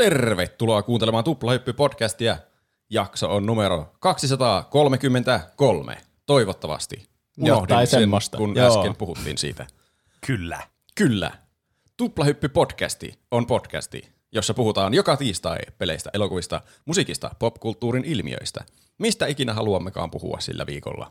Tervetuloa kuuntelemaan Tuplahyppy-podcastia. Jakso on numero 233, toivottavasti. Unohdin Jotain sen, semmoista, kun joo. äsken puhuttiin siitä. Kyllä. Kyllä. Tuplahyppy-podcasti on podcasti, jossa puhutaan joka tiistai peleistä, elokuvista, musiikista, popkulttuurin ilmiöistä. Mistä ikinä haluammekaan puhua sillä viikolla.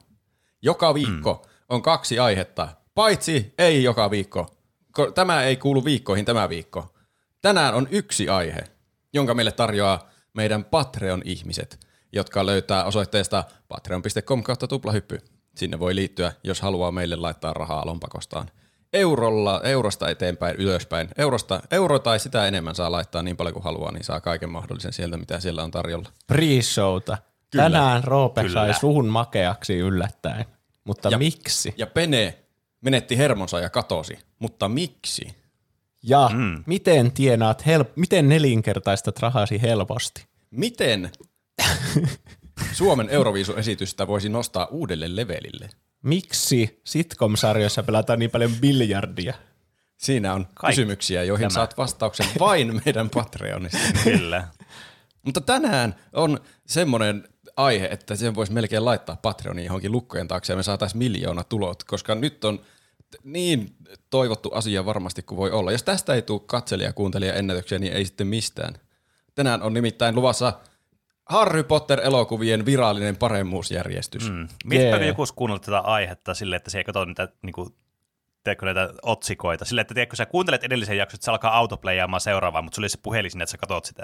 Joka viikko mm. on kaksi aihetta, paitsi ei joka viikko. Ko- Tämä ei kuulu viikkoihin tämä viikko. Tänään on yksi aihe, jonka meille tarjoaa meidän Patreon-ihmiset, jotka löytää osoitteesta patreon.com kautta tuplahyppy. Sinne voi liittyä, jos haluaa meille laittaa rahaa lompakostaan. Eurolla, eurosta eteenpäin, ylöspäin. Eurosta, euro tai sitä enemmän saa laittaa niin paljon kuin haluaa, niin saa kaiken mahdollisen sieltä, mitä siellä on tarjolla. pre-showta. Kyllä. Tänään Roope Kyllä. sai suhun makeaksi yllättäen. Mutta Ja- miksi? Ja Pene menetti hermonsa ja katosi. Mutta miksi? Ja mm. miten tienaat, help- miten nelinkertaistat rahasi helposti? Miten Suomen Euroviisu-esitystä voisi nostaa uudelle levelille? Miksi sitcom-sarjoissa pelataan niin paljon biljardia? Siinä on Kaikki kysymyksiä, joihin tämä. saat vastauksen vain meidän Patreonista. Kyllä. Mutta tänään on semmoinen aihe, että sen voisi melkein laittaa Patreoniin johonkin lukkojen taakse ja me saataisiin miljoona tulot, koska nyt on niin toivottu asia varmasti kuin voi olla. Jos tästä ei tule katselija kuuntelija ennätyksiä, niin ei sitten mistään. Tänään on nimittäin luvassa Harry Potter-elokuvien virallinen paremmuusjärjestys. Mm. Jee. kun joku kuunnellut tätä aihetta silleen, että se ei katso niitä niinku, teekö näitä otsikoita. Silleen, että tiedätkö, sä kuuntelet edellisen jakson, että se alkaa autoplayaamaan seuraavaa, mutta sulla ei se puhelin sinne, että sä katsot sitä.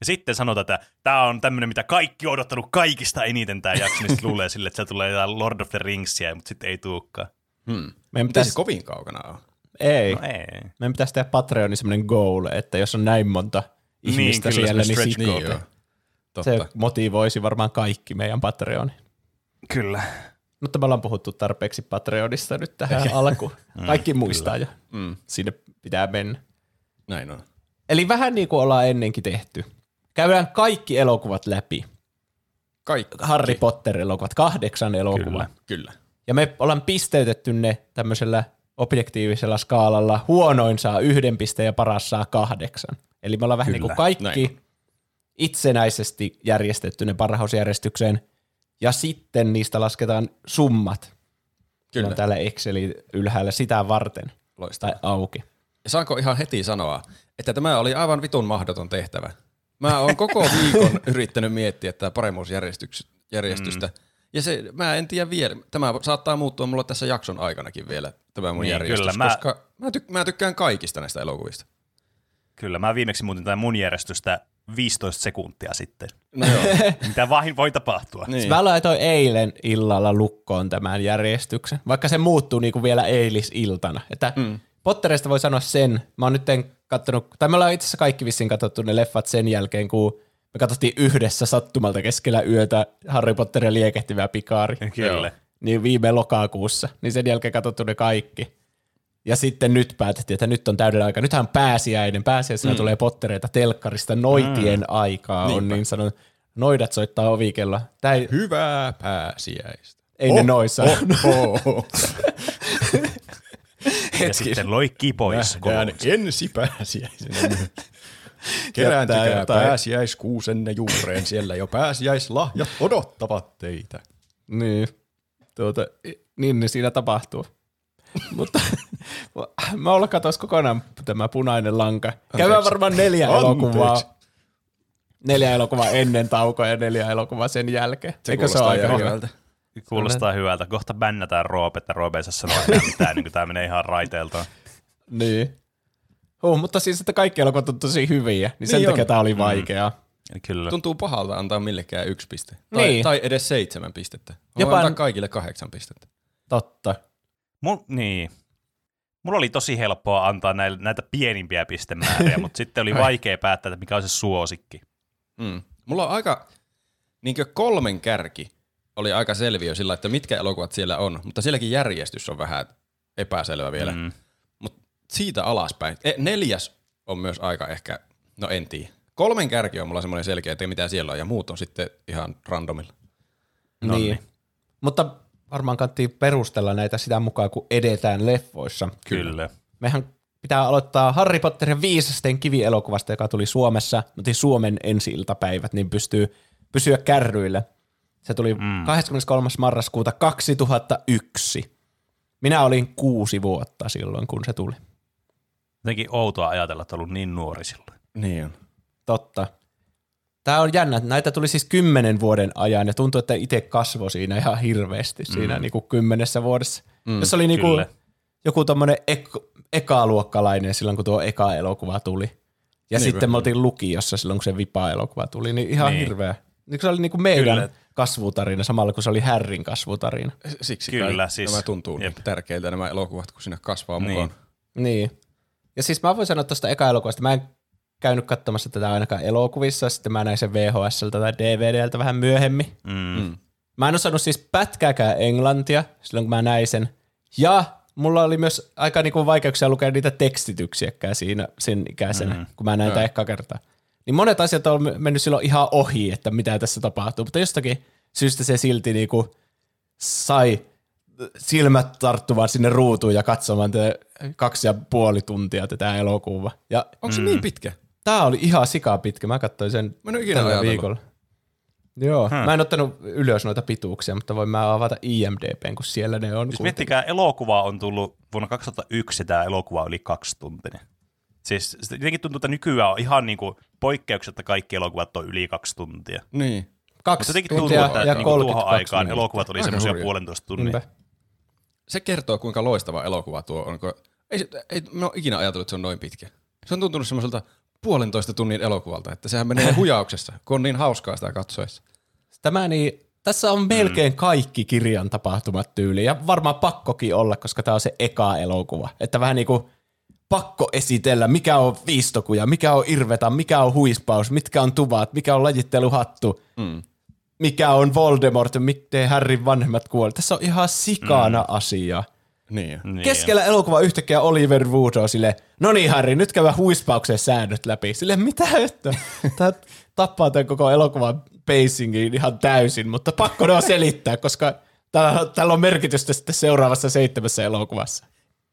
Ja sitten sanotaan, että tämä on tämmöinen, mitä kaikki on odottanut kaikista eniten tämä jakso, niin luulee sille, että se tulee jotain Lord of the Ringsia, mutta sitten ei tulekaan. Hmm. Meidän Mitä se pitäisi, kovin kaukana on? ei, No ei. meidän pitäisi tehdä Patreonin semmoinen goal, että jos on näin monta ihmistä kyllä, siellä, niin sit Niin joo. Totta. se motivoisi varmaan kaikki meidän Patreoni. Kyllä. Mutta me ollaan puhuttu tarpeeksi Patreonista nyt tähän alkuun. Kaikki muistaa jo. Mm. Sinne pitää mennä. Näin on. Eli vähän niin kuin ollaan ennenkin tehty. Käydään kaikki elokuvat läpi. Kaikki. Harry Potter-elokuvat, kahdeksan elokuvaa. Kyllä. Kyllä. Ja me ollaan pisteytetty ne tämmöisellä objektiivisella skaalalla. Huonoin saa yhden pisteen ja paras saa kahdeksan. Eli me ollaan vähän Kyllä, niin kuin kaikki näin itsenäisesti järjestetty ne parhausjärjestykseen. Ja sitten niistä lasketaan summat. Kyllä. On täällä Exceli ylhäällä sitä varten. Loistavaa. Tai auki. Ja saanko ihan heti sanoa, että tämä oli aivan vitun mahdoton tehtävä. Mä oon koko viikon yrittänyt miettiä tätä paremmuusjärjestystä. Mm. Ja se, mä en tiedä vielä, tämä saattaa muuttua mulla tässä jakson aikanakin vielä, tämä mun Niin, järjestys, kyllä, mä- koska mä, tyk- mä tykkään kaikista näistä elokuvista. Kyllä, mä viimeksi muutin tätä mun järjestystä 15 sekuntia sitten. No joo. Mitä vain voi tapahtua. niin. Mä laitoin eilen illalla lukkoon tämän järjestyksen, vaikka se muuttuu niinku vielä eilisiltana. Että mm. Potterista voi sanoa sen, mä oon nyt kattonut, tai me ollaan itse asiassa kaikki vissiin katsottu ne leffat sen jälkeen, kun me katsottiin yhdessä sattumalta keskellä yötä Harry Potter ja liekehtivä pikaari. Kyllä. Niin viime lokakuussa, niin sen jälkeen katsottu ne kaikki. Ja sitten nyt päätettiin, että nyt on täydellä aika. Nythän on pääsiäinen. Pääsiäisenä mm. tulee Pottereita telkkarista. Noitien mm. aikaa on Niinpä. niin sanonut. Noidat soittaa ovikella. Tää ei, Hyvää pääsiäistä. ei ne noissa. Oh, oh. Ja sitten loikki pois. Nähdään ensi pääsiäisenä. Kerääntykää pääsiäiskuusenne juureen, siellä jo pääsiäislahjat odottavat teitä. niin. Tuota, niin, niin siinä tapahtuu. Mutta mä olla katos kokonaan tämä punainen lanka. Käydään varmaan neljä Anteeksi. elokuvaa. Neljä elokuvaa ennen taukoa ja neljä elokuvaa sen jälkeen. Se Eikö se ole kuulostaa aika hyvältä. Kuulostaa hyvältä. Kohta bännätään Roope, että Roope ei saa sanoa mitään, niin kuin tämä menee ihan raiteeltaan. Niin. Huh, mutta siis, että kaikki elokuvat on tosi hyviä, niin sen Niin takia on. tämä oli vaikeaa. Kyllä. Tuntuu pahalta antaa millekään yksi piste. Tai, Niin. tai edes seitsemän pistettä. Voi Jopa- antaa kaikille kahdeksan pistettä. Totta. Mul, niin. Mulla oli tosi helppoa antaa näille, näitä pienimpiä pistemääriä, mutta sitten oli vaikea päättää, että mikä on se suosikki. Mm. Mulla on aika, niinkö kolmen kärki oli aika selviö sillä, että mitkä elokuvat siellä on, mutta sielläkin järjestys on vähän epäselvä vielä. Mm. Siitä alaspäin. E, neljäs on myös aika ehkä, no en tiedä. Kolmen kärki on mulla semmoinen selkeä, että mitä siellä on, ja muut on sitten ihan randomilla. No niin. Mutta varmaan kannattaa perustella näitä sitä mukaan, kun edetään leffoissa. Kyllä. Mehän pitää aloittaa Harry Potter ja viisasten kivielokuvasta, joka tuli Suomessa, mutta Suomen ensi-iltapäivät, niin pystyy pysyä kärryillä. Se tuli mm. 23. marraskuuta 2001. Minä olin kuusi vuotta silloin, kun se tuli. Jotenkin outoa ajatella, että on ollut niin nuori silloin. Niin on. Totta. Tämä on jännä. Näitä tuli siis kymmenen vuoden ajan ja tuntuu, että itse kasvoi siinä ihan hirveästi siinä mm. niin kuin kymmenessä vuodessa. Mm, Jos oli niin kuin joku tommonen ek- ekaluokkalainen silloin, kun tuo eka elokuva tuli. Ja niin sitten me oltiin lukiossa silloin, kun se vipa-elokuva tuli, niin ihan niin. hirveä. Niin se oli niin kuin meidän Kyllä. kasvutarina samalla, kun se oli Härrin kasvutarina. Siksi Kyllä, kai siis, nämä tuntuu jep. tärkeiltä nämä elokuvat, kun siinä kasvaa niin. mukaan. Niin. Ja siis mä voin sanoa tuosta eka-elokuvasta, mä en käynyt katsomassa tätä ainakaan elokuvissa, sitten mä näin sen VHSltä tai DVDltä vähän myöhemmin. Mm. Mm. Mä en osannut siis pätkääkään englantia silloin, kun mä näin sen. Ja mulla oli myös aika niinku vaikeuksia lukea niitä tekstityksiäkään siinä sen ikäisenä, mm. kun mä näin tätä ehkä kertaa. Niin monet asiat on mennyt silloin ihan ohi, että mitä tässä tapahtuu, mutta jostakin syystä se silti niinku sai silmät tarttumaan sinne ruutuun ja katsomaan tätä kaksi ja puoli tuntia tätä elokuvaa. Ja, Onko se mm. niin pitkä? Tää oli ihan sika pitkä. Mä katsoin sen mä en ikinä tällä viikolla. Joo, hmm. mä en ottanut ylös noita pituuksia, mutta voin mä avata IMDBn, kun siellä ne on. Siis miettikää, elokuva on tullut vuonna 2001, tämä elokuva oli kaksi tuntinen. Siis jotenkin tuntuu, että nykyään on ihan niin kuin poikkeuksetta kaikki elokuvat on yli kaksi tuntia. Niin. Kaksi Mutta jotenkin tuntuu, että ja niin tuohon aikaan elokuvat oli semmoisia puolentoista tunnin. Niinpä. Se kertoo, kuinka loistava elokuva tuo on. Ei, ei, mä oon ikinä ajatellut, että se on noin pitkä. Se on tuntunut semmoiselta puolentoista tunnin elokuvalta, että sehän menee hujauksessa, kun on niin hauskaa sitä katsoessa. Tämä niin, tässä on melkein mm. kaikki kirjan tapahtumat tyyli, ja varmaan pakkokin olla, koska tämä on se eka elokuva. Että vähän niin kuin pakko esitellä, mikä on viistokuja, mikä on irveta, mikä on huispaus, mitkä on tuvat, mikä on lajitteluhattu, mm. Mikä on Voldemort ja miten Harryn vanhemmat kuoli. Tässä on ihan sikana mm. asia. Niin. niin. Keskellä elokuva yhtäkkiä Oliver Wood on sille, no niin Harry, nyt käydään huispauksen säännöt läpi. Sille mitä että? Tämä tappaa tämän koko elokuvan pacingin ihan täysin, mutta pakko ne on selittää, koska tällä on merkitystä sitten seuraavassa seitsemässä elokuvassa.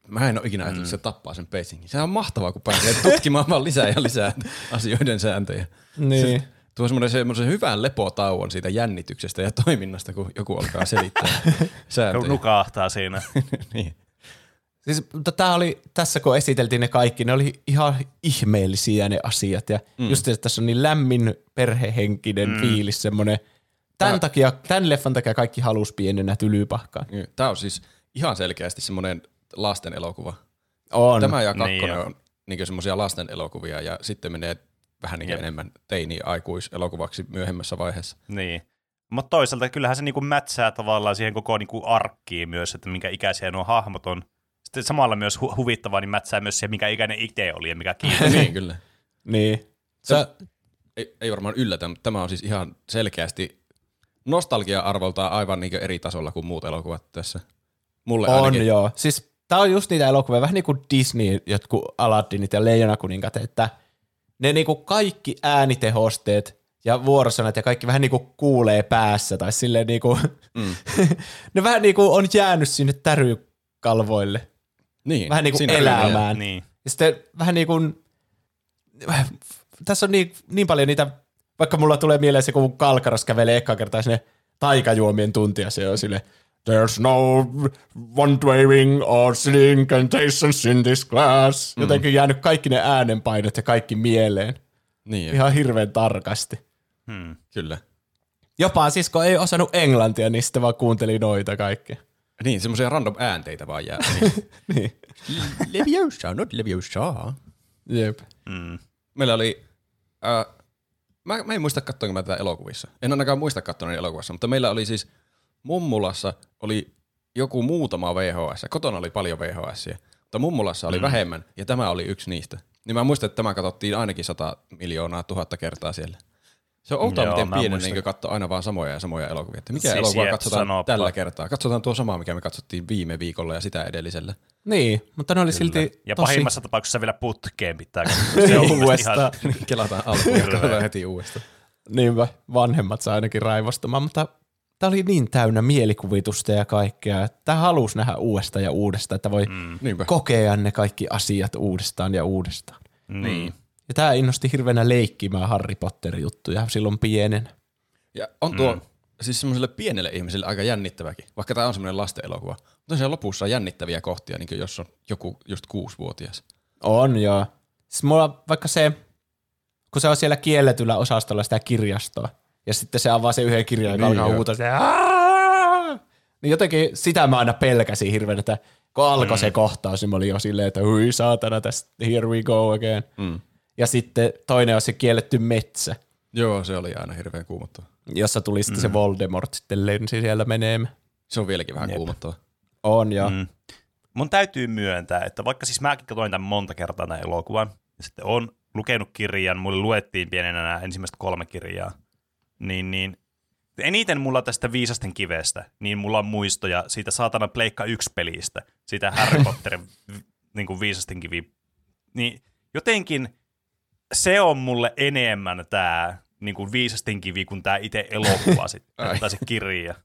Mä en ole ikinä ajatellut, että se tappaa sen pacingin. Sehän on mahtavaa, kun pääsee tutkimaan vaan lisää ja lisää asioiden sääntöjä. Niin. Se tuo semmoinen, semmoisen hyvän lepotauon siitä jännityksestä ja toiminnasta, kun joku alkaa selittää sääntöjä. Nukahtaa siinä. niin. Siis, tää oli, tässä kun esiteltiin ne kaikki, ne oli ihan ihmeellisiä ne asiat. Ja mm. just että tässä on niin lämmin perhehenkinen mm. fiilis, semmoinen. Tämän, Tää... takia, tämän leffan takia kaikki halusi pienenä tylypahkaa. Niin. Tämä on siis ihan selkeästi semmoinen lasten elokuva. On. Tämä ja kakkonen niin on niin semmoisia lasten elokuvia ja sitten menee vähän niin enemmän teini-aikuiselokuvaksi myöhemmässä vaiheessa. Niin. Mutta toisaalta kyllähän se niinku mätsää tavallaan siihen koko niinku arkkiin myös, että minkä ikäisiä nuo hahmot on. Sitten samalla myös hu- huvittavaa, niin mätsää myös siihen, mikä ikäinen itse oli ja mikä kiinnostaa. niin, kyllä. niin. Sä... Ei, ei varmaan yllätä, mutta tämä on siis ihan selkeästi nostalgia-arvoltaan aivan niin eri tasolla kuin muut elokuvat tässä. Mulle on ainakin. joo. Siis tämä on just niitä elokuvia, vähän niin kuin Disney, jotkut Aladdinit ja Leijonakuninkat, että ne niinku kaikki äänitehosteet ja vuorosanat ja kaikki vähän niinku kuulee päässä tai silleen niinku, mm. ne vähän niinku on jäänyt sinne tärykalvoille. Niin, vähän niinku elämään. Niin. Ja sitten vähän niinku, tässä on niin, niin paljon niitä, vaikka mulla tulee mieleen se, kun Kalkaras kävelee eka kertaa sinne taikajuomien tuntia, se on sille There's no wandering or sitting contations in this glass. Mm. Jotenkin jäänyt kaikki ne äänenpainot ja kaikki mieleen. Niin. Ihan hirveän tarkasti. Hmm. Kyllä. Jopa siis kun ei osannut englantia, niin sitten vaan kuunteli noita kaikkea. Niin, semmoisia random äänteitä vaan jää. Niin. niin. Leviosa, not Leviosa. Jep. Mm. Meillä oli, äh, mä, mä en muista katsoinko mä tätä elokuvissa. En ainakaan muista katsoa elokuvassa, mutta meillä oli siis mummulassa oli joku muutama VHS. Kotona oli paljon VHS, mutta mummulassa oli mm. vähemmän, ja tämä oli yksi niistä. Niin mä muistan, että tämä katsottiin ainakin 100 miljoonaa tuhatta kertaa siellä. Se on outoa, miten pieni niin katsoo aina vaan samoja ja samoja elokuvia. Että mikä siis elokuva katsotaan sanoppa. tällä kertaa? Katsotaan tuo sama, mikä me katsottiin viime viikolla ja sitä edellisellä. Niin, mutta ne oli Kyllä. silti Ja tosi... pahimmassa tapauksessa vielä putkeen pitää Se on uudestaan. Kelataan alkuun heti uudestaan. Niinpä, vanhemmat saa ainakin raivostumaan, mutta tää oli niin täynnä mielikuvitusta ja kaikkea. Tää halusi nähdä uudestaan ja uudestaan, että voi mm. Niinpä. kokea ne kaikki asiat uudestaan ja uudestaan. Niin. Ja tää innosti hirveänä leikkimään Harry Potter-juttuja silloin pienen. Ja on tuo mm. siis semmoiselle pienelle ihmiselle aika jännittäväkin, vaikka tämä on semmoinen lasten elokuva. Mutta siellä lopussa on jännittäviä kohtia, niin jos on joku just kuusivuotias. On joo. Siis mulla vaikka se, kun se on siellä kielletyllä osastolla sitä kirjastoa, ja sitten se avaa se yhden kirjan, joka Niin, alkaa joo. huutaa se, "Aaah!" niin jotenkin sitä mä aina pelkäsin hirveän, että kun alkoi se kohtaus, niin mä olin jo silleen, että hui saatana, tästä here we go again. Mm. Ja sitten toinen on se kielletty metsä, Joo, se oli aina hirveän kuumottava. jossa tuli sitten se Voldemort sitten lensi siellä menemään. Se on vieläkin vähän Jep. kuumottava. On joo. Mm. Mun täytyy myöntää, että vaikka siis mäkin katsoin tämän monta kertaa tämän elokuvan, ja sitten on lukenut kirjan, mulle luettiin pienenä nämä ensimmäistä kolme kirjaa, niin, niin eniten mulla tästä Viisasten kivestä, niin mulla on muistoja siitä saatana Pleikka 1-pelistä, siitä Harry Potterin niin kuin Viisasten kivi. Niin jotenkin se on mulle enemmän tämä niin kuin Viisasten kivi kuin tämä itse elokuva sitten, Ai. tai se kirja.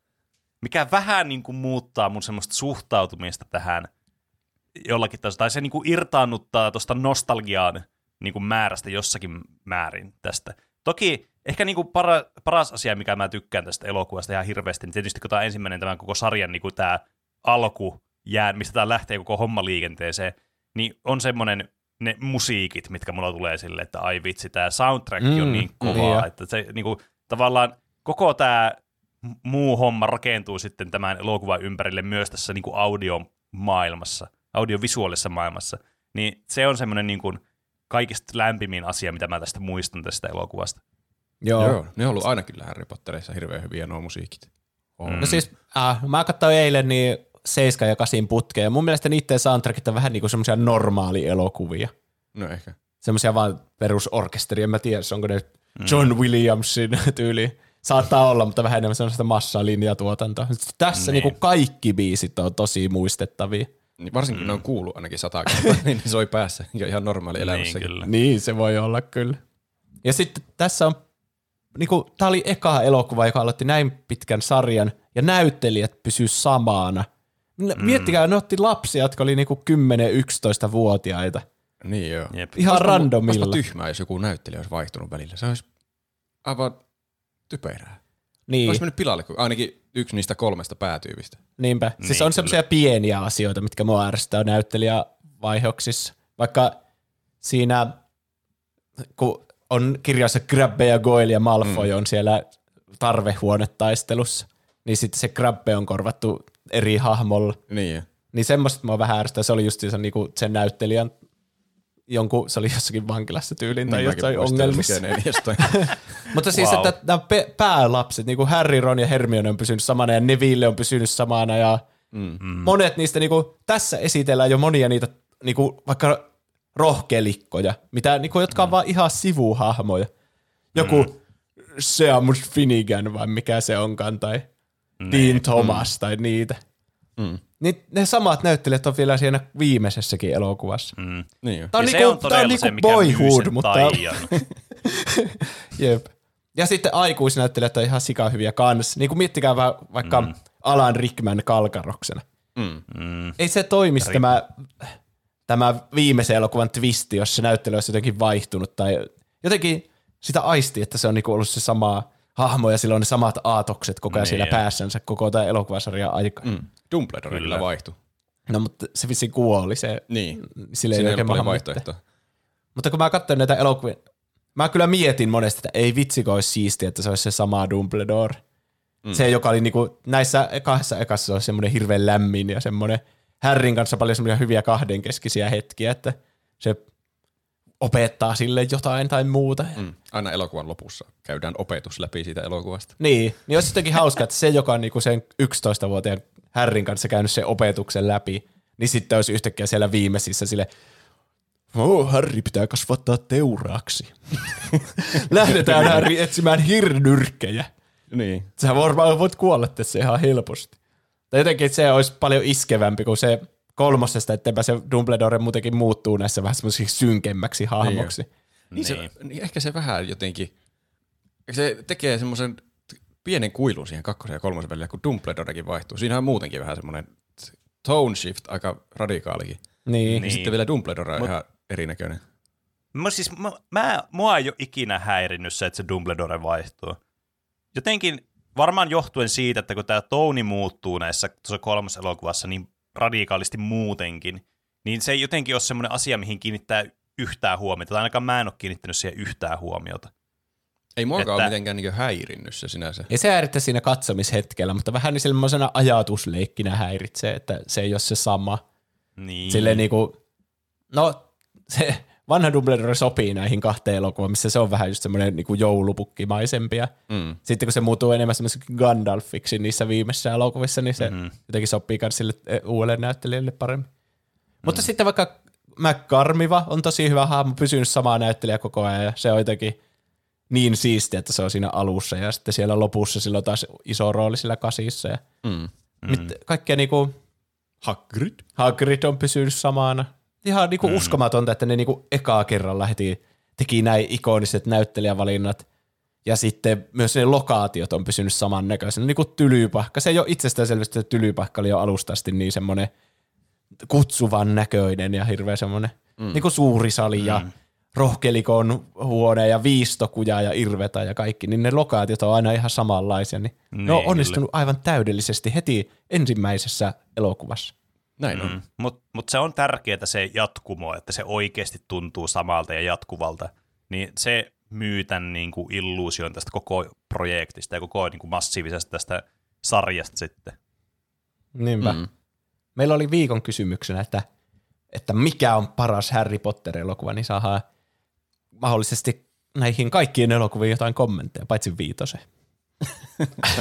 Mikä vähän niin kuin muuttaa mun semmoista suhtautumista tähän jollakin tasolla, tai se niin kuin irtaannuttaa tuosta nostalgiaan niin kuin määrästä jossakin määrin tästä. Toki ehkä niin kuin para, paras asia, mikä mä tykkään tästä elokuvasta ihan hirveästi, niin tietysti kun tämä ensimmäinen tämän koko sarjan niin kuin tämä alku, jää, mistä tämä lähtee koko homma liikenteeseen, niin on semmoinen ne musiikit, mitkä mulla tulee sille, että ai vitsi, tämä soundtrack mm, on niin niin kovaa, jo. että se niin kuin, tavallaan koko tämä muu homma rakentuu sitten tämän elokuvan ympärille myös tässä niin kuin audiomaailmassa, audiovisuaalisessa maailmassa, niin se on semmoinen niin kuin kaikista lämpimin asia, mitä mä tästä muistan tästä elokuvasta. Joo. Joo. Ne on ollut aina kyllä Harry Potterissa hirveän hyviä nuo musiikit. On. No siis, äh, mä katsoin eilen niin 7 ja 8 putkea, ja mun mielestä niiden soundtrackit on vähän niin kuin semmoisia normaalielokuvia. No ehkä. Semmoisia vaan perusorkesteria, en mä tiedä, onko ne John Williamsin tyyli. Saattaa olla, mutta vähän enemmän semmoista massalinjatuotantoa. Tässä niin. Niin. niin kaikki biisit on tosi muistettavia. Niin varsinkin mm. ne on kuullut ainakin sata kertaa, niin soi päässä ja ihan normaali elämässä. Niin, kyllä. Niin, se voi olla kyllä. Ja sitten tässä on, niinku, tää oli eka elokuva, joka aloitti näin pitkän sarjan, ja näyttelijät pysy samana. Mm. Miettikää, ne otti lapsia, jotka oli niinku 10-11-vuotiaita. Niin joo. Jep. Ihan Olisipa- randomilla. olisipa tyhmää, jos joku näyttelijä olisi vaihtunut välillä. Se olisi aivan typerää. Niin, Olisi mennyt pilalle, kun ainakin yksi niistä kolmesta päätyypistä. niinpä. Siis Niin, on kyllä. semmoisia pieniä asioita, mitkä mua ärsyttää näyttelijävaihoksissa. Vaikka siinä, kun on kirjassa Grabbe ja Goyle ja Malfoy mm. on siellä tarvehuonetaistelussa, niin sitten se Grabbe on korvattu eri hahmolla. Niin. Niin semmoista mua vähän ärsyttää. Se oli just se, niinku, sen näyttelijän jonkun, se oli jossakin vankilassa tyyliin tai Niin jossain ongelmissa. Mutta siis, Wow. että nämä päälapset, niin kuin Harry, Ron ja Hermione on pysynyt samana ja Neville on pysynyt samana ja mm. monet niistä, niin kuin, tässä esitellään jo monia niitä niin kuin, vaikka rohkelikkoja, mitä, niin kuin, jotka on vaan ihan sivuhahmoja. Joku mm. Seamus Finnegan vai mikä se onkaan, tai Dean Thomas tai niitä. Mm. Niin ne samat näyttelijät on vielä siinä viimeisessäkin elokuvassa. Mm. Niin. Tää on, niinku, on tää todella on niinku se, boyhood, mutta. Jep. Ja sitten aikuisnäyttelijät on ihan sika hyviä kans. Niin kuin miettikää va- vaikka mm. Alan Rickman kalkaroksena. Mm. Mm. Ei se toimisi tämä, tämä viimeisen elokuvan twisti, jos se näyttely olisi jotenkin vaihtunut. Tai jotenkin sitä aisti, että se on niinku ollut se sama hahmo ja sillä on ne samat aatokset koko ajan Niin, siellä joo. päässänsä koko tämä elokuvasarjan aika. Mm. Dumbledore kyllä, Kyllä. vaihtui. No mutta se vissi kuoli. Se, Niin. sille ei ei ole paljon vaihtoehtoa. Mutta kun mä katsoin näitä elokuvia, mä kyllä mietin monesti, että ei vitsi, kun olisi siistiä, että se olisi se sama Dumbledore. Mm. Se, joka oli niinku, näissä kahdessa ekassa se olisi semmoinen hirveän lämmin ja semmoinen Harryn kanssa paljon semmoisia hyviä kahdenkeskisiä hetkiä, että se opettaa sille jotain tai muuta. Mm. Aina elokuvan lopussa käydään opetus läpi siitä elokuvasta. Niin, niin olisi jotenkin hauska, että se, joka on niinku sen 11-vuotiaan Harryn kanssa käynyt sen opetuksen läpi, niin sitten olisi yhtäkkiä siellä viimeisissä sille, Oh, Harry pitää kasvattaa teuraaksi. Lähdetään Harry etsimään hirnyrkkejä. Niin. Sä varmaan voit kuolla tässä ihan helposti. Tai jotenkin se olisi paljon iskevämpi kuin se kolmosesta, ettepä se Dumbledore muutenkin muuttuu näissä vähän semmoisiksi synkemmäksi hahmoksi. Niin, se, niin ehkä se vähän jotenkin, se tekee semmoisen pienen kuilun siihen kakkosen ja kolmosen välillä, kun Dumbledorekin vaihtuu. Siinä on muutenkin vähän semmoinen tone shift aika radikaalikin. Niin. Niin. sitten vielä Dumbledore on ihan erinäköinen. Mä, siis, mä, mä, mua ei ole ikinä häirinnyt se, että se Dumbledore vaihtuu. Jotenkin varmaan johtuen siitä, että kun tämä Tony muuttuu näissä tuossa kolmessa elokuvassa niin radikaalisti muutenkin, niin se ei jotenkin ole semmoinen asia, mihin kiinnittää yhtään huomiota. Tai ainakaan mä en ole kiinnittänyt siihen yhtään huomiota. Ei muakaan Että- ole mitenkään niin häirinnyt se sinänsä. Ei se häiritse siinä katsomishetkellä, mutta vähän niin semmoisena ajatusleikkinä häiritsee, että se ei ole se sama. Niin. Silleen niinku, no se vanha Dumbledore sopii näihin kahteen elokuvaan, missä se on vähän just semmoinen niinku joulupukkimaisempia. Mm. Sitten kun se muuttuu enemmän semmoiseksi Gandalfiksi niissä viimeisissä elokuvissa, niin se mm-hmm. jotenkin sopii myös sille eh, uudelle näyttelijälle paremmin. Mm. Mutta sitten vaikka McCarmiva on tosi hyvä hahmo, pysynyt samaa näyttelijä koko ajan ja se on jotenkin niin siisti, että se on siinä alussa ja sitten siellä lopussa sillä on taas iso rooli sillä kasissa. Ja Mm. mit, kaikkea niinku Hagrid? Hagrid on pysynyt samana. Ihan niinku mm. uskomatonta, että ne niinku ekaa kerralla heti teki näin ikoniset näyttelijävalinnat. Ja sitten myös ne lokaatiot on pysynyt samannäköisenä. Niin kuin tylypahka. Se ei ole itsestäänselvästi, että tylypahka oli jo alusta asti niin semmoinen kutsuvan näköinen ja hirveä semmoinen mm. niin kuin suuri sali ja rohkelikon huone ja viistokuja ja irvetä ja kaikki, niin ne lokaatiot on aina ihan samanlaisia. Niin ne on Niin, onnistunut aivan täydellisesti heti ensimmäisessä elokuvassa. Näin on. Mm. Mutta mut se on tärkeää se jatkumo, että se oikeasti tuntuu samalta ja jatkuvalta. Niin se myy tämän niin kuin illuusion tästä koko projektista ja koko niin kuin massiivisesta tästä sarjasta sitten. Niinpä. Mm. Meillä oli viikon kysymyksenä, että, että mikä on paras Harry Potter-elokuva, niin saadaan mahdollisesti näihin kaikkiin elokuviin jotain kommentteja, paitsi viitosen.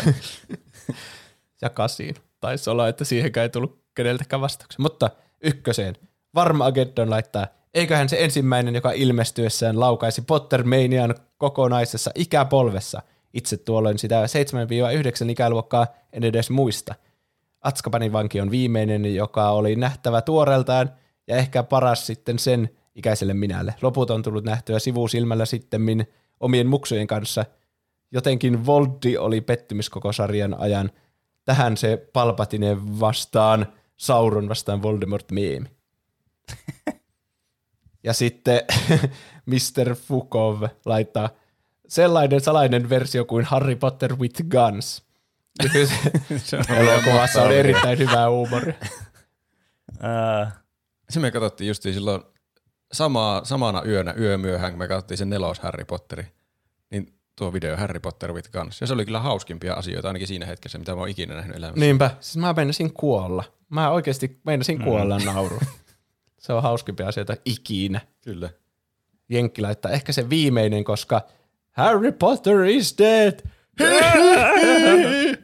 ja kasiin. Taisi olla, että siihenkään ei tullut keneltäkään vastauksia. Mutta ykköseen. Varmageddon laittaa, eiköhän se ensimmäinen, joka ilmestyessään laukaisi Pottermanian kokonaisessa ikäpolvessa. Itse tuolloin sitä 7-9 ikäluokkaa en edes muista. Atskabanin vanki on viimeinen, joka oli nähtävä tuoreeltaan ja ehkä paras sitten sen ikäiselle minälle. Loput on tullut nähtyä sivusilmällä sittemmin omien muksujen kanssa. Jotenkin Voldi oli pettymys koko sarjan ajan. Tähän se Palpatine vastaan, Sauron vastaan Voldemort meemi. ja sitten Mr. Fukov laittaa sellainen salainen versio kuin Harry Potter with Guns. Elokuvassa on erittäin hyvää huumoria. Se me katsottiin justiin silloin samaa, samana yönä, yömyöhään, kun me katsottiin sen nelos Harry Potteri. Tuo video Harry Potter with Guns. Ja se oli kyllä hauskimpia asioita ainakin siinä hetkessä, mitä mä oon ikinä nähnyt elämässä. Niinpä, siis mä meinasin kuolla. Mä oikeasti meinasin kuolla nauru. Se on hauskimpia asioita ikinä. Kyllä. Jenkki laittaa ehkä se viimeinen, koska Harry Potter is dead.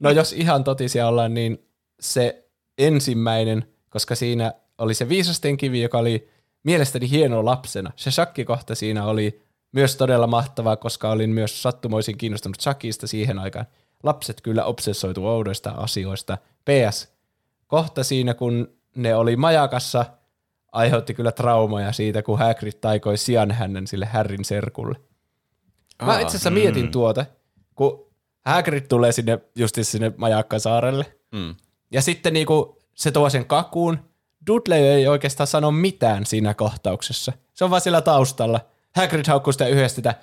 no jos ihan totisia ollaan, niin se ensimmäinen, koska siinä oli se viisasten kivi, joka oli mielestäni hieno lapsena. Se shakkikohta siinä oli myös todella mahtavaa, koska olin myös sattumoisin kiinnostunut shakista siihen aikaan. Lapset kyllä obsessoitu oudoista asioista. PS, kohta siinä kun ne oli majakassa, aiheutti kyllä traumoja siitä, kun Hagrid taikoi sijan hänen sille Harryn serkulle. Mä Aa, itse asiassa mietin tuota, kun Hagrid tulee sinne justi sinne majakkasaarelle, Mm. ja sitten niinku se tuo sen kakuun. Dudley ei oikeastaan sano mitään siinä kohtauksessa. Se on vaan siellä taustalla. Hagrid haukkuu sitä yhdessä sitä,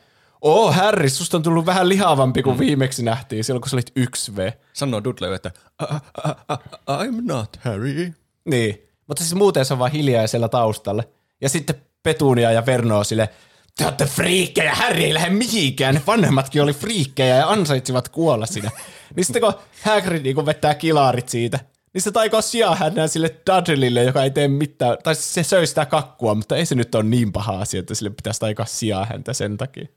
Oo, Harry, susta on tullut vähän lihavampi kuin viimeksi nähtiin, silloin kun sä olit 1V. Sanoo Dudley, että "I- I- I- I'm not Harry. Niin. Mutta siis muuten se on vaan hiljaa siellä taustalla. Ja sitten Petunia ja Verno on sille, te olette friikkejä, Harry ei lähde mihinkään. Ne vanhemmatkin oli friikkejä ja ansaitsivat kuolla siinä. niin sitten kun Hagrid niin kun vetää kilarit siitä, niin se taikoo sijaa hänää sille Dudleylle, joka ei tee mitään. Tai se söi sitä kakkua, mutta ei se nyt ole niin paha asia, että sille pitäisi taikoa sijaa häntä sen takia.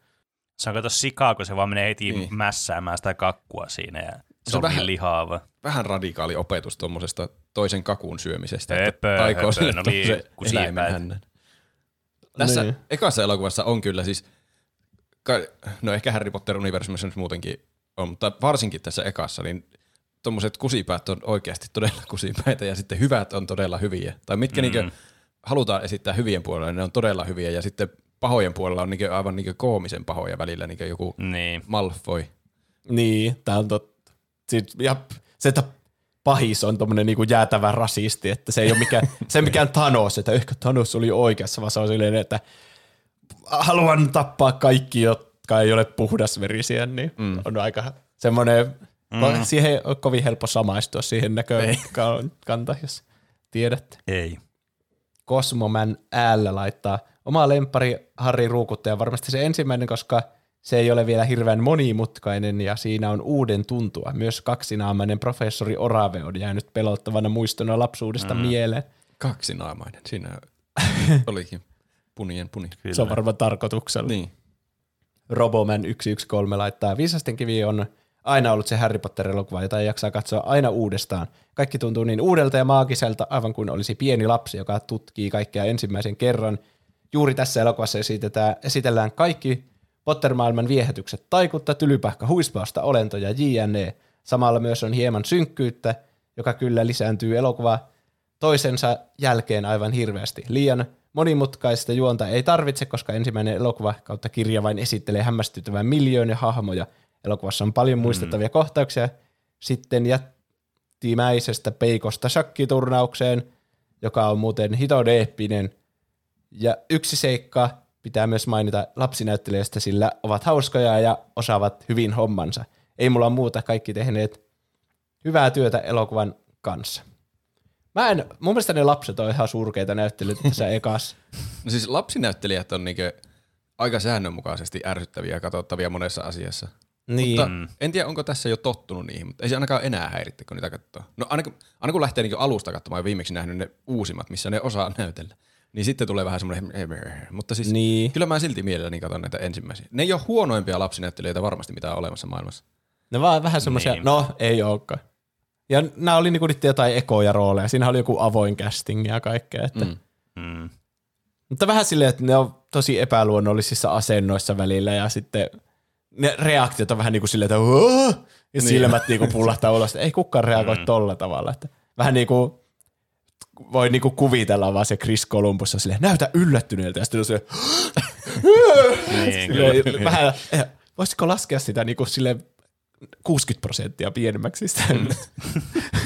se on kato sikaa, kun se vaan menee heti niin. mässäämään sitä kakkua siinä ja se, Se on vähän- niin lihaava. Vähän radikaali opetus tuommoisesta toisen kakun syömisestä. Höpö, että taikoo höpö, sille no niin, kusipäät. eläimen hännän. Tässä Niin. ekassa elokuvassa on kyllä siis, no ehkä Harry Potter-universumissa nyt muutenkin on, mutta varsinkin tässä ekassa, niin tuommoiset kusipäät on oikeasti todella kusipäitä ja sitten hyvät on todella hyviä. Tai mitkä mm. niinkö halutaan esittää hyvien puolella, niin ne on todella hyviä ja sitten pahojen puolella on niinkö aivan niinkö koomisen pahoja välillä, niinkö joku Niin. Malfoy. Niin, tää on totta. Siis, ja se, että pahis on tommonen niinku jäätävä rasisti, että se ei ole mikään, se mikään Thanos, että ehkä Thanos oli oikeassa, vaan se on silleen, että haluan tappaa kaikki, jotka ei ole puhdasverisiä, niin mm. on aika semmoinen, mm. siihen ei ole kovin helppo samaistua siihen näkökanta, jos tiedätte. Ei. Cosmoman äällä laittaa oma lempari Harri Ruukuttaja, varmasti se ensimmäinen, koska se ei ole vielä hirveän monimutkainen ja siinä on uuden tuntua. Myös kaksinaamainen professori Orave on jäänyt pelottavana muistona lapsuudesta mm. mieleen. Kaksinaamainen, siinä olikin punien puni. Kyllä. Se on varmaan tarkoituksella. Niin. Roboman 113 laittaa, Viisasten kivi on aina ollut se Harry Potter-elokuva, jota ei jaksaa katsoa aina uudestaan. Kaikki tuntuu niin uudelta ja maagiselta, aivan kuin olisi pieni lapsi, joka tutkii kaikkea ensimmäisen kerran. Juuri tässä elokuvassa esitetään, esitellään kaikki Potter-maailman viehätykset, taikutta, tylypähkä, huispausta, olentoja, jne. Samalla myös on hieman synkkyyttä, joka kyllä lisääntyy elokuva toisensa jälkeen aivan hirveästi. Liian monimutkaista juonta ei tarvitse, koska ensimmäinen elokuva kautta kirja vain esittelee hämmästyttävän miljoonia hahmoja. Elokuvassa on paljon muistettavia mm. kohtauksia. Sitten jättimäisestä peikosta shakkiturnaukseen, joka on muuten hito deeppinen. Ja yksi seikka pitää myös mainita lapsinäyttelijöistä, sillä ovat hauskoja ja osaavat hyvin hommansa. Ei mulla muuta kaikki tehneet hyvää työtä elokuvan kanssa. Mä en, mun mielestä ne lapset on ihan surkeita näyttelyitä tässä ekassa. No siis lapsinäyttelijät on niinku aika säännönmukaisesti ärsyttäviä ja katsottavia monessa asiassa. Niin. Mutta en tiedä, onko tässä jo tottunut niihin, mutta ei se ainakaan enää häiritte, kun niitä katsoo. No aina kun, aina kun lähtee niinku alusta katsomaan ja viimeksi nähnyt ne uusimmat, missä ne osaa näytellä, niin sitten tulee vähän semmoinen, mutta siis Niin. kyllä mä silti mielelläni katson näitä ensimmäisiä. Ne ei ole huonoimpia lapsinäyttelijöitä varmasti, mitä on olemassa maailmassa. Ne vaan vähän semmoisia, Niin. no ei olekaan. Ja nämä oli niinku jotain ekoja rooleja. Siinä oli joku avoin casting ja kaikkea. Että. Mm. Mm. Mutta vähän silleen, että ne on tosi epäluonnollisissa asennoissa välillä ja sitten ne reaktiot on vähän niin kuin silleen, että "Åh!" ja Niin. silmät niin kuin pullahtaa ulos. Ei kukaan reagoi mm. tolla tavalla. Että vähän niin kuin voi niinku kuvitella vaan se Chris Columbus on silleen, näytä yllättyneeltä. Ja sitten on se, Niin, vähän, eh, voisiko laskea sitä niinku sille 60 prosenttia pienemmäksi sitä? Mm.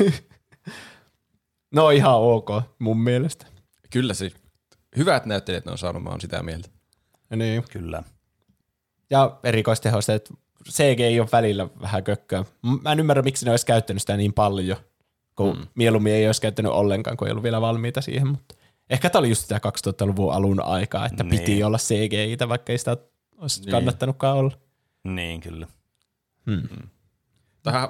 no ihan ok mun mielestä. Kyllä siis hyvät näyttelijät ne on saanut, mä oon sitä mieltä. Niin. Kyllä. Ja erikoistehoista, että CGI on välillä vähän kökköä. Mä en ymmärrä, miksi ne olisi käyttänyt sitä niin paljon, kun mm. mieluummin ei olisi käyttänyt ollenkaan, kun ei ollut vielä valmiita siihen. Mutta ehkä tämä oli just sitä 2000-luvun alun aikaa, että niin. piti olla CGI, vaikka ei sitä olisi Niin. kannattanutkaan olla. Niin, kyllä. Tähän,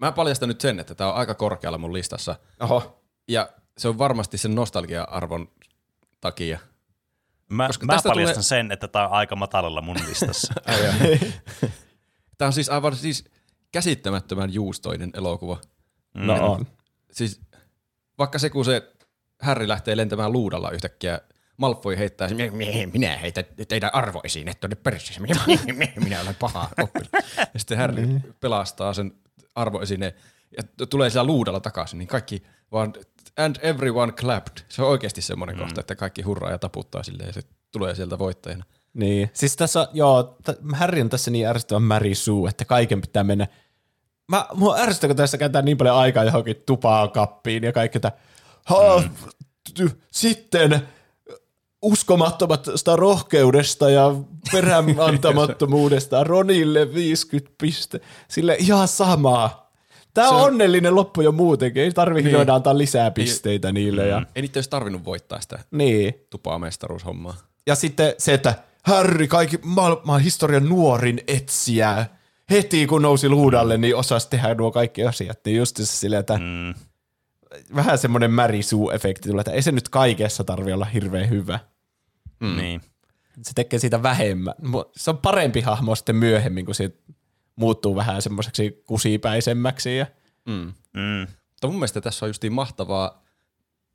mä paljastan nyt sen, että tämä on aika korkealla mun listassa. Oho. Ja se on varmasti sen nostalgia-arvon takia. Mä, Koska mä tästä paljastan tulee- sen, että tämä on aika matalalla mun listassa. Tämä on siis aivan siis käsittämättömän juustoinen elokuva. No on. Siis vaikka se, kun se Harry lähtee lentämään luudalla yhtäkkiä, Malfoy heittää sen, "Mie- minä heitän teidän arvoesineet tuonne pörssissä, minä, minä, minä olen paha oppilas. Ja sitten Harry pelastaa sen arvoesineen ja tulee siellä luudalla takaisin, niin kaikki vaan, and everyone clapped. Se on oikeasti semmoinen mm. kohta, että kaikki hurraa ja taputtaa silleen ja se tulee sieltä voittajana. Niin. Siis tässä, joo, t- Harry on tässä niin ärsyttävän märi suu, että kaiken pitää mennä. Mä, mua ärsyttää, kun tässä käytetään niin paljon aikaa johonkin tupaan kappiin ja kaikki, että ha, ty, sitten uskomattomasta rohkeudesta ja peräantamattomuudesta Ronille 50 piste. Sille ihan samaa. Tämä on, on- onnellinen loppu jo muutenkin. Ei tarvi Niin. niin. antaa lisää pisteitä niille. Ja, Ei niitä olisi tarvinnut voittaa sitä niin. tupaa mestaruushommaa. Ja sitten se, että Harry, kaikki maailman historian nuorin etsijä, heti kun nousi luudalle, niin osasi tehdä nuo kaikki asiat. Niin just se silleen, että Mm. vähän semmoinen märisuuefekti tulee, että ei se nyt kaikessa tarvi olla hirveän hyvä. Mm. Niin. Se tekee siitä vähemmän. Se on parempi hahmo sitten myöhemmin, kun se muuttuu vähän semmoiseksi kusipäisemmäksi. Ja, Mm. Mm. Mutta mun mielestä tässä on justiin mahtavaa.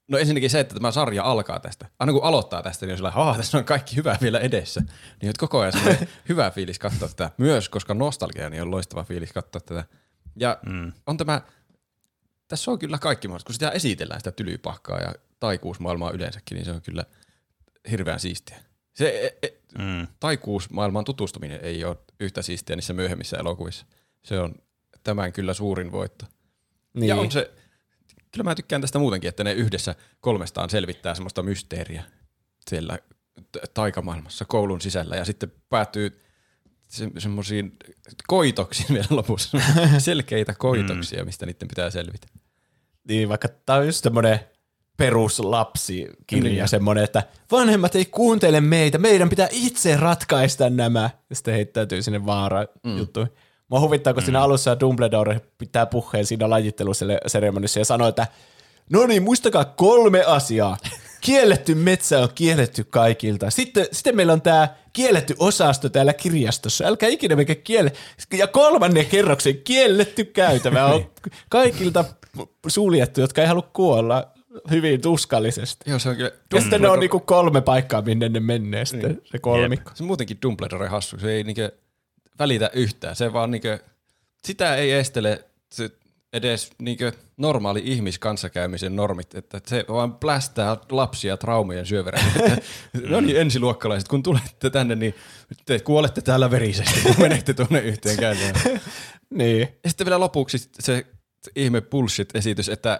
No ensinnäkin se, että tämä sarja alkaa tästä. Aina kun aloittaa tästä, niin on sillä, että tässä on kaikki hyvää vielä edessä. Niin että koko ajan hyvä fiilis katsoa tätä. Myös, koska nostalgia niin on loistava fiilis katsoa tätä. Ja Mm. on tämä, tässä on kyllä kaikki mahdollista. Kun sitä esitellään sitä tylypahkaa ja taikuusmaailmaa yleensäkin, niin se on kyllä hirveän siistiä. Se e, e, Mm. taikuusmaailmaan tutustuminen ei ole yhtä siistiä niissä myöhemmissä elokuvissa. Se on tämän kyllä suurin voitto. Niin. Ja on se, kyllä mä tykkään tästä muutenkin, että ne yhdessä kolmestaan selvittää semmoista mysteeriä siellä taikamaailmassa koulun sisällä ja sitten päätyy se, semmoisiin koitoksiin vielä lopussa, selkeitä koitoksia, mistä niiden pitää selvitä. Niin, vaikka tämä on just semmoinen peruslapsikirja, Niin. semmoinen, että vanhemmat ei kuuntele meitä, meidän pitää itse ratkaista nämä. Ja sitten heittäytyy sinne vaara mm. juttuihin. Mua huvittaa, kun mm. siinä alussa Dumbledore pitää puheen siinä lajitteluseremonissa ja sanoo, että no niin, muistakaa kolme asiaa. Kielletty metsä on kielletty kaikilta. Sitten, sitten meillä on tämä kielletty osasto täällä kirjastossa. Älkää ikinä mikä kielle. Ja kolmannen kerroksen kielletty käytävä on kaikilta suljettu, jotka ei halua kuolla hyvin tuskallisesti. Joo, se on kyllä Ja sitten ne on niinku kolme paikkaa, minne ne menee sitten, se kolmikko. Se on muutenkin Dumbledore hassu, se ei niinkö välitä yhtään, se vaan niinkö, sitä ei estele se edes niinkö normaali ihmiskanssakäymisen normit, että se vaan plästää lapsia traumojen syöverään. No niin, ensiluokkalaiset, kun tulette tänne, niin te kuolette täällä verisesti, kun menette tuonne yhteen käytävään. Niin. Ja sitten vielä lopuksi se, se ihme bullshit-esitys, että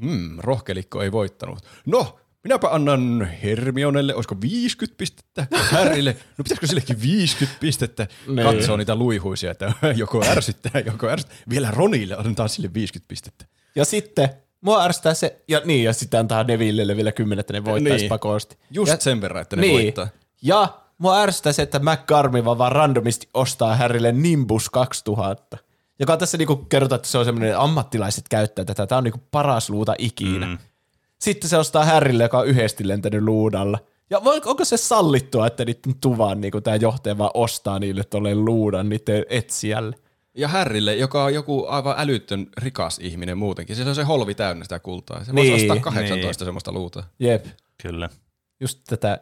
hmm, rohkelikko ei voittanut. No, minäpä annan Hermionelle, olisiko 50 pistettä, Harrylle, no pitäisikö sillekin 50 pistettä, Niin. katsoo niitä luihuisia, että joko ärsyttää, joko ärsyttää. Vielä Ronille annetaan sille 50 pistettä. Ja sitten mua ärsyttää se, ja niin, ja sitten antaa Nevillelle vielä kymmenen, että ne voittaisi Niin. pakosti. Just ja, sen verran, että ne niin. voittaa. Ja mua ärsyttää se, että McCarmiva vaan randomisti ostaa Harrylle Nimbus 2000. Joka tässä niinku kerrotaan, että se on semmoinen ammattilaiset käyttää tätä. Tämä on niinku paras luuta ikinä. Mm. Sitten se ostaa Harrylle, joka on yhdesti lentänyt luudalla. Ja onko se sallittua, että niiden tuvan niinku tämä johtaja vaan ostaa niille tuolle luudan niiden etsijälle? Ja Härrille, joka on joku aivan älyttön rikas ihminen muutenkin. Siis on se holvi täynnä sitä kultaa. Se Niin, voisi ostaa 18 semmoista luuta. Jep. Kyllä. just tätä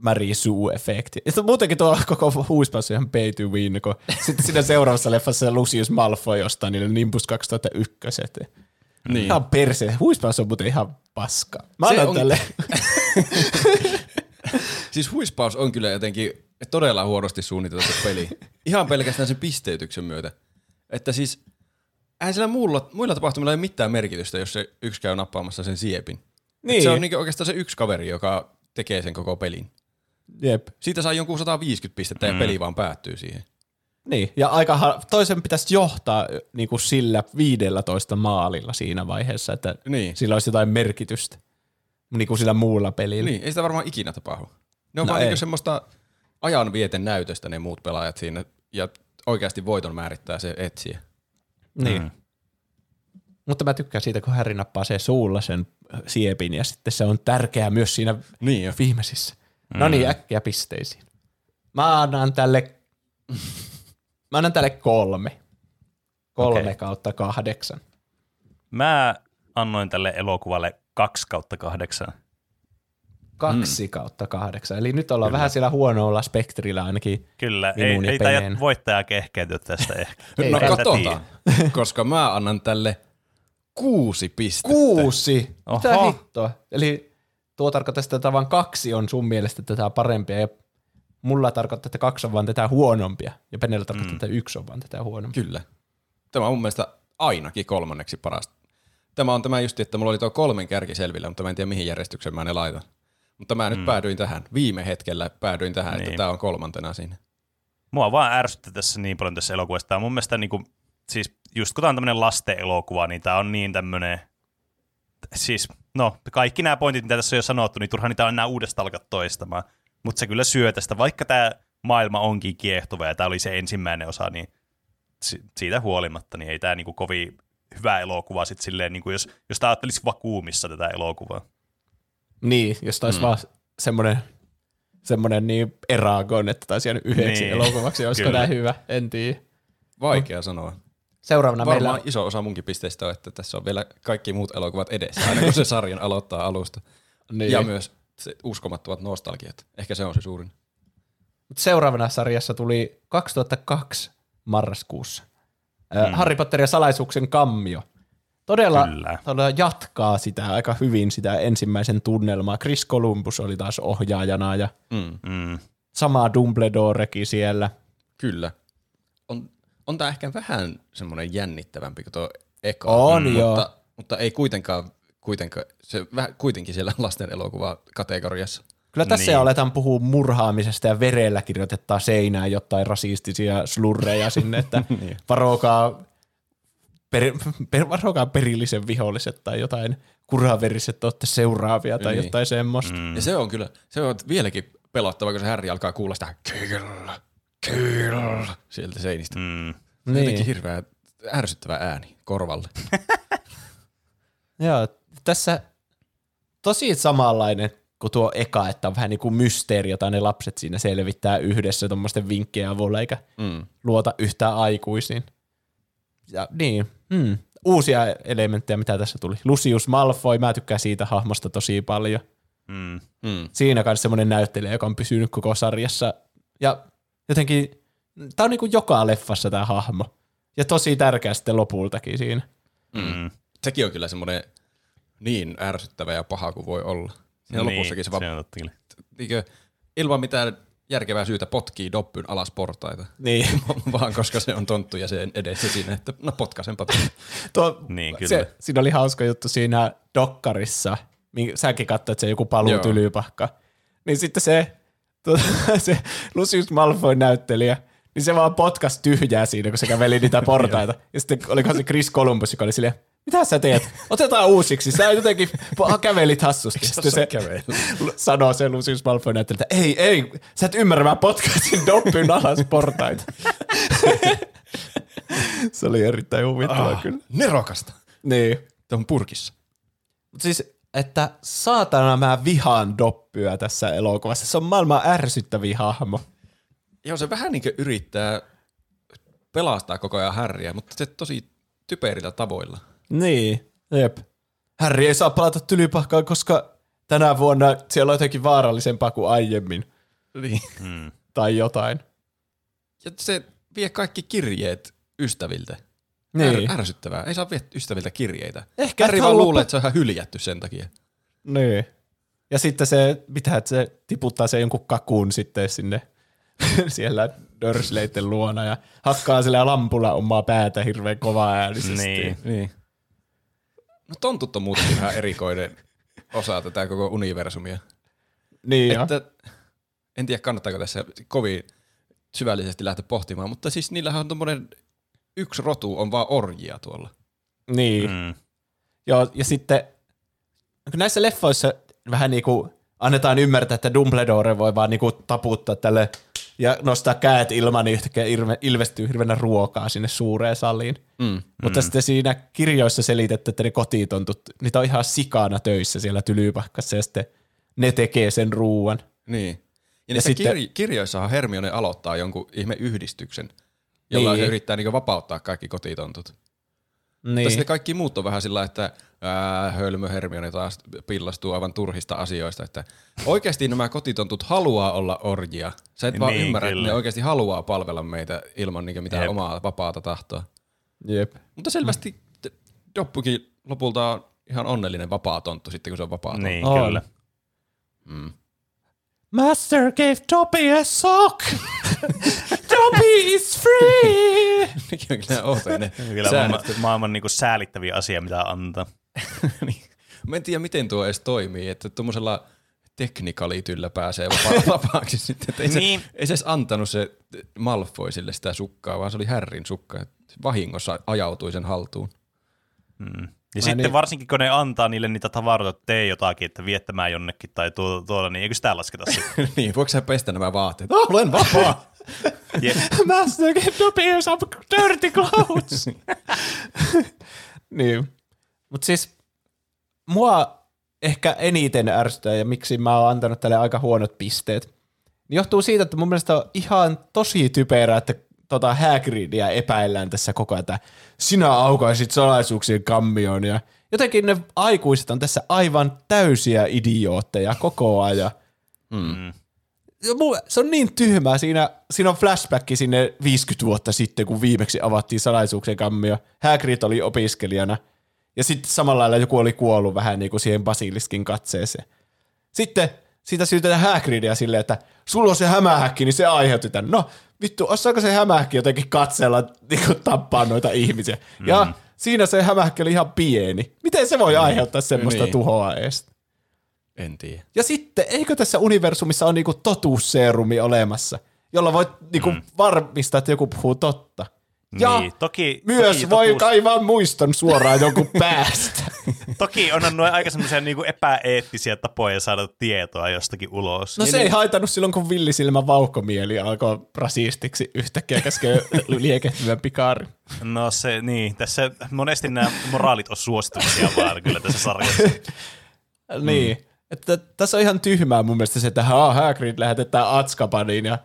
Mary Sue-efektiä. Ja muutenkin tuo koko huispaus on ihan pay to win, kun sitten siinä seuraavassa leffassa Lucius Malfoy ostaa niille Nimbus 2001. Niin. Ihan perse. Huispaus on muuten ihan paska. Mä Se annan on- tälle. Siis huispaus on kyllä jotenkin todella huonosti suunniteltu peli. Ihan pelkästään sen pisteytyksen myötä. Että siis, eihän sillä muulla, muilla tapahtumilla ei ole mitään merkitystä, jos se yksi käy nappaamassa sen siepin. Niin. Et Se on niinku oikeastaan se yksi kaveri, joka tekee sen koko pelin. Jep. Siitä saa jonkun 150 pistettä ja peli vaan päättyy siihen. Niin, ja aika toisen pitäisi johtaa niin kuin sillä 15 maalilla siinä vaiheessa, että Niin. sillä olisi jotain merkitystä. Niin kuin sillä muulla pelillä. Niin, ei sitä varmaan ikinä tapahdu. Ne on No vaan ei. niinku semmoista ajanvieten näytöstä ne muut pelaajat siinä, ja oikeasti voiton määrittää se etsiä. Niin. Mm. Mutta mä tykkään siitä, kun Harry nappaa se suulla sen siepin ja sitten se on tärkeää myös siinä Niin jo. viimeisissä. No niin, äkkiä pisteisiin. Mä annan tälle, mä annan tälle kolme. Kolme Okei. kautta kahdeksan. Mä annoin tälle elokuvalle 2 kautta 8. Kaksi mm. kautta kahdeksan. Eli nyt ollaan Kyllä. vähän siellä huonolla spektrillä ainakin. Kyllä, ei, ei Peneen. voittaja kehkeytyä tästä ehkä. Ei no katsotaan, koska mä annan tälle kuusi pistettä. Kuusi! Mitä Oho. hittoa? Eli tuo tarkoittaa sitä, että vain kaksi on sun mielestä tätä parempia ja mulla tarkoittaa, että kaksi on vaan tätä huonompia. Ja Penellä tarkoittaa, että yksi on vaan tätä huonompia. Kyllä. Tämä on mun mielestä ainakin kolmanneksi parasta. Tämä on tämä just, että mulla oli tuo kolmen kärki selvillä, mutta mä en tiedä mihin järjestykseen mä ne laitan. Mutta mä nyt päädyin tähän. Viime hetkellä päädyin tähän, niin. Niin. että tämä on kolmantena siinä. Mua vaan ärsyttää tässä niin paljon tässä elokuvassa. Tää on mun mielestä niinku, siis just kun tää on tämmönen lasten elokuva, niin tää on niin tämmönen, siis no kaikki nämä pointit, mitä tässä on jo sanottu, niin turha niitä on enää uudestaan alkaa toistamaan. Mutta se kyllä syö tästä, vaikka tämä maailma onkin kiehtova ja tämä oli se ensimmäinen osa, niin si- siitä huolimatta, niin ei tämä niinku kovin hyvä elokuva sitten silleen, niinku jos, jos tämä ajattelisi vakuumissa tätä elokuvaa. Niin, jos taisi mm. vaan semmoinen semmoinen niin eragon, että taisi jäänyt yhdeksi niin. Elokuvaksi, olisiko näin hyvä, en tiedä. Vaikea sanoa. Seuraavana Varmaan meillä meillä... iso osa munkin pisteistä on, että tässä on vielä kaikki muut elokuvat edessä, aina kun se sarjan aloittaa alusta. Niin. Ja myös se uskomattomat nostalgiat. Ehkä se on se suurin. Mut seuraavana sarjassa tuli 2002 marraskuussa mm. Harry Potter ja salaisuuksien kammio. Todella, Kyllä. todella jatkaa sitä aika hyvin, sitä ensimmäisen tunnelmaa. Chris Columbus oli taas ohjaajana ja Mm. Mm. sama Dumbledorekin siellä. Kyllä. on, on tämä ehkä vähän semmoinen jännittävämpi kuin tuo eka. On, mutta, joo. Mutta ei kuitenkaan, kuitenkaan se vähän kuitenkin siellä lasten elokuva kategoriassa. Kyllä tässä Niin. aletaan puhua murhaamisesta ja verellä kirjoitetaan seinään jotain rasistisia slurreja sinne, että Niin. varokaa, per, per, varokaa perillisen viholliset tai jotain kuraveriset olette seuraavia tai Niin. jotain semmoista. Mm. Ja se on kyllä, se on vieläkin pelottava, kun se härri alkaa kuulla sitä kill, kill sieltä seinistä. Mm. Mm. Niin. Jotenkin Niin. hirveä ärsyttävä ääni korvalle. Joo, tässä tosi samanlainen kuin tuo eka, että on vähän niin kuin mysteeri, jota ne lapset siinä selvittää yhdessä tuommoisten vinkkien avulla, eikä Mm. luota yhtään aikuisiin. Ja niin, hmm. uusia elementtejä, mitä tässä tuli. Lucius Malfoy, mä tykkään siitä hahmosta tosi paljon. Mm. Mm. Siinä kanssa semmoinen näyttelijä, joka on pysynyt koko sarjassa. Ja jotenkin, tää on niin kuin joka leffassa tämä hahmo. Ja tosi tärkeä sitten lopultakin siinä. Mm. Sekin on kyllä semmoinen niin ärsyttävä ja paha kuin voi olla. Siinä niin, lopussakin se, se va- on totta kyllä. niinkö, ilman mitään järkevää syytä potkii doppyn alas portaita. Niin. Vaan koska se on tonttu ja sen edessä siinä, että no potkaisenpa. Tuo, Niin, kyllä. Se, siinä oli hauska juttu siinä dokkarissa, minkä säkin katsoit, että se joku paluu tylypahka. Niin sitten se, tuo, se Lucius Malfoy näyttelijä, niin se vaan potkas tyhjää siinä, kun se käveli niitä portaita. ja sitten olikohan se Chris Columbus, joka oli silleen, mitä sä teet? Otetaan uusiksi. Sä jotenkin kävelit hassusti. Sitten se sanoo se Lucius Malfoy näyttelijä, että ei, ei, sä et ymmärrä, mä potkasin doppyn alas portaita. se oli erittäin huvittava Ah, kyllä. nerokasta. Niin. Tuon purkissa. Mut siis, että saatana mä vihaan doppyä tässä elokuvassa. Se on maailman ärsyttävin hahmo. Joo, se vähän niin yrittää pelastaa koko ajan Harryä, mutta se tosi typerillä tavoilla. Niin. Jep. Harry ei saa palata tylypahkaan, koska tänä vuonna siellä on jotenkin vaarallisempaa kuin aiemmin. Niin. Mm. Tai jotain. Ja se vie kaikki kirjeet ystäviltä. Niin. Är, ärsyttävää. Ei saa ystäviltä kirjeitä. Ehkä Harry vaan luulee, että se on ihan hyljätty sen takia. Niin. Ja sitten se, mitä, että se tiputtaa se jonkun kakun sitten sinne siellä Dursleyten luona ja hakkaa sillä lampulla omaa päätä hirveän kovaa äänisesti. Niin. Niin. No tontut on muutenkin vähän erikoinen osa tätä koko universumia. Niin jo. Että, en tiedä kannattaako tässä kovin syvällisesti lähteä pohtimaan, mutta siis niillähän on tommonen yksi rotu on vaan orjia tuolla. Niin. Mm. Joo, ja sitten kun näissä leffoissa vähän niin kuin annetaan ymmärtää, että Dumbledore voi vaan niin kuin taputtaa tälle ja nostaa käät ilman, niin yhtäkkiä ilme, ilmestyy hirveänä ruokaa sinne suureen saliin. Mm. Mutta sitten siinä kirjoissa selitetty, että ne kotitontut, niitä on ihan sikana töissä siellä tylypahkassa ja sitten ne tekee sen ruuan. Niin. Ja, Ja sitten- sitten, kir- kirjoissahan Hermione aloittaa jonkun ihme yhdistyksen, jolla Niin. niin. se yrittää niinku vapauttaa kaikki kotitontut. Niin. Niin. Mutta sitten kaikki muut on vähän sillä, että ää, hölmö Hermione taas pillastuu aivan turhista asioista, että oikeasti nämä kotitontut haluaa olla orjia. Sä et vaan Niin, ymmärrä, kyllä. että ne oikeasti haluaa palvella meitä ilman niinku mitään Jep. omaa vapaata tahtoa. Jep. Mutta selvästi mm. Doppukin lopulta on ihan onnellinen vapaa tonttu sitten, kun se on vapaa tonttu. Niin, On. kyllä. Mm. Master gave Toby a sock. Toby is free. Kyllä outoja ne Kyllä säännöt. maailman, maailman niinku säällittäviä asia, mitä antaa. niin. Mä en tiedä, miten tuo edes toimii, että tuommoisella teknikalityllä pääsee vapaa- vapaaksi sitten. Että ei, se, Niin. ei se edes antanut se Malfoy sille sitä sukkaa, vaan se oli Härrin sukka. että se Vahingossa ajautui sen haltuun. Mm. Ja sitten niin. varsinkin, kun ne antaa niille niitä tavaroita, että tee jotakin, että viettämään jonnekin tai tuolla, tuolla niin eikö sitä lasketa sitten? niin, voiko sä pestä nämä vaatteet? Oh, olen vapaa! Jep. Master gave Toby some dirty clothes. niin. Mutta siis mua ehkä eniten ärsyttää ja miksi mä oon antanut tälle aika huonot pisteet, niin johtuu siitä, että mun mielestä on ihan tosi typerää, että tota Hagridia epäillään tässä koko ajan, että sinä aukaisit salaisuuksien kammion ja jotenkin ne aikuiset on tässä aivan täysiä idiootteja koko ajan. Mm. Mulle- se on niin tyhmää. Siinä, siinä on flashback sinne 50 vuotta sitten, kun viimeksi avattiin salaisuuksien kammio. Hagrid oli opiskelijana. Ja sitten samalla lailla joku oli kuollut vähän niin kuin siihen basiliskin katseeseen. Sitten siitä syytetään Hagridia silleen, että sulla on se hämähäkki, niin se aiheutti tämän. No, vittu, osaako se hämähäkki jotenkin katsella niin kuin tappaa noita ihmisiä? Mm. Ja siinä se hämähäkki oli ihan pieni. Miten se voi aiheuttaa semmoista Niin. tuhoa edes? En tiedä. Ja sitten, eikö tässä universumissa ole niinku totuusseerumi olemassa, jolla voit niinku mm. varmistaa, että joku puhuu totta? Ja Niin, toki, myös toki voi totuus- kaivaa muiston suoraan jonkun päästä. Toki on noin aika semmoisia niinku epäeettisiä tapoja saada tietoa jostakin ulos. No se ei haitannut silloin, kun villisilmä vauhkomieli alkoi rasistiksi yhtäkkiä käskee liekehtivän pikaarin. No se, niin. Tässä monesti nämä moraalit on suosituksia vaan kyllä tässä sarjassa. Mm. Että tässä on ihan tyhmää mun mielestä se, että haa, Hagrid lähetetään Atskabaniin ja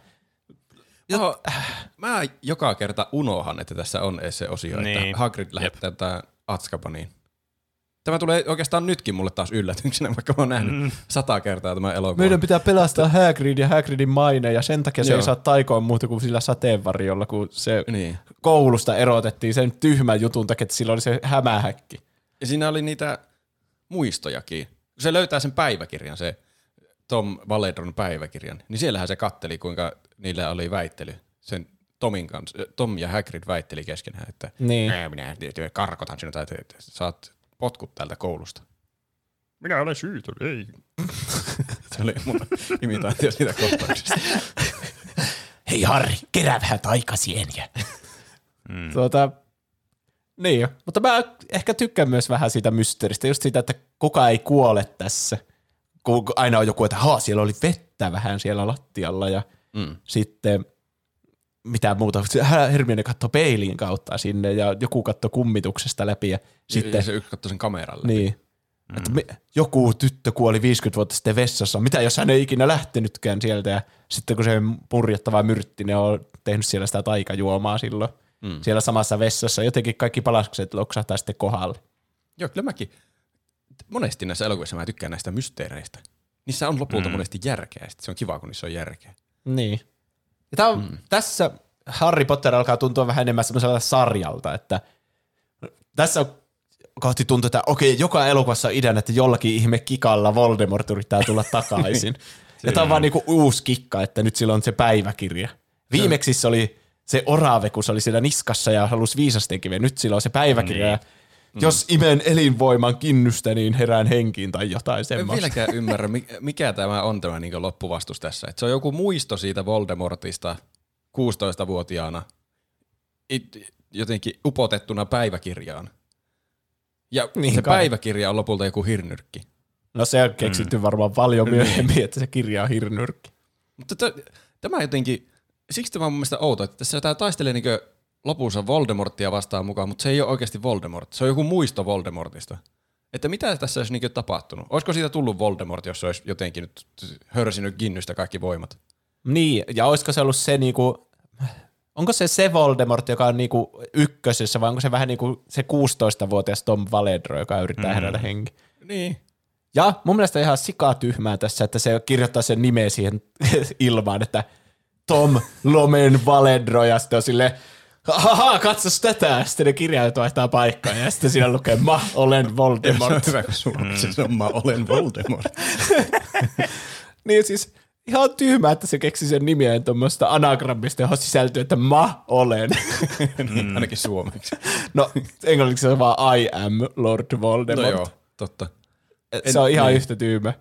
Joo, mä joka kerta unohan, että tässä on edes se osio, niin. Että Hagrid lähettää tätä Atskabaniin. Tämä tulee oikeastaan nytkin mulle taas yllätyksenä, vaikka mä oon nähnyt mm. sata kertaa tämän elokuvan. meidän pitää pelastaa Hagrid ja Hagridin maine ja sen takia se Joo. ei saa taikoa muuta kuin sillä sateenvarjolla, kun se Niin. koulusta erotettiin sen tyhmän jutun takia, että sillä oli se hämähäkki. Ja siinä oli niitä muistojakin. Kun se löytää sen päiväkirjan, se Tom Valedron päiväkirjan, niin siellähän se katteli, kuinka niillä oli väittely. Sen Tomin kanssa, Tom ja Hagrid väitteli keskenään, että Niin. "Ää, minä karkotan sinut, että saat potkut täältä koulusta. Minä olen syytön, ei. se oli mun imitaatio siitä kohtauksesta. Hei Harri, kerää vähän taikasieniä. Mm. Tuota, niin, mutta mä ehkä tykkään myös vähän siitä mysteeristä, just siitä, että kuka ei kuole tässä. Kun aina on joku, että haa, siellä oli vettä vähän siellä lattialla ja mm. sitten mitä muuta. Hermione katsoi peiliin kautta sinne ja joku katsoi kummituksesta läpi ja Sitten sitten se yksi katsoi sen kameralle. niin. Mm. Että me, joku tyttö kuoli 50 vuotta sitten vessassa. Mitä jos hän ei ikinä lähtenytkään sieltä ja sitten kun se purjettava myrttinen on tehnyt siellä sitä taikajuomaa silloin mm. siellä samassa vessassa, jotenkin kaikki palaskset loksahtaa sitten kohdalle. Joo, kyllä mäkin. Monesti näissä elokuvissa mä tykkään näistä mysteereistä. Niissä on lopulta mm. monesti järkeä, se on kiva, kun niissä on järkeä. Niin. Ja tää on, mm. Tässä Harry Potter alkaa tuntua vähän enemmän semmoiselta sarjalta, että tässä on kohti tuntuu, että okei, joka elokuvassa on ideana, että jollakin ihme kikalla Voldemort yrittää tulla takaisin. ja tämä on vaan niinku uusi kikka, että nyt sillä on se päiväkirja. Viimeksi se oli se orave, kun se oli siellä niskassa ja halusi viisasten kiveä. Nyt sillä on se päiväkirja. Niin. Jos imen elinvoiman kinnystä, niin herään henkiin tai jotain En semmoista. vieläkään ymmärrä, mi- mikä tämä on tämä niin loppuvastus tässä. Et se on joku muisto siitä Voldemortista 16-vuotiaana it, jotenkin upotettuna päiväkirjaan. Ja Niin niin se kai. päiväkirja on lopulta joku hirnyrkki. No se on keksitty varmaan paljon myöhemmin, että se kirja on hirnyrkki. Mutta t- tämä jotenkin, siksi tämä on mun mielestä outo, että tässä tämä taistelee niin lopussa Voldemorttia vastaan mukaan, mutta se ei ole oikeasti Voldemort. Se on joku muisto Voldemortista. Että mitä tässä olisi niin tapahtunut? Olisiko siitä tullut Voldemort, jos se olisi jotenkin nyt hörsinyt Ginnystä kaikki voimat? Niin, ja olisiko se ollut se niinku, onko se se Voldemort, joka on niinku ykkösessä, vai onko se vähän niinku se 16-vuotias Tom Valedro, joka yrittää mm. herätä henki? Niin. Ja mun mielestä ihan sikatyhmää tässä, että se kirjoittaa sen nimeä siihen ilmaan, että Tom Lomen Valedro, ja sitten on silleen, haha, katsos tätä, sitten ne kirjaimet vaihtaa paikkaa, ja sitten siinä lukee, mä olen Se on Voldemort. hyvä, kun suomeksi se on mä olen Voldemort. Niin siis ihan tyhmää, että se keksi sen nimeä tuommoista anagrammista, johon sisältyy, että mä olen. niin, ainakin suomeksi. No, englanniksi se on vaan I am Lord No Voldemort. joo, totta. Et se on ihan niin. yhtä tyhmä.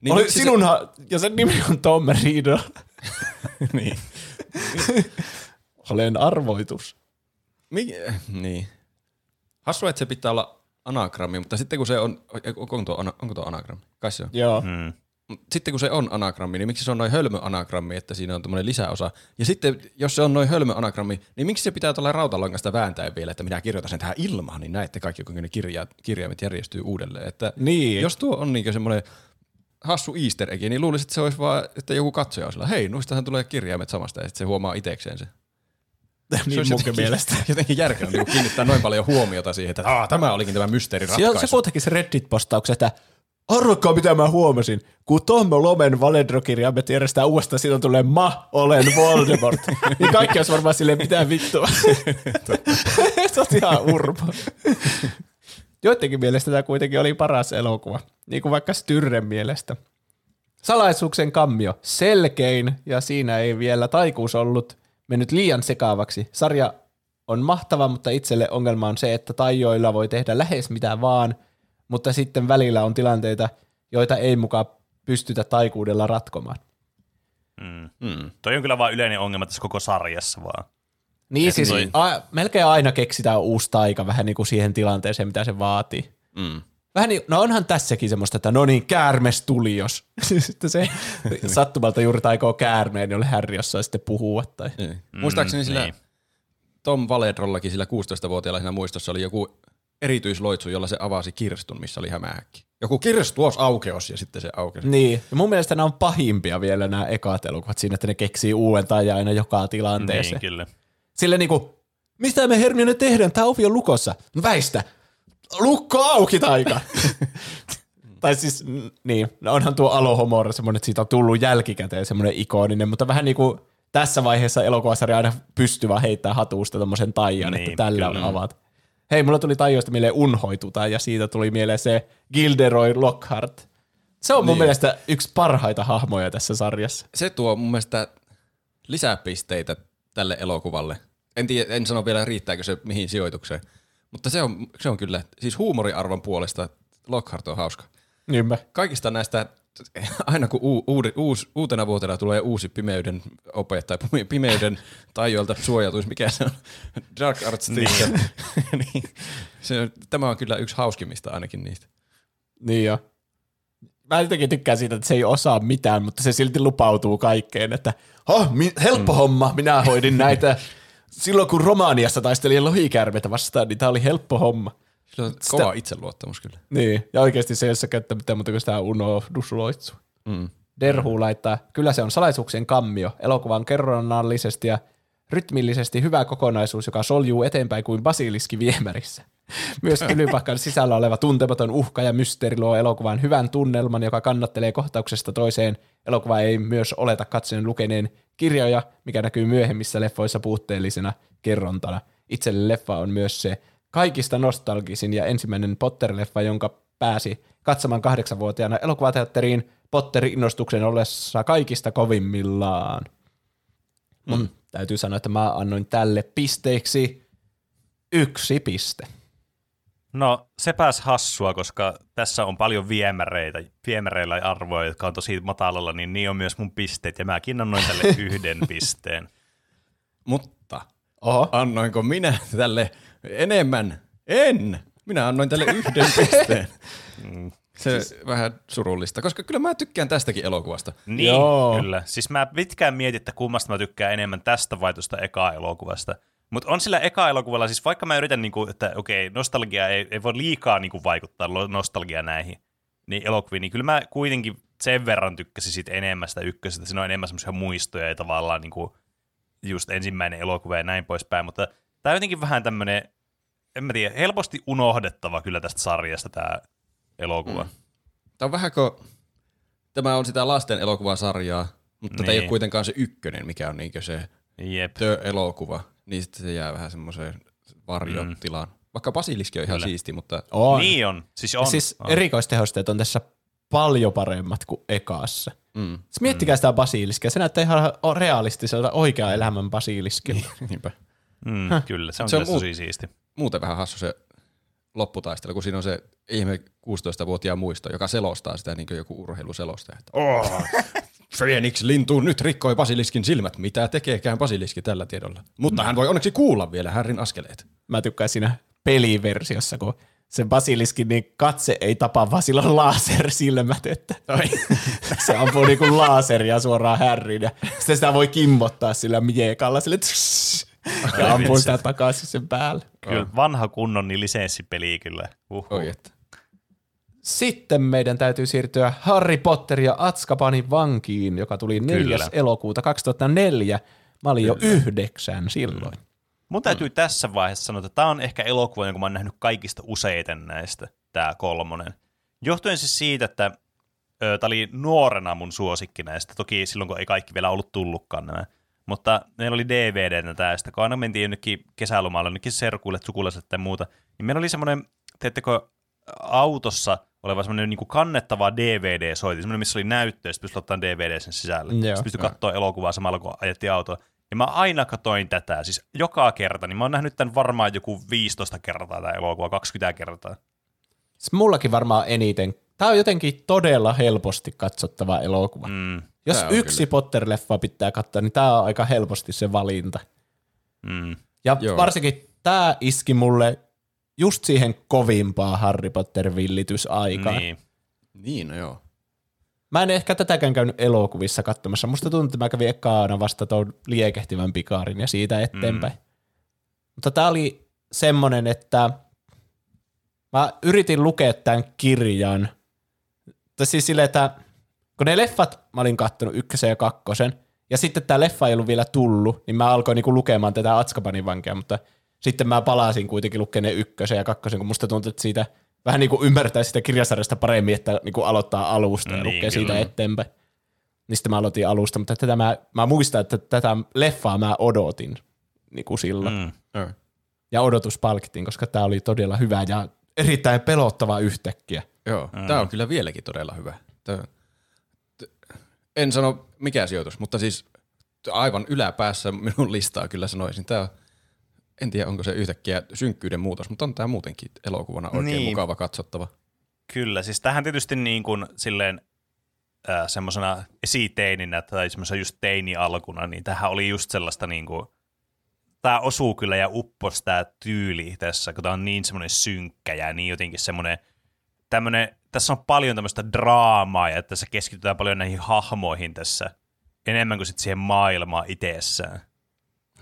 Niin Oli se- sinunhan, ja sen nimi on Tom Riddle. niin. Olen arvoitus. Mi- niin. Hassua, että se pitää olla anagrammi, mutta sitten kun se on, onko tuo, onko tuo anagrammi? Kai se on. Joo. Mm. Mut Sitten kun se on anagrammi, niin miksi se on noin hölmö anagrammi, että siinä on tämmöinen lisäosa? Ja sitten jos se on noin hölmö anagrammi, niin miksi se pitää tällä rautalangasta vääntää vielä, että minä kirjoitan sen tähän ilmaan, niin näette kaikki, kuinka ne kirja, kirjaimet järjestyy uudelleen. Että Niin. Jos tuo on niin semmoinen hassu easter egg, niin luulisin, että se olisi vaan, että joku katsoja on sillä, hei, noistahan tulee kirjaimet samasta, ja sitten se huomaa itekseen se. Se niin olisi munkin jotenkin- mielestä. Jotenkin järkeä niin kiinnittää noin paljon huomiota siihen, että Aa, tämä olikin tämä mysteeriratkaisu. Siellä on se kuitenkin se Reddit-postaukset, että arvokkaa mitä mä huomasin. Kun Tom Lomen Valedro-kirjaimet järjestää uudestaan, siitä tulee mä olen Voldemort. niin kaikki olisi varmaan silleen, mitä vittua. se on ihan urpo. Joidenkin mielestä tämä kuitenkin oli paras elokuva. Niin kuin vaikka Styrren mielestä. Salaisuuksien kammio, selkein, ja siinä ei vielä taikuus ollut mennyt liian sekaavaksi. Sarja on mahtava, mutta itselle ongelma on se, että taijoilla voi tehdä lähes mitä vaan, mutta sitten välillä on tilanteita, joita ei mukaan pystytä taikuudella ratkomaan. Mm. Mm. Toi on kyllä vaan yleinen ongelma tässä koko sarjassa vaan. Niin Et siis toi- a, melkein aina keksitään uusi taika vähän niin kuin siihen tilanteeseen, mitä se vaatii. Mm. Vähän niin, no onhan tässäkin semmoista, että no niin, käärmes tuli, jos sitten se sattumalta juuri taikoo käärmeen, jolle Harry osaa sitten puhua. Tai. Niin. Muistaakseni sillä niin. Tom Valedrollakin sillä 16-vuotiaalla siinä muistossa oli joku erityisloitsu, jolla se avasi kirstun, missä oli hämähäkki. Joku kirstuos aukeos ja sitten se aukesi. Niin, ja mun mielestä nämä on pahimpia vielä nämä ekat elokuvat siinä, että ne keksii uuden taian aina joka tilanteeseen. Niin, kyllä. Sille niinku, mistä me Hermione tehdään? Tämä ovi on lukossa. No väistä. Lukko auki taika. tai siis, niin, no onhan tuo Alohomora semmoinen, että siitä on tullut jälkikäteen semmoinen ikoninen, mutta vähän niin kuin tässä vaiheessa elokuvasarja aina pystyy vaan heittää hatusta tommosen taian, Niin, että tällä kyllä. on avat. Hei, mulla tuli taijoista mieleen unhoituta ja siitä tuli mieleen se Gilderoy Lockhart. Se on mun Niin. mielestä yksi parhaita hahmoja tässä sarjassa. Se tuo mun mielestä lisäpisteitä tälle elokuvalle. En, tiedä, en sano vielä riittääkö se mihin sijoitukseen, mutta se on, se on kyllä, siis huumoriarvon puolesta Lockhart on hauska. Niinpä. Kaikista näistä, aina kun u, uud, uus, uutena vuotena tulee uusi pimeyden ope tai pime- pimeyden tajoilta suojautuisi, mikä se on, Dark Arts teacher. niin. se, tämä on kyllä yksi hauskimmista ainakin niistä. Niin jo. Mä jotenkin tykkään siitä, että se ei osaa mitään, mutta se silti lupautuu kaikkeen, että oh, mi- helppo mm. homma, minä hoidin näitä. Silloin kun Romaniassa taisteli lohikärmeitä vastaan, niin tämä oli helppo homma. Sillä on kova itseluottamus kyllä. Niin, ja oikeasti se ei ole käyttää mitään muuta kuin sitä unohdusloitsua. Mm. Derhu laittaa, kyllä se on salaisuuksien kammio, elokuvan kerronnallisesti ja rytmillisesti hyvä kokonaisuus, joka soljuu eteenpäin kuin basiliski viemärissä. Myös Tylypahkan sisällä oleva tuntematon uhka ja mysteeri luo elokuvan hyvän tunnelman, joka kannattelee kohtauksesta toiseen. Elokuva ei myös oleta katsojen lukeneen kirjoja, mikä näkyy myöhemmissä leffoissa puutteellisena kerrontana. Itselle leffa on myös se kaikista nostalgisin ja ensimmäinen Potter-leffa, jonka pääsi katsomaan kahdeksanvuotiaana elokuvateatteriin Potterin innostuksen ollessa kaikista kovimmillaan. Mun täytyy sanoa, että mä annoin tälle pisteeksi yksi piste. No sepäs hassua, koska tässä on paljon viemäreitä, viemäreillä arvoja, jotka on tosi matalalla, niin niin on myös mun pisteet, ja mäkin annoin tälle yhden pisteen. Mutta Oho. annoinko minä tälle enemmän? En! Minä annoin tälle yhden pisteen. Se siis... vähän surullista, koska kyllä mä tykkään tästäkin elokuvasta. Niin, Joo. kyllä. Siis mä pitkään mietin, että kummasta mä tykkään enemmän tästä vai tuosta eka elokuvasta. Mutta on sillä eka elokuvalla, siis vaikka mä yritän, niinku, että okei, nostalgia ei, ei voi liikaa niinku, vaikuttaa nostalgia näihin niin elokuviin, niin kyllä mä kuitenkin sen verran tykkäsin siitä enemmän sitä ykkösestä. Siinä on enemmän semmoisia muistoja ja tavallaan niinku, just ensimmäinen elokuva ja näin poispäin, mutta tämä on jotenkin vähän tämmöinen, en mä tiedä, helposti unohdettava kyllä tästä sarjasta tämä elokuva. Mm. Tämä on vähän kuin, tämä on sitä lasten elokuvasarjaa, mutta niin. tämä ei Niin. ole kuitenkaan se ykkönen, mikä on niinkö se Jep. The-elokuva. Niin sitten se jää vähän semmoiseen varjotilaan. Mm. Vaikka Basiliski on ihan Kyllä. siisti, mutta On. Niin on. Siis on. Ja siis on. erikoistehosteet on tässä paljon paremmat kuin ekaassa. mm. Siis miettikää sitä basiliskia. Se näyttää ihan realistiselta oikea elämän basiliskilta. niinpä. Mm, kyllä, se on, Se on muut- tosi siisti. Muuten vähän hassu se lopputaistelu, kun siinä on se ihme 16-vuotiaan muisto, joka selostaa sitä niin kuin joku urheiluselostaja. Että, oh, Phoenix lintu nyt rikkoi Basiliskin silmät. Mitä tekeekään Basiliski tällä tiedolla? Mutta hän voi onneksi kuulla vielä Härrin askeleet. Mä tykkään siinä peliversiossa, kun se basiliskin niin katse ei tapa, vaan sillä on lasersilmät, että se ampuu niinku laseria suoraan härriin ja sitten sitä voi kimmottaa sillä miekalla sille tss, ja ampuu sitä takaisin sen päälle. Kyllä, vanha kunnon niin lisenssipeli kyllä. Uhuh. Oi, että. Sitten meidän täytyy siirtyä Harry Potter ja Atskabanin vankiin, joka tuli 4. Kyllä. elokuuta 2004. Mä olin jo yhdeksän silloin. Mun täytyy mm. tässä vaiheessa sanoa, että tämä on ehkä elokuva, jonka mä oon nähnyt kaikista useiten näistä, tämä kolmonen. Johtuen siis siitä, että tämä oli nuorena mun suosikki näistä, toki silloin kun ei kaikki vielä ollut tullutkaan nämä. Mutta meillä oli DVD tästä, kun aina mentiin jonnekin kesälomalle, jonnekin serkuille, sukulaiset tai muuta, niin meillä oli semmoinen, teettekö, autossa oleva semmoinen niin kannettava DVD-soitin, semmoinen, missä oli näyttö, ja sitten pystyi ottamaan DVD sen sisälle. Joo. Sitten pystyi katsoa elokuvaa samalla, kun ajettiin autoa. Ja mä aina katoin tätä, siis joka kerta, niin mä oon nähnyt tämän varmaan joku 15 kertaa tämä elokuva, 20 kertaa. Siis mullakin varmaan eniten. Tämä on jotenkin todella helposti katsottava elokuva. Mm, Jos yksi Potter-leffa pitää katsoa, niin tämä on aika helposti se valinta. mm. Ja Joo. varsinkin tämä iski mulle just siihen kovimpaa Harry Potter-villitysaikaan. Niin. Niin, no joo. Mä en ehkä tätäkään käynyt elokuvissa katsomassa. Musta tuntuu, että mä kävin ekaana vasta tuon liekehtivän pikaarin ja siitä eteenpäin. Mm. Mutta tää oli semmonen, että mä yritin lukea tämän kirjan. Tai siis silleen, että kun ne leffat mä olin kattonut ykkösen ja kakkosen, ja sitten tämä leffa ei ollut vielä tullut, niin mä alkoin niinku lukemaan tätä Atskabanin vankia, mutta sitten mä palasin kuitenkin lukemaan ne ykkösen ja kakkosen, kun musta tuntui, että siitä vähän niin kuin ymmärtää sitä kirjasarjasta paremmin, että niin kuin aloittaa alusta ja Niin, lukee siitä kyllä. eteenpäin. Niin sitten mä aloitin alusta, mutta tätä mä, mä muistan, että tätä leffaa mä odotin niin kuin silloin. Mm. Mm. Ja odotus palkittiin, koska tämä oli todella hyvä ja erittäin pelottava yhtäkkiä. Joo, mm. tämä on kyllä vieläkin todella hyvä. Tää, t- en sano mikä sijoitus, mutta siis aivan yläpäässä minun listaa kyllä sanoisin. Tämä on, en tiedä onko se yhtäkkiä synkkyyden muutos, mutta on tämä muutenkin elokuvana oikein Niin. mukava katsottava. Kyllä, siis tähän tietysti niin kuin silleen äh, semmoisena esiteininä tai semmoisena just teini-alkuna, niin tähän oli just sellaista niin kuin, tämä osuu kyllä ja uppos tämä tyyli tässä, kun tämä on niin semmoinen synkkä ja niin jotenkin semmoinen, tämmöinen, tässä on paljon tämmöistä draamaa ja tässä keskitytään paljon näihin hahmoihin tässä, enemmän kuin sitten siihen maailmaan itsessään.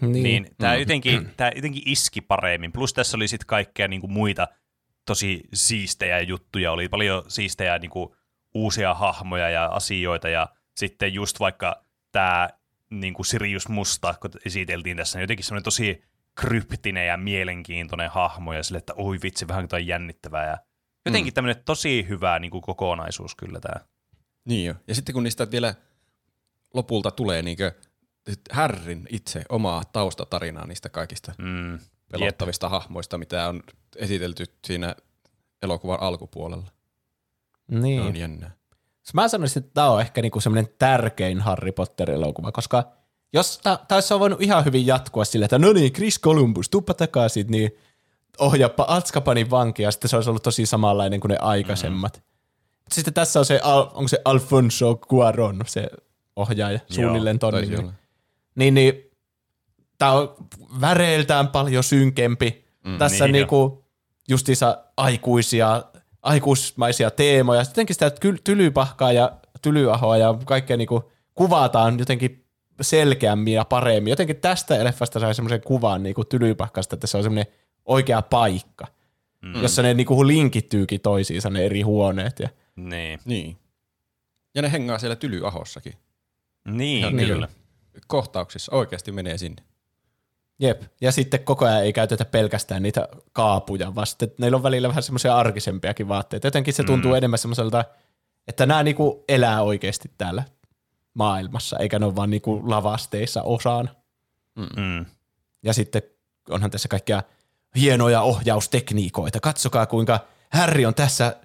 Niin, niin tämä, jotenkin, tämä jotenkin iski paremmin. Plus tässä oli sitten kaikkea niin kuin muita tosi siistejä juttuja. Oli paljon siistejä niin kuin uusia hahmoja ja asioita. Ja sitten just vaikka tämä niin kuin Sirius Musta, kun esiteltiin tässä, niin jotenkin semmoinen tosi kryptinen ja mielenkiintoinen hahmo. Ja sille, että oi vitsi, vähän toi jännittävää. Ja jotenkin mm. tämmöinen tosi hyvä niin kuin kokonaisuus kyllä tämä. Niin jo. Ja sitten kun niistä vielä lopulta tulee niinkö Härrin itse omaa taustatarinaa niistä kaikista Mm. pelottavista Jep. hahmoista, mitä on esitelty siinä elokuvan alkupuolella. Niin. Se on jännää. Mä sanoisin, että tämä on ehkä niinku semmoinen tärkein Harry Potter-elokuva, koska jos tämä olisi voinut ihan hyvin jatkua sillä, että no niin, Chris Columbus, tuppa takaisin, niin ohjaappa Azkabanin vanki, ja sitten se olisi ollut tosi samanlainen kuin ne aikaisemmat. Mm-hmm. Sitten tässä on se, Al- onko se Alfonso Cuaron, se ohjaaja, suunnilleen ton Taisi nimi. olla. Niin, niin tämä on väreiltään paljon synkempi. Mm, Tässä niin niin niinku justiinsa aikuisia, aikuismaisia teemoja. Jotenkin sitä tylypahkaa ja tylyahoa ja kaikkea niinku kuvataan jotenkin selkeämmin ja paremmin. Jotenkin tästä leffasta sai semmoisen kuvan niinku tylypahkasta, että se on semmoinen oikea paikka, mm. jossa ne niinku linkittyykin toisiinsa ne eri huoneet. Ja Niin. Niin. Ja ne hengaa siellä Tylyahossakin. Niin, Ihan kyllä. kyllä. Kohtauksissa oikeasti menee sinne. Jep. Ja sitten koko ajan ei käytetä pelkästään niitä kaapuja, vaan sitten neillä on välillä vähän semmoisia arkisempiakin vaatteita. Jotenkin se tuntuu mm. enemmän semmoiselta, että nämä niinku elää oikeasti täällä maailmassa, eikä ne ole vaan niinku lavasteissa osaan. Mm. Ja sitten onhan tässä kaikkia hienoja ohjaustekniikoita. Katsokaa, kuinka Harry on tässä,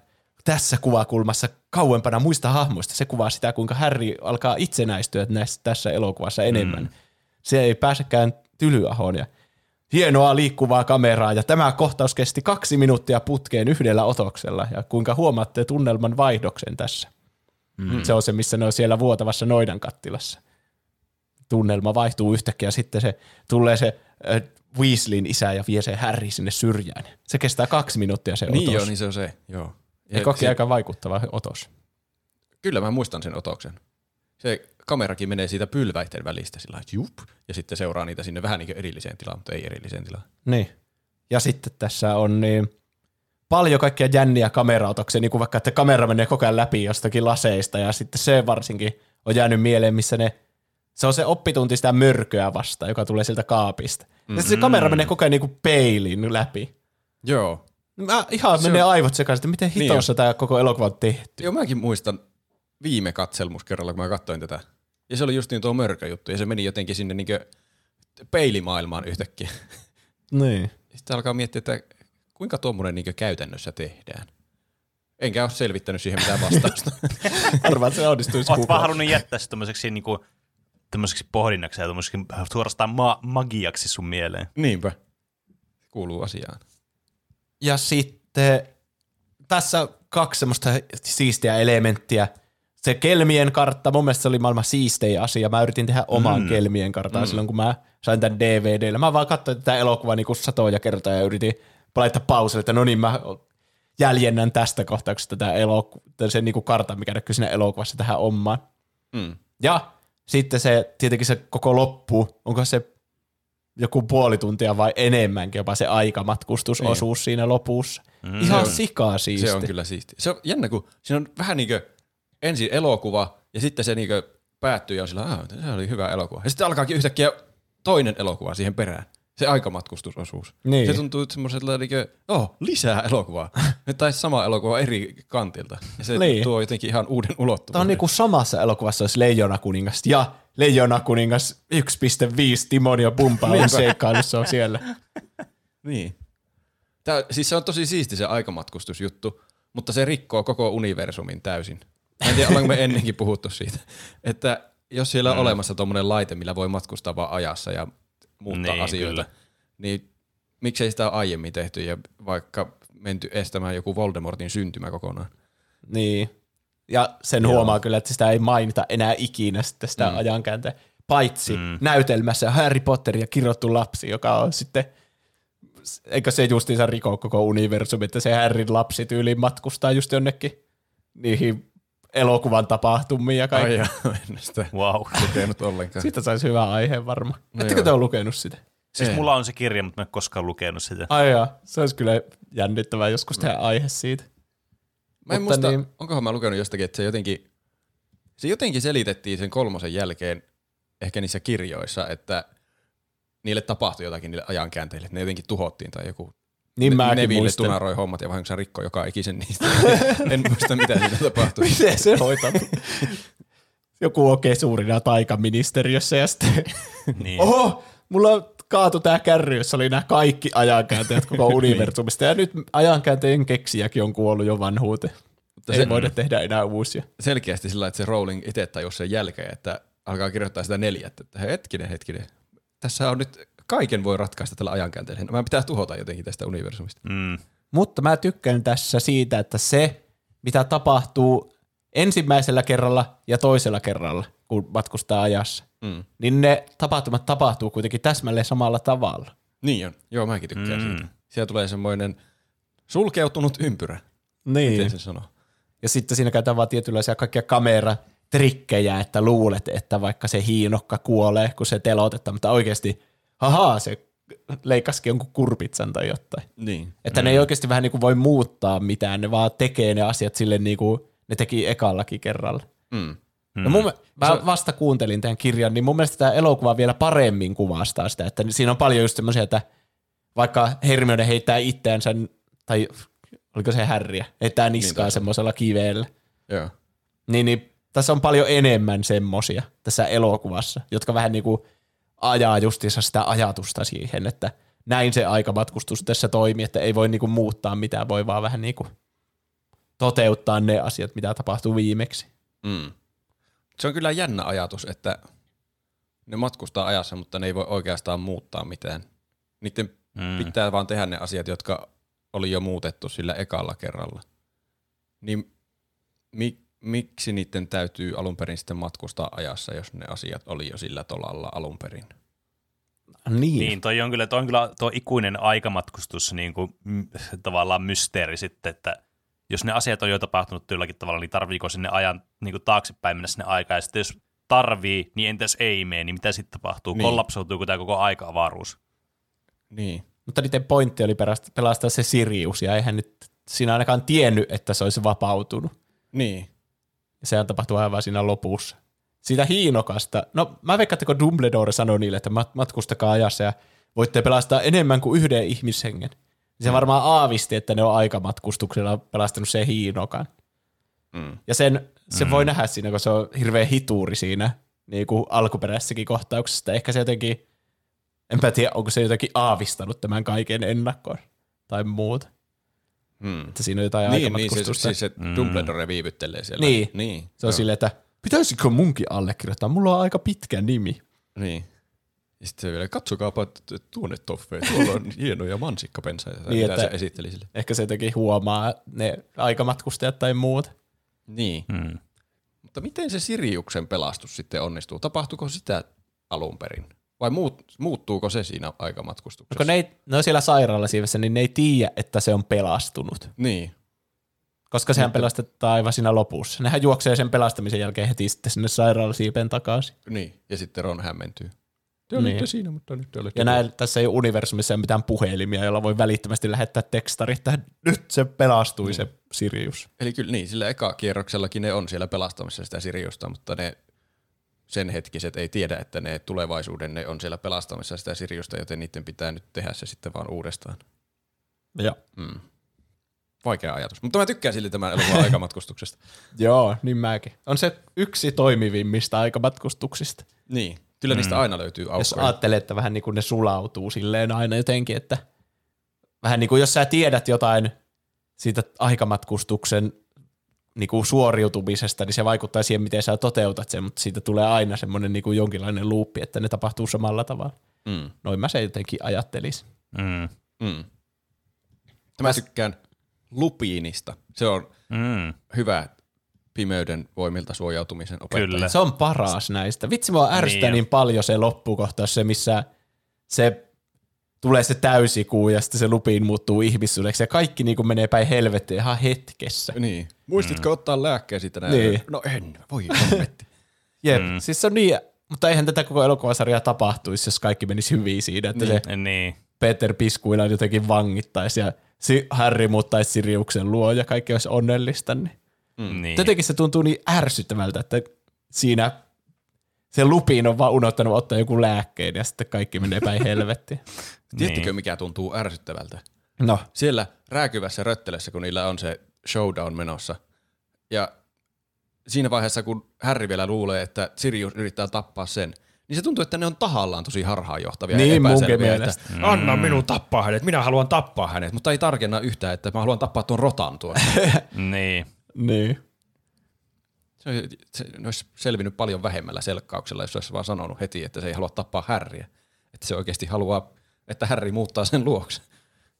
tässä kuvakulmassa kauempana muista hahmoista. Se kuvaa sitä, kuinka Harry alkaa itsenäistyä näissä, tässä elokuvassa enemmän. Mm. Se ei pääsekään tylyahoon ja hienoa liikkuvaa kameraa ja tämä kohtaus kesti kaksi minuuttia putkeen yhdellä otoksella ja kuinka huomaatte tunnelman vaihdoksen tässä. Mm. Se on se, missä ne on siellä vuotavassa noidan kattilassa. Tunnelma vaihtuu yhtäkkiä ja sitten se tulee se äh, Weasleyn isä ja vie se Harry sinne syrjään. Se kestää kaksi minuuttia se Niin otos. joo, niin se on se. Joo. Ja koki aika vaikuttava otos. Kyllä mä muistan sen otoksen. Se kamerakin menee siitä pylväiden välistä sillä jup, ja sitten seuraa niitä sinne vähän niin kuin erilliseen tilaan, mutta ei erilliseen tilaan. Niin. Ja sitten tässä on niin paljon kaikkia jänniä kameraotoksia, niin kuin vaikka, että kamera menee koko ajan läpi jostakin laseista, ja sitten se varsinkin on jäänyt mieleen, missä ne, se on se oppitunti sitä mörköä vasta, joka tulee sieltä kaapista. Ja sitten se kamera menee koko ajan niin kuin peilin läpi. Joo. Mä ihan menee aivot sekaisin, että miten Niin hitossa tämä koko elokuva on tehty. Joo, mäkin muistan viime katselmuskerralla, kun mä katsoin tätä. Ja se oli just niin tuo mörköjuttu, ja se meni jotenkin sinne niin peilimaailmaan yhtäkkiä. Niin. Sitten alkaa miettiä, että kuinka tuommoinen niin käytännössä tehdään. Enkä ole selvittänyt siihen mitään vastausta. Arvaan, että se onnistuisi Oot vaan halunnut jättää se tämmöiseksi, niinku, tämmöiseksi pohdinnaksi ja tämmöiseksi suorastaan ma- magiaksi sun mieleen. Niinpä. Kuuluu asiaan. Ja sitten tässä kaksi semmoista siistiä elementtiä. Se kelmien kartta, mun mielestä se oli maailman siistein asia. Mä yritin tehdä oman mm. kelmien karttaa mm. silloin, kun mä sain tämän DVDllä. Mä vaan katsoin tätä elokuvaa niin kuin satoja kertoja ja yritin laittaa pauselle, että no niin, mä jäljennän tästä kohtauksesta tätä eloku- sen niin kuin kartan, mikä näkyy siinä elokuvassa tähän omaan. Mm. Ja sitten se, tietenkin se koko loppu, onko se joku puoli tuntia vai enemmänkin jopa se aikamatkustusosuus niin. siinä lopussa. Mm. Ihan Se on- sikaa siisti. Se on kyllä siisti. Se on jännä, kun siinä on vähän niin kuin ensin elokuva ja sitten se niin päättyy ja on sillä, ah, se oli hyvä elokuva. Ja sitten alkaakin yhtäkkiä toinen elokuva siihen perään. Se aikamatkustusosuus. Niin. Se tuntuu semmoiselta, niin kuin, oh, lisää elokuvaa. tai sama elokuva eri kantilta. Ja se Niin. tuo jotenkin ihan uuden ulottuvuuden. Tämä on niinku samassa elokuvassa olisi Leijona kuningas ja Leijona kuningas 1.5 Timon ja Pumpa on seikkailussa on siellä. Niin. Tää, siis se on tosi siisti se aikamatkustusjuttu, mutta se rikkoo koko universumin täysin. Mä en tiedä, ollaanko me ennenkin puhuttu siitä, että jos siellä on olemassa tuommoinen laite, millä voi matkustaa vaan ajassa ja muuttaa Niin, asioita, kyllä. niin miksei sitä ole aiemmin tehty ja vaikka menty estämään joku Voldemortin syntymä kokonaan. Niin. Ja sen Joo. huomaa kyllä, että sitä ei mainita enää ikinä sitten sitä mm. ajankääntöä. Paitsi mm. näytelmässä Harry Potter ja kirjoittu lapsi, joka on sitten, eikö se justiinsa riko koko universumi, että se Harryn lapsi tyyliin matkustaa just jonnekin niihin elokuvan tapahtumiin ja kaikki. Ai en sitä Wow. lukenut ollenkaan. Siitä saisi hyvä aihe varmaan. No Ettekö te ole lukenut sitä? Siis Ei. mulla on se kirja, mutta mä en koskaan lukenut sitä. Ai jaa, se olisi kyllä jännittävää joskus tehdä aihe siitä. Mä en Mutta muista, niin- niin, onkohan mä lukenut jostakin, että se jotenkin, se jotenkin selitettiin sen kolmosen jälkeen ehkä niissä kirjoissa, että niille tapahtui jotakin niille ajankäänteille, että ne jotenkin tuhottiin tai joku Niin mäkin Neville muistan. tunaroi hommat ja vahingossa rikkoi joka ikisen niistä. en muista mitä siinä tapahtui. Miten se hoitaa? Joku on kesurina taikaministeriössä ja sitten, Niin. oho, mulla kaatu tää kärry, jossa oli nämä kaikki ajankäänteet koko universumista. Ja nyt ajankäänteen keksijäkin on kuollut jo vanhuuteen. Mutta ei se- voida tehdä enää uusia. Selkeästi sillä, että se Rowling itse tajus sen jälkeen, että alkaa kirjoittaa sitä neljättä, että hetkinen, hetkinen. Tässä on nyt, kaiken voi ratkaista tällä ajankäänteellä. Mä pitää tuhota jotenkin tästä universumista. Mm. Mutta mä tykkään tässä siitä, että se, mitä tapahtuu ensimmäisellä kerralla ja toisella kerralla, kun matkustaa ajassa, Mm. niin ne tapahtumat tapahtuu kuitenkin täsmälleen samalla tavalla. Niin on. Joo, mäkin tykkään Mm. siitä. Siellä tulee semmoinen sulkeutunut ympyrä. Niin. Miten se sanoo? Ja sitten siinä käytetään vaan tietynlaisia kaikkia kameratrikkejä, että luulet, että vaikka se hiinokka kuolee, kun se telotetaan, mutta oikeasti, haha, se leikkasikin jonkun kurpitsan tai jotain. Niin. Että mm. ne ei oikeasti vähän niin kuin voi muuttaa mitään, ne vaan tekee ne asiat sille niin kuin ne teki ekallakin kerralla. Mm. No mun, mä vasta kuuntelin tämän kirjan, niin mun mielestä tämä elokuva vielä paremmin kuvastaa sitä, että siinä on paljon just semmoisia, että vaikka Hermione heittää itseänsä, tai oliko se Härriä, heittää niskaa niin, semmoisella kiveellä, Joo. niin, niin tässä on paljon enemmän semmosia tässä elokuvassa, jotka vähän niin kuin ajaa justiinsa sitä ajatusta siihen, että näin se aikamatkustus tässä toimii, että ei voi niin kuin muuttaa mitään, voi vaan vähän niin kuin toteuttaa ne asiat, mitä tapahtuu viimeksi. Mm. Se on kyllä jännä ajatus, että ne matkustaa ajassa, mutta ne ei voi oikeastaan muuttaa mitään. Niiden mm. pitää vaan tehdä ne asiat, jotka oli jo muutettu sillä ekalla kerralla. Niin mi- miksi niiden täytyy alun perin sitten matkustaa ajassa, jos ne asiat oli jo sillä tolalla alun perin? Niin. Niin, toi on kyllä, toi on kyllä tuo ikuinen aikamatkustus niin kuin, tavallaan mysteeri sitten, että jos ne asiat on jo tapahtunut jollakin tavalla, niin tarviiko sinne ajan niin kuin taaksepäin mennä sinne aikaan, ja sitten jos tarvii, niin entäs ei mene, niin mitä sitten tapahtuu? Niin. Kollapsoituuko tämä koko aika-avaruus? Niin. Mutta niiden pointti oli perästä- pelastaa se Sirius, ja eihän nyt siinä ainakaan tiennyt, että se olisi vapautunut. Niin. Ja sehän tapahtuu aivan siinä lopussa. Siitä hiinokasta, no mä veikkaan, että kun Dumbledore sanoi niille, että mat- matkustakaa ajassa ja voitte pelastaa enemmän kuin yhden ihmishengen. Niin se varmaan aavisti, että ne on aikamatkustuksella pelastanut sen hiinokan. Mm. Ja sen, se mm. voi nähdä siinä, kun se on hirveä hituuri siinä niin kuin alkuperäisessäkin kohtauksessa. Ehkä se jotenkin, enpä tiedä, onko se jotenkin aavistanut tämän kaiken ennakkoon tai muuta. Hmm. Että siinä on jotain Niin, niin se, aikamatkustusta. siis se Dumbledore viivyttelee siellä. Niin. Niin. se on silleen, että pitäisikö munkin allekirjoittaa? Mulla on aika pitkä nimi. Niin. Ja sitten se vielä, katsokaapa että tuonne toffeen, tuolla on hienoja mansikkapensaita. Niin, mitä se esitteli sille. Ehkä se jotenkin huomaa ne aikamatkustajat tai muut. Niin. Mm. Mutta miten se Siriuksen pelastus sitten onnistuu? Tapahtuuko sitä alun perin? Vai muut, muuttuuko se siinä aikamatkustuksessa? Kun ne, ei, ne on siellä sairaalasiivessä, niin ne ei tiedä, että se on pelastunut. Niin. Koska sehän pelastetaan aivan siinä lopussa. Nehän juoksee sen pelastamisen jälkeen heti sitten sinne sairaalasiipen takaisin. Niin. Ja sitten Ron hämmentyy. Te Niin. olitte siinä, mutta nyt te olette... Ja näin, tässä ei ole universumissa ole mitään puhelimia, jolla voi välittömästi lähettää tekstari, että nyt se pelastui se Sirius. Eli kyllä niin, sillä eka kierroksellakin ne on siellä pelastamassa sitä Siriusta, mutta ne sen hetkiset ei tiedä, että ne tulevaisuuden ne on siellä pelastamassa sitä Siriusta, joten niiden pitää nyt tehdä se sitten vaan uudestaan. Ja. Mm. Vaikea ajatus. Mutta mä tykkään silti tämän elokuvan aikamatkustuksesta. Joo, niin mäkin. On se yksi toimivimmista aikamatkustuksista. Niin. Kyllä niistä aina löytyy Jos aukkoja. ajattelee, että vähän niin kuin ne sulautuu silleen aina jotenkin, että vähän niin kuin jos sä tiedät jotain siitä aikamatkustuksen niin kuin suoriutumisesta, niin se vaikuttaa siihen, miten sä toteutat sen, mutta siitä tulee aina semmoinen niin kuin jonkinlainen luuppi, että ne tapahtuu samalla tavalla. Mm. Noin mä se jotenkin ajattelisin. Mm. Mm. Mä tykkään Lupiinista. Se on Mm. hyvä pimeyden voimilta suojautumisen opettaja. Kyllä. Se on paras näistä. Vitsi, mua ärsyttää Niin. niin, niin paljon se loppukohtaus, se missä se tulee se täysikuu ja sitten se lupiin muuttuu ihmissuudeksi ja kaikki niin kuin menee päin helvettiin ihan hetkessä. Niin. Muistitko ottaa lääkkeesi tänään? Niin. No en, voi helvetti. Jep, mm. siis se on niin, mutta eihän tätä koko elokuvasarjaa tapahtuisi, jos kaikki menisi hyvin siinä, että niin. se Niin. Peter Piskuilla jotenkin vangittaisi ja si- Harry muuttaisi Siriuksen luo ja kaikki olisi onnellista. Niin. Mm. niin. Jotenkin se tuntuu niin ärsyttävältä, että siinä se lupiin on vaan unohtanut ottaa joku lääkkeen ja sitten kaikki menee päin helvettiin. Tiedättekö, mikä tuntuu ärsyttävältä? No, Siellä rääkyvässä röttelessä, kun niillä on se showdown menossa. Ja siinä vaiheessa, kun Harry vielä luulee, että Sirius yrittää tappaa sen, niin se tuntuu, että ne on tahallaan tosi harhaanjohtavia Niin, ja epäselviä, mielestä. että anna minun tappaa hänet, minä haluan tappaa hänet, mutta ei tarkenna yhtään, että mä haluan tappaa tuon rotan tuossa. Niin. niin. Se, se, ne olisi selvinnyt paljon vähemmällä selkkauksella, jos olisi vaan sanonut heti, että se ei halua tappaa Harryä. Että se oikeasti haluaa, että Harry muuttaa sen luokse.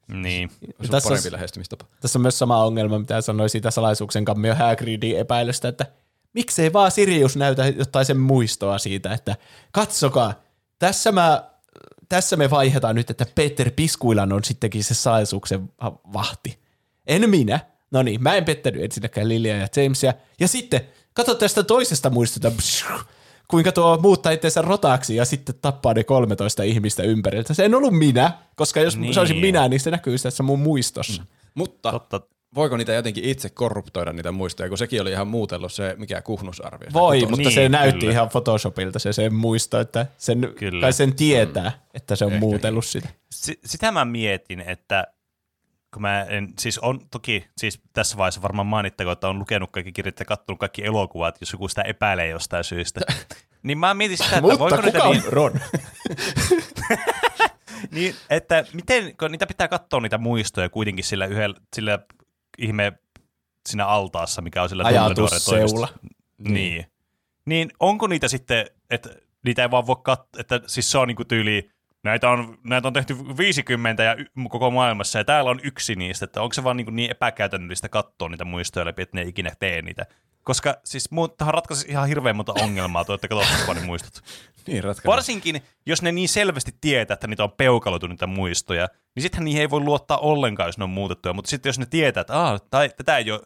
Niin. Ollut Tässä parempi on- lähestymistapa. Tässä on myös sama ongelma, mitä sanoin siitä salaisuuksien kammio Hagridin epäilystä, että miksei vaan Sirius näytä jotain sen muistoa siitä, että katsokaa, tässä, mä, tässä me vaihdetaan nyt, että Peter Piskuilan on sittenkin se salaisuuksien vahti. En minä. No niin, mä en pettänyt ensinnäkään Lilia ja Jamesia. Ja sitten, katso tästä toisesta muistota, kuinka tuo muuttaa itseensä rotaksi ja sitten tappaa ne 13 ihmistä ympäriltä. Se en ollut minä, koska jos niin. se olisi Niin. minä, niin se näkyy tässä mun muistossa. Mm. Mutta Totta. voiko niitä jotenkin itse korruptoida niitä muistoja, kun sekin oli ihan muutellut se, mikä kuhnusarvio. Voi, mutta Niin, se näytti kyllä. ihan Photoshopilta se sen muisto, että sen, Kyllä. kai sen tietää, että se on muutellut sitä. Si- sitä mä mietin, että kun mä en, siis on toki, siis tässä vaiheessa varmaan mainittakoon, että on lukenut kaikki kirjat ja katsonut kaikki elokuvat, jos joku sitä epäilee jostain syystä. niin mä mietin sitä, että voiko niitä niin, Ron? niin, että miten, kun niitä pitää katsoa niitä muistoja kuitenkin sillä yhdellä, sillä ihme siinä altaassa, mikä on sillä Ajatusseula. toimistossa. Niin. niin. onko niitä sitten, että niitä ei vaan voi katsoa, että siis se on niinku tyyli, näitä on, näitä on tehty 50 ja y- koko maailmassa ja täällä on yksi niistä, että onko se vaan niin, niin epäkäytännöllistä katsoa niitä muistoja läpi, että ne ei ikinä tee niitä. Koska siis mu- tähän ratkaisi ihan hirveän monta ongelmaa, tuo, että katsottu vaan ne muistot. Niin, ratkaisu. Varsinkin, jos ne niin selvästi tietää, että niitä on peukaloitu niitä muistoja, niin sittenhän niihin ei voi luottaa ollenkaan, jos ne on muutettuja. Mutta sitten jos ne tietää, että Aa, tai, tätä ei ole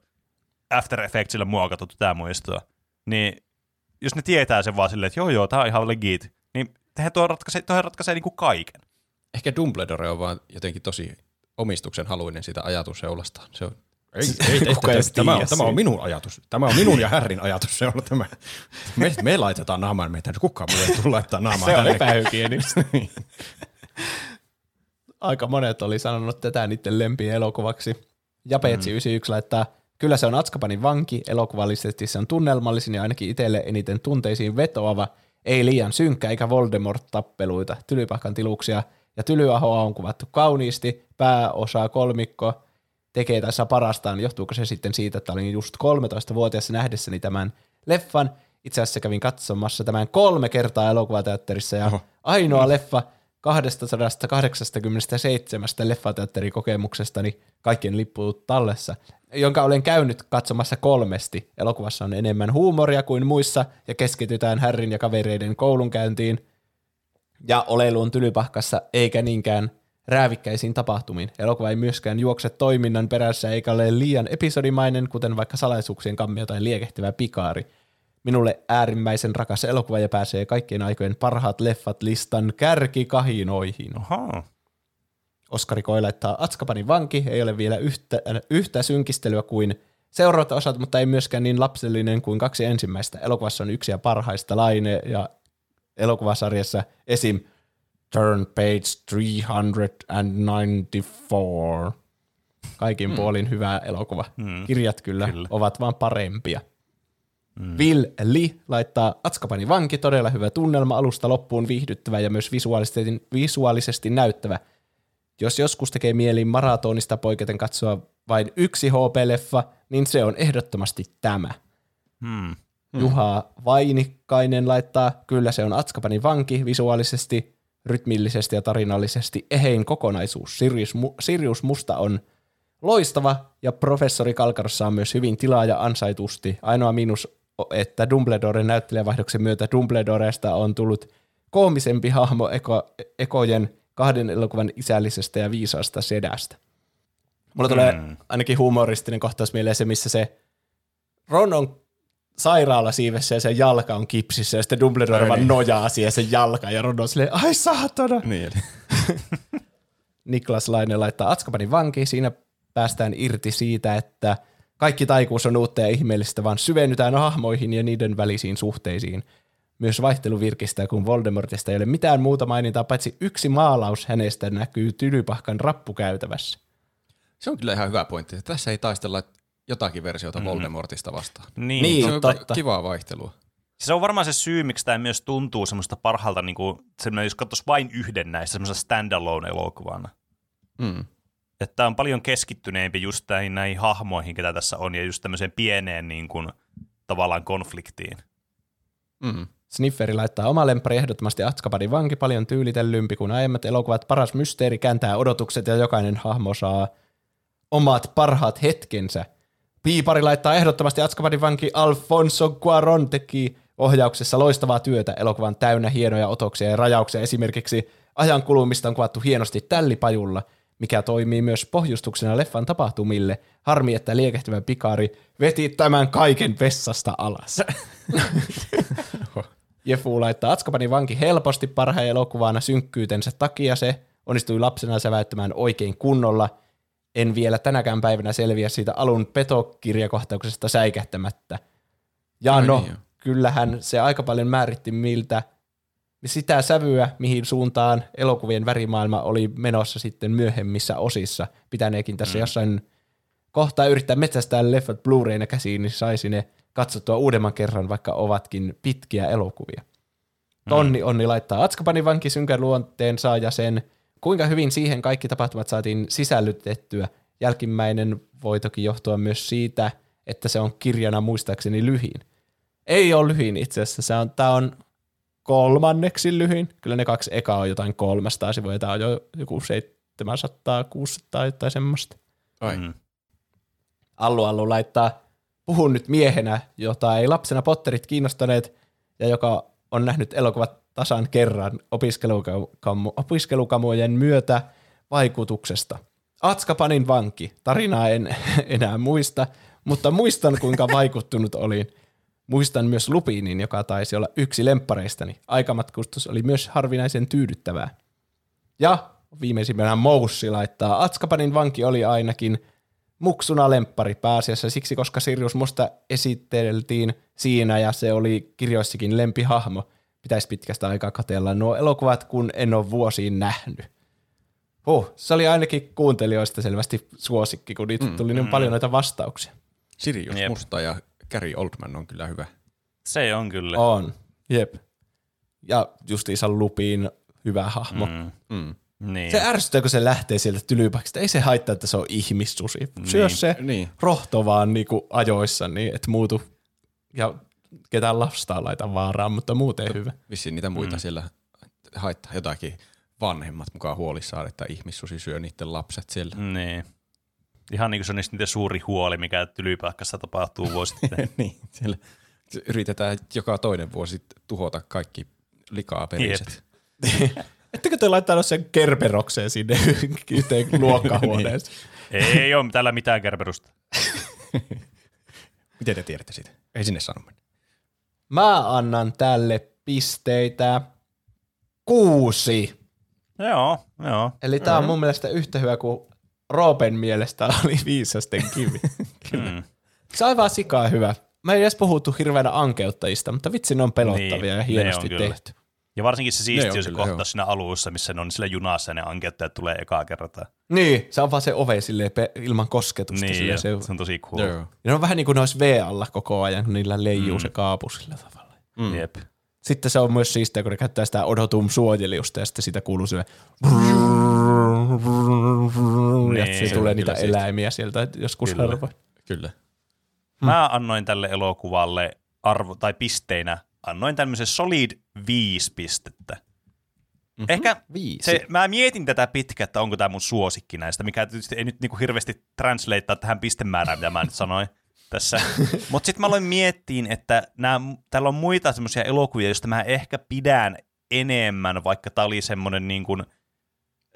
After Effectsillä muokattu tätä muistoa, niin jos ne tietää sen vaan silleen, että joo joo, tämä on ihan legit, niin tehän tuo ratkaisee, tuohan ratkaisee niin kuin kaiken. Ehkä Dumbledore on vaan jotenkin tosi omistuksen haluinen siitä ajatusseulasta. Se on, ei, ei, ei, Kuka edes tämä, on, tämä on minun ajatus. Tämä on minun ja Härrin ajatus. Se on tämä. Me, me laitetaan naamaan meitä. Kukaan muu ei tule laittaa naamaan Se on epähygienistä. Aika monet oli sanonut tätä niiden lempielokuvaksi. Japetsi 91 laittaa, kyllä se on Atskapanin vanki, elokuvallisesti se on tunnelmallisin ja ainakin itselle eniten tunteisiin vetoava, ei liian synkkä eikä Voldemort-tappeluita, tylypahkan tiluksia ja Tylyahoa on kuvattu kauniisti, pääosa kolmikko tekee tässä parastaan. Johtuuko se sitten siitä, että olin just 13-vuotias nähdessäni tämän leffan. Itse asiassa kävin katsomassa tämän kolme kertaa elokuvateatterissa ja Oho. ainoa leffa 287 leffateatterikokemuksestani kaikkien lippuut tallessa, jonka olen käynyt katsomassa kolmesti. Elokuvassa on enemmän huumoria kuin muissa ja keskitytään Härrin ja kavereiden koulunkäyntiin ja oleiluun tylypahkassa eikä niinkään räävikkäisiin tapahtumiin. Elokuva ei myöskään juokse toiminnan perässä eikä ole liian episodimainen, kuten vaikka salaisuuksien kammio tai liekehtivä pikaari. Minulle äärimmäisen rakas elokuva ja pääsee kaikkien aikojen parhaat leffat listan kärkikahinoihin. Oho. Oskari Koi laittaa Atskapanin vanki, ei ole vielä yhtä, yhtä synkistelyä kuin seuraavat osat, mutta ei myöskään niin lapsellinen kuin kaksi ensimmäistä. Elokuvassa on yksi ja parhaista laine ja elokuvasarjassa esim. Turn page 394. Kaikin puolin hyvä elokuva. Mm. Kirjat kyllä, Kyllä. ovat vaan parempia. Mm. Will Lee laittaa Atskapanin vanki, todella hyvä tunnelma, alusta loppuun viihdyttävä ja myös visuaalisesti, visuaalisesti näyttävä. Jos joskus tekee mieli maratonista poiketen katsoa vain yksi HP-leffa, niin se on ehdottomasti tämä. Hmm. Juha Vainikkainen laittaa, kyllä se on Atskapanin vanki visuaalisesti, rytmillisesti ja tarinallisesti ehein kokonaisuus. Sirius, Mu- Sirius Musta on loistava ja professori Kalkarossa on myös hyvin tilaa ja ansaitusti. Ainoa miinus, että Dumbledoren näyttelijävaihdoksen myötä Dumbledoresta on tullut koomisempi hahmo eko, ekojen kahden elokuvan isällisestä ja viisaasta sedästä. Mulla tulee Mm. ainakin humoristinen kohtaus mieleen se, missä se Ron on sairaala siivessä ja sen jalka on kipsissä ja sitten Dumbledore vaan niin. nojaa siihen sen jalka ja Ron on silleen, ai saatana. Niin. Niklas Laine laittaa Atskapanin vanki. Siinä päästään irti siitä, että kaikki taikuus on uutta ja ihmeellistä, vaan syvennytään hahmoihin ja niiden välisiin suhteisiin. Myös vaihtelu virkistää, kun Voldemortista ei ole mitään muuta mainintaa, paitsi yksi maalaus hänestä näkyy tylypahkan rappukäytävässä. Se on kyllä ihan hyvä pointti. Tässä ei taistella jotakin versiota Voldemortista vastaan. Niin. Niin. Se on totta. kivaa vaihtelua. Se on varmaan se syy, miksi tämä myös tuntuu semmoista parhaalta, niin kuin, semmoinen, jos katsoisi vain yhden näistä semmoisena standalone-elokuvana. Mm. Että tämä on paljon keskittyneempi just näihin, näihin hahmoihin, ketä tässä on, ja just tämmöiseen pieneen niin kuin, tavallaan konfliktiin. Mm. Snifferi laittaa oma lemppari ehdottomasti Atskapanin vanki paljon tyylitellympi kuin aiemmat elokuvat. Paras mysteeri kääntää odotukset ja jokainen hahmo saa omat parhaat hetkensä. Piipari laittaa ehdottomasti Atskapanin vanki Alfonso Cuaron teki ohjauksessa loistavaa työtä. Elokuvan täynnä hienoja otoksia ja rajauksia. Esimerkiksi ajan kulumista on kuvattu hienosti tällipajulla, mikä toimii myös pohjustuksena leffan tapahtumille. Harmi, että liekehtivä pikari veti tämän kaiken vessasta alas. Jefu laittaa Atskapanin vanki helposti parhaan elokuvana synkkyytensä takia se onnistui lapsena säväyttämään oikein kunnolla. En vielä tänäkään päivänä selviä siitä alun petokirjakohtauksesta säikähtämättä. Ja Ai no, niin kyllähän se aika paljon määritti miltä sitä sävyä, mihin suuntaan elokuvien värimaailma oli menossa sitten myöhemmissä osissa. Pitäneekin tässä mm. jossain kohtaa yrittää metsästää leffat Blu-rayna käsiin, niin saisi ne katsottua uudemman kerran, vaikka ovatkin pitkiä elokuvia. Tonni Onni laittaa Atskapanin vanki synkän luonteensa ja sen, kuinka hyvin siihen kaikki tapahtumat saatiin sisällytettyä. Jälkimmäinen voi toki johtua myös siitä, että se on kirjana muistaakseni lyhin. Ei ole lyhin itse asiassa, se on, tämä on kolmanneksi lyhin. Kyllä ne kaksi ekaa on jotain 300 sivua, ja tämä on jo joku 700, 600 tai semmoista. Ai. Mm. Allu Allu laittaa, puhun nyt miehenä, jota ei lapsena Potterit kiinnostaneet ja joka on nähnyt elokuvat tasan kerran opiskelukamu, opiskelukamujen myötä vaikutuksesta. Atskapanin vanki. Tarinaa en enää muista, mutta muistan kuinka vaikuttunut olin. Muistan myös Lupinin, joka taisi olla yksi lemppareistani. Aikamatkustus oli myös harvinaisen tyydyttävää. Ja viimeisimmänä Moussi laittaa, Atskapanin vanki oli ainakin muksuna lemppari pääasiassa siksi, koska Sirius Musta esiteltiin siinä ja se oli kirjoissakin lempihahmo. Pitäisi pitkästä aikaa katella nuo elokuvat, kun en ole vuosiin nähnyt. Huh, se oli ainakin kuuntelijoista selvästi suosikki, kun niitä tuli niin paljon noita vastauksia. Sirius Jep. Musta ja Gary Oldman on kyllä hyvä. Se on kyllä. On, jep. Ja justiinsa Lupin hyvä hahmo. Mm. Mm. Niin. Se ärsyttää, kun se lähtee sieltä tylypaikasta. Ei se haittaa, että se on ihmissusi. Syö Niin. se Niin. rohto vaan niinku ajoissa, niin et muutu. Ja ketään lastaa laita vaaraan, mutta muuten hyvä. Vissiin niitä muita mm. siellä haittaa jotakin vanhemmat mukaan huolissaan, että ihmissusi syö niiden lapset siellä. Niin. Ihan niin kuin se on niistä niiden suuri huoli, mikä tylypahkassa tapahtuu vuosittain. niin, siellä yritetään joka toinen vuosi tuhota kaikki likaperiset. Ettekö te laittanut sen kerberokseen sinne yhteen luokkahuoneeseen? Ei ole täällä mitään kerperusta. Miten te tiedätte siitä? Ei sinne sano mennä. Mä annan tälle pisteitä kuusi. Joo, joo. Eli tää on mun mielestä yhtä hyvä kuin Roopen mielestä oli viisasten kivi. Mm. Se on aivan sikaa hyvä. Mä ei edes puhuttu hirveänä ankeuttajista, mutta vitsi ne on pelottavia Niin, ja hienosti tehty. Ja varsinkin se Ne siisti on on se kohtaus joo. siinä alussa, missä ne on sillä junassa ja ne ankeuttajat tulee ekaa kertaa. Niin, se on vaan se ove silleen pe- ilman kosketusta. Niin, silleen, ja se, se on tosi cool. Joo. ja ne on vähän niin kuin ne olisi V-alla koko ajan, kun niillä leijuu mm. se kaapu sillä tavalla. Mm. Jep. Sitten se on myös siistiä, kun ne käyttää sitä odotum suojeliusta ja sitten siitä kuuluu se ja Niin, se se tulee niitä siistiä. eläimiä sieltä joskus Kyllä. harvoin. Kyllä. Mä annoin tälle elokuvalle arvo, tai pisteinä, annoin tämmöisen solid viisi pistettä. Mm-hmm. Ehkä Viisi. se, mä mietin tätä pitkään, että onko tämä mun suosikki näistä, mikä tietysti ei nyt niinku hirveästi translatea tähän pistemäärään, mitä mä nyt sanoin tässä. Mutta sitten mä aloin miettiin, että nää, täällä on muita semmoisia elokuvia, joista mä ehkä pidän enemmän, vaikka tää oli semmoinen niin kuin,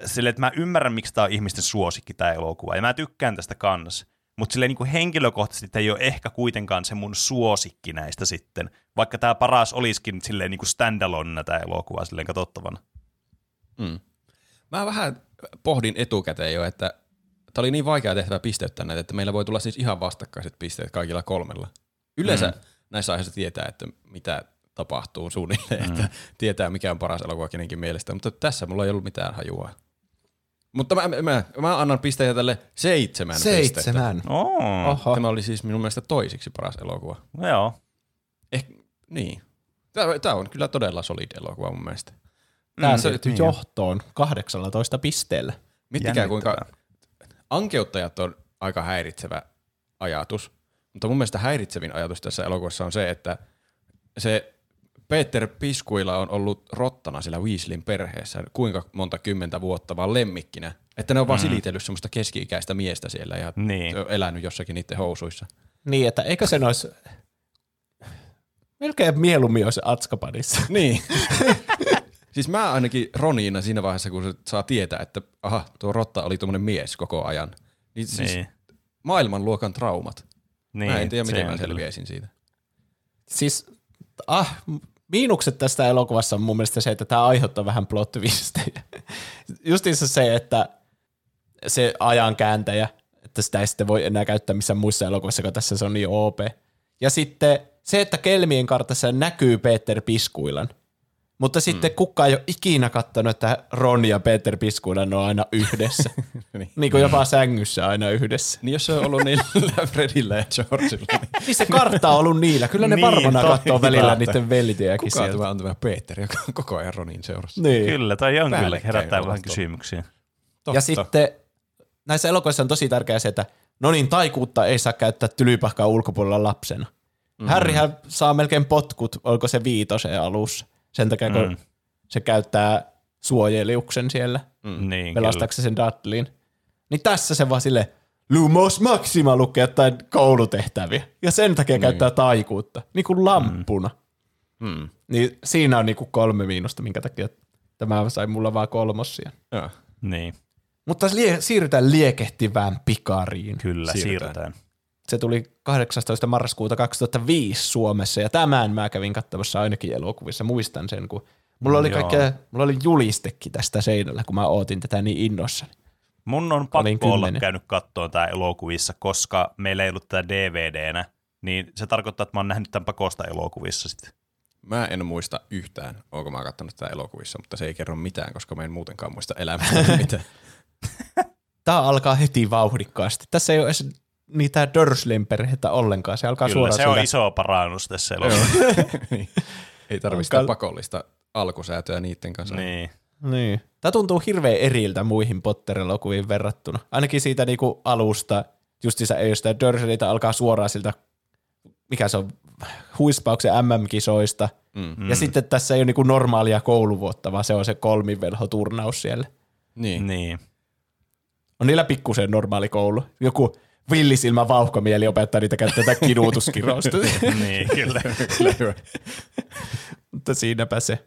sille, että mä ymmärrän, miksi tää on ihmisten suosikki tämä elokuva, ja mä tykkään tästä kans. Mutta silleen niin kuin henkilökohtaisesti tämä ei ole ehkä kuitenkaan se mun suosikki näistä sitten, vaikka tämä paras olisikin silleen niin kuin standalone tämä elokuva silleen katsottavana. Mm. Mä vähän pohdin etukäteen jo, että tämä oli niin vaikea tehtävä pisteyttää näitä, että meillä voi tulla siis ihan vastakkaiset pisteet kaikilla kolmella. Yleensä mm. näissä aiheissa tietää, että mitä tapahtuu suunnilleen, mm. että tietää mikä on paras elokuva kenenkin mielestä, mutta tässä mulla ei ollut mitään hajua. Mutta mä, mä, mä annan pisteitä tälle seitsemän, pistettä. Seitsemän. Oh. Oho. Tämä oli siis minun mielestä toisiksi paras elokuva. No joo. Eh, niin. Tämä, tämä on kyllä todella solid elokuva mun mielestä. Tämä Mm, siirtyi niin. johtoon 18 pisteellä. Miettikää kuinka ankeuttajat on aika häiritsevä ajatus, mutta mun mielestä häiritsevin ajatus tässä elokuvassa on se, että se Peter Piskuilla on ollut rottana sillä Weasleyn perheessä kuinka monta kymmentä vuotta vaan lemmikkinä. Että ne on vaan silitellyt semmoista keski-ikäistä miestä siellä ja Niin. se on elänyt jossakin niiden housuissa. Niin, että eikö sen olisi... Melkein mieluummin olisi Atskabanissa. Niin. siis mä ainakin Roniina siinä vaiheessa, kun se saa tietää, että aha, tuo rotta oli tuommoinen mies koko ajan. Niin siis Niin. maailmanluokan traumat. Niin, mä en tiedä, se miten mä kyllä. selviäisin siitä. Siis, ah, miinukset tästä elokuvassa on mun mielestä se, että tämä aiheuttaa vähän plot twistejä. Justiinsa se, että se ajan kääntäjä, että sitä ei sitten voi enää käyttää missään muissa elokuvissa, kun tässä se on niin OP. Ja sitten se, että Kelmien kartassa näkyy Peter Piskuilan, mutta sitten mm. kukaan ei ole ikinä katsonut, että Ron ja Peter Piskuilan on aina yhdessä. Niin. niin kuin jopa sängyssä aina yhdessä. Niin jos se on ollut niillä Fredillä ja Georgilla, niin Niin se kartta on ollut niillä. Kyllä ne Niin, varmana katsoo välillä niiden veljiäkin kuka sieltä. on tämä Peter, joka on koko ajan Ronin seurassa? Niin. Kyllä, toi on kyllä, herättää vähän kysymyksiä. Totta. Ja sitten näissä elokuvissa on tosi tärkeää se, että no niin, taikuutta ei saa käyttää tylypahkaa ulkopuolella lapsena. Mm. Harryhän saa melkein potkut, olko se viitosen alussa, sen takia kun Mm. se käyttää suojeliuksen siellä, Mm. Niin, kyllä. pelastakseen sen Dudleyin. Niin tässä se vaan sille Lumos Maxima lukee jotain koulutehtäviä. Ja sen takia käyttää taikuutta, niin kuin lamppuna. Mm. Niin siinä on niinku kolme miinusta, minkä takia tämä sai mulla vaan kolmossia. Joo. Niin, Mutta lie- siirrytään liekehtivään pikariin. kyllä, Siirrytään. siirrytään. Se tuli 18. marraskuuta 2005 Suomessa ja tämän mä kävin katsomassa ainakin elokuvissa. Muistan sen, kun mulla oli, kaikkea, mulla oli julistekin tästä seinällä, kun mä ootin tätä niin innossani. Mun on Olin pakko olla kymmenen. käynyt kattoon tää elokuvissa, koska meillä ei ollut tää DVDnä, niin se tarkoittaa, että mä oon nähnyt tämän pakosta elokuvissa sitten. Mä en muista yhtään, onko mä katsonut tätä elokuvissa, mutta se ei kerro mitään, koska mä en muutenkaan muista elämästä mitään. Tää alkaa heti vauhdikkaasti. Tässä ei ole edes niitä Dursleyn perhettä ollenkaan. Se alkaa Kyllä, suoraan se on iso parannus tässä elokuvassa. niin. Ei tarvitse sitä pakollista alkusäätöä niiden kanssa. niin. Niin. Tämä tuntuu hirveän eriltä muihin Potter-elokuviin verrattuna. Ainakin siitä niinku alusta, justiinsa ei sitä Dursleytä alkaa suoraan siltä, mikä se on, huispauksen MM-kisoista. Mm. Ja sitten tässä ei ole niinku normaalia kouluvuotta, vaan se on se kolmivelhoturnaus siellä. Niin. Niin. On niillä pikkusen normaali koulu. Joku villisilmä vauhkomieli opettaa niitä käyttää kidutuskirousta. niin, kyllä. Kyllä hyvä. Mutta siinäpä se.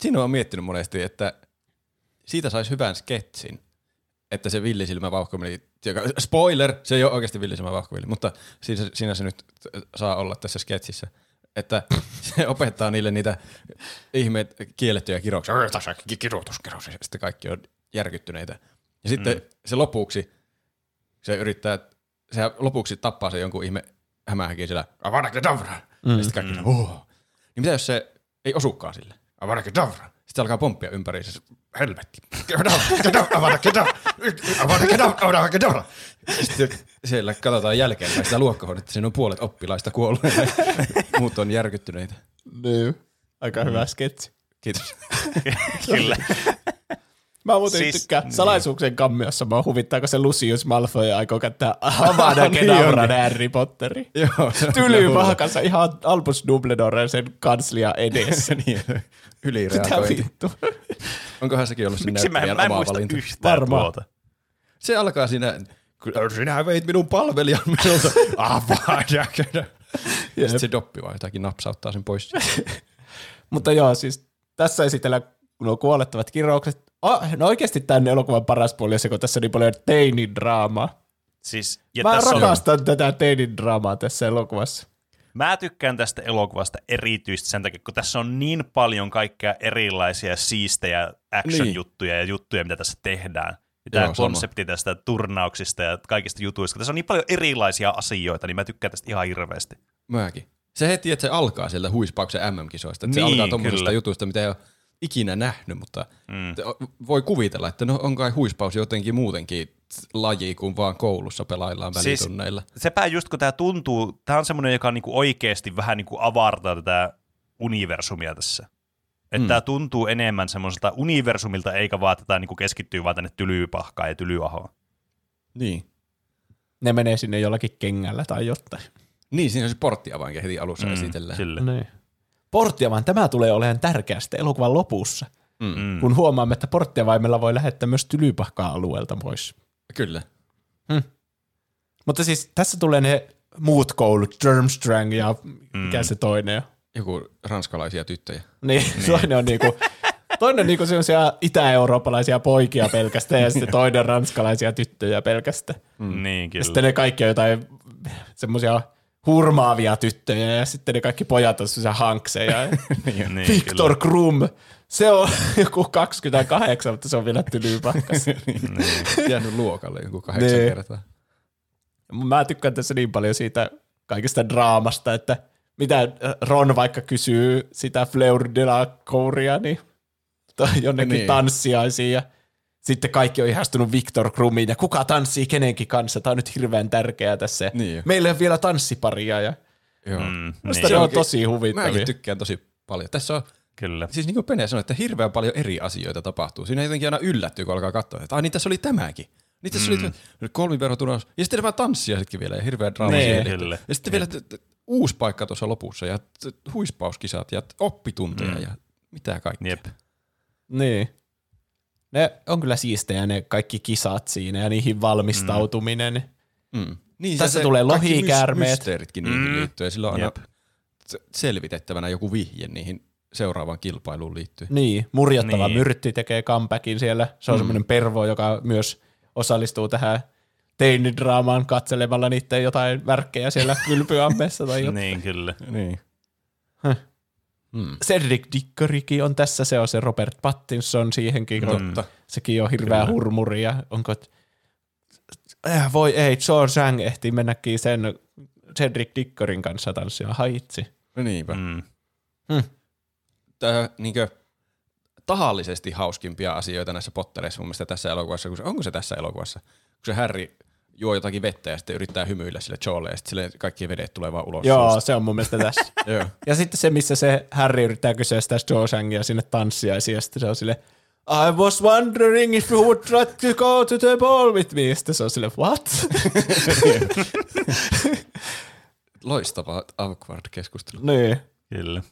Siinä on miettinyt monesti, että siitä saisi hyvän sketsin. Että se villisilmä vauhkomeli, joka, spoiler, se ei ole oikeasti villisilmä vauhkomeli, mutta siinä, siinä se nyt saa olla tässä sketsissä. Että se opettaa niille niitä ihme kiellettyjä kirouksia. "Oi, Tässä. Ja sitten kaikki on järkyttyneitä. Ja sitten mm. se lopuksi, se yrittää, se lopuksi tappaa se jonkun ihme hämähäkin siellä, Avada Kedavra. Mm. Ja sitten kaikki, mm. oh. Niin mitä jos se ei osukaan sille? Avada Kedavra. Sitten alkaa pomppia ympäri, se helvetti. Kedavra, Kedavra, Avada Kedavra, Avada Kedavra, Avada Kedavra. Ja Sitten siellä katsotaan jälkeen sitä luokkahuonetta, siinä on puolet oppilaista kuolleet ja muut on järkyttyneitä. Niin. Aika hyvä sketsi. Kiitos. kyllä. Mä muuten Siis- tykkään niin. salaisuuksien kammiossa. Mä huvittaako se Lucius Malfoy aikoo käyttää Niin Kedavran. Harry Potteri. Joo. Tyly vahkansa ihan Albus Dumbledore sen kanslia edessä. niin, Mitä ylireagointi. vittu? Onkohan sekin ollut sen Miksi mä, mä en oma muista valinta? yhtään Varmaan. tuota. Se alkaa siinä, "Kyllä sinä veit minun palvelijan minulta. Avaa Sitten se doppi vaan jotakin napsauttaa sen pois. Mutta joo, siis tässä esitellään nuo kuolettavat kiroukset. Oh, no oikeasti tämän elokuvan paras puoli on se, kun tässä on niin paljon teinidraamaa. Siis, ja Mä tässä on, rakastan tätä teinidraamaa tässä elokuvassa. mä tykkään tästä elokuvasta erityisesti sen takia, kun tässä on niin paljon kaikkea erilaisia siistejä action-juttuja ja juttuja, mitä tässä tehdään. Ja tämä Joo, sama. konsepti tästä turnauksista ja kaikista jutuista, tässä on niin paljon erilaisia asioita, niin mä tykkään tästä ihan hirveästi. Mäkin. Se heti, että se alkaa sieltä huispauksen MM-kisoista. Että se Niin, alkaa tuommoisesta kyllä. jutusta, mitä ei ole ikinä nähnyt, mutta mm. voi kuvitella, että no on kai huispaus jotenkin muutenkin laji kuin vaan koulussa pelaillaan Siis- välitunneilla. Sepä just kun tämä tuntuu, tämä on semmoinen, joka niinku oikeasti vähän niinku avartaa tätä universumia tässä. Että Mm. tämä tuntuu enemmän semmoiselta universumilta, eikä vaan tätä niinku keskittyy vaan tänne tylypahkaan ja tylyahoon. Niin. Ne menee sinne jollakin kengällä tai jotain. Niin, siinä on se porttiavainkin heti alussa mm, esitellään. Kyllä. Niin. Porttiavain, tämä tulee olemaan tärkeä sitten elokuvan lopussa, Mm. kun huomaamme, että porttiavaimella voi lähettää myös tylypahkaa alueelta pois. Kyllä. Mutta siis tässä tulee ne muut koulut, Durmstrang ja mikä se toinen on. Joku ranskalaisia tyttöjä. Niin, niin. toinen on niinku, toinen on niinku sellaisia itä-eurooppalaisia poikia pelkästään ja sitten toinen ranskalaisia tyttöjä pelkästään. Mm. Niin, Ja kyllä. sitten ne kaikki on jotain semmoisia hurmaavia tyttöjä ja sitten ne kaikki pojat on sellaisia hankseja. niin, Victor Krum, se on joku 28, mutta se on vielä tylypahkas. Niin. Jäänyt luokalle joku kahdeksan Niin. kertaa. Mä tykkään tässä niin paljon siitä kaikesta draamasta, että mitä Ron vaikka kysyy sitä Fleur de la Couria, niin jonnekin Niin. niin. tanssiaisiin ja sitten kaikki on ihastunut Victor Krumiin ja kuka tanssii kenenkin kanssa. Tämä on nyt hirveän tärkeää tässä. Niin. Meillä ei ole vielä tanssiparia ja Joo. Mm, niin, ne on tosi huvittavia. Mäkin tykkään tosi paljon. Tässä on, kyllä. siis niin kuin Pene sanoi, että hirveän paljon eri asioita tapahtuu. Siinä jotenkin aina yllättyy, kun alkaa katsoa, että ai niin tässä oli tämäkin. Niin tässä mm. oli kolmiverotunaus. Ja sitten nämä tanssiaisetkin vielä ja hirveä draama Nee. siihen. Kyllä. Ja sitten vielä t- uusi paikka tuossa lopussa ja huispauskisat ja oppitunteja mm. ja mitä kaikkea. Jep. Niin. Ne on kyllä siistejä ne kaikki kisat siinä ja niihin valmistautuminen. Mm. Mm. Niin, Tässä tulee kaikki lohikäärmeet. mysteeritkin niihin Mm. liittyen. Sillä on aina Jep. selvitettävänä joku vihje niihin seuraavaan kilpailuun liittyen. Niin, murjottava Niin. myrtti tekee comebackin siellä. Se on mm. semmoinen pervo, joka myös osallistuu tähän teinidraamaan katselemalla niiden jotain värkkejä siellä kylpyammessa tai jotain. Niin, kyllä. Niin. Häh. Mm. Cedric Dickerikin on tässä, se on se Robert Pattinson siihenkin. kun Totta. Sekin on hirveä Kyllä. hurmuri ja onko... Äh, voi ei, George Zhang ehti mennäkin sen Cedric Dickerin kanssa tanssia haitsi. No niinpä. Mm. Tää, niinkö, tahallisesti hauskimpia asioita näissä pottereissa mun mielestä tässä elokuvassa. Kun se, onko se tässä elokuvassa? Kun se Harry juo jotakin vettä ja sitten yrittää hymyillä sille Joelle ja sitten sille kaikki vedet tulee vaan ulos Joo, suusta. se on mun mielestä tässä. Joo. Ja sitten se, missä se Harry yrittää kysyä sitä Joe Changia sinne tanssiaisiin, ja sitten se on sille, I was wondering if you would try to go to the ball with me. Sitten se on silleen, what? Loistava awkward keskustelu. niin. Kyllä.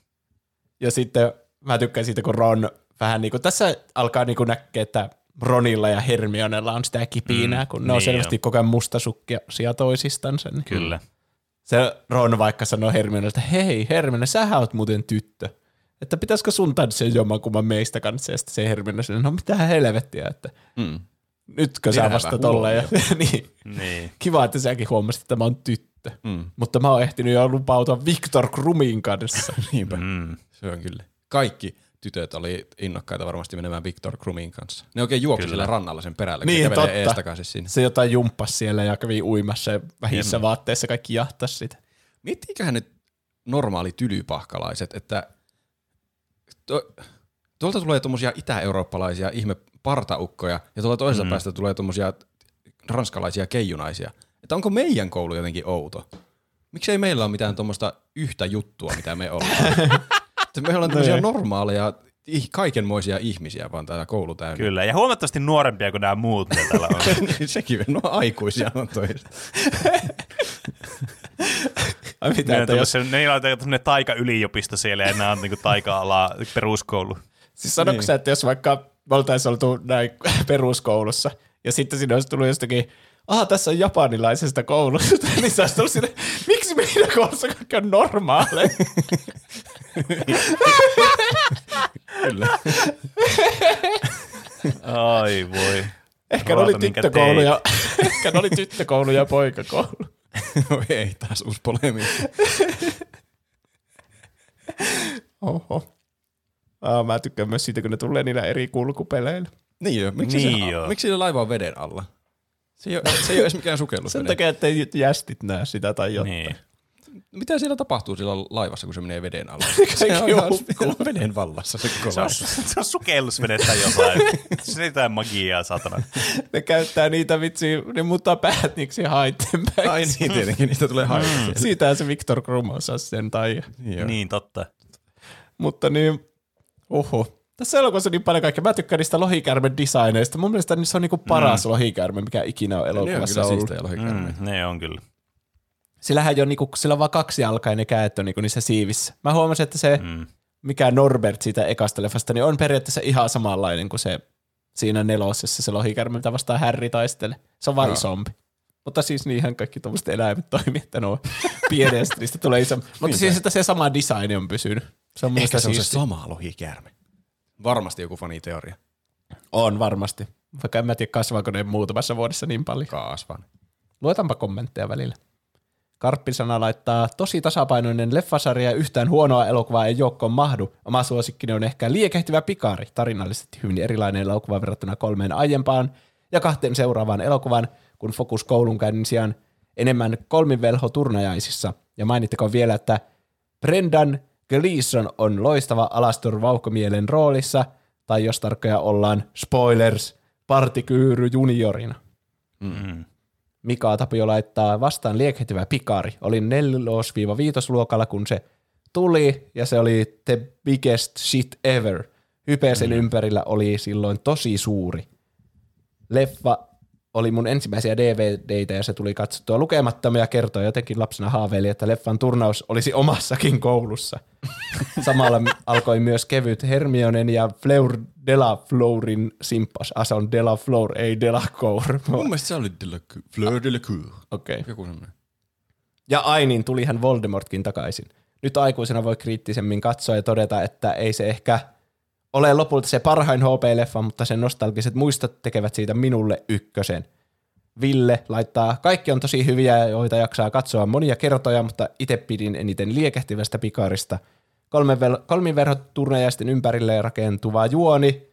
Ja sitten mä tykkään siitä, kun Ron vähän niin kuin, tässä alkaa niin kuin näkee, että Ronilla ja Hermionella on sitä kipinää, mm, kun ne on niin selvästi on. koko ajan mustasukkia toisistansa. Niin. Kyllä. Se Ron vaikka sanoo Hermionelle, että hei Hermione, sähän oot muuten tyttö. Että pitäisikö sun tanssia jommankumman meistä kanssa? Ja sitten se Hermione sanoo, no mitä helvettiä, että Mm. nytkö sä Pidävä vasta tolleen. Ja, niin. Niin. Kiva, että säkin huomasit, että mä oon tyttö. Mm. Mutta mä oon ehtinyt jo lupautua Victor Krumin kanssa. Niinpä. Mm. Se on kyllä. Kaikki tytöt oli innokkaita varmasti menemään Victor Krumin kanssa. Ne oikein juoksi Kyllä. siellä rannalla sen perällä, kun Niin, totta. ees takaisin sinne. Se jotain jumppas siellä ja kävi uimassa ja vähissä vaatteissa kaikki jahtas sitä. Miettiiköhän nyt normaali tylypahkalaiset, että to, tuolta tulee tuommoisia itä-eurooppalaisia ihme partaukkoja ja tuolta toisesta mm. päästä tulee tuommoisia ranskalaisia keijunaisia. Että onko meidän koulu jotenkin outo? Miksei meillä ole mitään tuommoista yhtä juttua, mitä me ollaan? Että me ollaan tämmöisiä normaaleja, ih- kaikenmoisia ihmisiä vaan täällä koulu täynnä. Kyllä. Ja huomattavasti nuorempia kuin nämä muut, mitä täällä on. Niin Sekin, no aikuisia on toista. Ai mitä, Ne on että jos, tämmöisen- Neillä on tämmöinen taika-yliopisto siellä ja nämä on niinku taika-ala peruskoulu. siis sanotko Niin. sä, että jos vaikka me oltaisiin oltu näin peruskoulussa ja sitten sinne olisi tullut jostakin aha, tässä on japanilaisesta koulusta, niin sä olisi tullut sinne, miksi meidän koulussa kaikki on normaaleja? Kyllä. Ai voi. Ehkä ne oli Ruota, minkä tyttökoulu teit. ja, ehkä ne oli tyttökoulu ja poikakoulu. Oi ei, taas uusi polemiikka. Oho. Ah, mä tykkään myös siitä, kun ne tulee niillä eri kulkupeleillä. Niin jo. Miksi, Niin se, joo. miksi se laiva on veden alla? Se ei ole, se ei ole edes mikään sukellus. Sen takia, että jästit näe sitä tai jotain. Niin. Mitä siellä tapahtuu sillä laivassa, kun se menee veden alla? Kaikki se on hukkuu. veden vallassa se koko Se on, laiva. se on sukellusvene tai jotain. Se ei jotain magiaa, satana. Ne käyttää niitä vitsi, ne muuttaa päät niiksi haitten päin. Ai niin, tietenkin, niistä tulee haittaa. Mm. Siitähän se Victor Krum osaa sen tai. Niin, Niin, totta. Mutta niin, oho. Tässä elokuvassa on niin paljon kaikkea. Mä tykkään niistä lohikärmen designeista. Mun mielestä niissä on niinku paras mm. lohikärme, mikä ikinä on ne on elokuvassa kyllä ollut. Mm, ne on kyllä. Sillähän jo niinku, sillä on vaan kaksi jalkaa ja ne käet on niinku niissä siivissä. Mä huomasin, että se, mm. mikä Norbert siitä ekasta leffasta, niin on periaatteessa ihan samanlainen kuin se siinä nelosessa se lohikärme, mitä vastaan Harry taistelee. Se on vaan Joo. isompi. Mutta siis niinhän kaikki tuommoiset eläimet toimii, että pieniä, sitten niistä tulee iso. Mutta siis, että se sama design on pysynyt. Se on Ehkä se on se sama lohikäärme. Varmasti joku faniteoria. On varmasti. Vaikka en mä tiedä, kasvaako ne muutamassa vuodessa niin paljon. Kasvan. Luetaanpa kommentteja välillä. Karppisana laittaa, tosi tasapainoinen leffasarja ja yhtään huonoa elokuvaa ei joukkoon mahdu. Oma suosikkini on ehkä liekehtivä pikari, tarinallisesti hyvin erilainen elokuva verrattuna kolmeen aiempaan ja kahteen seuraavaan elokuvaan, kun fokus koulunkäynnin sijaan enemmän kolmivelho turnajaisissa. Ja mainittakoon vielä, että Brendan Gleeson on loistava Alastor Vauhkomielen roolissa, tai jos tarkkoja ollaan, spoilers, Partikyyry juniorina. Mm. Mika Tapio laittaa vastaan liekehtivä pikari. Olin 4-5 luokalla, kun se tuli, ja se oli the biggest shit ever. Hype sen mm. ympärillä oli silloin tosi suuri. Leffa oli mun ensimmäisiä DVDitä, ja se tuli katsottua lukemattomia kertoja. Jotenkin lapsena haaveili, että leffan turnaus olisi omassakin koulussa. Samalla alkoi myös kevyt Hermionen ja Fleur Delaflourin simppas. Ah, se on Delaflour, ei Delacour. Mun mielestä se oli de la, Fleur de la Cour. Okei. Joku semmoinen. Ja Ainin tuli hän Voldemortkin takaisin. Nyt aikuisena voi kriittisemmin katsoa ja todeta, että ei se ehkä ole lopulta se parhain HP-leffa, mutta sen nostalgiset muistot tekevät siitä minulle ykkösen. Ville laittaa, kaikki on tosi hyviä, joita jaksaa katsoa monia kertoja, mutta itse pidin eniten liekehtivästä pikarista. Kolmenvel- kolmiverhoturnajaisten ympärille rakentuva juoni.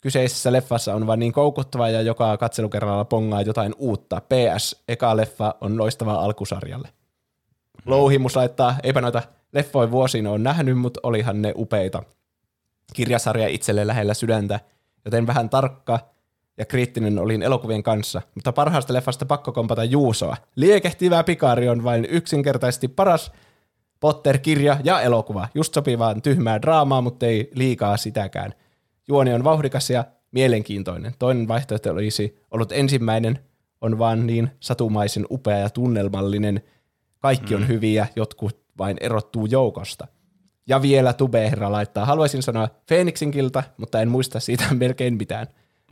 Kyseisessä leffassa on vain niin koukuttava ja joka katselukerralla pongaa jotain uutta. PS, eka leffa on loistava alkusarjalle. Louhimus laittaa, eipä noita leffoja vuosiin on nähnyt, mutta olihan ne upeita. Kirjasarja itselle lähellä sydäntä, joten vähän tarkka ja kriittinen olin elokuvien kanssa, mutta parhaasta leffasta pakko kompata Juusoa. Liekehtivä pikari on vain yksinkertaisesti paras Potter-kirja ja elokuva. Just sopivaa tyhmää draamaa, mutta ei liikaa sitäkään. Juoni on vauhdikas ja mielenkiintoinen. Toinen vaihtoehto olisi ollut ensimmäinen, on vaan niin satumaisen upea ja tunnelmallinen. Kaikki on hyviä, jotkut vain erottuu joukosta. Ja vielä Tubeherra laittaa, haluaisin sanoa Phoenixin kilta, mutta en muista siitä melkein mitään.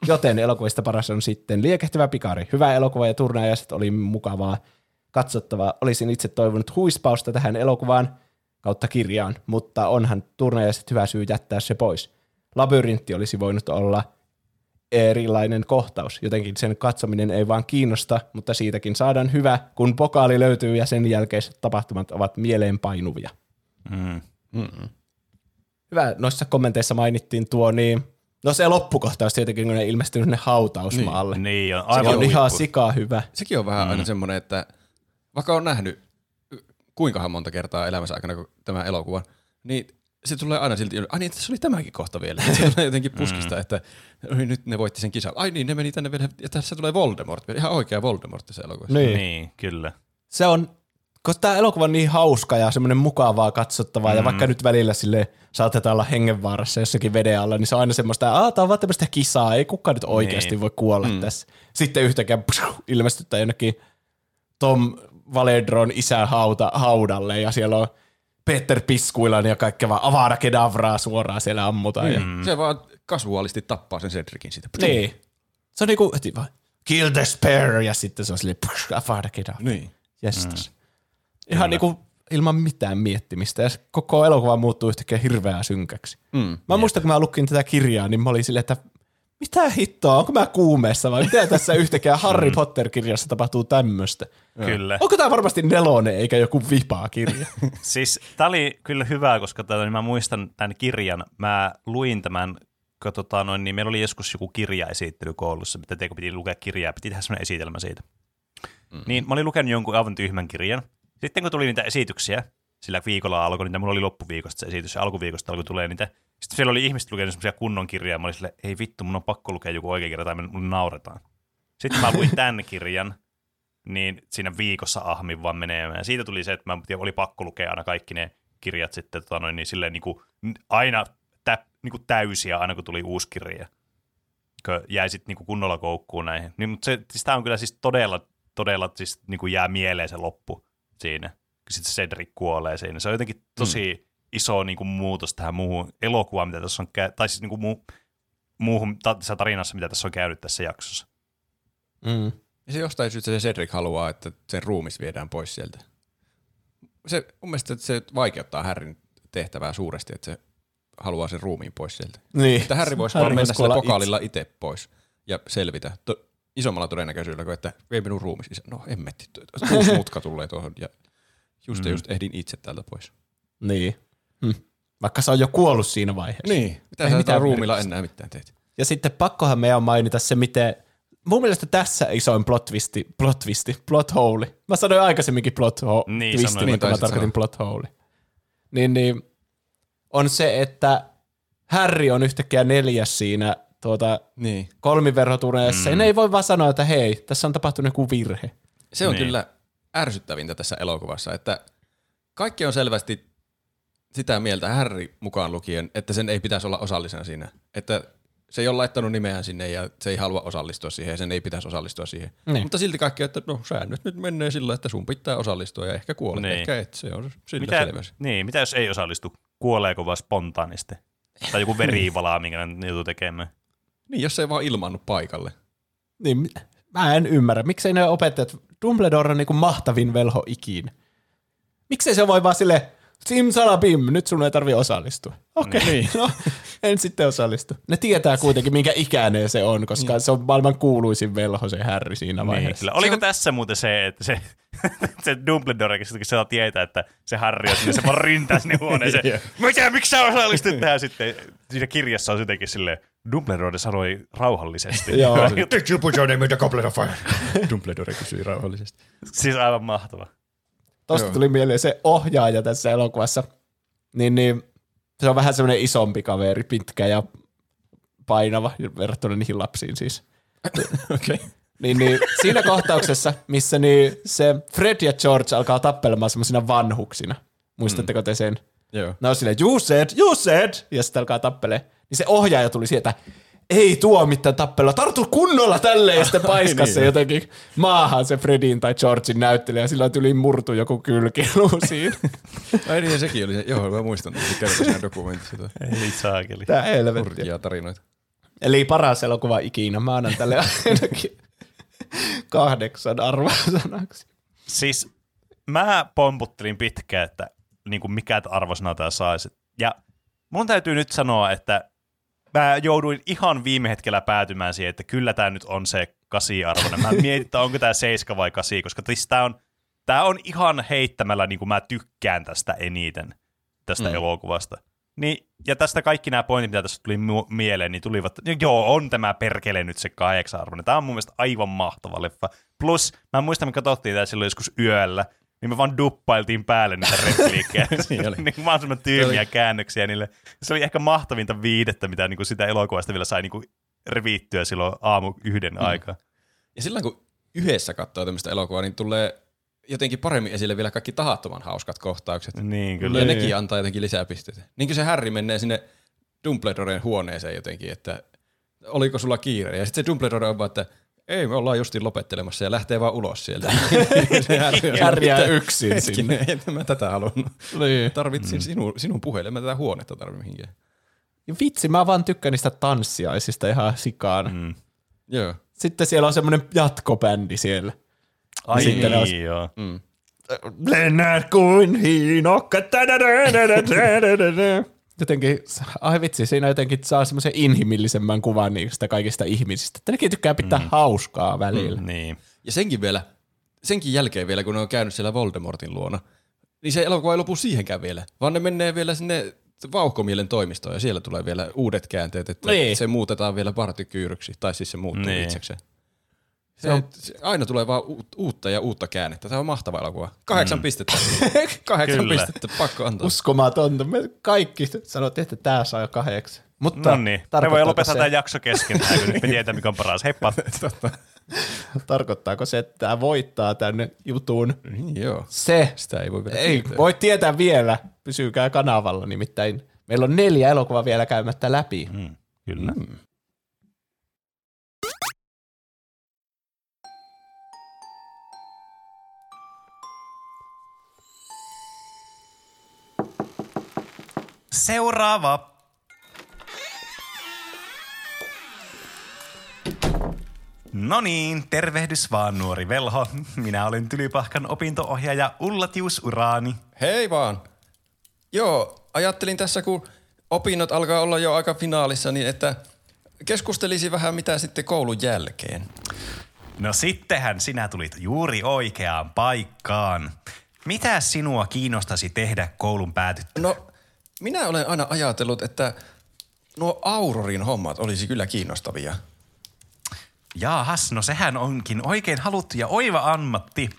Joten elokuvista paras on sitten Liekehtivä pikari. Hyvä elokuva ja turnajaiset oli mukavaa katsottavaa. Olisin itse toivonut huispausta tähän elokuvaan kautta kirjaan, mutta onhan turnajaiset hyvä syy jättää se pois. Labyrintti olisi voinut olla erilainen kohtaus. Jotenkin sen katsominen ei vaan kiinnosta, mutta siitäkin saadaan hyvä, kun pokaali löytyy ja sen jälkeiset tapahtumat ovat mieleenpainuvia. Mm. Hyvä, noissa kommenteissa mainittiin tuo niin, no se loppukohtaus tietenkin, kun ne ilmestyy sinne hautausmaalle. Niin on, Se aivan on ihan sikaa hyvä. Sekin on vähän mm. aina semmoinen, että vaikka on nähnyt kuinkahan monta kertaa elämänsä aikana tämä elokuva, niin se tulee aina silti, ai niin, tässä oli tämäkin kohta vielä. Se tulee jotenkin puskista, mm. että nyt ne voitti sen kisan. Ai niin, ne meni tänne vielä, ja tässä tulee Voldemort, ihan oikea Voldemort tässä elokuvassa. Niin. Niin, kyllä. Se on, koska tämä elokuva on niin hauska ja semmoinen mukavaa katsottavaa, mm. ja vaikka nyt välillä sille saatetaan olla hengenvaarassa jossakin veden alla, niin se on aina semmoista, että tämä on vaan tämmöistä kisaa, ei kukaan nyt oikeasti Niin. voi kuolla mm. tässä. Sitten yhtäkkiä ilmestyttää jonnekin Tom Valedron isän hauta, haudalle, ja siellä on Peter Piskuilan ja kaikkea vaan avara kedavraa suoraan siellä ammutaan. Ja, Mm. Se vaan kasuaalisti tappaa sen Cedricin siitä. niin. Se on niinku heti vaan, kill the spare, ja sitten se on silleen, avara kedavraa. Niin. Jestas. Mm. Ihan niinku ilman mitään miettimistä. Ja koko elokuva muuttuu yhtäkkiä hirveän synkäksi. Mm. Mä muistan, kun mä lukin tätä kirjaa, niin mä olin silleen, että mitä hittoa, onko mä kuumeessa vai mitä tässä yhtäkkiä Harry Potter-kirjassa tapahtuu tämmöistä? Kyllä. Onko tämä varmasti nelonen eikä joku vipaa kirja? Siis tämä oli kyllä hyvä, koska tota, niin mä muistan tämän kirjan. Mä luin tämän, kun tota, noin, niin meillä oli joskus joku kirjaesittely koulussa, mitä teikö piti lukea kirjaa, piti tehdä sellainen esitelmä siitä. Mm-hmm. Niin mä olin lukenut jonkun aivan tyhmän kirjan. Sitten kun tuli niitä esityksiä, sillä viikolla alkoi niitä, mulla oli loppuviikosta se esitys ja alkuviikosta alkoi tulee niitä. Sitten siellä oli ihmiset lukenut semmoisia kunnon kirjaa, mä olin silleen, ei vittu, mun on pakko lukea joku oikea kirja tai mun nauretaan. Sitten mä luin tämän kirjan, niin siinä viikossa ahmin vaan. Ja siitä tuli se, että mä oli pakko lukea aina kaikki ne kirjat sitten tota noin, niin silleen niin kuin, aina tä, niin kuin täysiä aina kun tuli uusi kirja. Kun jäi sitten niin kunnolla koukkuun näihin. Niin, mutta se, siis tämä on kyllä siis todella, todella siis niin kuin jää mieleen se loppu siinä. Kun sitten Cedric kuolee siinä. Se on jotenkin tosi mm. iso niin kuin muutos tähän muuhun elokuvaan, mitä tässä on käy, tai siis niin kuin muu, muuhun ta- tässä tarinassa, mitä tässä on käynyt tässä jaksossa. Mm. Ja se jostain syystä se Cedric haluaa, että sen ruumis viedään pois sieltä. Se, mun mielestä että se vaikeuttaa Harryn tehtävää suuresti, että se haluaa sen ruumiin pois sieltä. Niin. Että Harry voisi vaan mennä sillä pokaalilla itse pois ja selvitä. To, isommalla todennäköisyydellä kuin, että vei minun ruumis. Isä, No hemmetti, uusi mutka tulee tuohon ja just mm. just ehdin itse täältä pois. Niin. Hm. Vaikka se on jo kuollut siinä vaiheessa. Niin, mitä Ei sä mitään mitään ruumilla enää mitään teet. Ja sitten pakkohan meidän mainita se, miten... Mun mielestä tässä isoin plot twisti, plot twisti, plot hole. Mä sanoin aikaisemminkin plot ho- Niin, twisti, sanoin. mutta mä Niin tarkoitin plot hole. Niin, niin, on se, että Harry on yhtäkkiä neljäs siinä tuota, Niin. kolmiverhotuneessa. Mm. Ne ei voi vaan sanoa, että hei, tässä on tapahtunut joku virhe. Se on Niin. kyllä ärsyttävintä tässä elokuvassa, että kaikki on selvästi sitä mieltä, Harry mukaan lukien, että sen ei pitäisi olla osallisena siinä. Että se ei ole laittanut nimeään sinne ja se ei halua osallistua siihen ja sen ei pitäisi osallistua siihen. Niin. Mutta silti kaikki, että no säännöt nyt menee sillä, että sun pitää osallistua ja ehkä kuolet, Niin. ehkä et. Se on sillä Mitä, niin, mitä jos ei osallistu? Kuoleeko vaan spontaanisti? Tai joku verivalaa, minkä ne joutuu tekemään. Niin, jos se ei vaan ilmaannut paikalle. Niin, mä en ymmärrä. Miksei ne opettajat, Dumbledore on niinku mahtavin velho ikinä. Miksei se voi vaan sille simsalabim, nyt sun ei tarvi osallistua. Okei, okay, niin. no en sitten osallistu. Ne tietää kuitenkin, minkä ikäinen se on, koska niin. se on maailman kuuluisin velho se Harry siinä Niin, vaiheessa. kyllä. Oliko tässä muuten se, että se, se Dumbledore, kun se saa tietää, että se Harry on sinne, se vaan ryntää sinne huoneeseen. Mitä, miksi sä osallistut tähän sitten? Siinä kirjassa on jotenkin silleen, Dumbledore sanoi rauhallisesti. Joo. Did you put your name in the goblet of fire? Dumbledore kysyi rauhallisesti. siis aivan mahtava. Tosta Joo. tuli mieleen se ohjaaja tässä elokuvassa. Niin, niin se on vähän semmoinen isompi kaveri, pitkä ja painava verrattuna niihin lapsiin siis. Okei. Okay. Niin, niin siinä kohtauksessa, missä niin se Fred ja George alkaa tappelemaan semmoisina vanhuksina. Muistatteko te sen? Joo. Ne on silleen, you said, you said, ja sitten alkaa tappelee. Niin se ohjaaja tuli sieltä, ei tuomitta tappella, tartu kunnolla tälle ja sitten paiskas se niin. jotenkin maahan se Fredin tai Georgein näyttelijä ja sillä tuli murtu joku kylkiluu siinä. Ai niin, sekin oli se. Joo, mä muistan, että se kertoi siinä dokumentissa. Ei saakeli. Tää helvetti. Hurjia tarinoita. Eli paras elokuva ikinä. Mä annan tälle ainakin kahdeksan arvosanaksi. Siis mä pomputtelin pitkään, että niin kuin mikä arvosana tää saisi. Ja mun täytyy nyt sanoa, että mä jouduin ihan viime hetkellä päätymään siihen, että kyllä tämä nyt on se kasi-arvoinen. Mä mietin, että onko tämä 7 vai 8, koska tää on, tää on ihan heittämällä, niin kuin mä tykkään tästä eniten, tästä mm. elokuvasta. Niin, ja tästä kaikki nämä pointit, mitä tässä tuli mu- mieleen, niin tulivat, että joo, on tämä perkele nyt se kahdeksan arvoinen. Tämä on mun mielestä aivan mahtava leffa. Plus, mä muistan, me katsottiin tätä silloin joskus yöllä, niin me vaan duppailtiin päälle niitä repliikkejä. Niin oli. niin mahdollisimman tyhmiä käännöksiä niille. Se oli ehkä mahtavinta viidettä, mitä niin kuin sitä elokuvasta vielä sai niin kuin revittyä silloin aamu yhden mm. aikaa. Ja silloin kun yhdessä katsoo tämmöistä elokuvaa, niin tulee jotenkin paremmin esille vielä kaikki tahattoman hauskat kohtaukset. Niin, Kyllä. Ja nekin antaa jotenkin lisää pisteitä. Niin kuin se Harry menee sinne Dumbledoren huoneeseen jotenkin, että oliko sulla kiire? Ja sitten se Dumbledore on vaan, että ei, me ollaan justiin lopettelemassa ja lähtee vaan ulos sieltä. se Harry on, Harry jää "Mitä? yksin sinne." Hetkinen, en mä tätä halunnut. Niin. Tarvitsin sinun, sinun puheelle, en mä tätä huonetta tarvi mihinkään. Ja vitsi, mä vaan tykkään niistä tanssiaisista ihan sikana. Mm. Joo. Sitten siellä on semmoinen jatkobändi siellä. Ai sitten niin, on- joo. Lennät kuin hiinokka. Jotenkin, ai vitsi, siinä jotenkin saa semmoisen inhimillisemmän kuvan niistä kaikista ihmisistä. Että nekin tykkää pitää mm. hauskaa välillä. Mm. Niin. Ja senkin vielä, senkin jälkeen vielä, kun ne on käynyt siellä Voldemortin luona, niin se elokuva ei lopu siihenkään vielä, vaan ne menee vielä sinne vauhkomielen toimistoon ja siellä tulee vielä uudet käänteet, että Niin. se muutetaan vielä partykyyryksi, tai siis se muuttuu Niin. itsekseen. Se, on, se, aina tulee vaan uut- uutta ja uutta käännettä. Tämä on mahtava elokuva. Kahdeksan mm. pistettä. Kahdeksan Kyllä. pistettä, pakko antaa. Uskomatonta. Me kaikki sanottiin, että tämä saa kahdeksan. Mutta No niin, me voi lopettaa se, tämä jakso kesken kun nyt me tiedetään, mikä on paras. Heippa! tarkoittaako se, että tämä voittaa tänne jutun? Niin, joo. Se Sitä ei voi vielä ei tietää. voi tietää vielä. Pysykää kanavalla nimittäin. Meillä on neljä elokuvaa vielä käymättä läpi. Mm, kyllä. Mm. Seuraava. No niin, tervehdys vaan nuori velho. Minä olen Tylypahkan opinto-ohjaaja Ullatius Uraani. Hei vaan. Joo, ajattelin tässä, kun opinnot alkaa olla jo aika finaalissa, niin että keskustelisi vähän mitä sitten koulun jälkeen. No sittenhän sinä tulit juuri oikeaan paikkaan. Mitä sinua kiinnostaisi tehdä koulun päätyttyä? No, minä olen aina ajatellut, että nuo Aurorin hommat olisi kyllä kiinnostavia. Jaahas, no sehän onkin oikein haluttu ja oiva ammatti.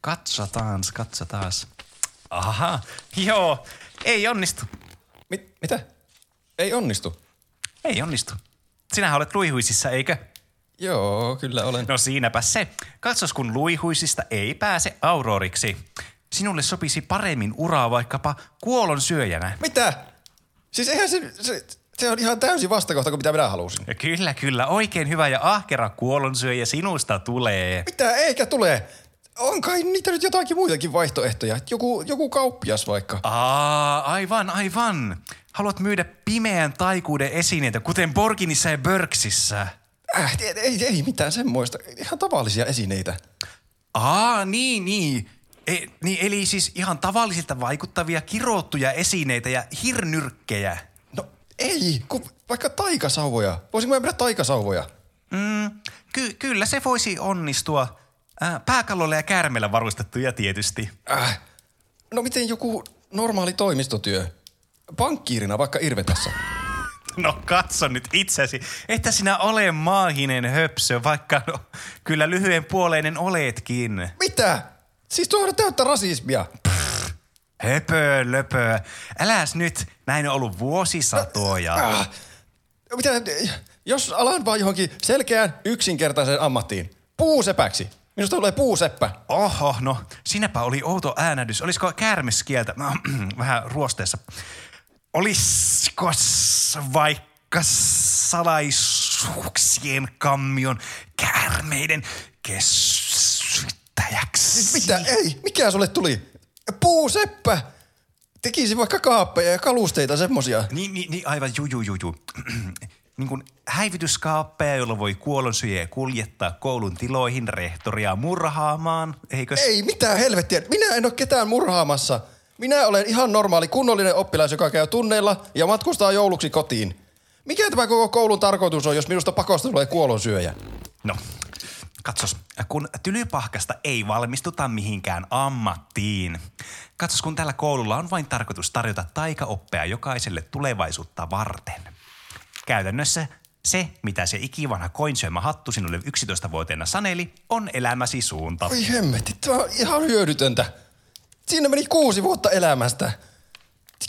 Katsotaan, katsotaan. Aha, joo, ei onnistu. Mit, mitä? Ei onnistu. Ei onnistu. Sinähän olet luihuisissa, eikö? Joo, kyllä olen. No siinäpä se. Katsos, kun luihuisista ei pääse auroriksi. Sinulle sopisi paremmin uraa vaikkapa kuolon syöjänä. Mitä? Siis eihän se, se, se on ihan täysin vastakohta kuin mitä minä halusin. Ja Kyllä, kyllä. Oikein hyvä ja ahkera kuolonsyöjä sinusta tulee. Mitä? Eikä tule. On kai niitä nyt jotakin muitakin vaihtoehtoja. Joku, joku kauppias vaikka. Aa, aivan, aivan. Haluat myydä pimeän taikuuden esineitä, kuten Borginissa ja Börksissä. Äh, ei, ei, ei mitään semmoista. Ihan tavallisia esineitä. Aa, niin, niin. E, niin. Eli siis ihan tavallisilta vaikuttavia kirottuja esineitä ja hirnyrkkejä. No ei, kun vaikka taikasauvoja. Voisinko mä myydä taikasauvoja? Mm, ky- kyllä se voisi onnistua. Ää, pääkallolla ja käärmeellä varustettuja tietysti. Äh, no miten joku normaali toimistotyö? Pankkiirina vaikka Irvetassa. No katso nyt itsesi, että sinä ole maahinen höpsö, vaikka no, kyllä lyhyen puoleinen oletkin. Mitä? Siis tuo on täyttä rasismia. Höpö, löpö. Äläs nyt, näin on ollut vuosisatoja. Ah, mitä, jos alan vaan johonkin selkeään yksinkertaiseen ammattiin. Puusepäksi. Minusta tulee puuseppä. Oho, no sinäpä oli outo äänädys. Olisiko käärmeskieltä no, vähän ruosteessa? Olisiko vaikka salais salaisuuksien kammion käärmeiden kesyttäjäksi. Mitä? Ei, mikä sulle tuli? Puuseppä! Tekisi vaikka kaappeja ja kalusteita semmosia. Niin, niin, niin aivan juu, juu. niin kuin häivytyskaappeja, jolla voi kuolonsyöjä kuljettaa koulun tiloihin rehtoria murhaamaan, eikö? Ei, mitä helvettiä. Minä en ole ketään murhaamassa. Minä olen ihan normaali, kunnollinen oppilas, joka käy tunneilla ja matkustaa jouluksi kotiin. Mikä tämä koko koulun tarkoitus on, jos minusta pakosta tulee kuolonsyöjä? No, katsos, kun tylypahkasta ei valmistuta mihinkään ammattiin. Katsos, kun tällä koululla on vain tarkoitus tarjota taikaoppea jokaiselle tulevaisuutta varten. Käytännössä se, mitä se ikivanha koinsyömä hattu sinulle 11-vuotiaana saneli, on elämäsi suunta. Oi hemmetti, tämä on ihan hyödytöntä. Siinä meni kuusi vuotta elämästä.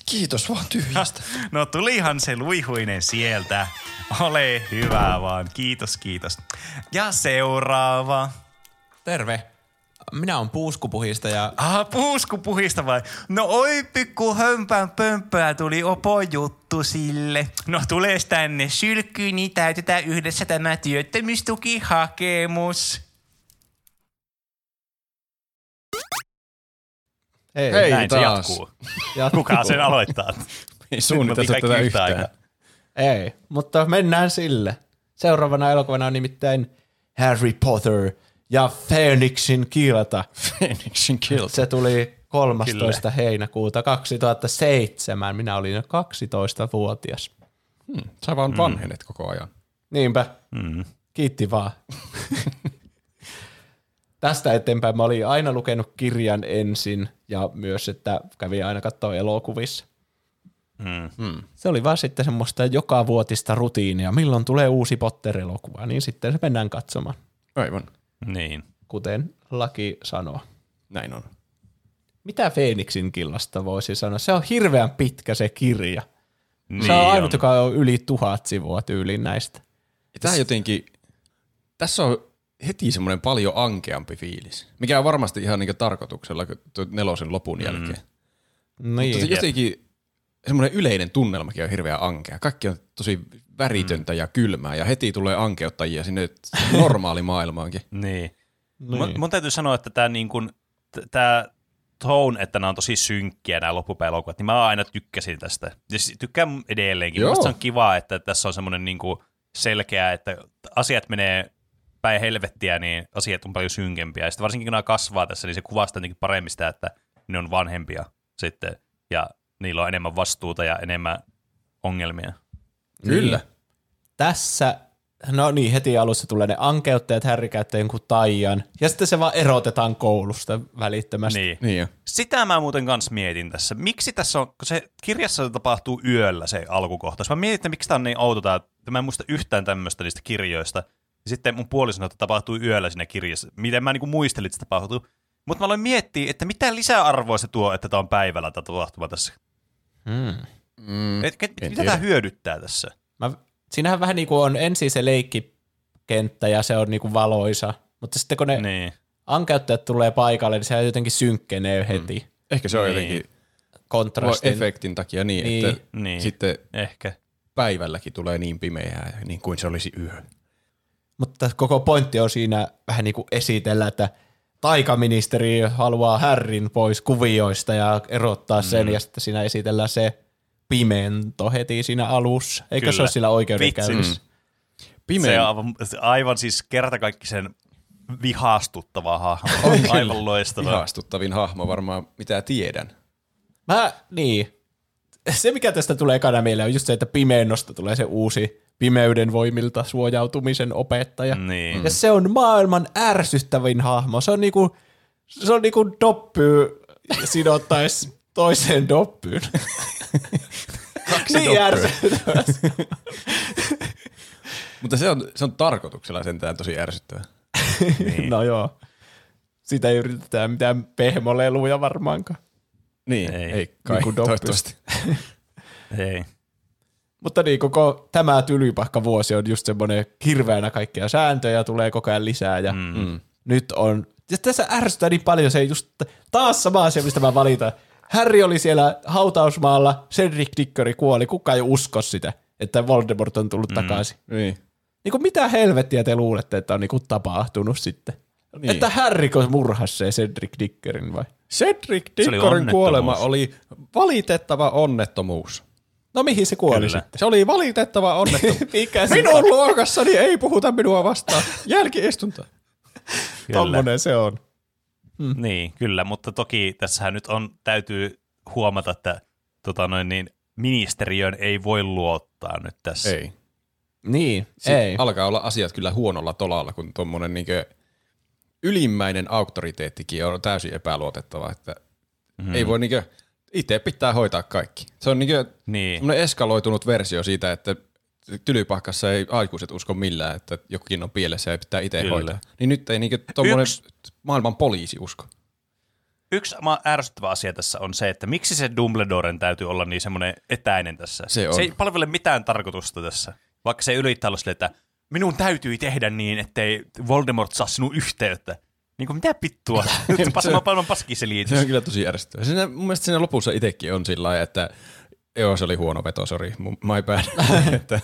Kiitos vaan tyhjästä. No tulihan se luihuinen sieltä. Ole hyvä vaan. Kiitos, kiitos. Ja seuraava. Terve. Minä olen puuskupuhista ja Ah, puusku puhista vai? No oi pikku hömpän pömppää tuli opo juttu sille. No tules tänne sylkkyyn, niin täytetään yhdessä tämä työttömyystukihakemus. Hei, Hei. Näin se taas. jatkuu. jatkuu. Kuka sen aloittaa? Ei suunniteltu tätä yhtä yhtään. aikaa. Ei, mutta mennään sille. Seuraavana elokuvana on nimittäin Harry Potter ja Phoenixin kilta. Phoenixin Kill. Se tuli 13. heinäkuuta 2007. Minä olin jo 12-vuotias. Sä vaan vanhenet koko ajan. Niinpä. Mm. Kiitti vaan. Tästä eteenpäin mä olin aina lukenut kirjan ensin ja myös, että kävin aina katsoa elokuvissa. Mm. Se oli vaan sitten semmoista joka vuotista rutiinia. Milloin tulee uusi Potter-elokuva, niin sitten se mennään katsomaan, Aivan. Niin. kuten laki sanoo. Näin on. Mitä Phoenixin killasta voisi sanoa? Se on hirveän pitkä se kirja. niin se on ainut, joka on yli tuhat sivua tyyliin näistä. Tää jotenkin, tässä on heti semmoinen paljon ankeampi fiilis, mikä on varmasti ihan niinku tarkoituksella nelosen lopun jälkeen. Niin. Mutta se jotenkin semmoinen yleinen tunnelmakin on hirveän ankea. Kaikki on tosi väritöntä ja kylmää ja heti tulee ankeuttajia sinne normaalimaailmaankin. Niin. Niin. Mun, mun täytyy sanoa, että tämä niin kuin, tää tone, että nämä on tosi synkkiä nämä loppupäiväelokuvat, niin mä aina tykkäsin tästä. Ja tykkään edelleenkin. Joo. On kiva, että tässä on semmoinen niin selkeä, että asiat menee päin helvettiä, niin asiat on paljon synkempiä. Ja sitten varsinkin kun nämä kasvaa tässä, niin se kuvastaa jotenkin paremmin sitä, että ne on vanhempia sitten, ja niillä on enemmän vastuuta ja enemmän ongelmia. Kyllä. Niin. Tässä, no niin, heti alussa tulee ne ankeuttajat, Harry käyttää jonkun taian, ja sitten se vaan erotetaan koulusta välittömästi. Niin. Niin jo. Sitä mä muuten kanssa mietin tässä. Miksi tässä on, kun se kirjassa tapahtuu yöllä se alkukohtaus. Mä mietin, että miksi tämä on niin outo, että mä en muista yhtään tämmöistä niistä kirjoista. Ja sitten mun puoli sanoi, että tapahtuu yöllä siinä kirjassa. Miten mä niinku muistelin, että se tapahtuu. Mutta mä aloin miettiä, että mitä lisäarvoa se tuo, että tämä on päivällä tämä tapahtuma tässä. Hmm. Mm. Et, et, mitä tämä hyödyttää tässä? Mä, siinähän vähän niin kuin on ensin se leikkikenttä ja se on niin kuin valoisa, mutta sitten kun ne niin. Ankeuttajat tulee paikalle, niin se jotenkin synkkenee heti mm. Ehkä se on Niin. jotenkin kontrastin. efektin takia niin, Niin. että Niin. sitten Ehkä. päivälläkin tulee niin pimeää, niin kuin se olisi yö. Mutta koko pointti on siinä vähän niin kuin esitellä, että taikaministeri haluaa Härrin pois kuvioista ja erottaa sen, Mm. ja sitten siinä esitellään se pimento heti siinä alussa. Eikö se Kyllä. ole sillä oikeudenkäynnissä? Vitsi. Pimeä. Se on aivan, aivan siis kertakaikkisen vihastuttava hahmo. aivan loistava. Ihastuttavin hahmo varmaan, mitä tiedän. Mä, niin. Se, mikä tästä tulee ekana mieleen, on just se, että pimennosta tulee se uusi pimeyden voimilta suojautumisen opettaja. Niin. Ja se on maailman ärsyttävin hahmo. Se on niinku, se on niinku doppy sidottais toiseen doppyyn. Kaksi niin ärsyttävä. Mutta se on, se on tarkoituksella sentään tosi ärsyttävää. Niin. no joo. Sitä ei yritetä mitään pehmoleluja varmaankaan. Niin, Ei. ei, ei kai, Niin toivottavasti. Ei. Mutta niin, koko tämä tylypahka vuosi on just semmoinen hirveänä kaikkia sääntöjä, tulee koko ajan lisää ja mm. Mm. nyt on, ja tässä ärsyttää niin paljon se just, taas sama asia, mistä mä valitan. Harry oli siellä hautausmaalla, Cedric Dickory kuoli, kukaan ei usko sitä, että Voldemort on tullut mm. takaisin. Niin. Niin kuin mitä helvettiä te luulette, että on niin kuin tapahtunut sitten? Niin. Että Harriko murhasi se Cedric Dickerin vai? Cedric oli onnettomuus. kuolema oli valitettava onnettomuus. No mihin se kuoli Kyllä. sitten? Se oli valitettava onnettomuus. Se Minun luokassani ei puhuta minua vastaan. Jälkiistunto. Kyllä. Tommonen se on. Niin, kyllä, mutta toki tässähän nyt on, täytyy huomata, että tota noin, niin, ministeriön ei voi luottaa nyt tässä. Ei. Niin, Si- ei. Alkaa olla asiat kyllä huonolla tolalla, kun tuommoinen niinkö ylimmäinen auktoriteettikin on täysin epäluotettava, että mm. ei voi niinkö, itse pitää hoitaa kaikki. Se on niinkö Niin. semmoinen eskaloitunut versio siitä, että tylypahkassa ei aikuiset usko millään, että jokin on pielessä ja pitää itse Kyllä. hoitaa. Niin nyt ei niinkö tuommoinen Yksi- maailman poliisi usko. Yksi ärsyttävä asia tässä on se, että miksi se Dumbledoren täytyy olla niin semmoinen etäinen tässä. Se on. se ei palvele mitään tarkoitusta tässä. Vaikka se yrittää olla silleen, että minun täytyy tehdä niin, ettei Voldemort saa sinun yhteyttä. Niin kuin mitä vittua? Nyt Se- on paljon paskiselitys. Se on kyllä tosi ärsyttävää. Siinä, mun mielestä siinä lopussa itsekin on sillä lailla, että joo, se oli huono veto, sori, my bad. että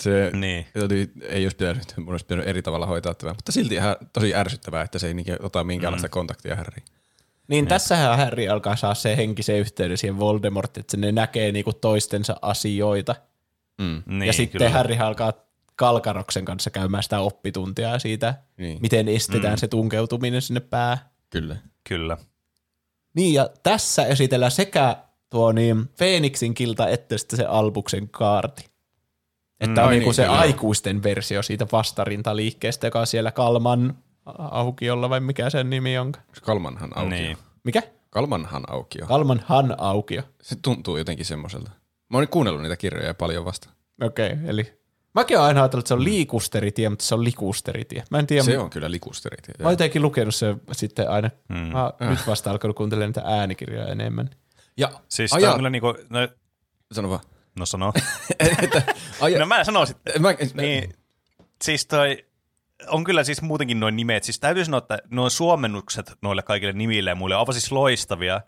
se Niin. oli, ei olisi pitänyt, mun olisi pitänyt eri tavalla hoitaa tämä, mutta silti ihan tosi ärsyttävää, että se ei niinkö ota minkäänlaista mm. kontaktia Harryin. Niin tässähän Harry alkaa saa se henkisen yhteyden siihen Voldemortiin, että ne näkee niinku toistensa asioita. Mm. Niin, ja sitten kyllä. Harry alkaa Kalkaroksen kanssa käymään sitä oppituntia siitä, Niin. miten estetään mm. se tunkeutuminen sinne päähän. Kyllä. Kyllä. Niin, ja tässä esitellään sekä tuo niin Phoenixin kilta että sitten se Albuksen kaarti. Että Mm, on ai niinku niin, se kyllä. aikuisten versio siitä vastarintaliikkeestä, joka on siellä Kalman aukiolla, vai mikä sen nimi on? Kalmanhan aukio. Niin. Mikä? Kalmanhan aukio. Kalman Han aukio. Se tuntuu jotenkin semmoiselta. Mä oon kuunnellut niitä kirjoja paljon vasta. Okei, okay, eli mäkin olen aina ajatellut, että se on liikusteritie, mutta se on likusteritie. Mä en tiedä, Se on kyllä likusterit. mä oon jotenkin lukenut se sitten aina. Mm. Mä oon nyt vasta alkanut kuuntelemaan niitä äänikirjoja enemmän. Ja Siis aja, on kyllä niinku, no, sano vaan. no sano. Aja, no mä sanon sitten. mä, Niin, siis toi, on kyllä siis muutenkin noin nimet. Siis täytyy sanoa, että nuo suomennukset noille kaikille nimille ja muille ovat siis loistavia,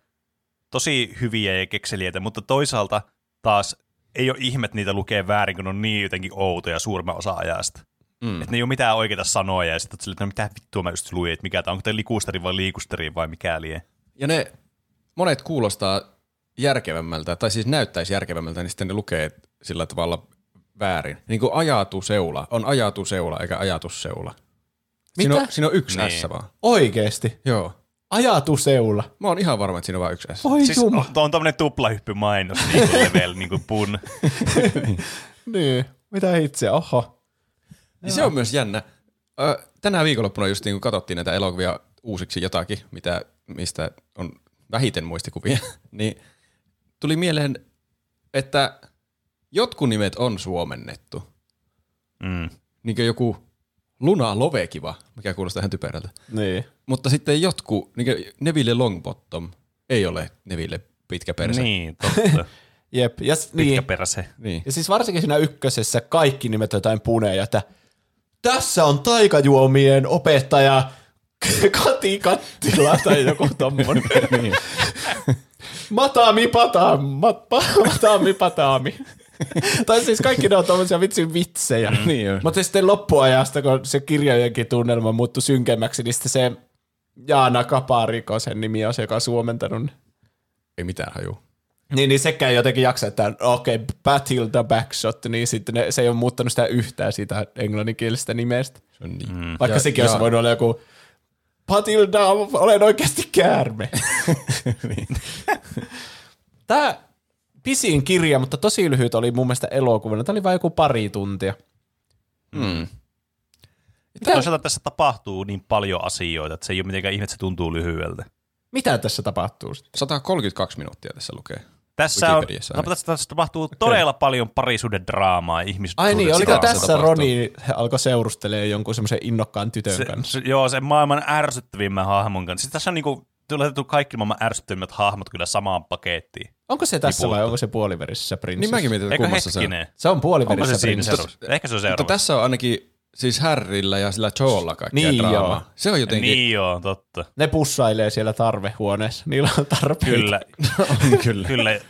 tosi hyviä ja kekseliäitä, mutta toisaalta taas ei ole ihme, että niitä lukee väärin, kun ne on niin jotenkin outoja suurimman osa ajasta. Mm. Että ne ei ole mitään oikeita sanoja ja sitten oot silleen, että no mitä vittua mä just luin, että mikä tämä on, onko tämä likusteri vai liikusteri vai mikä lie. Ja ne monet kuulostaa järkevämmältä, tai siis näyttäisi järkevämmältä, niin sitten ne lukee sillä tavalla väärin. Niin kuin ajatuseula on ajatuseula eikä ajatusseula. Siinä on, Mitä? siinä on yksi Niin. S vaan. Oikeesti. Joo. Ajatuseula. Mä oon ihan varma, että siinä on vain yksi S. Voi Siis juma. on, on tommonen tuplahyppy mainos, niin kuin level, niin kuin pun. Niin. Mitä itse? Oho. Ja se on myös jännä. Ö, tänä viikonloppuna just niin kun katsottiin näitä elokuvia uusiksi jotakin, mitä, mistä on vähiten muistikuvia, niin tuli mieleen, että jotkut nimet on suomennettu. Mm. Niin kuin joku Luna Lovekiva, mikä kuulostaa ihan typerältä. Niin. Mutta sitten jotkut, niin kuin Neville Longbottom, ei ole Neville pitkä perse. Niin, totta. Jep. Ja, s- Pitkä niin. peräse. niin. ja siis varsinkin siinä ykkösessä kaikki nimet jotain puneja, että tässä on taikajuomien opettaja Kati Kattila tai joku tommonen. niin. Matami patam, mat, pa, matami patami. tai siis kaikki ne on tommosia vitsin vitsejä. Niin on. Mutta sitten loppuajasta, kun se kirjojenkin tunnelma muuttui synkemmäksi, niin sitten se Jaana Kapariko, sen nimi on se, joka on suomentanut. Ei mitään haju. Niin, niin sekään jotenkin jaksa, että okei, okay, Batilda Backshot, niin sitten ne, se ei ole muuttanut sitä yhtään siitä englanninkielisestä nimestä. Se on niin. Mm. Vaikka ja, sekin olisi voinut olla joku Patilda, olen oikeasti käärme. Niin. Tämä pisin kirja, mutta tosi lyhyt oli mun mielestä elokuvana. Tämä oli vain joku pari tuntia. Mm. Toisaalta tässä tapahtuu niin paljon asioita, että se ei ole mitenkään ihme, että se tuntuu lyhyeltä. Mitä tässä tapahtuu sitten? 132 minuuttia tässä lukee. Tässä, on, ainakin. tässä, tässä tapahtuu todella paljon parisuuden draamaa ja ihmiset. Ai niin, oliko tässä tapahtuu. Roni alkoi seurustelemaan jonkun semmoisen innokkaan tytön se, kanssa? se, Joo, se maailman ärsyttävimmän hahmon kanssa. Siis tässä on niinku, laitettu kaikki maailman ärsyttävimmät hahmot kyllä samaan pakettiin. Onko se tässä vai onko se puoliverisessä Niin prinsessa? mäkin mietin, että Eikö kummassa se on. Se on puoliverisessä se prinsessa. Ehkä se on Mutta seuraava. tässä on ainakin siis Härrillä ja sillä Joella kaikkia Niin, draamaa. joo. Se on jotenkin... Niin joo, totta. Ne pussailee siellä tarvehuoneessa. Niillä on tarpeita. Kyllä, on kyllä. kyllä.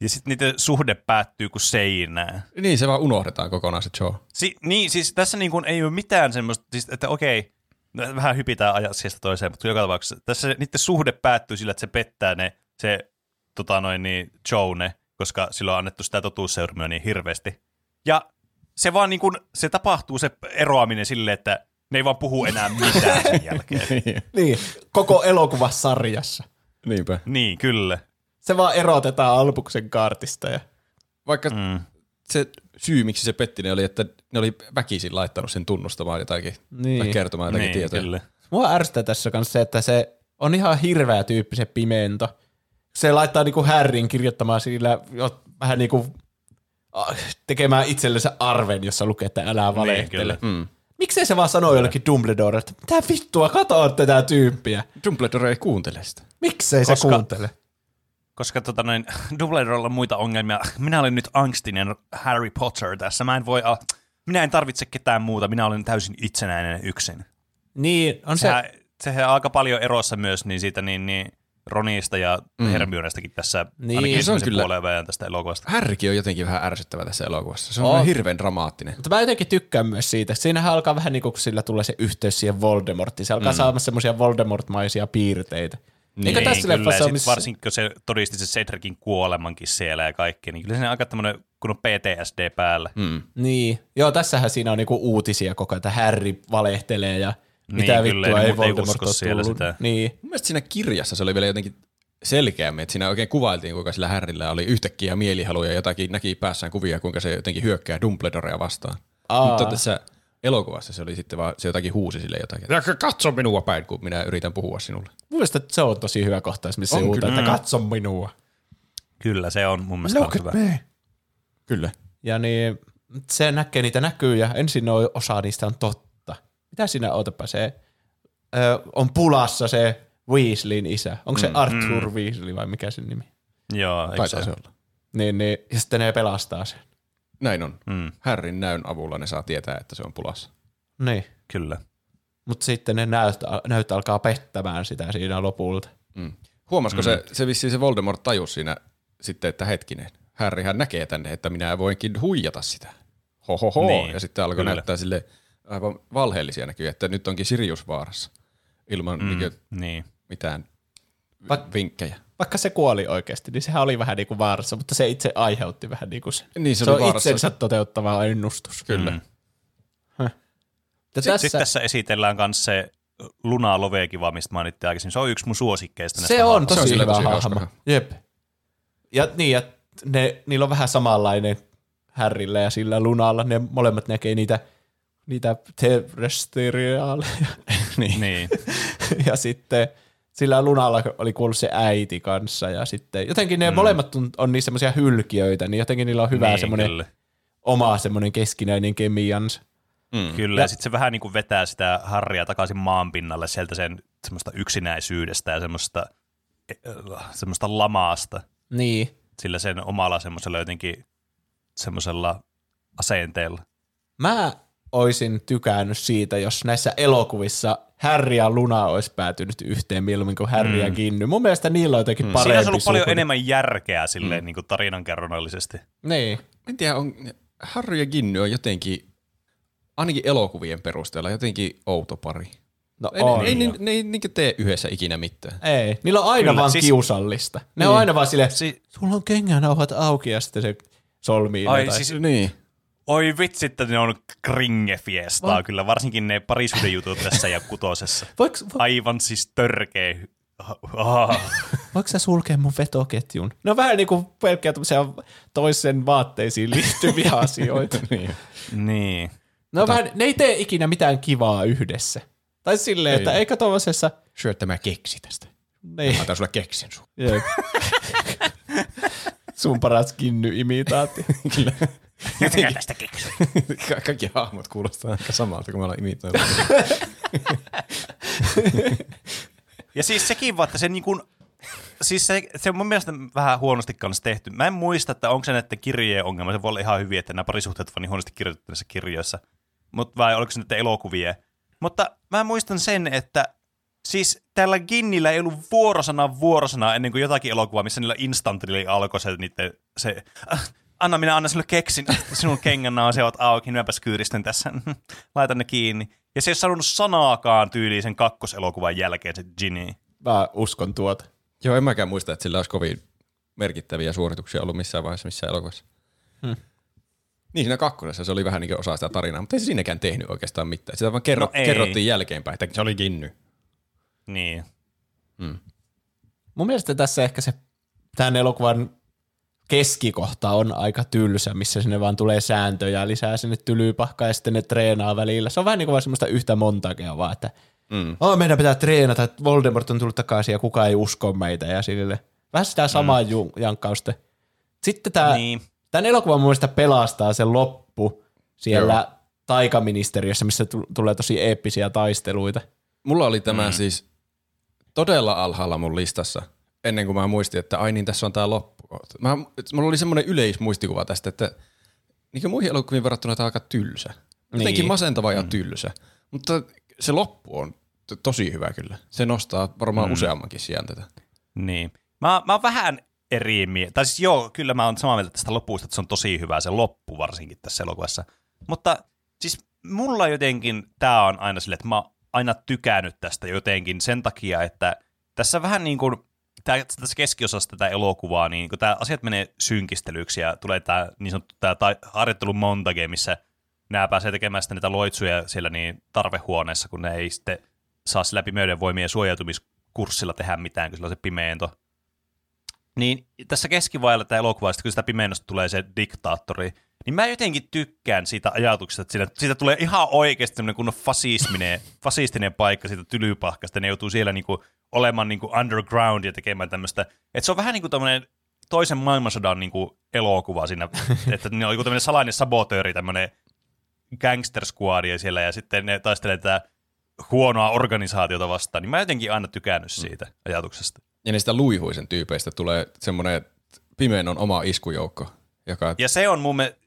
Ja sitten niiden suhde päättyy kuin seinään. Niin, se vaan unohdetaan kokonaan se Joe. Si- niin, siis tässä niin kuin ei ole mitään semmoista, siis, että okei, no, vähän hypitään ajasta toiseen, mutta joka tapauksessa tässä niiden suhde päättyy sillä, että se pettää ne, se tota noin, niin, Joe koska silloin on annettu sitä totuusseurumia niin hirveästi. Ja se vaan niin kuin, se tapahtuu se eroaminen silleen, että ne ei vaan puhu enää mitään sen jälkeen. Niin, koko elokuvasarjassa. Niinpä. niin, kyllä. Se vaan erotetaan Albuksen kaartista. Ja... Vaikka mm. Se syy, miksi se petti, ne oli, että ne oli väkisin laittanut sen tunnustamaan jotakin, Niin. tai kertomaan jotakin Niin, tietoja. kyllä. Mua ärsyttää tässä kanssa se, että se on ihan hirveä tyyppi se pimento. Se laittaa niinku Harryn kirjoittamaan sillä vähän niinku tekemään itsellensä arven, jossa lukee, että älä valehtele. kyllä. Mm. Miksei se vaan sano jollekin Dumbledore, että mitä vittua, kato tätä tyyppiä. Dumbledore ei kuuntele sitä. Miksei se Koska- kuuntele? Koska tota noin, Dumbledorella on muita ongelmia. Minä olen nyt angstinen Harry Potter tässä. Mä en voi, a- minä en tarvitse ketään muuta. Minä olen täysin itsenäinen yksin. Niin, on se, Sehän, sehän on aika paljon erossa myös niin siitä niin, niin Ronista ja mm. Hermionestakin tässä Niin. ainakin Se on kyllä- puolen ajan tästä elokuvasta. Härki on jotenkin vähän ärsyttävä tässä elokuvassa. Se on, On. hirveän dramaattinen. Mutta mä jotenkin tykkään myös siitä. Siinähän alkaa vähän niin kuin sillä tulee se yhteys siihen Voldemorttiin. Se alkaa mm. saamaan semmoisia Voldemort-maisia piirteitä. Niin, Eikö tässä kyllä, leffassa ole missä... varsinkin kun se todisti se Cedricin kuolemankin siellä ja kaikki, niin kyllä se on aika tämmöinen kun on PTSD päällä. Mm. Niin. Joo, tässähän siinä on niinku uutisia koko ajan, että Harry valehtelee ja Niin, mitä kyllä, vittua ei ei Voldemort ole siellä tullut. sitä. Niin. Mun mielestä siinä kirjassa se oli vielä jotenkin selkeämmin, että siinä oikein kuvailtiin, kuinka sillä Härrillä oli yhtäkkiä mielihaluja ja jotakin näki päässään kuvia, kuinka se jotenkin hyökkää Dumbledorea vastaan. Aa. Mutta tässä elokuvassa se oli sitten vaan, se jotakin huusi sille jotakin. että Katso minua päin, kun minä yritän puhua sinulle. Mun mielestä se on tosi hyvä kohtaus, missä se On huutaa, kyllä. että katso minua. Kyllä, se on mun mielestä Look hyvä. me. Kyllä. Ja niin, se näkee niitä näkyy ja ensin on osa niistä on totta. Mitä siinä ootapa se ö, on pulassa se Weasleyn isä. Onko se Arthur Weasley vai mikä sen nimi? Joo, eikö se? se olla. Niin, niin, ja sitten ne pelastaa sen. Näin on. Mm, Härrin näyn avulla ne saa tietää, että se on pulassa. Niin. kyllä. Mutta sitten ne näyt, näyt alkaa pettämään sitä siinä lopulta. Mm. Huomasiko mm. se, se vissiin se Voldemort tajus siinä sitten, että hetkinen, Harryhän näkee tänne, että minä voinkin huijata sitä. Hohoho. Niin, ja sitten alkoi kyllä. näyttää sille aivan valheellisia näkyjä, että nyt onkin Sirius vaarassa. Ilman mm. niin Niin. mitään Vaik- vinkkejä. Vaikka se kuoli oikeasti, niin sehän oli vähän niin kuin vaarassa, mutta se itse aiheutti vähän niin kuin se. Niin, se se oli on vaarassa. itsensä toteuttava ennustus. Kyllä. Mm. Sitten tässä, tässä... tässä esitellään myös se Luna Lovekiva, mistä mainittiin aikaisemmin. Se on yksi mun suosikkeista. se on tosi Se on sillä hyvä tosi hahmo. Jep. Ja niin, ja ne, niillä on vähän samanlainen Härrillä ja sillä Lunalla. Ne molemmat näkee niitä, niitä terrestriaaleja. niin. Niin. ja sitten sillä Lunalla oli kuollut se äiti kanssa. Ja sitten jotenkin ne mm. molemmat on, on niin semmoisia hylkiöitä, niin jotenkin niillä on hyvä niin, semmoinen Kyllä, oma semmoinen keskinäinen kemiansa. Mm. kyllä. Ja- ja sitten se vähän niin kuin vetää sitä Harria takaisin maan pinnalle sieltä sen semmoista yksinäisyydestä ja semmoista, äh, semmoista lamaasta. Niin. Sillä sen omalla semmoisella jotenkin semmoisella asenteella. Mä oisin tykännyt siitä, jos näissä elokuvissa Harry ja Luna olisi päätynyt yhteen mieluummin kuin Harry mm. ja Ginny. Mun mielestä niillä on jotenkin mm. parempi Siinä olisi ollut paljon enemmän järkeä silleen mm. niin kuin tarinankerronnallisesti. Niin. En tiedä, on, Harry ja Ginny on jotenkin, ainakin elokuvien perusteella, jotenkin outo pari. No Ei, on. ei, ne, ne ei niin tee yhdessä ikinä mitään. Ei. Niillä on aina Kyllä, vaan siis- kiusallista. Ne Niin. on aina vaan silleen, Si- sulla on kengänauhat auki ja sitten se solmii Ai jotain. siis, Niin. Oi vitsi, että ne on kringefiestaa Va- kyllä, varsinkin ne parisuhdejutut tässä ja kutosessa. Voiko, vo, Aivan siis törkeä. Voiko sä sulkea mun vetoketjun? Ne on vähän niin kuin pelkkää tämmöisiä toisen vaatteisiin liittyviä asioita. niin. niin. Ne, on vähän, ne ei tee ikinä mitään kivaa yhdessä. Tai silleen, Ei. että eikä tuollaisessa... Syö tämä keksi tästä. Niin. Mä otan sulle keksin sun. Sun paras kinny-imitaatti. Kyllä. Jotenkin. tästä keksi. Ka- Kaikki hahmot kuulostaa aika samalta, kun me ollaan imitoilla. Ja siis sekin vaan, että se niin kuin, siis se, se on mun mielestä vähän huonosti kanssa tehty. Mä en muista, että onko se näiden kirjojen ongelma. Se voi olla ihan hyvin, että nämä parisuhteet ovat niin huonosti kirjoitettu näissä kirjoissa. Mut, vai oliko se näiden elokuvien. Mutta mä muistan sen, että Siis tällä Ginnillä ei ollut vuorosana vuorosana ennen kuin jotakin elokuvaa, missä niillä instantilla alkoi se, niiden, se äh, anna minä anna sinulle keksin, sinun kengän se oot auki, minäpäs kyyristän tässä, laitan ne kiinni. Ja se ei sanonut sanaakaan tyyliin sen kakkoselokuvan jälkeen se Ginny. Mä uskon tuota. Joo, en mäkään muista, että sillä olisi kovin merkittäviä suorituksia ollut missään vaiheessa missään elokuvassa. Hmm. Niin siinä kakkosessa se oli vähän niin osa sitä tarinaa, mutta ei se siinäkään tehnyt oikeastaan mitään. Sitä vaan kerro, No kerrottiin jälkeenpäin, että se oli Ginny. Niin. Mun mielestä tässä ehkä se tämän elokuvan keskikohta on aika tylsä, missä sinne vaan tulee sääntöjä lisää sinne tylypahkaa ja sitten ne treenaa välillä. Se on vähän niin kuin vaan semmoista yhtä montagea vaan, että mm. oh, meidän pitää treenata, että Voldemort on tullut takaisin ja kukaan ei usko meitä ja sille. Vähän sitä samaa mm. jankkausta. Sitten tämä, niin. Tämän elokuvan mun pelastaa se loppu siellä Joo. taikaministeriössä, missä tu- tulee tosi eeppisiä taisteluita. Mulla oli tämä mm. siis todella alhaalla mun listassa, ennen kuin mä muistin, että ai niin, tässä on tää loppu. Mä, mulla oli semmoinen yleismuistikuva tästä, että niin kuin muihin elokuviin verrattuna tämä on aika tylsä. Jotenkin Niin. masentava ja tylsä. Mutta se loppu on t- tosi hyvä kyllä. Se nostaa varmaan mm. useammankin sijaan tätä. Niin. Mä, mä oon vähän eri mieltä. Tai siis joo, kyllä mä oon samaa mieltä tästä lopusta, että se on tosi hyvä se loppu varsinkin tässä elokuvassa. Mutta siis mulla jotenkin tää on aina silleen, että mä oon aina tykännyt tästä jotenkin sen takia, että tässä vähän niin kuin tää, tässä keskiosassa tätä elokuvaa, niin kun tämä asiat menee synkistelyksi ja tulee tämä niin sanottu tai, harjoittelun montage, missä nämä pääsee tekemään sitten niitä loitsuja siellä niin tarvehuoneessa, kun ne ei sitten saa sillä pimeyden voimien suojautumiskurssilla tehdä mitään, kun sillä on se pimeento. Niin tässä keskivaiheella tämä elokuva, sitten kun sitä pimeännosta tulee se diktaattori, niin mä jotenkin tykkään siitä ajatuksesta, että siitä, siitä tulee ihan oikeasti semmoinen kunnon fasisminen, fasistinen paikka siitä tylypahkasta, ne joutuu siellä niinku olemaan niinku underground ja tekemään tämmöistä, että se on vähän niin kuin tämmöinen toisen maailmansodan niinku elokuva siinä, että ne on joku tämmöinen salainen sabotööri, tämmöinen gangster squadia siellä ja sitten ne taistelee tätä huonoa organisaatiota vastaan, niin mä jotenkin aina tykännyt siitä ajatuksesta. Ja niistä luihuisen tyypeistä tulee semmoinen pimeen on oma iskujoukko, joka... Ja se on mun mielestä,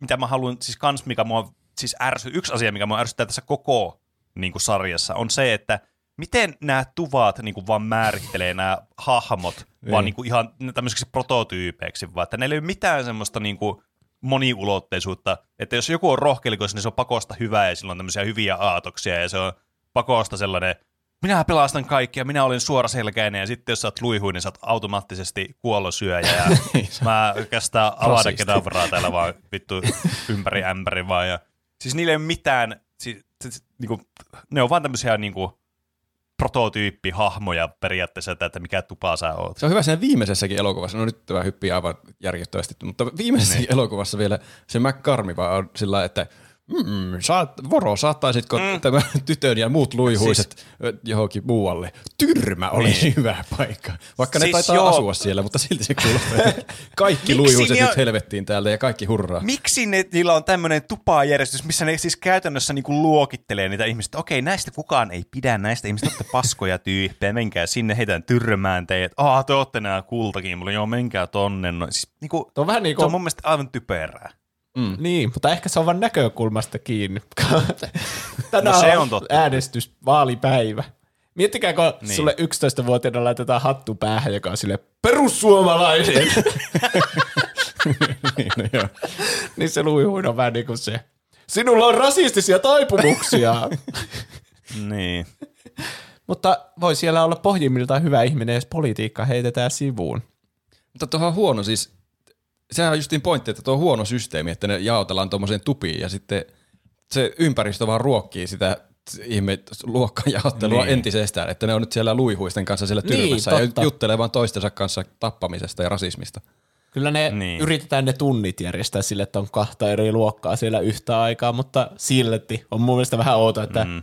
mitä mä haluan, siis kans mikä mua, siis ärsy, yksi asia, mikä mua ärsyttää tässä koko niin kuin sarjassa, on se, että miten nämä tuvat niin kuin vaan määrittelee nämä hahmot, vaan niin. kuin ihan tämmöiseksi prototyypeiksi, vaan että neillä ei ole mitään semmoista niin kuin moniulotteisuutta, että jos joku on rohkelikos, niin se on pakosta hyvä ja sillä on tämmöisiä hyviä aatoksia ja se on pakosta sellainen, minä pelastan kaikkia, minä olen suoraselkäinen ja sitten jos sä oot luihuin, niin sä oot automaattisesti kuollosyöjä ja mä kästään avada kedavraa täällä vaan vittu ympäri ämpäri vaan ja siis niillä ei ole mitään, siis, siis, niinku, ne on vaan tämmöisiä niinku, prototyyppihahmoja periaatteessa, että, että mikä tupa sä oot. Se on hyvä siinä viimeisessäkin elokuvassa, no nyt tämä hyppii aivan järkyttävästi, mutta viimeisessäkin niin. elokuvassa vielä se McCarmi vaan on sillä että mm, saat, Voro, saattaisitko mm. tämän tytön ja muut luihuiset siis, johonkin muualle? Tyrmä olisi niin. hyvä paikka. Vaikka ne Siis taitaa joo. asua siellä, mutta silti se kuulostaa, kaikki luihuiset ne on- nyt helvettiin täältä ja kaikki hurraa. Miksi ne, niillä on tämmöinen tupajärjestys, missä ne siis käytännössä niinku luokittelee niitä ihmisiä, että okei, näistä kukaan ei pidä, näistä ihmisistä olette paskoja tyyppejä, menkää sinne, heitän tyrmään teidät, aah, te olette nää kultakin, mulla joo, menkää tonne. No, siis, niinku, Tuo on vähän niin se on mun mielestä aivan typerää. Mm. niin, mutta ehkä se on vain näkökulmasta kiinni. Tänään No se on totta. äänestys, vaalipäivä. Miettikää, kun niin. Sulle 11-vuotiaana laitetaan hattu päähän, joka on sille perussuomalainen. niin, no, joo. niin se luihuin on vähän niin kuin se. Sinulla on rasistisia taipumuksia. Niin. mutta voi siellä olla pohjimmiltaan hyvä ihminen, jos politiikka heitetään sivuun. Mutta tuohon on huono siis, sehän on justiin pointti, että tuo on huono systeemi, että ne jaotellaan tuommoiseen tupiin ja sitten se ympäristö vaan ruokkii sitä ihme luokkajaottelua niin. Niin. entisestään, että ne on nyt siellä luihuisten kanssa siellä Niin, tyrmässä ja totta. juttelee vaan toistensa kanssa tappamisesta ja rasismista. Kyllä ne niin. Niin. yritetään ne tunnit järjestää sille, että on kahta eri luokkaa siellä yhtä aikaa, mutta silti on mun mielestä vähän outo, että mm.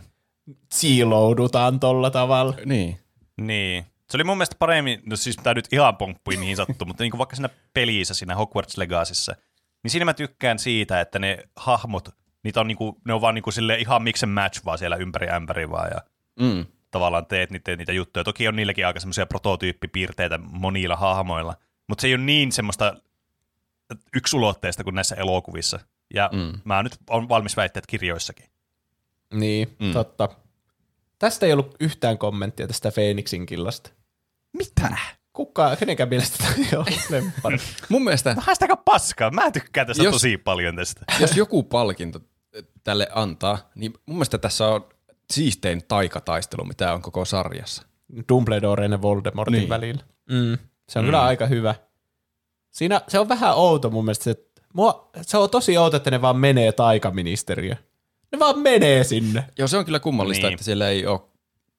siiloudutaan tolla tavalla. Niin. Niin. Se oli mun mielestä paremmin, no siis tämä nyt ihan pomppui mihin sattuu, mutta niin kuin vaikka siinä pelissä, siinä Hogwarts Legacyssä, niin siinä mä tykkään siitä, että ne hahmot, niitä on niinku, ne on vaan niinku sille ihan and match vaan siellä ympäri ämpäri vaan ja Mm. tavallaan teet niitä, niitä juttuja. Toki on niilläkin aika semmoisia prototyyppipiirteitä monilla hahmoilla, mutta se ei ole niin semmoista yksulotteista kuin näissä elokuvissa. Ja Mm. mä nyt on valmis väittää, että kirjoissakin. Niin, mm. totta. Tästä ei ollut yhtään kommenttia tästä Phoenixin killasta. Mitä? Kuka, kenenkään mielestä tämä ei ole lemppari. Mun mielestä, sitä aika paskaa. Mä tykkään tästä Jos- tosi paljon tästä. jos joku palkinto tälle antaa, niin mun mielestä tässä on siistein taikataistelu, mitä on koko sarjassa. Dumbledoren ja Voldemortin Niin. välillä. Mm. Se on mm. kyllä aika hyvä. Siinä se on vähän outo mun mielestä. Se, että mua, se on tosi outo, että ne vaan menee taikaministeriö. Ne vaan menee sinne. Joo, se on kyllä kummallista, Niin. että siellä ei ole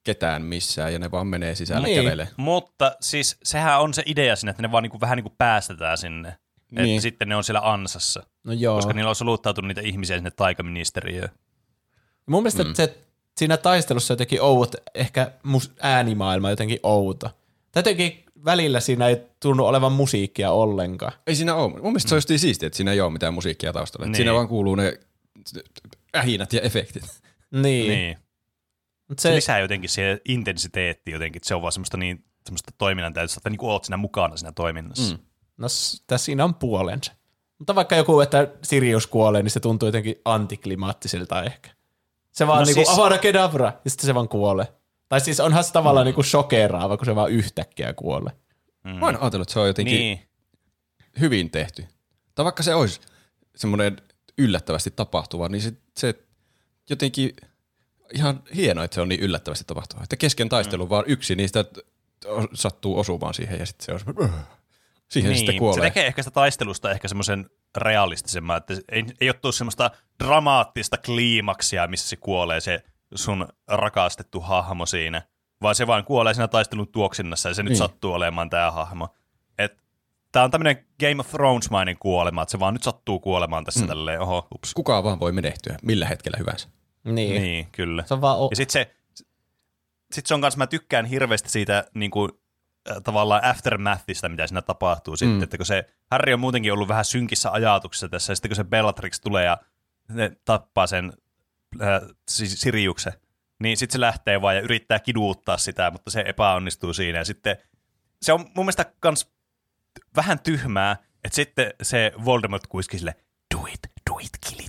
ketään missään ja ne vaan menee sisälle Niin. kävelee. Mutta siis sehän on se idea sinne, että ne vaan niinku, vähän niin kuin päästetään sinne. Niin. Niin. Että sitten ne on siellä ansassa, No joo. koska niillä on soluttautunut niitä ihmisiä sinne taikaministeriöön. Mun mielestä mm. se, siinä taistelussa jotenkin outo, ehkä mus, äänimaailma jotenkin outo. Tai jotenkin välillä siinä ei tunnu olevan musiikkia ollenkaan. Ei siinä ole. Mun mielestä se on just niin siistiä, että siinä ei ole mitään musiikkia taustalla. Niin. Siinä vaan kuuluu ne ähinät ja efektit. Niin. Niin. Niin. niin. Mut Se se, lisää jotenkin se intensiteetti jotenkin, että se on vaan semmoista, niin, semmoista toiminnan täytyy, että niinku oot siinä mukana siinä toiminnassa. Mm. no, tässä siinä on puolensa. Mutta vaikka joku, että Sirius kuolee, niin se tuntuu jotenkin antiklimaattiselta ehkä. Se vaan No niinku siis- avada kedavra, ja sitten se vaan kuolee. Tai siis onhan se tavallaan mm. niinku shokeraava, kun se vaan yhtäkkiä kuolee. Mm. Mä oon ajatellut, että se on jotenkin niin. Niin. hyvin tehty. Tai vaikka se olisi semmoinen yllättävästi tapahtuva, niin se, se jotenkin ihan hienoa, että se on niin yllättävästi tapahtuva. Että kesken taistelun mm. vaan yksi niistä sattuu osumaan siihen ja sitten se on semmoinen, siihen niin. sitten Se kuolee. tekee ehkä sitä taistelusta ehkä semmoisen realistisemman, että ei, ei ole tullut semmoista dramaattista kliimaksia, missä se kuolee se sun rakastettu hahmo siinä, vaan se vaan kuolee siinä taistelun tuoksinnassa ja se nyt Niin. sattuu olemaan tämä hahmo. Et Tämä on tämmöinen Game of Thrones-mainen kuolema, että se vaan nyt sattuu kuolemaan tässä mm. tälleen, oho, ups. Kukaan vaan voi menehtyä millä hetkellä hyvänsä. Niin. Niin, kyllä. Se on vaan o- Ja sitten se, sit se on kanssa, mä tykkään hirveästi siitä niin kuin, äh, tavallaan aftermathista, mitä siinä tapahtuu sitten, Mm. että kun se Harry on muutenkin ollut vähän synkissä ajatuksissa tässä, ja sitten kun se Bellatrix tulee ja ne tappaa sen äh, Siriuksen, niin sitten se lähtee vaan ja yrittää kiduuttaa sitä, mutta se epäonnistuu siinä, ja sitten se on mun mielestä kans vähän tyhmää, että sitten se Voldemort kuiski sille, do it, do it, kill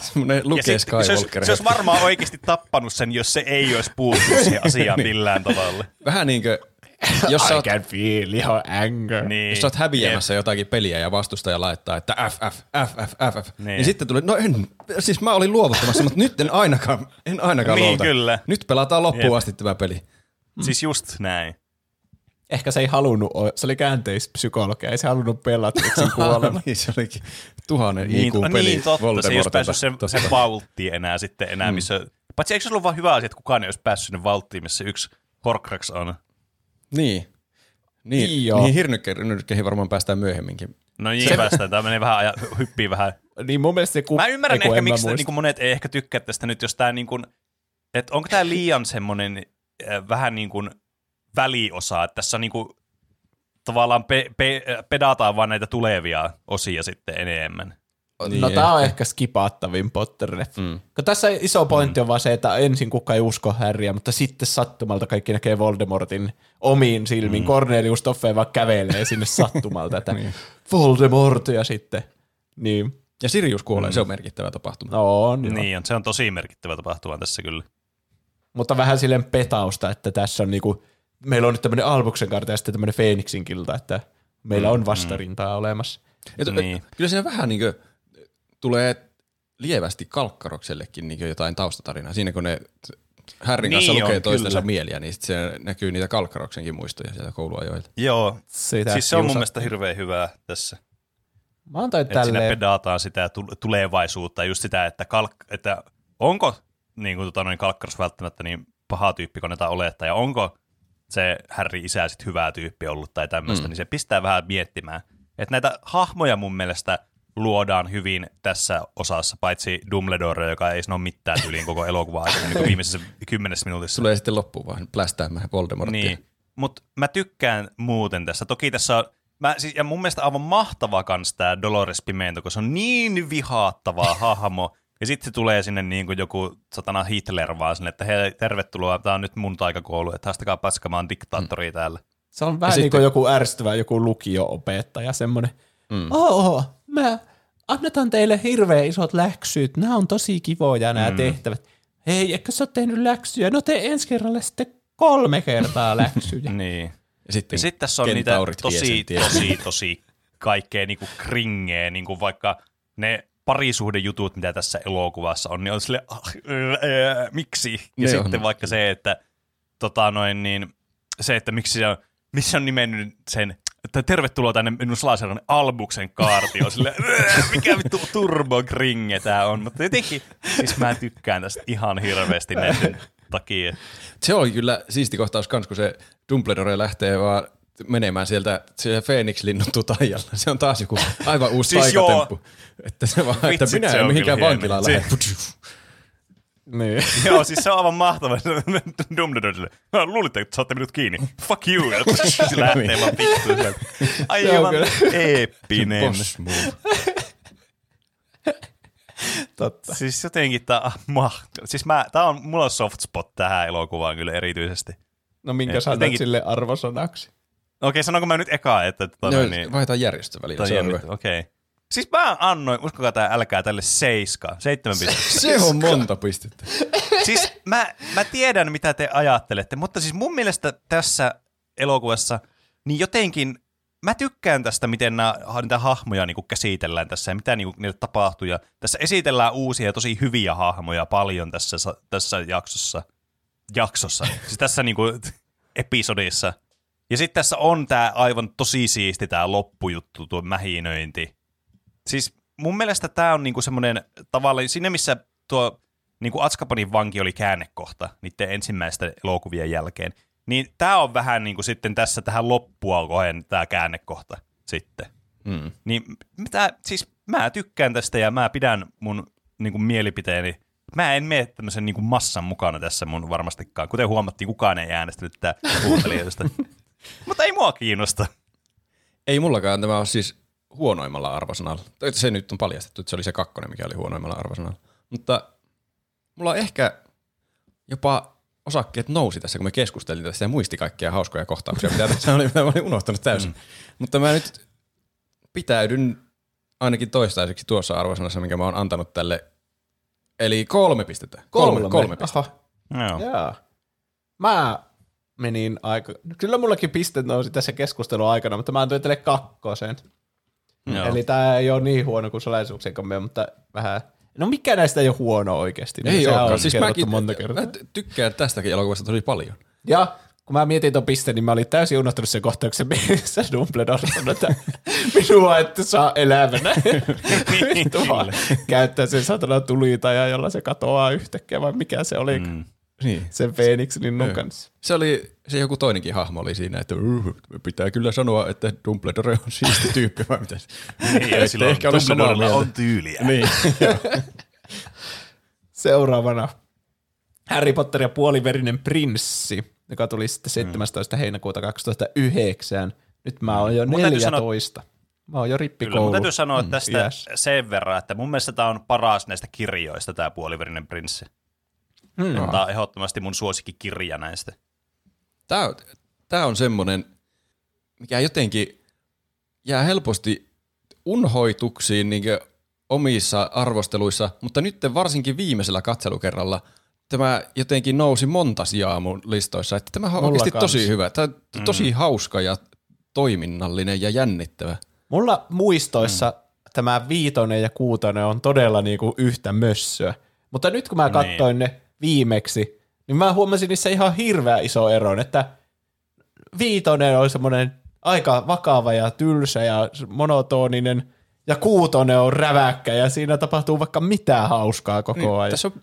Semmoinen Ja Luke sit, se, olisi, Skywalker. se olisi varmaan oikeasti tappanut sen, jos se ei olisi puuttunut siihen asiaan millään tavalla. Vähän niin kuin, jos sä I oot, can feel your anger. Niin. jos sä oot häviämässä jotakin peliä ja vastustaja laittaa, että F, F, F, F, F, F, niin. Niin. niin sitten tulee, no en, siis mä olin luovuttamassa, mutta nyt en ainakaan, en ainakaan Niin, luovuta. kyllä. Nyt pelataan loppuun Jep. asti tämä peli. Siis just näin. Ehkä se ei halunnut, se oli käänteispsykologia, ei se halunnut Bellatrixin kuoleman. niin, se olikin tuhannen Niin, IQ-peli niin totta, se ei olisi päässyt sen, sen valttiin enää sitten enää, missä... Paitsi eikö se ollut vaan hyvä asia, että kukaan ei olisi päässyt sinne valttiin, missä yksi Horcrux on. Niin. Niin, Niin niin hirnykkeihin varmaan päästään myöhemminkin. No niin, se... päästään. Tämä menee vähän, aja, hyppii vähän. niin mun mielestä se ku... Mä ymmärrän ehkä, miksi muista. niin kuin monet ei ehkä tykkää tästä nyt, jos tämä niin kuin, että onko tämä liian semmoinen äh, vähän niin kuin väliosa, että tässä on niin kuin, tavallaan pe, pe, pedataan vaan näitä tulevia osia sitten enemmän. Niin, no tää on ehkä. ehkä skipaattavin Potter-leffa. Mm. Kun tässä iso pointti on vaan se, että ensin kukaan ei usko Harryä, mutta sitten sattumalta kaikki näkee Voldemortin omiin silmiin. Mm. Cornelius Toffe vaan kävelee sinne sattumalta, että Niin. Voldemort ja sitten. Niin, Ja Sirius kuolee, se on merkittävä tapahtuma. no on, joo. Niin on, se on tosi merkittävä tapahtuma tässä kyllä. Mutta vähän silleen petausta, että tässä on niinku, meillä on nyt tämmöinen Albuksen karta ja sitten tämmöinen Phoenixin kilta, että meillä on vastarintaa olemassa. Et, Niin. et, kyllä siinä vähän niin kuin tulee lievästi Kalkkaroksellekin niin jotain taustatarinaa. Siinä kun ne Härrin kanssa Niin lukee on, toistensa kyllä. mieliä, niin sit se näkyy niitä Kalkkaroksenkin muistoja sieltä kouluajoilta. Joo, Sitä siis se on mun mielestä hirveän hyvää tässä. Mä antoin Että siinä tälleen, pedataan sitä tu- tulevaisuutta, just sitä, että, kalk- että onko niin kuin, tota, noin kalkkaros välttämättä niin paha tyyppi, kun näitä olettaa, ja onko se Harry isä sitten hyvä tyyppi ollut tai tämmöistä, mm. niin se pistää vähän miettimään. Että näitä hahmoja mun mielestä luodaan hyvin tässä osassa, paitsi Dumbledore, joka ei sano mitään tyyliin koko elokuva aikana, niin viimeisessä kymmenessä minuutissa. Tulee sitten loppuun vaan plästäämään Voldemortia. Niin, mutta mä tykkään muuten tässä. Toki tässä on, mä, siis, ja mun mielestä aivan mahtava kans tää Dolores Pimento, kun se on niin vihaattava hahmo. Ja sitten se tulee sinne niin kuin joku satana Hitler vaan sinne, että hei, tervetuloa, tää on nyt mun taikakoulu, että haastakaa paska, mä oon diktaattori mm. täällä. se on vähän Ja niin sitten- kuin joku ärsyttävä joku lukio-opettaja, semmoinen, mm. oh, mä annetaan teille hirveän isot läksyt, nämä on tosi kivoja nämä mm. tehtävät. hei, eikö sä ole tehnyt läksyjä? No tee ensi kerralla sitten kolme kertaa läksyjä. Niin. Ja sitten, Ja sitten tässä on niitä tosi, tien. tosi, tosi kaikkea niinku kringeä, niinku vaikka ne parisuhdejutut, mitä tässä elokuvassa on, niin on sille, ah, äh, äh, miksi? Ja Ne sitten on. vaikka se, että tota noin, niin, se, että miksi se on, missä on nimennyt sen, että tervetuloa tänne minun salaisen albuksen kaartioon, sille, äh, mikä vittu turbo kringe tää on, mutta jotenkin, siis mä tykkään tästä ihan hirveästi näiden takia. Se oli kyllä siisti kohtaus kans, kun se Dumbledore lähtee vaan menemään sieltä siellä Phoenix-linnun tutajalla. Se on taas joku aivan uusi Siis siis joo. taikatemppu. Että se vaan, että minä se en on mihinkään vankilaan hieno. lähde. niin. Joo, siis se on aivan mahtava. "No, luulitte, että saatte minut kiinni. Fuck you. Ja se lähtee vaan vittuun sieltä. Aivan kyllä. eeppinen. Totta. Siis jotenkin tää, mah, siis mä, tää on, mulla on soft spot tähän elokuvaan kyllä erityisesti. No minkä Et sanat jotenkin- sille arvosanaksi? Okei, sanonko mä nyt eka, että tota, No, niin, vaihdetaan järjestö välillä. tai Se on, hyvä. okei. Siis mä annoin, uskokaa tää, älkää tälle seiska, seitsemän pistettä. se on monta pistettä. siis mä, mä tiedän, mitä te ajattelette, mutta siis mun mielestä tässä elokuvassa, niin jotenkin mä tykkään tästä, miten nää, niitä hahmoja niin käsitellään tässä ja mitä niin niille tapahtuu. Ja tässä esitellään uusia ja tosi hyviä hahmoja paljon tässä, tässä jaksossa. Jaksossa. Siis tässä niin kuin, episodissa. Ja sitten tässä on tämä aivan tosi siisti tämä loppujuttu, tuo mähinöinti. Siis mun mielestä tämä on niinku semmoinen tavallaan, siinä missä tuo niinku Atskapanin vanki oli käännekohta niiden ensimmäisten elokuvien jälkeen, niin tämä on vähän niinku sitten tässä tähän loppua kohden tämä käännekohta sitten. Mm. Niin mitä, siis mä tykkään tästä ja mä pidän mun niinku mielipiteeni. Mä en mene tämmöisen niinku massan mukana tässä mun varmastikaan. Kuten huomattiin, kukaan ei äänestänyt tätä kuuntelijoista. Mutta ei mua kiinnosta. Ei mullakaan tämä on siis huonoimmalla arvosanalla. Se nyt on paljastettu, että se oli se kakkonen, mikä oli huonoimmalla arvosanalla. Mutta mulla ehkä jopa osakkeet nousi tässä, kun me keskustelin tästä ja muisti kaikkia hauskoja kohtauksia, mitä tässä oli, mitä mä olin unohtanut täysin. Mm. Mutta mä nyt pitäydyn ainakin toistaiseksi tuossa arvosanassa, minkä mä oon antanut tälle. Eli kolme pistettä. Kolme, kolme pistettä. Aha. Joo. Joo. Mä menin aika... Kyllä mullakin pistet nousi tässä keskustelun aikana, mutta mä antoin teille kakkosen. Joo. Eli tää ei ole niin huono kuin salaisuuksien kombia, mutta vähän... No mikä näistä ei ole huono oikeasti? Ei Sehän olekaan. on Siis mäkin monta kertaa. mä ty- tykkään tästäkin elokuvasta tosi paljon. Ja kun mä mietin ton pisteen, niin mä olin täysin unohtanut sen kohtauksen, missä Dumbledore sanoi, että minua ette saa elävänä. Vittu vaan käyttää sen satana tulitaja, jolla se katoaa yhtäkkiä, vai mikä se oli mm. Niin. sen Phoenix-linnun Joo. kanssa. Se oli, se joku toinenkin hahmo oli siinä, että "Uh, pitää kyllä sanoa, että Dumbledore on siisti tyyppi, vai mitä? Niin, ja silloin ehkä ole samaa Dumbledorella mieltä. on tyyliä. Niin. Seuraavana Harry Potter ja puoliverinen prinssi, joka tuli sitten 17. heinäkuuta 2009. Nyt mä oon jo Mun täytyy sanoa- 14. Mä oon jo Kyllä, rippikoulu. mun täytyy sanoa mm, tästä iässä. sen verran, että mun mielestä tämä on paras näistä kirjoista, tämä puoliverinen prinssi. Hmm. Tämä on ehdottomasti mun suosikkikirja näistä. Tämä, on- tämä on semmoinen, mikä jotenkin jää helposti unhoituksiin niin omissa arvosteluissa, mutta nyt varsinkin viimeisellä katselukerralla tämä jotenkin nousi monta sijaa mun listoissa, että tämä on Mulla oikeasti kans. tosi hyvä. Tämä on tosi hauska ja toiminnallinen ja jännittävä. Mulla muistoissa mm. tämä viitonen ja kuutonen on todella niinku yhtä mössöä. Mutta nyt kun mä katsoin ne viimeksi, niin mä huomasin niissä ihan hirveä iso ero, että viitonen on semmoinen aika vakava ja tylsä ja monotoninen, ja kuutonen on räväkkä, ja siinä tapahtuu vaikka mitä hauskaa koko Niin, ajan. tässä on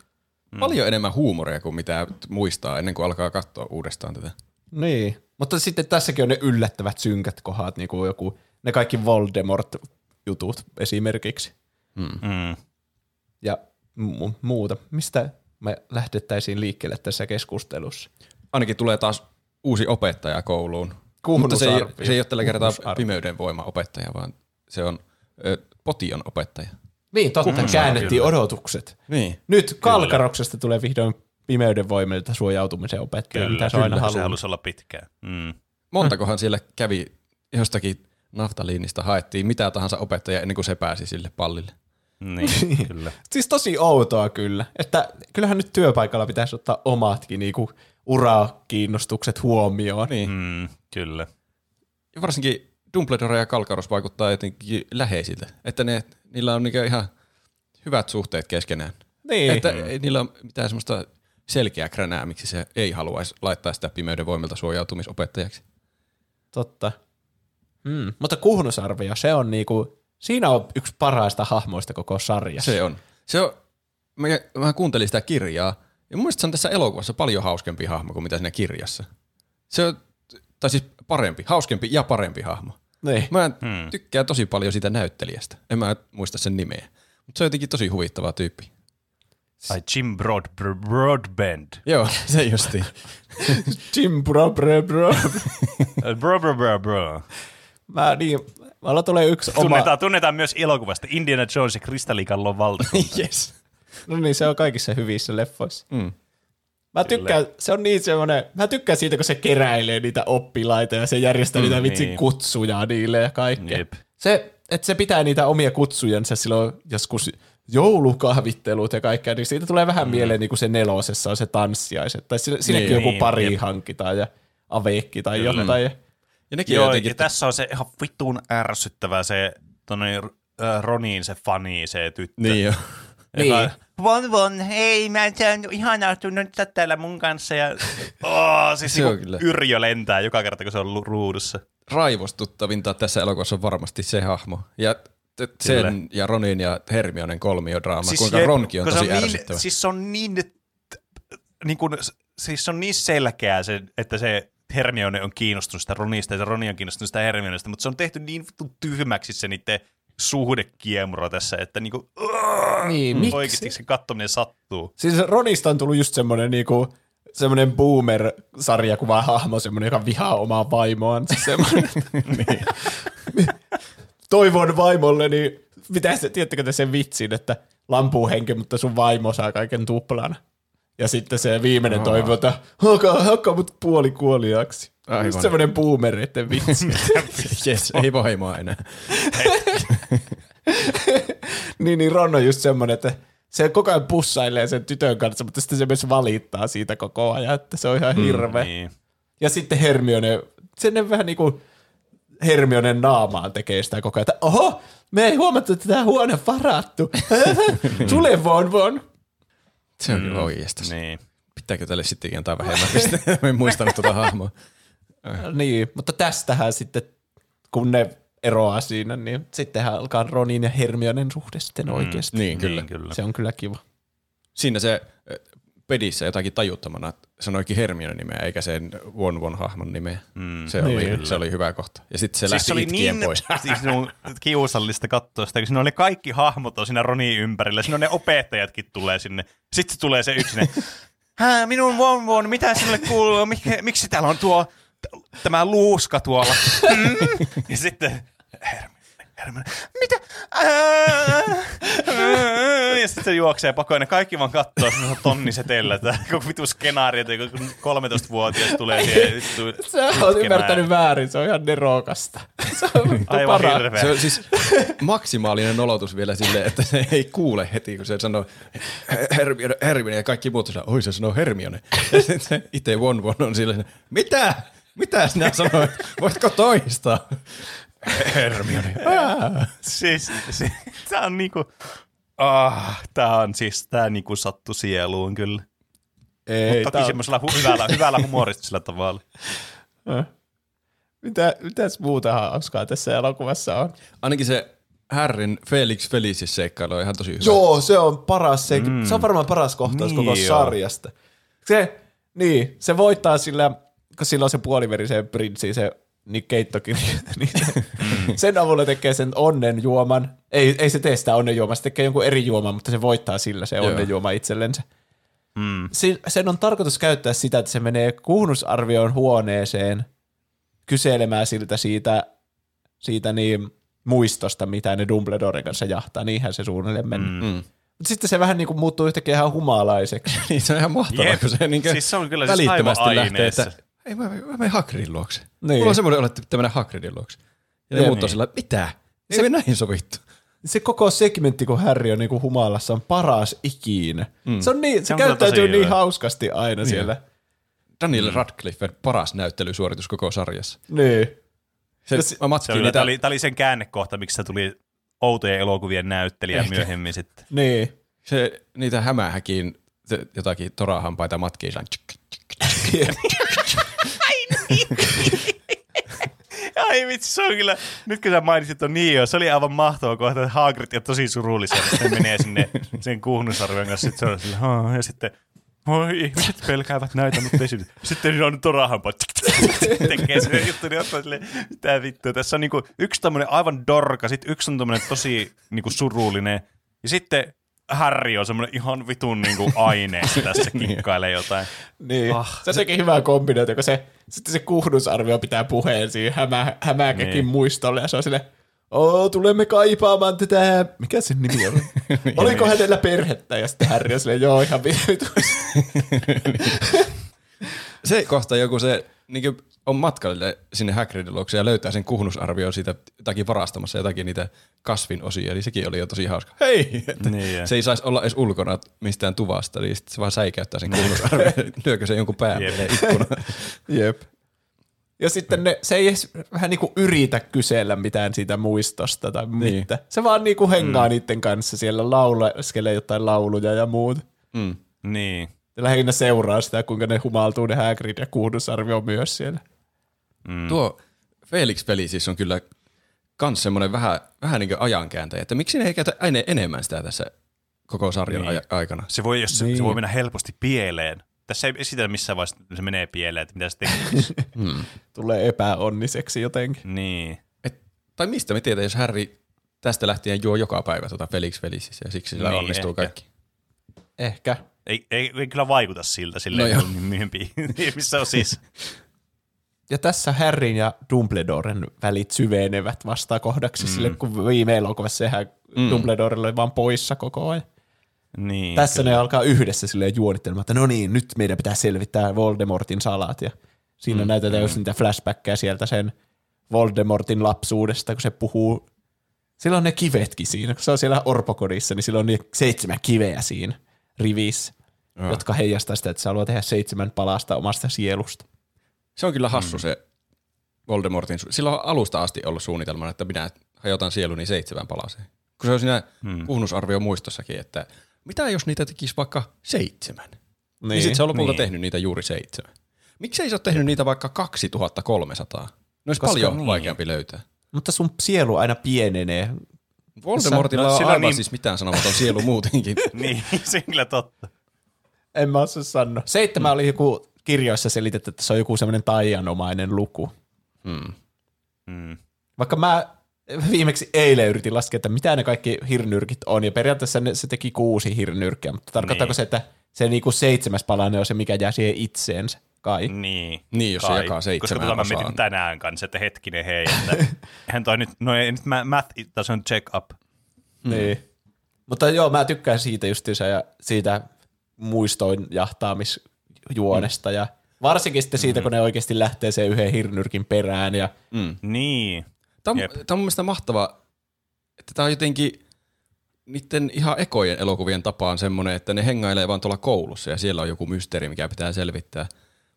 mm. paljon enemmän huumoria kuin mitä muistaa ennen kuin alkaa katsoa uudestaan tätä. Niin, mutta sitten tässäkin on ne yllättävät synkät kohdat, niin kuin joku, ne kaikki Voldemort-jutut esimerkiksi. Mm. ja mu- muuta. Mistä me lähdettäisiin liikkeelle tässä keskustelussa? Ainakin tulee taas uusi opettaja kouluun. Mutta se ei, se ei ole tällä kertaa pimeyden voima opettaja, vaan se on ö, potion opettaja. Niin, totta, käännettiin odotukset. Niin. Nyt Kalkaroksesta tulee vihdoin pimeyden voimilta suojautumisen opettaja, Kyllä, mitä se on aina kyllä, se halusi olla pitkään. Mm. Montakohan siellä kävi jostakin naftaliinista haettiin mitä tahansa opettaja ennen kuin se pääsi sille pallille. Niin, kyllä. Siis tosi outoa kyllä. Että kyllähän nyt työpaikalla pitäisi ottaa omatkin niinku urakiinnostukset huomioon. Niin. Mm, kyllä. Ja varsinkin Dumbledore ja Kalkaros vaikuttaa jotenkin läheisiltä. Että ne, niillä on niinku ihan hyvät suhteet keskenään. Niin. Että ei niillä ole mitään semmoista selkeää kränää, miksi se ei haluaisi laittaa sitä pimeyden voimilta suojautumisopettajaksi. Totta. Mm. Mutta kuhnusarvio, se on niinku, siinä on yksi parhaista hahmoista koko sarjassa. Se on. Se on mä, mä kuuntelin sitä kirjaa, ja mun mielestä se on tässä elokuvassa paljon hauskempi hahmo kuin mitä siinä kirjassa. Se on, tai siis parempi, hauskempi ja parempi hahmo. Niin. Mä hmm. tykkään tosi paljon siitä näyttelijästä. En mä muista sen nimeä. Mutta se on jotenkin tosi huvittava tyyppi. Ai Jim Broad, Broadbent. Joo, se justi. Jim bro bro bro. bro, bro, bro, bro. Mä niin, mulla tulee yksi oma... Tunnetaan, tunnetaan myös elokuvasta Indiana Jones ja Kristallikallon valtakunta. yes. No niin, se on kaikissa hyvissä leffoissa. Mm. Mä tykkään, se on niin semmoinen, mä tykkään siitä, kun se keräilee niitä oppilaita ja se järjestää mm, niitä vitsin niin. kutsuja niille ja kaikkea. Jep. Se, että se pitää niitä omia kutsujansa silloin joskus joulukahvittelut ja kaikkea, niin siitä tulee vähän mm. mieleen niin kuin se nelosessa on se tanssiaiset. Tai siinä, siinäkin Niin, joku pari jep. hankitaan ja aveekki tai Kyllä. jotain. Ja nekin Joo, jotenkin, ja tässä on se ihan vittuun ärsyttävä se tonne, äh, Ronin se fani, se tyttö. Niin jo. Niin. Von von, hei, mä se on ihanaa tunnu nyt täällä mun kanssa. Ja, oh, siis Se on kyllä. Yrjö lentää joka kerta, kun se on ruudussa. Raivostuttavinta tässä elokuvassa on varmasti se hahmo. Ja sen Kyllä. ja Ronin ja Hermionen kolmiodraama, siis kuinka jep, Ronkin on tosi niin, ärsyttävä. Siis se on niin, niin kun, siis se on niin selkeää, se, että se Hermione on kiinnostunut sitä Ronista ja Roni on kiinnostunut sitä Hermionesta, mutta se on tehty niin tyhmäksi se niiden suhdekiemuro tässä, että niinku, Niin, miksi? oikeasti se kattominen sattuu. Siis Ronista on tullut just semmoinen niinku, semmoinen boomer-sarjakuva hahmo, semmoinen, joka vihaa omaa vaimoaan. Siis semmoinen, niin. Toivon vaimolle, niin mitä se, tiedättekö te sen vitsin, että lampuu henki, mutta sun vaimo saa kaiken tuplana. Ja sitten se viimeinen toivo, että hakkaa, hakkaa mut puoli kuoliaksi. Aivan. Semmoinen boomereiden vitsi. yes, ei vaimoa enää. niin, niin Ron on just semmoinen, että se koko ajan pussailee sen tytön kanssa, mutta sitten se myös valittaa siitä koko ajan, että se on ihan hirveä. Niin. Ja sitten Hermione, sen vähän niin kuin Hermionen naamaan tekee sitä koko ajan, että oho, me ei huomattu, että tämä huone on varattu. Tule von von. Se on kyllä oikeastaan. Niin. Pitääkö tälle sittenkin antaa vähemmän? Mä en muistanut tuota hahmoa. Niin, mutta tästähän sitten, kun ne eroaa siinä, niin sittenhän alkaa Ronin ja Hermionen suhde sitten oikeasti. Niin, kyllä. Niin, kyllä. Se on kyllä kiva. Siinä se äh, pedissä jotakin tajuttomana sanoikin Hermionen nimeä, eikä sen Won Won hahmon nimeä. Mm, se, oli, Niin. se oli hyvä kohta. Ja sitten se Siis lähti se oli itkien niin pois. siis on kiusallista katsoa sitä, kun siinä ne kaikki hahmot on siinä Ronin ympärillä. Siinä on ne opettajatkin tulee sinne. Sitten se tulee se yksi ne, Hää, minun von von, mitä sinulle kuuluu? Mik, miksi täällä on tuo tämä luuska tuolla? Mm. Ja sitten Hermione, Hermione, mitä? Ja sitten se juoksee pakoon, ja ne kaikki vaan katsoo semmoisella tonnisetellä, että koko vitu skenaario, että kun 13-vuotias tulee siihen vittu Sä oot ymmärtänyt väärin, se on ihan nerokasta. Se on Aivan paras. hirveä. Se on siis maksimaalinen olotus vielä silleen, että se ei kuule heti, kun se sanoo Hermione, Hermione ja kaikki muut sanoo, oi se sanoo Hermione. Ja sitten se itse Won Won on silleen, mitä? Mitä sinä sanoit? Voitko toistaa? Hermione. Siis, se, tää on niinku, ah, tää on siis, tää niinku sattu sieluun kyllä. Ei, Toki tää on- semmoisella hu- hyvällä, hyvällä humoristisella tavalla. Mitä, mitäs muuta hauskaa tässä elokuvassa on? Ainakin se Harryn Felix Felicis seikkailu on ihan tosi hyvä. Joo, se on paras. Se, mm. se on varmaan paras kohtaus Niin koko joo. sarjasta. Se, niin, se voittaa sillä, kun sillä on se puoliverisen prinssi, se niin keittokirja, niin se, mm. sen avulla tekee sen onnen juoman. Ei, ei se tee sitä onnen juomaa, se tekee jonkun eri juoman, mutta se voittaa sillä se onnen juoma itsellensä. Mm. Sen on tarkoitus käyttää sitä, että se menee kuhnusarvion huoneeseen kyselemään siltä siitä, siitä niin muistosta, mitä ne Dumbledoren kanssa jahtaa. Niinhän se suunnilleen meni. Mm. Mm. Mutta sitten se vähän niin kuin muuttuu yhtäkkiä ihan humalaiseksi. Niin se on ihan mahtavaa, Jep. kun se niin Siis se on kyllä siis välittömästi aivan lähtee, että ei mä, mä menen Hagridin luokse. Niin. Mulla on semmoinen olo, että pitää mennä Hagridin luokse. Ja ne Jep. muut on sillä, mitä? Ei Se- me näihin sovittu. se koko segmentti, kun Harry on niinku humalassa, on paras ikinä. Mm. Se, on niin, se, Se on käyttäytyy niin hyvä. hauskasti aina siellä. Daniel Radcliffe paras näyttelysuoritus koko sarjassa. Niin. Se, Ja se- mä Se oli, niitä, tämä, oli, tämä oli sen käännekohta, miksi se tuli outojen elokuvien näyttelijä myöhemmin sitten. Niin. se, niitä hämähäkin se, jotakin torahampaita matkii Ai vitsi, se on kyllä, nyt kun sä mainitsit on niin jo, se oli aivan mahtava kohta, että Hagrid ja tosi surullisia, että se menee sinne sen kuhnusarven kanssa, sitten se on sillä, "Haa", ja sitten Oi, ihmiset pelkäävät näitä, mutta ei. Sitten on nyt torahampa. Tekee se juttu, niin ottaa silleen, mitä vittua. Tässä on niinku yksi tämmöinen aivan dorka, sitten yksi on tämmöinen tosi niinku surullinen. Ja sitten Harry on semmoinen ihan vitun niinku aine tässä kikkailee jotain. Niin. Ah, se teki hyvää kombinaatio, kun se, sitten se kuhdusarvio pitää puheen siihen hämä, hämäkäkin Niin. muistolle, ja se on silleen, Oo, tulemme kaipaamaan tätä, mikä sen nimi oli? Oliko hänellä perhettä? Ja sitten Harry on silleen, joo, ihan vitu. se kohta joku se niin on matkalle sinne Hagridin luokse ja löytää sen kuhnusarvio siitä jotakin varastamassa jotakin niitä kasvin osia, eli sekin oli jo tosi hauska. Hei! Että Niin, se ei saisi olla edes ulkona mistään tuvasta, niin sitten se vaan säikäyttää sen kuhnusarvion, lyökö se jonkun pään Jep. Jep. Ja sitten ne, se ei edes vähän niinku yritä kysellä mitään siitä muistosta tai Niin. mitään. Se vaan niinku hengaa mm. niiden kanssa siellä lauleskelee jotain lauluja ja muut. Mm. Niin. Lähinnä seuraa sitä, kuinka ne humaltuu ne Hagrid ja kuhdusarvio myös siellä. Mm. Tuo Felix-peli siis on kyllä kans semmoinen vähän, vähän niin kuin ajankääntäjä, että miksi ne ei käytä aina enemmän sitä tässä koko sarjan Niin. niin. aikana. Se voi, jos, Niin. se voi mennä helposti pieleen. Tässä ei esitellä missään vaiheessa, että se menee pieleen, että mitä se tekee. Tulee epäonniseksi jotenkin. niin. Et, tai mistä me tiedetään, jos Harry tästä lähtien juo joka päivä tuota Felix Felicis ja siksi sillä Niin, niin, onnistuu ehkä. kaikki. Ehkä. Ei, ei, ei kyllä vaikuta siltä silleen, No no joo. myöhempi. missä on siis. Ja tässä Harryn ja Dumbledoren välit syvenevät vasta kohdaksi mm. sille, kun viime elokuvassa sehän mm. Dumbledore oli vaan poissa koko ajan. Niin, Tässä ne alkaa yhdessä silleen juonittelemaan, että no niin, nyt meidän pitää selvittää Voldemortin salat. Ja siinä mm, näytetään just niitä flashbackkejä sieltä sen Voldemortin lapsuudesta, kun se puhuu. Sillä on ne kivetkin siinä, kun se on siellä orpokodissa, niin sillä on niin seitsemän kiveä siinä rivissä, Joo. jotka heijastaa sitä, että se haluaa tehdä seitsemän palasta omasta sielusta. Se on kyllä hassu mm. se Voldemortin, su- sillä on alusta asti ollut suunnitelmana, että minä hajotan sieluni seitsemän palaseen. Kun se on siinä mm. kuhnusarvio muistossakin, että mitä jos niitä tekisi vaikka seitsemän? Niin, niin sitten se on lopulta niin. tehnyt niitä juuri seitsemän. Miksei se ole tehnyt niitä vaikka 2300? Ne olisi Koska paljon niin. vaikeampi löytää. Mutta sun sielu aina pienenee. Voldemortilla No, on sillä on aivan niin- siis mitään sanomaton sielu muutenkin. niin, se on kyllä totta. En mä osaa sanoa. Seitsemän oli joku kirjoissa selitetty, että se on joku semmoinen taianomainen luku. Hmm. Mm. Vaikka mä viimeksi eilen yritin laskea, että mitä ne kaikki hirnyrkit on, ja periaatteessa ne, se teki kuusi hirnyrkkiä, mutta tarkoittaako Niin. se, että se niinku seitsemäs palanen on se, mikä jää siihen itseensä? Kai. Niin. Niin, jos se Kai. jakaa seitsemään Koska tota mä mietin tänään kanssa, että hetkinen hei, että eihän toi nyt, no ei nyt mä, math tason check up. Niin. Mutta joo, mä tykkään siitä justiinsa ja siitä muistoin jahtaamisjuonesta ja varsinkin sitten siitä, kun ne oikeasti lähtee sen yhden hirnyrkin perään ja Mm. Niin. Tämä on, Jep. tämä on mun mielestä mahtava, että tämä on jotenkin niiden ihan ekojen elokuvien tapaan semmoinen, että ne hengailee vaan tuolla koulussa ja siellä on joku mysteeri, mikä pitää selvittää.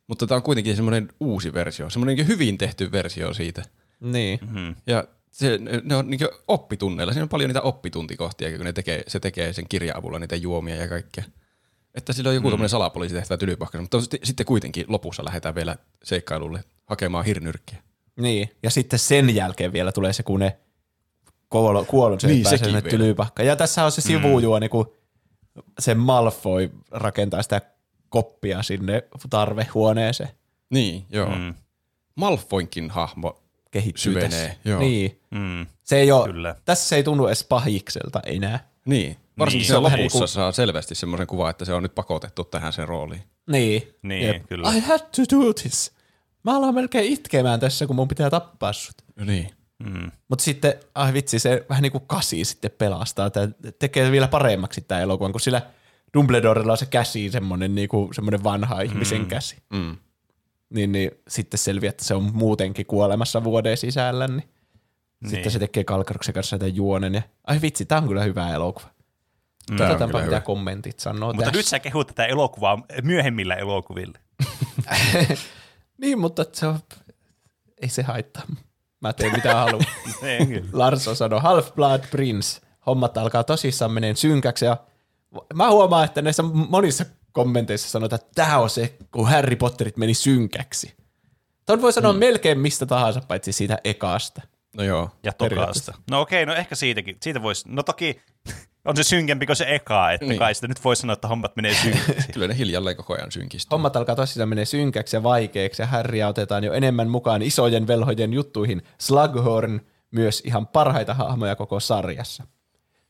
Mutta tämä on kuitenkin semmoinen uusi versio, semmoinen hyvin tehty versio siitä. niin. Mm. Ja se, ne on niin oppitunneilla, siinä on paljon niitä oppituntikohtia, kun ne tekee, se tekee sen kirjan avulla niitä juomia ja kaikkea. Että sillä on joku mm. salapoliisitehtävä tylypahkassa, mutta sitten, sitten kuitenkin lopussa lähdetään vielä seikkailulle hakemaan hirnyrkkiä. Niin, ja sitten sen jälkeen vielä tulee se, kun ne kuolo, kuollon se Niin, sinne vielä. tylypahkaan. Ja tässä on se sivujuoni, kun se Malfoy rakentaa sitä koppia sinne tarvehuoneeseen. Niin, joo. Mm. Malfoinkin hahmo Kehittyy Syvenee, tässä. joo. Niin. Mm. Se ei ole, Kyllä. tässä se ei tunnu edes pahikselta enää. Niin, varsinkin Niin. niin, se Se on vähän lopussa niinku- saa selvästi semmoisen kuvan, että se on nyt pakotettu tähän sen rooliin. Niin. Niin, kyllä. I had to do this. Mä alan melkein itkemään tässä, kun mun pitää tappaa sut. Niin. Mm. Mutta sitten, ai vitsi, se vähän niin kuin kasi sitten pelastaa. Tämä tekee vielä paremmaksi tämä elokuvan, kun sillä Dumbledorella on se käsi semmoinen, niin kuin, semmoinen vanha ihmisen mm. käsi. Mm. Niin, niin sitten selviää, että se on muutenkin kuolemassa vuoden sisällä. Niin Sitten Niin. se tekee Kalkaruksen kanssa tämän juonen. Ja, ai vitsi, tää on kyllä hyvä elokuva. Katsotaanpa, mitä hyvä. kommentit sanoo Mutta tässä. nyt sä kehut tätä elokuvaa myöhemmillä elokuvilla. Niin, mutta se on... ei se haittaa. Mä teen mitä haluan. Niin. Larso sanoi Half-Blood Prince. Hommat alkaa tosissaan meneen synkäksi ja mä huomaan, että näissä monissa kommenteissa sanotaan, että tämä on se, kun Harry Potterit meni synkäksi. Tuon voi sanoa mm. melkein mistä tahansa, paitsi siitä ekasta. No joo. Ja tokaasta. No okei, no ehkä siitäkin. Siitä voisi, no toki on se synkempi kuin se eka, että Niin. kai sitä nyt voi sanoa, että hommat menee synkäksi. Kyllä ne hiljalleen koko ajan synkistyy. Hommat alkaa tosissaan menee synkäksi ja vaikeaksi ja Harrya otetaan jo enemmän mukaan isojen velhojen juttuihin. Slughorn myös ihan parhaita hahmoja koko sarjassa.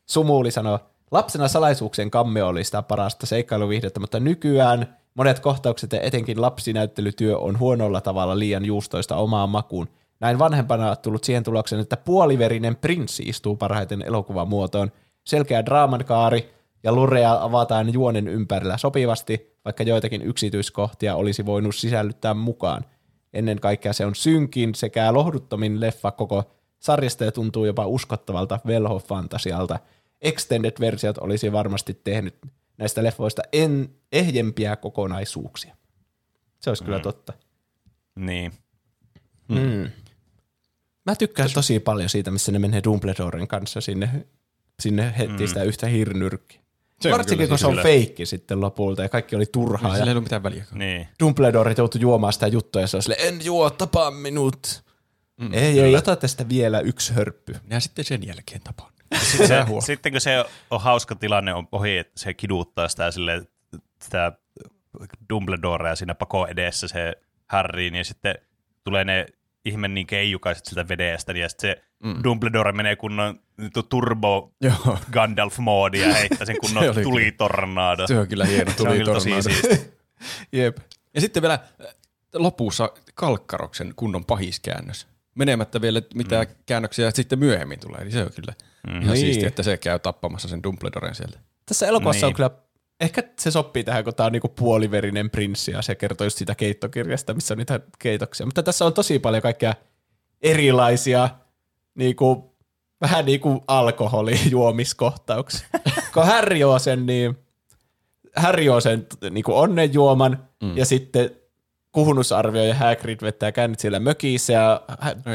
Sumuuli sanoo, lapsena salaisuuksien kamme oli sitä parasta seikkailuviihdettä, mutta nykyään monet kohtaukset ja etenkin lapsinäyttelytyö on huonolla tavalla liian juustoista omaan makuun. Näin vanhempana tullut siihen tulokseen, että puoliverinen prinssi istuu parhaiten elokuvan muotoon. Selkeä draaman kaari ja lurea avataan juonen ympärillä sopivasti, vaikka joitakin yksityiskohtia olisi voinut sisällyttää mukaan. Ennen kaikkea se on synkin sekä lohduttomin leffa koko sarjasta ja tuntuu jopa uskottavalta velhofantasialta. Extended-versiot olisi varmasti tehnyt näistä leffoista en, ehjempiä kokonaisuuksia. Se olisi mm. kyllä totta. niin. Mm. Mä tykkään tosi paljon siitä, missä ne menee Dumbledoren kanssa sinne, sinne heti mm. sitä yhtä hirnyrkkiä. Se on Varsinkin kyllä kun se on kyllä. feikki sitten lopulta ja kaikki oli turhaa. Sillä Ja ei ole mitään väliä. Niin. Dumbledore joutui juomaan sitä juttua ja se oli silleen, en juo, tapaa minut. Mm, ei, ei, ota tästä vielä yksi hörppy. Ja sitten sen jälkeen tapaan. Sitten, se, sitten kun se on hauska tilanne on ohi, että se kiduttaa sitä, sille, sitä Dumbledorea siinä pako edessä se Harryin, ja sitten tulee ne ihme niin keijukaiset siltä vedestä, ja sitten se mm. Dumbledore menee kunnon tu- turbo Joo. Gandalf-moodi ja heittää sen Se kunnon oli tulitornado. Se on kyllä hieno Se on kyllä tosi. Jep. Ja sitten vielä äh, lopussa Kalkkaroksen kunnon pahiskäännös. Menemättä vielä mitään mm. käännöksiä sitten myöhemmin tulee, niin se on kyllä mm. ihan Niin. siistiä, että se käy tappamassa sen Dumbledoren sieltä. Tässä elokuvassa niin. on kyllä, ehkä se sopii tähän, kun tämä on niinku puoliverinen prinssi ja se kertoo just siitä keittokirjasta, missä on niitä keitoksia. Mutta tässä on tosi paljon kaikkea erilaisia, niinku, vähän niin kuin alkoholijuomiskohtauksia. kun Harry juo sen, niin Harry juo sen niinku onnenjuoman mm. ja sitten kuhunusarvio ja Hagrid vettää kännit siellä mökissä ja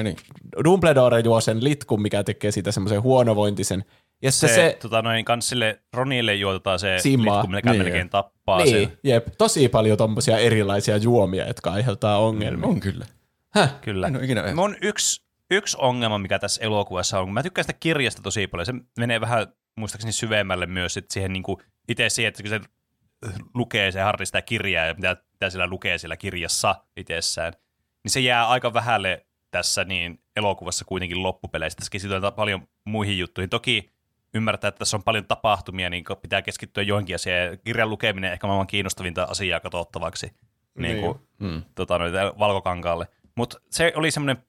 niin. Dumbledore juo sen litkun, mikä tekee siitä semmoisen huonovointisen. Ja Se, se, se tota noin, kans sille Ronille juotetaan se Simmaa. litku, mikä Niin. melkein tappaa niin, sen. jep, tosi paljon tommosia erilaisia juomia, jotka aiheuttaa ongelmia. On kyllä. Häh? Kyllä. En ole ikinä Mun yksi, yksi ongelma, mikä tässä elokuvassa on, kun mä tykkään sitä kirjasta tosi paljon, se menee vähän muistaakseni syvemmälle myös sit siihen niin itse siihen, että kun se lukee se Harri sitä kirjaa ja mitä, mitä siellä lukee siellä kirjassa itsessään, niin se jää aika vähälle tässä niin elokuvassa kuitenkin loppupeleissä. Tässä keskitytään paljon muihin juttuihin. Toki ymmärtää, että tässä on paljon tapahtumia, niin pitää keskittyä johonkin asiaan. Kirjan lukeminen ehkä maailman kiinnostavinta asiaa katsottavaksi niin kuin, Mm. tota, noita, valkokankaalle. Mutta se oli semmoinen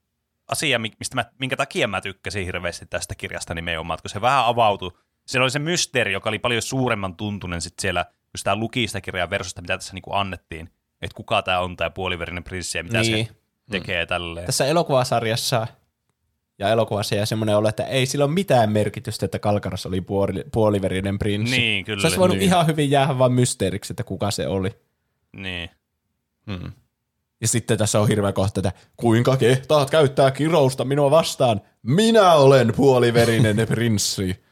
asia, mi- mistä mä, minkä takia mä tykkäsin hirveästi tästä kirjasta nimenomaan, että kun se vähän avautui. Siellä oli se mysteeri, joka oli paljon suuremman tuntunen sit siellä, kun sitä luki sitä kirjaa versusta, mitä tässä niinku annettiin. Että kuka tämä on tämä puoliverinen prinssi ja mitä Niin. se tekee tälleen. Tässä elokuvasarjassa ja elokuvassa jää semmoinen olo, että ei sillä ole mitään merkitystä, että Kalkaros oli puoli, puoliverinen prinssi. Niin, kyllä. Se olisi voinut niin. ihan hyvin jäädä vain mysteeriksi, että kuka se oli. Niin. Mm. Ja sitten tässä on hirveä kohta, että kuinka kehtaat käyttää kirousta minua vastaan? Minä olen puoliverinen prinssi.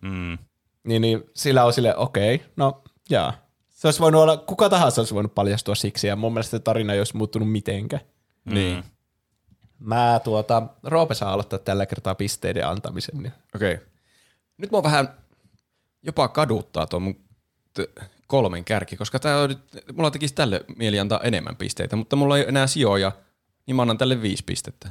Mm. Niin, niin sillä on sille, okei, okay, no jaa. Se olisi voinut olla, kuka tahansa olisi voinut paljastua siksi, ja mun mielestä se tarina ei olisi muuttunut mitenkään. Niin. Mä tuota, Roope saa aloittaa tällä kertaa pisteiden antamisen. Niin. Okei. Okay. Nyt mua vähän jopa kaduttaa tuo mun t- kolmen kärki, koska tää on, nyt- mulla tekisi tälle mieli antaa enemmän pisteitä, mutta mulla ei ole enää sijoja, niin mä annan tälle viisi pistettä.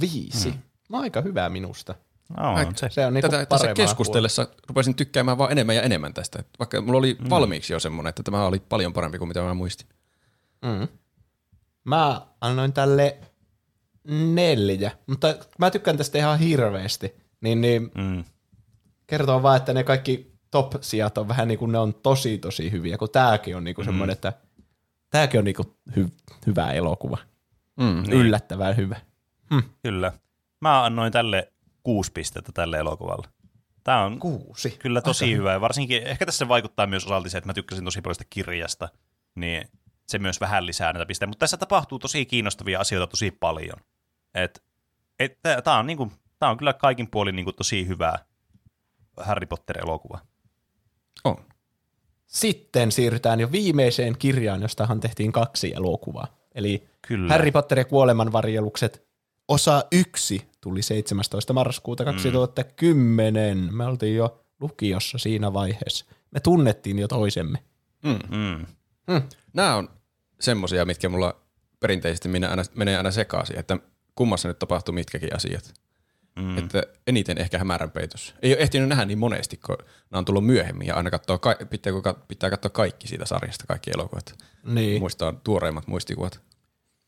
Viisi. Mm. Mä oon aika hyvä minusta. No, on se. Se on niinku Tätä, tässä keskustellessa rupesin tykkäämään vaan enemmän ja enemmän tästä, vaikka mulla oli mm. valmiiksi jo semmoinen, että tämä oli paljon parempi kuin mitä mä muistin. Mm. Mä annoin tälle neljä, mutta mä tykkään tästä ihan hirveästi. Niin, niin Mm. kertoo vaan, että ne kaikki top-sijat on vähän niin kuin ne on tosi tosi hyviä, kun tääkin on niin kuin mm. semmoinen, että tääkin on niin kuin hy- hyvä elokuva. Mm. Niin. Yllättävän hyvä. Kyllä. Mä annoin tälle kuusi pistettä tälle elokuvalle. Tämä on Kuusi. kyllä tosi hyvä. Ja varsinkin ehkä tässä vaikuttaa myös osalti se, että mä tykkäsin tosi paljon sitä kirjasta, niin se myös vähän lisää näitä pisteitä. Mutta tässä tapahtuu tosi kiinnostavia asioita tosi paljon. Et, et, Tämä on, niinku, tää on kyllä kaikin puolin niinku tosi hyvä Harry Potter-elokuva. On. Sitten siirrytään jo viimeiseen kirjaan, jostahan tehtiin kaksi elokuvaa. Eli Kyllä. Harry Potter ja kuolemanvarjelukset osa yksi tuli 17. marraskuuta 2010. Mm. Me oltiin jo lukiossa siinä vaiheessa. Me tunnettiin jo toisemme. Mm. Nämä on semmosia, mitkä mulla perinteisesti menee aina, menee aina sekaisin, että kummassa nyt tapahtuu mitkäkin asiat. Mm. Että eniten ehkä hämärän peitossa. Ei ole ehtinyt nähdä niin monesti, kun nämä on tullut myöhemmin ja aina katsoa, ka- pitää, pitää katsoa kaikki siitä sarjasta, kaikki elokuvat. Niin. Muistaa tuoreimmat muistikuvat.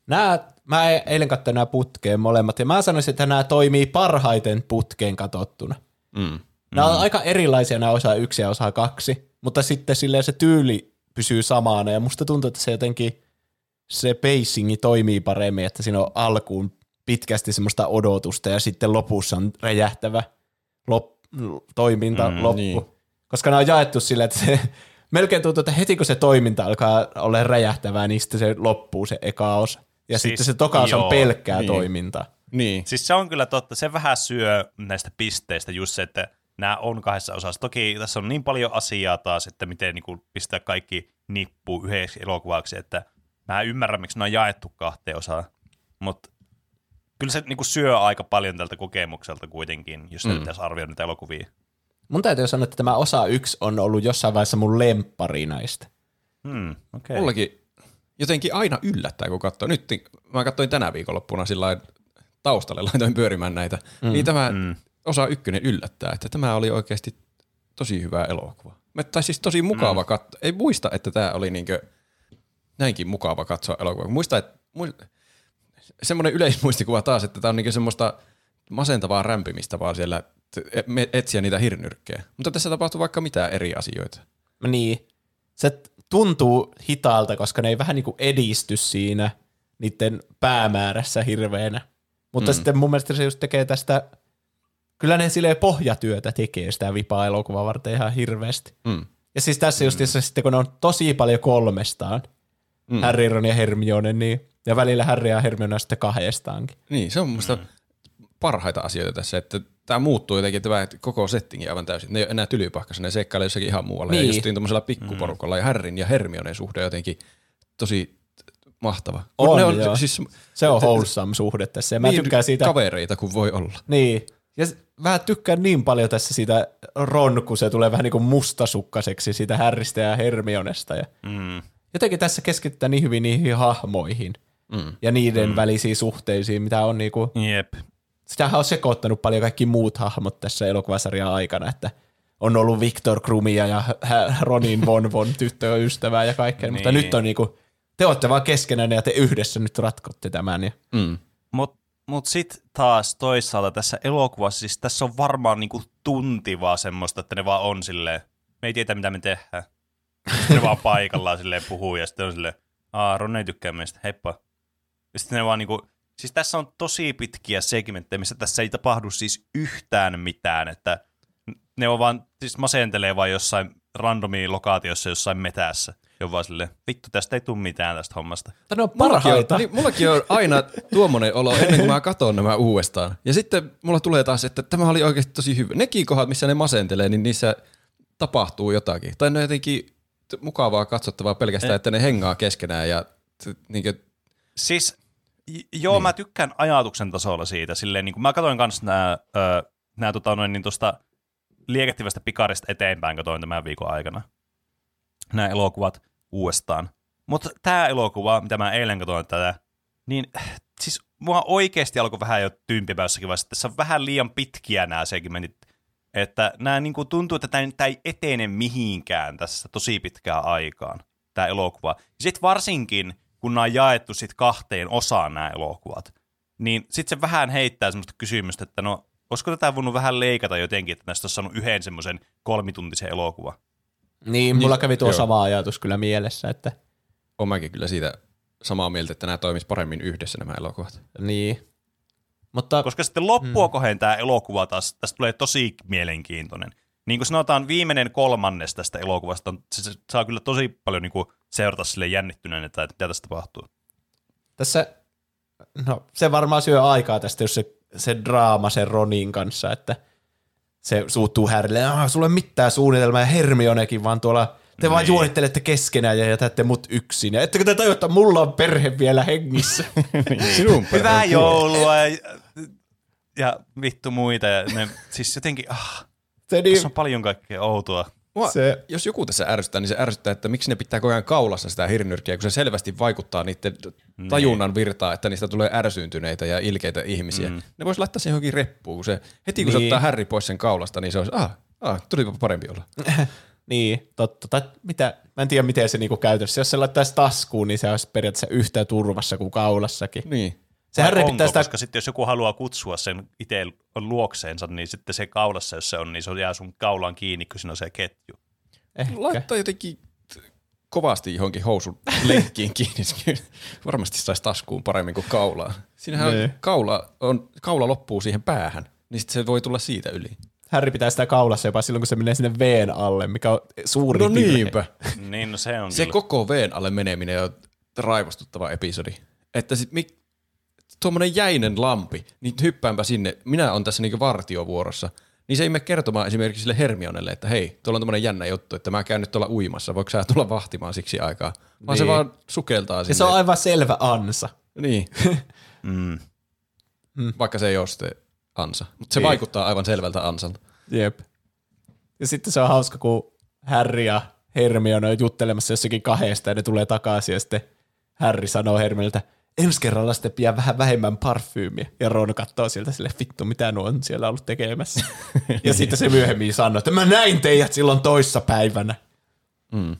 Nämä, mä eilen katsoin nämä putkeen molemmat, ja mä sanoisin, että nämä toimii parhaiten putkeen katsottuna. Mm. Nämä on aika erilaisia nämä osa yksi ja osa kaksi, mutta sitten silleen se tyyli pysyy samana, ja musta tuntuu, että se jotenkin, se pacingi toimii paremmin, että siinä on alkuun pitkästi semmoista odotusta, ja sitten lopussa on räjähtävä lop, toiminta mm, loppu. niin. Koska nämä on jaettu silleen, että se melkein tuntuu, että heti kun se toiminta alkaa olla räjähtävää, niin sitten se loppuu se eka osa. Ja Siis, sitten se toka osa on joo, pelkkää niin. toimintaa. Niin. Siis se on kyllä totta. Se vähän syö näistä pisteistä just se, että nämä on kahdessa osassa. Toki tässä on niin paljon asiaa taas, että miten niin kuin pistää kaikki nippu yhdeksi elokuvaksi, että mä ymmärrän, miksi ne on jaettu kahteen osaan. Mutta kyllä se niin kuin syö aika paljon tältä kokemukselta kuitenkin, jos mm. pitäisi arvioida niitä elokuvia. Mun täytyy sanoa, että tämä osa yksi on ollut jossain vaiheessa mun lemppari näistä. Hmm, okay. Mullakin jotenkin aina yllättää, kun katsoo. Nyt mä katsoin tänä viikonloppuna sillä taustalle, laitoin pyörimään näitä. Mm. Niin tämä mm. osa ykkönen yllättää, että tämä oli oikeasti tosi hyvä elokuva. Mä- Tai siis tosi mukava mm. katsoa. Ei muista, että tämä oli niinkö näinkin mukava katsoa elokuva. Muista, että mu- semmoinen yleismuistikuva taas, että tämä on niinkö semmoista masentavaa rämpimistä vaan siellä me- etsiä niitä hirnyrkkejä. Mutta tässä tapahtuu vaikka mitä eri asioita. Niin. Se tuntuu hitaalta, koska ne ei vähän niin kuin edisty siinä niiden päämäärässä hirveänä. Mutta mm. sitten mun mielestä se just tekee tästä, kyllä ne silleen pohjatyötä tekee sitä vipaa elokuvaa varten ihan hirveästi. Mm. Ja siis tässä just mm. sitten, kun ne on tosi paljon kolmestaan, mm. Harry, Ron ja Hermione, niin, ja välillä Harry ja Hermione on sitten kahdestaankin. Niin, se on mun mm. parhaita asioita tässä, että tämä muuttuu jotenkin tämä koko settingi aivan täysin. Ne ei ole enää tylypahkassa, ne seikkailee jossakin ihan muualla. Niin. Niin. Ja justiin tuommoisella pikkuporukalla. Mm. Ja Harryn ja Hermionen suhde on jotenkin tosi mahtava. On, ne on joo. siis Se on wholesome suhde tässä, ja mä niin tykkään siitä. kavereita kuin voi olla. Niin. Ja s- mä tykkään niin paljon tässä siitä Ron, kun se tulee vähän niin kuin mustasukkaiseksi siitä Härristä ja Hermionesta. Ja Mm. jotenkin tässä keskitytään niin hyvin niihin hahmoihin Mm. ja niiden mm. välisiin suhteisiin, mitä on niinku, Jep. Sitähän on sekoittanut paljon kaikki muut hahmot tässä elokuvasarjan aikana, että on ollut Victor Krumia ja Ronin Von Von tyttöystävää ja kaikkea, mutta Niin. nyt on niinku, te olette vaan keskenään ja te yhdessä nyt ratkotte tämän. Ja, Mm. Mut, mut sit taas toisaalta tässä elokuvassa, siis tässä on varmaan niinku tunti vaan semmoista, että ne vaan on silleen, me ei tiedä mitä me tehdään. Sitten ne vaan paikallaan silleen puhuu ja sitten on silleen, aa Ron ei tykkää meistä, heippa. Ja sitten ne vaan niinku, siis tässä on tosi pitkiä segmenttejä, missä tässä ei tapahdu siis yhtään mitään, että ne on vaan, siis masentelee vaan jossain randomiin lokaatiossa jossain metässä. Ja vaan silleen, vittu tästä ei tule mitään tästä hommasta. ne on parhaita. niin, mullakin on aina tuommoinen olo ennen kuin mä katson nämä uudestaan. Ja sitten mulla tulee taas, että tämä oli oikeasti tosi hyvä. Nekin kohdat, missä ne masentelee, niin niissä tapahtuu jotakin. Tai ne on jotenkin mukavaa katsottavaa pelkästään, että ne hengaa keskenään ja t- niinkö, Siis, joo, niin. mä tykkään ajatuksen tasolla siitä. Silleen, niin kuin mä katsoin kanssa nämä, tota, noin, niin tuosta liekehtivästä pikarista eteenpäin, katsoin tämän viikon aikana. Nämä elokuvat uudestaan. Mutta tämä elokuva, mitä mä eilen katsoin tätä, niin siis mua oikeasti alkoi vähän jo tympimään jossakin vaiheessa. Tässä on vähän liian pitkiä nämä segmentit. Että nämä niin kuin tuntuu, että tämä ei etene mihinkään tässä tosi pitkään aikaan, tämä elokuva. Sitten varsinkin, kun nämä on jaettu sit kahteen osaan nämä elokuvat, niin sitten se vähän heittää semmoista kysymystä, että no, olisiko tätä voinut vähän leikata jotenkin, että näistä olisi saanut yhden semmoisen kolmituntisen elokuva. Niin, mulla Niin, kävi tuo joo. sama ajatus kyllä mielessä, että mäkin kyllä siitä samaa mieltä, että nämä toimis paremmin yhdessä nämä elokuvat. niin. Mutta Koska sitten loppua kohden tämä elokuva taas, tästä tulee tosi mielenkiintoinen. Niin kuin sanotaan, viimeinen kolmannes tästä elokuvasta, on, se, se saa kyllä tosi paljon niin kuin seurata sille jännittyneen, että mitä tässä tapahtuu. tässä, no se varmaan syö aikaa tästä, jos se, se draama sen Ronin kanssa, että se suuttuu Härille, ah, sulla ei mitään suunnitelmaa ja Hermionekin vaan tuolla, te vaan Niin. juonittelette keskenään ja jätätte mut yksin. Ja ettekö te tajua, että mulla on perhe vielä hengissä? Sinun Hyvää perhe- joulua ja, ja vittu muita. Ja ne, siis jotenkin, ah, se niin, tässä on paljon kaikkea outoa. Mua, Se- Jos joku tässä ärsyttää, niin se ärsyttää, että miksi ne pitää koko ajan kaulassa sitä hirnyrkkiä, kun se selvästi vaikuttaa niiden tajunnan virtaan, että niistä tulee ärsyyntyneitä ja ilkeitä ihmisiä. Mm. Ne vois laittaa sen johonkin reppuun, kun se, heti kun niin. se Niin. ottaa Harry pois sen kaulasta, niin se olisi, ah, ah tulipa parempi olla. niin, totta. Tai mitä, mä en tiedä, miten se niinku käytössä. Jos se laittaisi taskuun, niin se olisi periaatteessa yhtä turvassa kuin kaulassakin. Niin. Se Vai Harry onko, pitää sitä koska sitten jos joku haluaa kutsua sen itse luokseensa, niin sitten se kaulassa, jos se on, niin se jää sun kaulaan kiinni, kun siinä on se ketju. ehkä. Laittaa jotenkin kovasti johonkin housun lenkkiin kiinni. Se Varmasti saisi taskuun paremmin kuin kaulaa. Siinähän on, Niin. kaula, on, kaula loppuu siihen päähän, niin sit se voi tulla siitä yli. Harry pitää sitä kaulassa jopa silloin, kun se menee sinne veen alle, mikä on suuri No virhe. niinpä. Niin, no se on Se kyllä. koko veen alle meneminen on raivostuttava episodi. Että sit mik, tuommoinen jäinen lampi, niin hyppäänpä sinne, minä on tässä niinku vartiovuorossa, niin se ei mene kertomaan esimerkiksi sille Hermionelle, että hei, tuolla on tämmöinen jännä juttu, että mä käyn nyt tuolla uimassa, voiko sä tulla vahtimaan siksi aikaa? Vaan se Niin. vaan sukeltaa sinne. Ja se on aivan selvä ansa. Niin, Mm. vaikka se ei ole sitten ansa. Mutta se Niin. vaikuttaa aivan selvältä ansalta. Jep. Ja sitten se on hauska, kun Harry ja Hermione on juttelemassa jossakin kahdesta ja ne tulee takaisin ja sitten Harry sanoo Hermioneltä, ensi kerralla sitten pidä vähän vähemmän parfyymiä. Ja Ron katsoo sieltä sille, vittu, mitä nuo on siellä ollut tekemässä. ja sitten se myöhemmin sanoo, että mä näin teidät silloin toissa päivänä. Mm.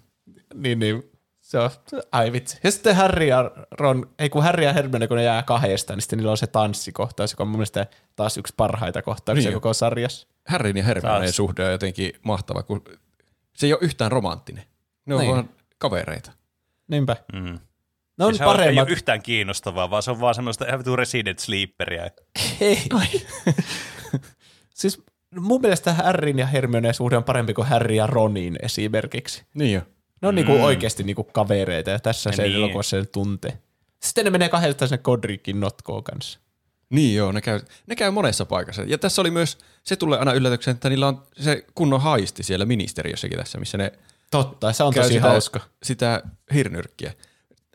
Niin, niin se on, ai vitsi. Ja sitten Harry ja Ron, ei kun Harry ja Hermione, kun ne jää kahdesta, niin sitten niillä on se tanssikohtaus, joka on mun mielestä taas yksi parhaita kohtauksia Niin koko sarjassa. Harryn ja Hermioneen Taas. suhde on jotenkin mahtava, kun se ei ole yhtään romanttinen. Ne on Niin. vaan kavereita. Niinpä. Mm. Ne on se on, ei paremmat. ole yhtään kiinnostavaa, vaan se on vaan semmoista ihan vitu resident sleeperia. Ei. siis mun mielestä Harryn ja Hermioneen suhde on parempi kuin Harry ja Ronin esimerkiksi. Niin jo. Ne on mm. niinku oikeasti niinku kavereita ja tässä Ja se niin. elokuvassa sen tuntee. Sitten ne menee kahdestaan sinne Godricin notkoon kanssa. Niin joo, ne käy, ne käy monessa paikassa. Ja tässä oli myös, se tulee aina yllätyksen, että niillä on se kunnon haisti siellä ministeriössäkin tässä, missä ne Totta, se on käy tosi sitä, hauska. sitä hirnyrkkiä.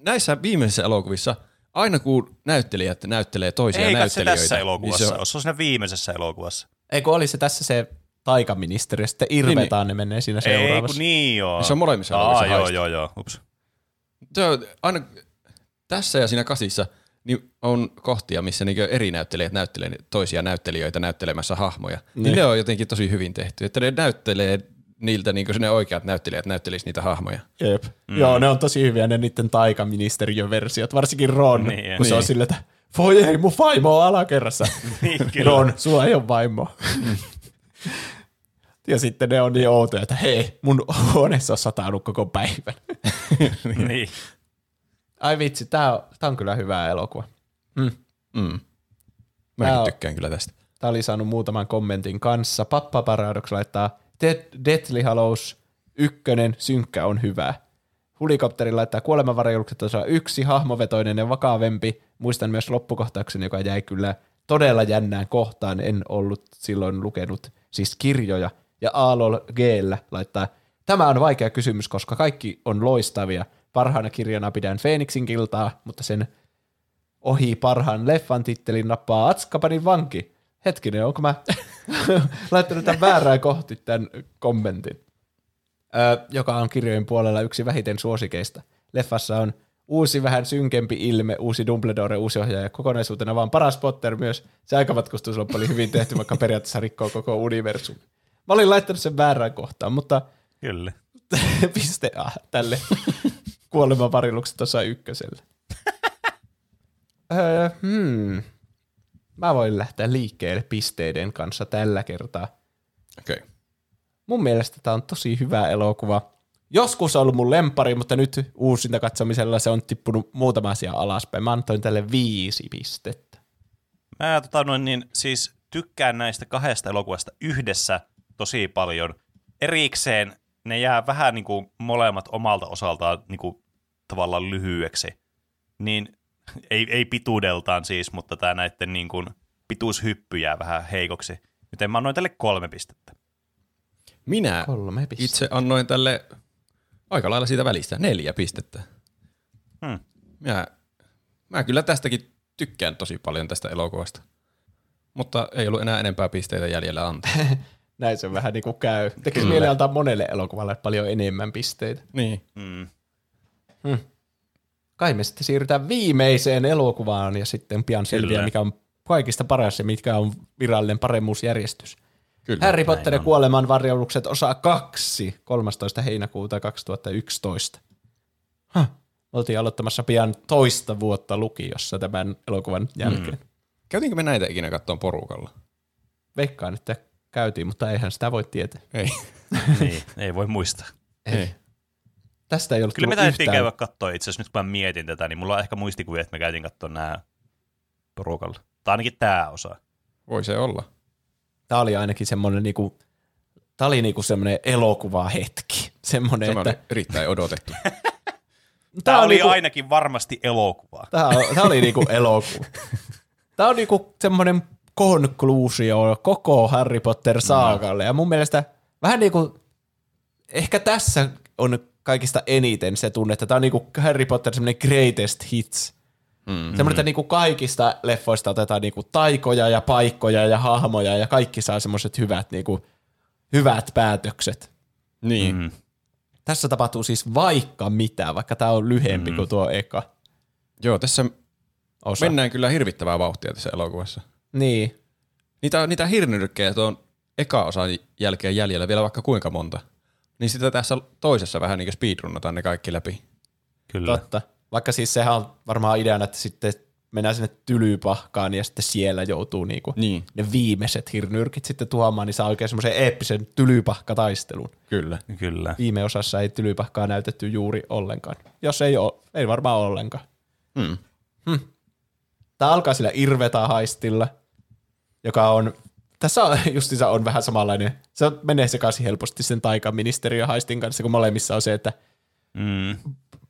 Näissä viimeisissä elokuvissa, aina kun näyttelijät näyttelee toisia Ei kai se näyttelijöitä, tässä elokuvassa, niin niin se on, se on siinä viimeisessä elokuvassa. Ei kun oli se tässä se taikaministeri, ja sitten Irvetaan ne menee siinä Ei seuraavassa. kun niin joo. Se on molemmissa Aa, elokuvissa joo, joo, joo, ups. se on aina tässä ja siinä kasissa niin on kohtia, missä niinku eri näyttelijät näyttelee toisia näyttelijöitä näyttelemässä hahmoja. Niin. niin ne on jotenkin tosi hyvin tehty, että ne näyttelee niiltä niin ne oikeat näyttelijät näyttelis niitä hahmoja. Jep. Mm. Joo, ne on tosi hyviä ne niiden taikaministeriön versiot, varsinkin Ron, Niin, niin, kun se on niin. silleen, että voi ei, mun vaimo on alakerrassa. Niin, kyllä. Ron, sulla ei ole vaimoa. ja sitten ne on niin outoja, että hei, mun huoneessa on satanut koko päivän. niin. Ai vitsi, tää on, tää on kyllä hyvä elokuva. Mm. Tää Mäkin on- tykkään kyllä tästä. Tämä oli saanut muutaman kommentin kanssa. Pappa Paradox laittaa Dead- Deathly Hallows ykkönen, synkkä on hyvä. Hulikopteri laittaa kuolemanvarjelukset osa yksi, hahmovetoinen ja vakavempi. Muistan myös loppukohtauksen, joka jäi kyllä todella jännään kohtaan. En ollut silloin lukenut siis kirjoja. Ja Aalol G laittaa, tämä on vaikea kysymys, koska kaikki on loistavia. Parhaana kirjana pidän Phoenixin kiltaa, mutta sen ohi parhaan leffan tittelin nappaa Atskabanin vanki. Hetkinen, onko mä laittanut tämän väärään kohti tämän kommentin? Öö, joka on kirjojen puolella yksi vähiten suosikeista. Leffassa on uusi vähän synkempi ilme, uusi Dumbledore, uusi ohjaaja, kokonaisuutena vaan paras Potter myös. Se aikamatkustusloppu oli hyvin tehty, vaikka periaatteessa rikkoo koko universum. Mä olin laittanut sen väärään kohtaan, mutta Kyllä. piste A tälle kuolemanvarilukset tuossa ykköselle. öö, hmm. Mä voin lähteä liikkeelle pisteiden kanssa tällä kertaa. Okei. Okay. Mun mielestä tämä on tosi hyvä elokuva. Joskus on ollut mun lempari, mutta nyt uusinta katsomisella se on tippunut muutama asia alaspäin. Mä antoin tälle viisi pistettä. Mä tota, noin, niin, siis tykkään näistä kahdesta elokuvasta yhdessä tosi paljon. Erikseen ne jää vähän niin kuin molemmat omalta osaltaan niin kuin, tavallaan lyhyeksi. Niin ei, ei pituudeltaan siis, mutta tämä näiden niin kuin, pituushyppy jää vähän heikoksi. Joten mä annoin tälle kolme pistettä. Minä Kolme pistettä. itse annoin tälle aika lailla siitä välistä neljä pistettä. Hmm. Mä, mä kyllä tästäkin tykkään tosi paljon tästä elokuvasta. Mutta ei ollut enää enempää pisteitä jäljellä antaa. Näin se vähän niin kuin käy. Tekisi mieli antaa monelle elokuvalle paljon enemmän pisteitä. niin. Mm. Kai me sitten siirrytään viimeiseen elokuvaan ja sitten pian selviää, mikä on kaikista paras ja mikä on virallinen paremmuusjärjestys. Kyllä. Harry Potter ja kuoleman varjoulukset osa 2, 13. heinäkuuta 2011. Huh. Oltiin aloittamassa pian toista vuotta lukiossa tämän elokuvan jälkeen. Mm. Käytiinkö me näitä ikinä kattoon porukalla? Veikkaan, että käytiin, mutta eihän sitä voi tietää. Ei. niin, ei voi muistaa. ei. Tästä ei ollut Kyllä me täytyy yhtään. käydä katsoa itse asiassa, nyt kun mä mietin tätä, niin mulla on ehkä muistikuvia, että me käytiin katsoa nämä porukalla. Tai ainakin tämä osa. Voi se olla. Tämä oli ainakin semmoinen niinku, tämä oli niinku semmoinen elokuva hetki. Semmoinen, Tämä että erittäin odotettu. Tämä on oli niinku- ainakin varmasti elokuva. Tämä, on- tämä oli niinku elokuva. Tämä on niinku semmoinen konkluusio koko Harry Potter saagalle. Ja mun mielestä vähän niinku, ehkä tässä on kaikista eniten se tunne, että tämä on niinku Harry Potter semmoinen greatest hits. Mm. Semmoinen, että niinku kaikista leffoista otetaan niinku taikoja ja paikkoja ja hahmoja ja kaikki saa semmoiset hyvät, niinku, hyvät päätökset. niin. Mm. Tässä tapahtuu siis vaikka mitä, vaikka tämä on lyhempi mm. kuin tuo eka Joo, tässä osa. mennään kyllä hirvittävää vauhtia tässä elokuvassa. Niin, Niitä, niitä hirnyrkkejä tuon eka osan jälkeen jäljellä vielä vaikka kuinka monta. Niin sitä tässä toisessa vähän niin kuin speedrunnataan ne kaikki läpi. Kyllä. Totta. Vaikka siis sehän on varmaan ideana, että sitten mennään sinne tylypahkaan ja sitten siellä joutuu niinku Niin. ne viimeiset hirnyrkit sitten tuomaan, niin saa oikein semmoisen eeppisen tylypahkataistelun. Kyllä. Kyllä. Viime osassa ei tylypahkaa näytetty juuri ollenkaan. Jos ei ole, ei varmaan ollenkaan. Mm. Tämä alkaa sillä Irveta-haistilla, joka on, tässä on, justiinsa on vähän samanlainen, se on- menee sekaisin helposti sen taikaministeriön haistin kanssa, kun molemmissa on se, että Mm.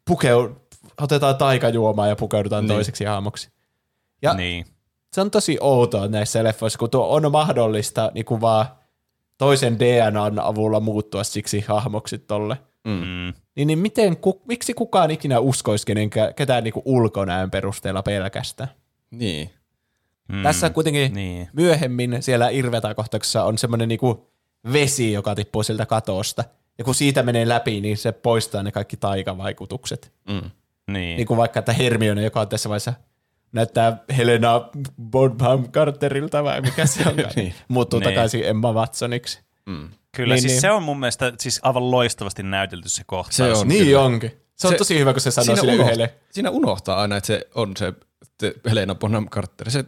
pukeu, otetaan taikajuomaa ja pukeudutaan Niin. toiseksi hahmoksi. Ja Niin. se on tosi outoa näissä leffoissa, kun tuo on mahdollista niin kuin vaan toisen DNAn avulla muuttua siksi hahmoksi tolle. Mm. Niin, niin miten, ku, miksi kukaan ikinä uskoisi kenenkä, ketään niin kuin ulkonäön perusteella pelkästään? Niin. Mm. Tässä kuitenkin Niin. myöhemmin siellä Irveta-kohtauksessa on semmoinen niinku vesi, joka tippuu siltä katosta. Ja kun siitä menee läpi, niin se poistaa ne kaikki taikavaikutukset. Mm. Niin. Niin kuin vaikka, että Hermione, joka on tässä vaiheessa näyttää Helena Bonham Carterilta vai mikä se on, niin. muuttuu Niin. takaisin Emma Watsoniksi. Mm. Kyllä, Niin, siis niin. se on mun mielestä siis aivan loistavasti näytelty se kohtaus. Se on. Niin kyllä. onkin. Se on Se- tosi hyvä, kun se sanoo sille unoht- yhdelle. siinä unohtaa aina, että se on se Helena Bonham Carter. Se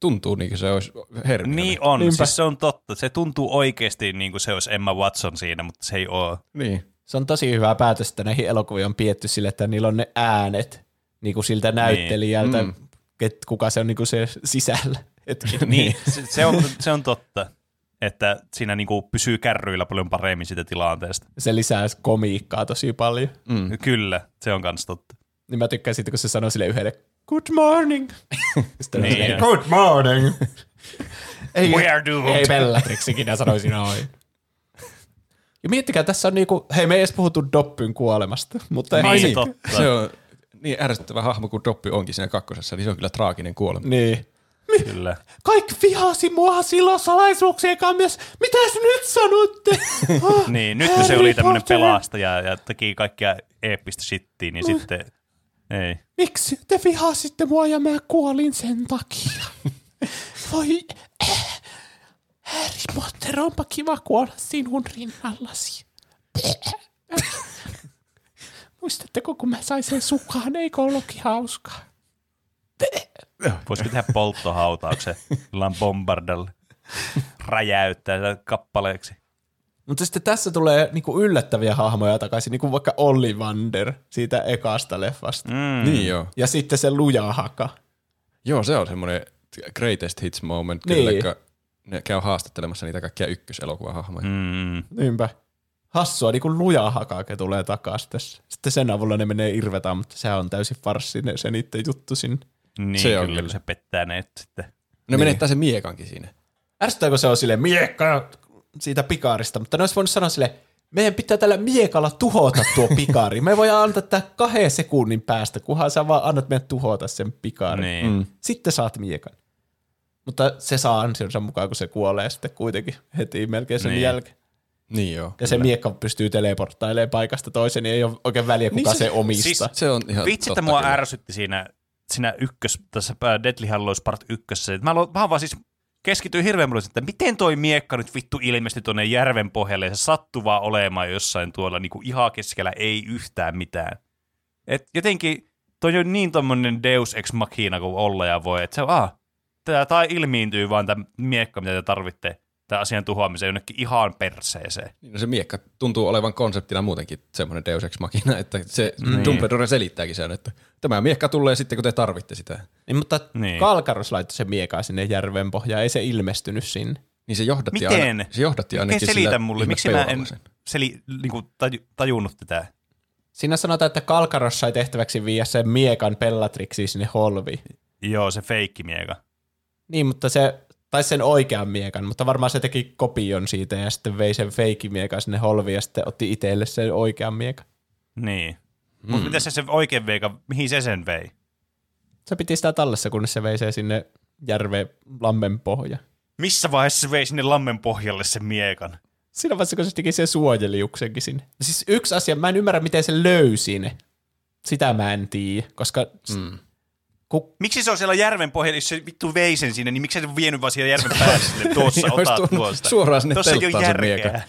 tuntuu niin kuin se olisi Hermione. Niin on, Niinpä. siis se on totta. Se tuntuu oikeasti niin kuin se olisi Emma Watson siinä, mutta se ei ole. Niin. Se on tosi hyvä päätös, että näihin elokuviin on pietty sille, että niillä on ne äänet niin kuin siltä näyttelijältä, Mm. mm. kuka se on niin kuin se sisällä. Hetkinen. Niin, se, se, on, se on totta, että siinä niin kuin pysyy kärryillä paljon paremmin siitä tilanteesta. Se lisää komiikkaa tosi paljon. Mm. Kyllä, se on kans totta. Niin mä tykkään siitä, kun se sanoo sille yhdelle, good morning. Niin. niin. good morning. ei, We are doomed. ei Bellatrix ikinä sanoisi noin. Ja miettikää, tässä on niinku, hei me ei edes puhuttu Doppyn kuolemasta, mutta Niin, ei, se totta. Se on niin ärsyttävä hahmo kuin Doppi onkin siinä kakkosessa, niin se on kyllä traaginen kuolema. niin. Kyllä. Kaikki vihasi mua silloin salaisuuksien kanssa. Mitäs nyt sanotte? Ah, Niin, nyt kun se Harry oli tämmöinen pelastaja ja teki kaikkia eeppistä shittiä, niin sitten ei. Miksi te vihasitte mua ja mä kuolin sen takia? Voi, äh, Harry Potter, onpa kiva kuolla sinun rinnallasi. Muistatteko, kun mä sain sen sukaan, eikö ollutkin hauskaa? Voisiko tehdä polttohautauksen bombardalle? Räjäyttää kappaleeksi. Mutta sitten tässä tulee niinku yllättäviä hahmoja takaisin, niinku vaikka Ollivander siitä ekasta leffasta. Mm. Niin joo. Ja sitten se luja haka. Joo, se on semmoinen, greatest hits moment, Niin. kyllä, ne käy haastattelemassa niitä kaikkia ykköselokuvahahmoja. Mm. Niinpä. Hassua, niin kuin luja hakake tulee takaisin tässä. Sitten sen avulla ne menee irvetaan, mutta sehän on täysin farssi ne- se niiden juttu sinne. Niin, Se se on kyllä, kyllä. se pettää ne sitten. Ne Niin. menettää sen miekankin siinä. Ärsyttääkö se on sille miekka siitä pikaarista, mutta ne olisi voinut sanoa sille, meidän pitää tällä miekalla tuhota tuo pikaari. Me voidaan antaa tää kahden sekunnin päästä, kunhan sä vaan annat meidän tuhota sen pikaarin. Niin. Mm. Sitten saat miekan. Mutta se saa ansionsa mukaan, kun se kuolee sitten kuitenkin heti melkein sen Niin. jälkeen. Niin joo. Ja se miekka pystyy teleporttailemaan paikasta toiseen, niin ei ole oikein väliä, kuka se- se, omistaa. siis- Se on ihan Vitsi, että mua kyllä. ärsytti siinä, siinä ykkös, tässä Deadly Hallows Part 1. Mä, mä vaan siis keskityin hirveän paljon, että miten toi miekka nyt vittu ilmestyi tuonne järven pohjalle ja se sattuu vaan olemaan jossain tuolla niin kuin ihan keskellä ei yhtään mitään. Et jotenkin toi on niin tommonen deus ex machina kuin olla ja voi, että se ah, tää, tää ilmiintyy vaan tämä miekka, mitä te tarvitte tämän asian tuhoamiseen jonnekin ihan perseeseen. Niin, no se miekka tuntuu olevan konseptina muutenkin semmoinen Deus Ex Machina, että se Niin. Dumbledore selittääkin sen, että tämä miekka tulee sitten, kun te tarvitte sitä. Niin, mutta Niin. Kalkaros laittoi sen miekaa sinne järven pohjaan, ei se ilmestynyt sinne. Niin se johdatti Miten? aina. Se johdatti Miten ainakin selitä sillä mulle, miksi mä en seli, niin kuin taju, tajunnut tätä? Siinä sanotaan, että Kalkaros sai tehtäväksi viiä sen miekan Bellatrixi sinne holviin. Joo, se feikkimieka. Niin, mutta se, tai sen oikean miekan, mutta varmaan se teki kopion siitä ja sitten vei sen feikimiekan sinne holviin ja sitten otti itselle sen oikean miekan. Niin. Mm. Mutta mitä se, se oikein veika, mihin se sen vei? Se piti sitä tallessa, kunnes se vei sen sinne järveen lammen pohja. Missä vaiheessa se vei sinne lammen pohjalle sen miekan? Siinä vaiheessa, kun se teki sen suojeliuksenkin sinne. Siis yksi asia, mä en ymmärrä, miten se löysi ne. Sitä mä en tiedä, koska mm. Ku, Miksi se on siellä järven pohjalla, jos se vittu vei sen sinne, niin miksi se on vienyt vaan siellä järven päälle sinne, tuossa Niin, olisi ota tuonut tuosta. suoraan sinne Tuossa telttaan sen miekan.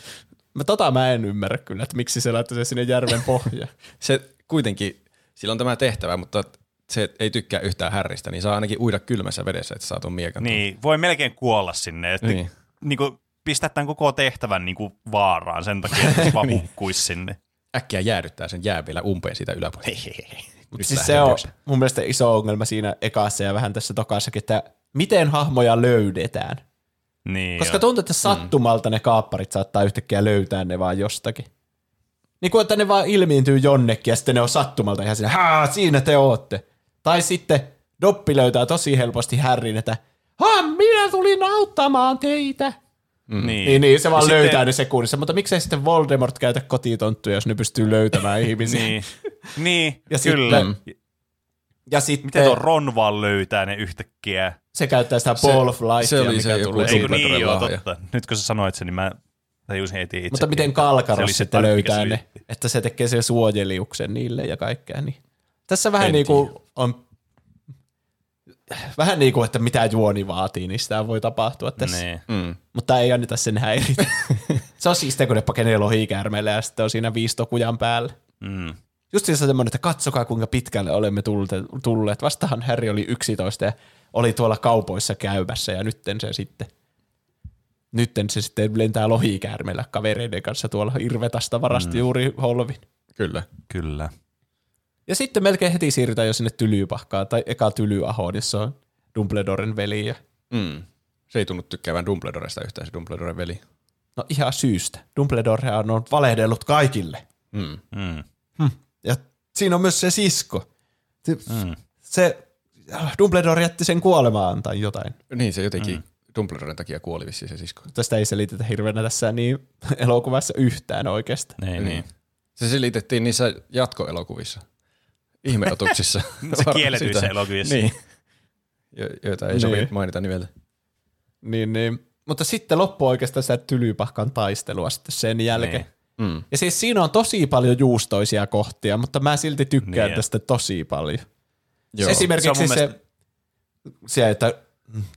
mä, tota mä en ymmärrä kyllä, että miksi se laittoi sen sinne järven pohjaan. Se kuitenkin, sillä on tämä tehtävä, mutta se ei tykkää yhtään härristä, niin saa ainakin uida kylmässä vedessä, että saa tuon miekan. Niin, voi melkein kuolla sinne. Että Niin. niin. Niin kuin, pistää tämän koko tehtävän niin kuin vaaraan sen takia, että se vaan Niin. sinne. Äkkiä jäädyttää sen jää vielä umpeen siitä yläpuolella. Mutta siis se on mun mielestä iso ongelma siinä ekassa ja vähän tässä tokassakin, että miten hahmoja löydetään. Niin, Koska joo. tuntuu, että sattumalta ne kaapparit saattaa yhtäkkiä löytää ne vaan jostakin. Niin kuin, että ne vaan ilmiintyy jonnekin ja sitten ne on sattumalta ihan siinä, haa, siinä te ootte. Tai sitten Doppi löytää tosi helposti Härrin, että haa, minä tulin auttamaan teitä. niin. Niin, niin se vaan Ja löytää sitten- ne sekunnissa, mutta miksei sitten Voldemort käytä kotitonttuja, jos ne pystyy löytämään ihmisiä. Niin, niin Ja kyllä. sitten- Ja sitten Miten tuo Ron vaan löytää ne yhtäkkiä? se käyttää sitä Se- ball of lightia, se oli mikä se joku tulee. Dumbledoren niin, joo, totta. Nyt kun sä sanoit sen, niin mä tajusin heti itse. Mutta miten Kalkaros se sitten löytää ne, että se tekee sen suojeliuksen niille ja kaikkea. Niin. Tässä vähän En niin kuin on vähän niin kuin, että mitä juoni vaatii, niin sitä voi tapahtua tässä. Niin. Mm. Mutta ei anneta sen häiritä. se on siis kun ne pakenee lohikäärmeelle ja sitten on siinä viistokujan päällä. Mm. Just siis semmoinen, että katsokaa kuinka pitkälle olemme tulleet. tulleet. Vastahan Harry oli 11 ja oli tuolla kaupoissa käymässä ja nytten se sitten nytten se sitten lentää lohikäärmeellä kavereiden kanssa tuolla Irvetasta varasti mm. juuri holvin. Kyllä. Kyllä. Ja sitten melkein heti siirrytään jo sinne Tylypahkaan tai eka Tylyahoon, jossa on Dumbledoren veli. Ja, Mm. Se ei tunnu tykkäävän Dumbledoresta yhtään se Dumbledoren veli. no ihan syystä. Dumbledore on valehdellut kaikille. Mm. Mm. Ja siinä on myös se sisko. Se, Mm. se Dumbledore jätti sen kuolemaan tai jotain. Niin se jotenkin mm. Dumbledoren takia kuoli vissiin se sisko. Tästä ei selitetä hirveänä tässä niin elokuvassa yhtään oikeastaan. Niin, niin. Se selitettiin niissä jatkoelokuvissa. Ihmeotuksissa. Se kielletyissä elokuvissa. Niin. Jo- joita ei sovi Niin. mainita nimellä. Niin, niin. Mutta sitten loppuu oikeastaan sitä Tylypahkan taistelua sitten sen jälkeen. Niin. Mm. Ja siis siinä on tosi paljon juustoisia kohtia, mutta mä silti tykkään Niin. tästä tosi paljon. Joo. Esimerkiksi Se on se, että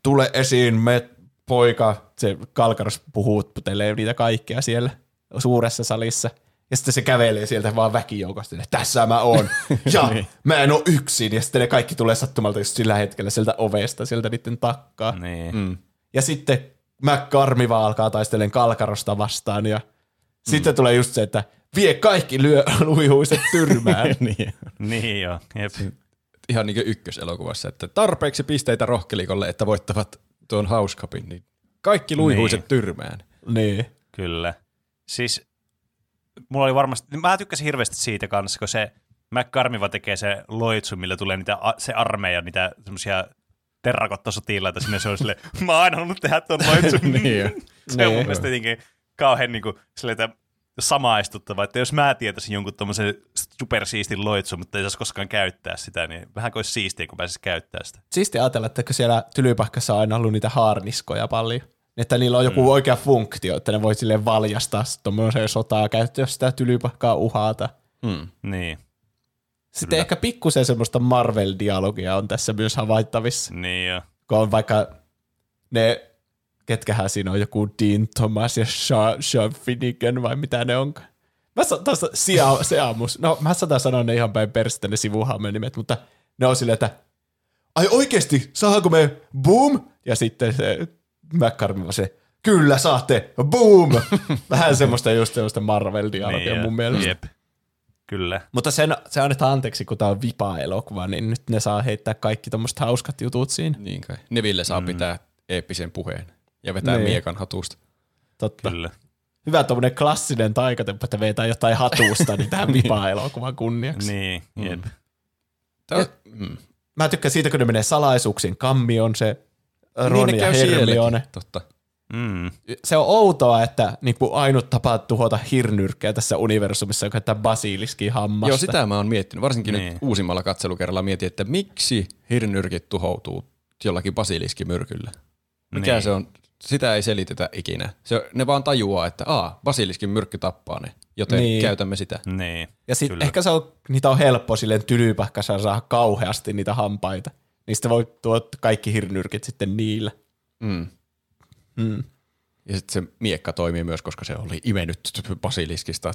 tule esiin, me poika, se Kalkaros puhuttelee niitä kaikkea siellä suuressa salissa. Ja sitten se kävelee sieltä vaan väkijoukosta, että tässä mä oon. Ja Niin. mä en oo yksin. Ja sitten ne kaikki tulee sattumalta just sillä hetkellä sieltä ovesta, sieltä niiden takkaa. Niin. Mm. Ja sitten McCarmi vaan alkaa taistelemaan Kalkarosta vastaan ja sitten tulee just se, että vie kaikki lyö luihuiset tyrmään. niin. Niin joo. Jep. ihan niin ykköselokuvassa, että tarpeeksi pisteitä rohkelikolle, että voittavat tuon hauskapin, niin kaikki luihuiset Niin. tyrmään. Niin. Kyllä. Siis mulla oli varmasti, mä tykkäsin hirveästi siitä kanssa, kun se McCarmiva tekee se loitsu, millä tulee niitä, se armeija, niitä semmoisia terrakottasotilaita sinne, se on sille, mä oon aina halunnut tehdä tuon loitsun. Niin se on mun Niin. mielestä jotenkin kauhean niin kuin, silleen, että samaistuttava, että jos mä tietäisin jonkun tommosen supersiistin loitsun, mutta ei saisi koskaan käyttää sitä, niin vähän kuin olisi siistiä, kun pääsisi käyttää sitä. Siisti ajatella, että siellä tylypahkassa on aina ollut niitä haarniskoja paljon, niin että niillä on joku mm. oikea funktio, että ne voi silleen valjastaa tuommoiseen sotaa käyttää, sitä tylypahkaa uhata. Hmm. Niin, Sitten Kyllä. ehkä pikkusen semmoista Marvel-dialogia on tässä myös havaittavissa, niin jo. kun on vaikka ne, ketkähän siinä on joku Dean Thomas ja Sean, Sean Finnegan vai mitä ne onkaan. Mä sa- tuosta Sia- Seamus, no mä saatan sanoa ne ihan päin perstä ne sivuhaamen nimet, mutta ne on silleen, että ai oikeesti, saanko me boom? Ja sitten se vaan se, kyllä saatte, boom! Vähän semmoista just semmoista Marvel-dialogia Niin, mun mielestä. Jep. Kyllä. Mutta sen, se annetaan anteeksi, kun tämä on vipa-elokuva, niin nyt ne saa heittää kaikki tuommoiset hauskat jutut siinä. Niin kai. Neville saa mm. pitää eeppisen puheen ja vetää Niin. miekan hatusta. Totta. Kyllä. Hyvä tuommoinen klassinen taikatemppu, että vetää jotain hatusta niin tähän vipa-elokuvan kunniaksi. Niin, jep. Tää, mm. Mä tykkään siitä, kun ne menee salaisuuksiin. Kammi on se Ron niin ja Hermione. Totta. Mm. Se on outoa, että niin kuin ainut tapa tuhota hirnyrkkejä tässä universumissa on käyttää basiliskin hammasta. Joo, sitä mä oon miettinyt. Varsinkin niin. Niin. nyt uusimmalla katselukerralla mietin, että miksi hirnyrkit tuhoutuu jollakin basiliskimyrkyllä. Mikä Niin. se on? Sitä ei selitetä ikinä. Se, ne vaan tajuaa, että aa, basiliskin myrkky tappaa ne, joten Niin. niin. käytämme sitä. Niin. Ja sitten Kyllä. ehkä se on, niitä on helppo silleen tylypähkässä saada kauheasti niitä hampaita. Niistä voi tuot kaikki hirnyrkit sitten niillä. Mm. Mm. Ja sitten se miekka toimii myös, koska se oli imennyt basiliskista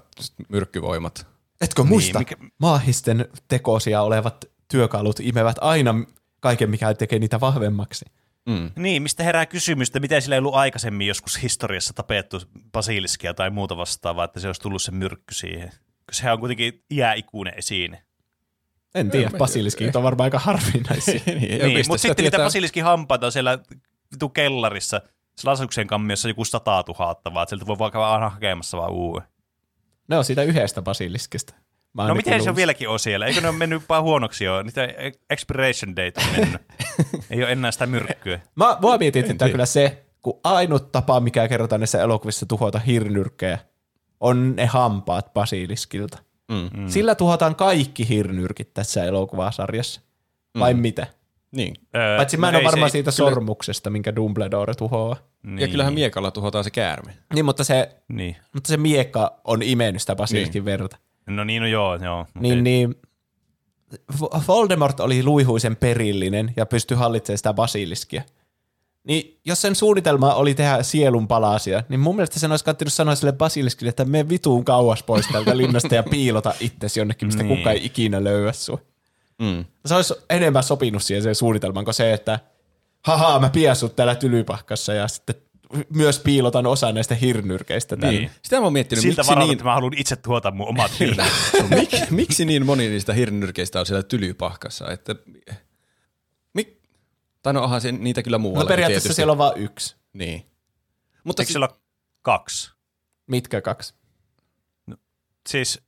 myrkkyvoimat. Etkö muista, mikä- maahisten tekosia olevat työkalut imevät aina kaiken, mikä tekee niitä vahvemmaksi. Mm. Niin, mistä herää kysymys, että miten sillä ei ollut aikaisemmin joskus historiassa tapettu basiliskia tai muuta vastaavaa, että se olisi tullut se myrkky siihen. Koska sehän on kuitenkin iäikuinen esine. En tiedä, basiliskit on varmaan aika harvinaisia. niin, Niin, mutta sitten niitä basiliskin hampaita on siellä vitu kellarissa, se lasuksen kammiossa joku 100 000, vaan että sieltä voi vaikka aina hakemassa vaan uuden. ne on siitä yhdestä basiliskista. Mä No miten se on vieläkin on siellä? Eikö ne ole mennyt vaan huonoksi jo? Niitä expiration date on mennyt. ei ole enää sitä myrkkyä. Mä, mua mietityttää kyllä se, kun ainut tapa, mikä kerrotaan näissä elokuvissa tuhota hirnyrkkejä, on ne hampaat basiliskilta. Mm. Mm. Sillä tuhotaan kaikki hirnyrkit tässä elokuvasarjassa. Vai mm. mitä? Niin. Öö, Paitsi mä en no ole se- siitä sormuksesta, minkä Dumbledore tuhoaa. Niin, Ja kyllähän miekalla tuhotaan se käärme. Niin, mutta se, Niin. mutta se miekka on imennyt sitä basiliskin verta. No niin, no joo, joo. okei. Niin, niin Vo- Voldemort oli luihuisen perillinen ja pystyi hallitsemaan sitä basiliskia. Niin jos sen suunnitelma oli tehdä sielun palasia, niin mun mielestä sen olisi kannattanut sanoa sille basiliskille, että me vituun kauas pois täältä linnasta ja piilota itsesi jonnekin, mistä Niin. kukaan ei ikinä löyä sua. Mm. Se olisi enemmän sopinut siihen sen suunnitelman kuin se, että haha, mä pidän sut täällä tylypahkassa ja sitten myös piilotan osa näistä hirnyrkeistä tänne. Niin. Sitä mä oon miettinyt, Siltä miksi varalta, niin, että mä haluan itse tuota mun omat hirnet. mik, miksi niin moni niistä hirnyrkeistä on siellä tylypahkassa? Että, mik, tai no onhan se, niitä kyllä muualla No periaatteessa tietysti. siellä on vain yksi. Niin. Mutta Eikö siellä ole kaksi? Mitkä kaksi? Siis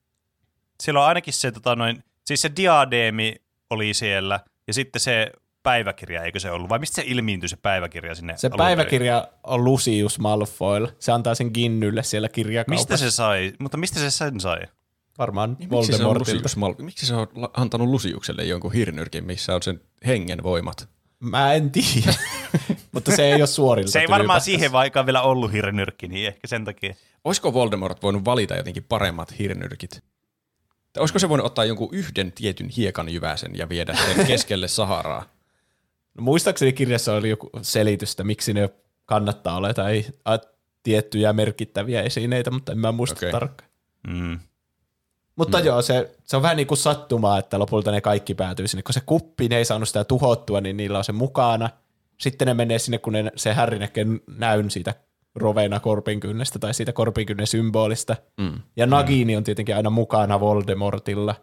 siellä on ainakin se, tota noin, siis se diadeemi oli siellä ja sitten se päiväkirja, eikö se ollut? Vai mistä se ilmiintyi se päiväkirja sinne Se perin? päiväkirja on Lucius Malfoyle. Se antaa sen Ginnylle siellä kirjakaupassa. Mistä se sai? Mutta mistä se sen sai? Varmaan Niin miksi se, on Voldemortilta. Lusius, Mal- miksi se on la- antanut Lusiukselle jonkun hirnyrkin, missä on sen hengen voimat? Mä en tiedä, mutta se ei ole suorilta. Se ei varmaan siihen aikaan vielä ollut hirnyrkki, niin ehkä sen takia. Olisiko Voldemort voinut valita jotenkin paremmat hirnyrkit? Tai olisiko se voinut ottaa jonkun yhden tietyn hiekan jyväsen ja viedä sen keskelle Saharaa? No, muistaakseni kirjassa oli joku selitystä, miksi ne kannattaa olla tai tiettyjä merkittäviä esineitä, mutta en mä muista okay. tarkkaan. Mm. Mutta mm. joo, se, se on vähän niin kuin sattumaa, että lopulta ne kaikki päätyy sinne. Kun se kuppi, ne ei saanut sitä tuhottua, niin niillä on se mukana. Sitten ne menee sinne, kun ne, se Harry näkee näyn siitä rovena korpinkynnestä tai siitä korpinkynnen symbolista. Mm. Ja Nagini on tietenkin aina mukana Voldemortilla.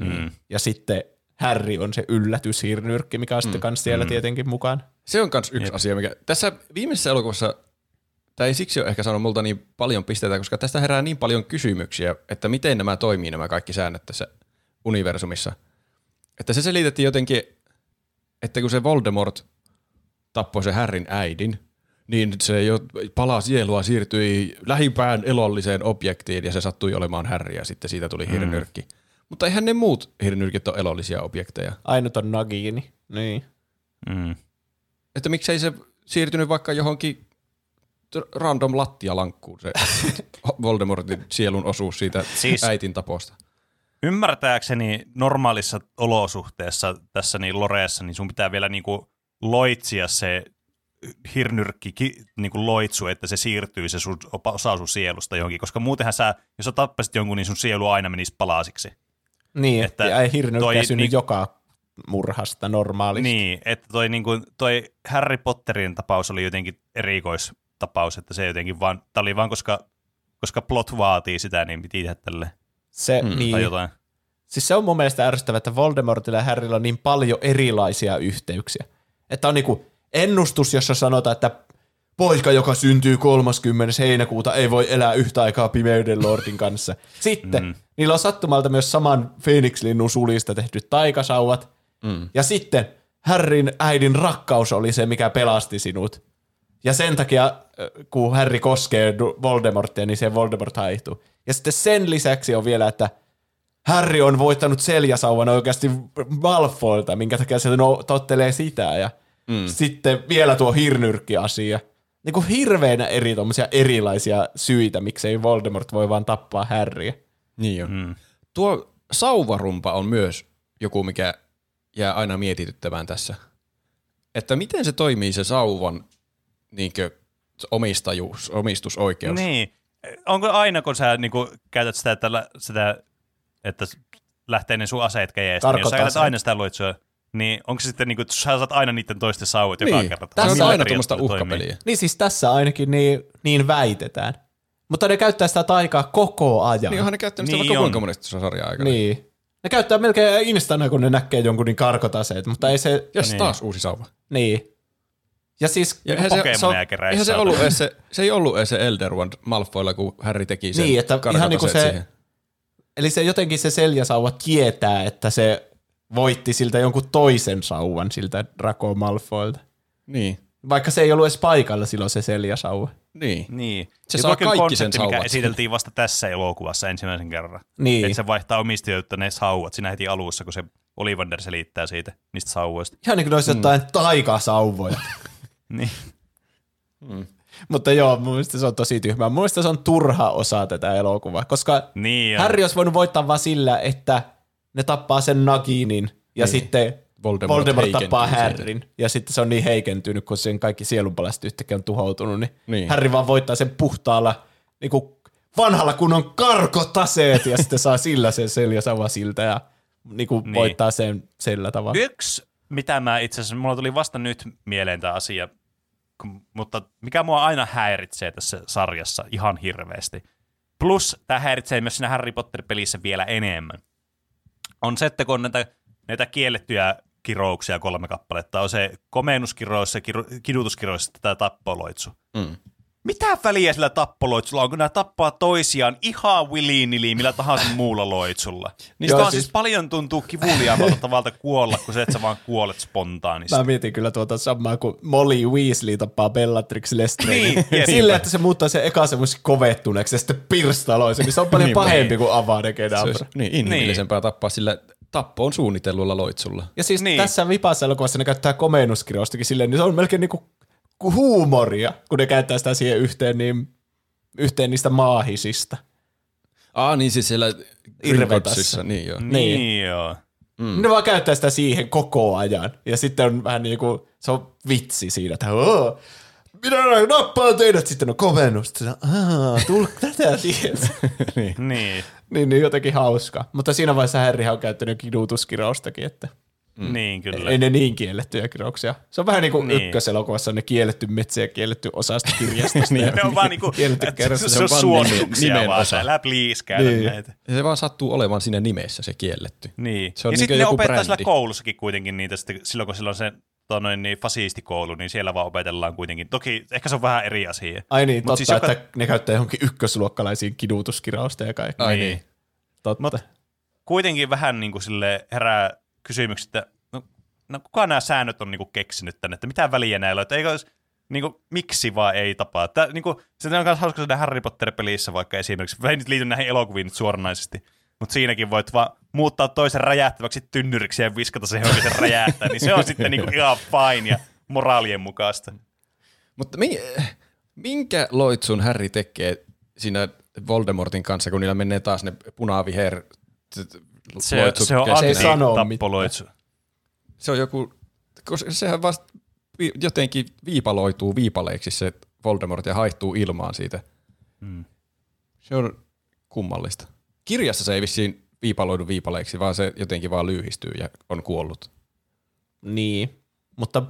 Mm. Ja sitten Harry on se yllätyshirnyrkki, mikä on sitten kans siellä tietenkin mukaan. Se on myös yksi asia, mikä tässä viimeisessä elokuvassa, tämä ei siksi ole ehkä saanut multa niin paljon pisteitä, koska tästä herää niin paljon kysymyksiä, että miten nämä toimii nämä kaikki säännöt tässä universumissa. Että se selitettiin jotenkin, että kun se Voldemort tappoi se Härrin äidin, niin se jo pala sielua siirtyi lähimpään elolliseen objektiin ja se sattui olemaan Harry ja sitten siitä tuli hirnyrkki. Mm. Mutta eihän ne muut hirnyrkit ole elollisia objekteja. Ainut on Nagini. Niin. Mm. Että miksei se siirtynyt vaikka johonkin random lattialankkuun se Voldemortin sielun osuus siitä Siis- äitin taposta. Ymmärtääkseni normaalissa olosuhteessa tässä niin Loreessa, niin sun pitää vielä niinku loitsia se hirnyrkki ki, niinku loitsu, että se siirtyy se sun, osa sun sielusta johonkin, koska muutenhan sä, jos sä tappasit jonkun, niin sun sielu aina menisi palasiksi. Niin, Että ei hirnyrkkiä toi synny niin- joka murhasta normaalisti. Niin, että toi, niinku, toi Harry Potterin tapaus oli jotenkin erikoistapaus, että se jotenkin vaan, tää oli vaan koska, koska plot vaatii sitä, niin piti tehdä tälle Se, Mm, niin, tai jotain. Siis se on mun mielestä ärsyttävää, että Voldemortilla ja Harrylla on niin paljon erilaisia yhteyksiä. Että on niinku ennustus, jossa sanotaan, että poika, joka syntyy 30. heinäkuuta, ei voi elää yhtä aikaa pimeyden lordin kanssa. Sitten mm. niillä on sattumalta myös saman Phoenix-linnun sulista tehdyt taikasauvat. Mm. Ja sitten Harryn äidin rakkaus oli se, mikä pelasti sinut. Ja sen takia, äh, kun Harry koskee Voldemortia, niin se Voldemort haihtuu. Ja sitten sen lisäksi on vielä, että Harry on voittanut seljasauvan oikeasti Malfoilta, minkä takia se no, tottelee sitä. Ja mm. sitten vielä tuo hirnyrkki-asia. Niin kuin hirveänä eri tommosia erilaisia syitä, miksei Voldemort voi vaan tappaa Harryä. Niin on. Mm. Tuo sauvarumpa on myös joku, mikä jää aina mietityttämään tässä. Että miten se toimii se sauvan niinkö, omistajuus, omistusoikeus. Niin. Onko aina, kun sä niinku, käytät sitä, että, sitä, että lähtee ne sun aseet kejestä, niin jos sä käytät aina sitä luitsua, niin onko se sitten, niinku, että sä saat aina niiden toisten sauvat joka Niin, kerta? tässä on aina tuommoista toimii? uhkapeliä. Niin siis tässä ainakin niin, niin väitetään. Mutta ne käyttää sitä taikaa koko ajan. Niin onhan ne käyttänyt sitä Niin vaikka on. kuinka monesti sarjan aikana. Niin. Ne käyttää melkein instana, kun ne näkee jonkun niin karkotaseet, mutta ei se... Jes, Niin. taas uusi sauva. Niin. Ja siis... Ja eihän se, se, on, eihän se, ollut edes se, se ei ollut edes se Elder Wand Malfoilla, kun Harry teki sen Niin, että ihan niinku karkotaseet se- siihen. Eli se jotenkin se seljasauva tietää, että se voitti siltä jonkun toisen sauvan siltä Draco Malfoilta. Niin. Vaikka se ei ollut edes paikalla silloin se seljasauva. Niin. Niin. Se saa kaikki sen konsepti, mikä sauvat. esiteltiin vasta tässä elokuvassa ensimmäisen kerran. Niin. Että se vaihtaa omistajuutta ne sauvat siinä heti alussa, kun se Ollivander selittää siitä, niistä sauvoista. Ihan niin kuin ne olisi jotain taikasauvoja. Niin. Mutta joo, mun mielestä se on tosi tyhmää. Mun mielestä se on turha osa tätä elokuvaa, koska Niin on. Harry olisi voinut voittaa vaan sillä, että ne tappaa sen Naginin ja Niin. sitten Voldemort Voldemort, tappaa Harryn. Ja sitten se on niin heikentynyt, kun sen kaikki sielunpalast yhtäkkiä on tuhoutunut, niin, Niin. Harry vaan voittaa sen puhtaalla niin kuin vanhalla kunnon karkotaseet ja sitten saa sillä sen seljasauva siltä ja niin kuin Niin. voittaa sen sillä tavalla. Yksi, mitä mä itse asiassa, mulla tuli vasta nyt mieleen tämä asia, kun- mutta mikä mua aina häiritsee tässä sarjassa ihan hirveästi. Plus tämä häiritsee myös siinä Harry Potter-pelissä vielä enemmän. On se, että kun on näitä, näitä kiellettyjä kirouksia kolme kappaletta, on se komennuskirous, se kidutuskirous tämä tappoloitsu. Mm. Mitä väliä sillä tappoloitsulla on, kun nämä tappaa toisiaan ihan willy millä tahansa muulla loitsulla? Niin Joo, on siis- siis paljon tuntuu kivuliaamalta tavalta kuolla, kun se, että sä vaan kuolet spontaanisti. Mä mietin kyllä tuota samaa, kun Molly Weasley tappaa Bellatrix Lestrange. Niin, jep. Sillä, että se muuttaa sen eka semmoisen kovettuneeksi ja sitten pirstaloisen, niin se on paljon Niin, pahempi niin. kuin Avada Kedavra. niin inhimillisempää tappaa sillä tappoon suunnitellulla loitsulla. Ja siis niin. Niin. tässä vipassa elokuvassa ne käyttää komennuskirjaustakin silleen, niin se on melkein niinku ku huumoria, kun ne käyttää sitä siihen yhteen, niin, yhteen niistä maahisista. Aa, niin siis siellä Irvetassa. Niin joo. Niin, Niin. niin joo. Mm. Ne vaan käyttää sitä siihen koko ajan. Ja sitten on vähän niin kuin, se on vitsi siinä, että "Oo, minä nappaan teidät sitten on komennus. Sitten, Aa, tul, tätä tiedät. Niin. niin, niin jotenkin hauska. Mutta siinä vaiheessa Harryhän on käyttänyt kidutuskiraustakin, että Mm. Niin, kyllä. Ei ne niin kiellettyjä kirjauksia. Se on vähän niin kuin Niin. niin. ykköselokuvassa on ne kielletty metsä ja kielletty osasto kirjastosta. ne on vaan niinku, kielletty että kerrasta. se, se on suosituksia nimen vaan, osa. älä please käytä Niin. näitä. Ja se vaan sattuu olemaan siinä nimessä se kielletty. Niin. Se on ja niinkö sitten ne joku opettaa brändi. siellä koulussakin kuitenkin niitä, sitten, silloin kun sillä on se tota noin, niin fasistikoulu, niin siellä vaan opetellaan kuitenkin. Toki ehkä se on vähän eri asia. Ai niin, Mut totta, siis siis joka- että ne käyttää johonkin ykkösluokkalaisiin kidutuskirausta ja kaikkea. Ai Niin. niin. Totta. Mut- Kuitenkin vähän niin kuin sille herää kysymykset, että no, no kuka nämä säännöt on niin kuin keksinyt tänne, että mitä väliä näillä on, että eikö niin kuin, miksi vaan ei tapaa. Tää, niin kuin, se on myös hauska siinä Harry Potter-pelissä vaikka esimerkiksi, ei nyt liity näihin elokuviin suoranaisesti, mutta siinäkin voit vaan muuttaa toisen räjähtäväksi tynnyriksi ja viskata se johonkin sen räjähtää, niin se on sitten niin kuin ihan fine ja moraalien mukaista. Mutta mi- minkä loitsun Harry tekee siinä Voldemortin kanssa, kun niillä menee taas ne punaviher Se, se on keskenään? Se ei sano. Se on joku, koska sehän vasta jotenkin viipaloituu viipaleiksi se Voldemort ja haihtuu ilmaan siitä. Mm. Se on kummallista. Kirjassa se ei vissiin viipaloidu viipaleiksi, vaan se jotenkin vaan lyyhistyy ja on kuollut. Niin, mutta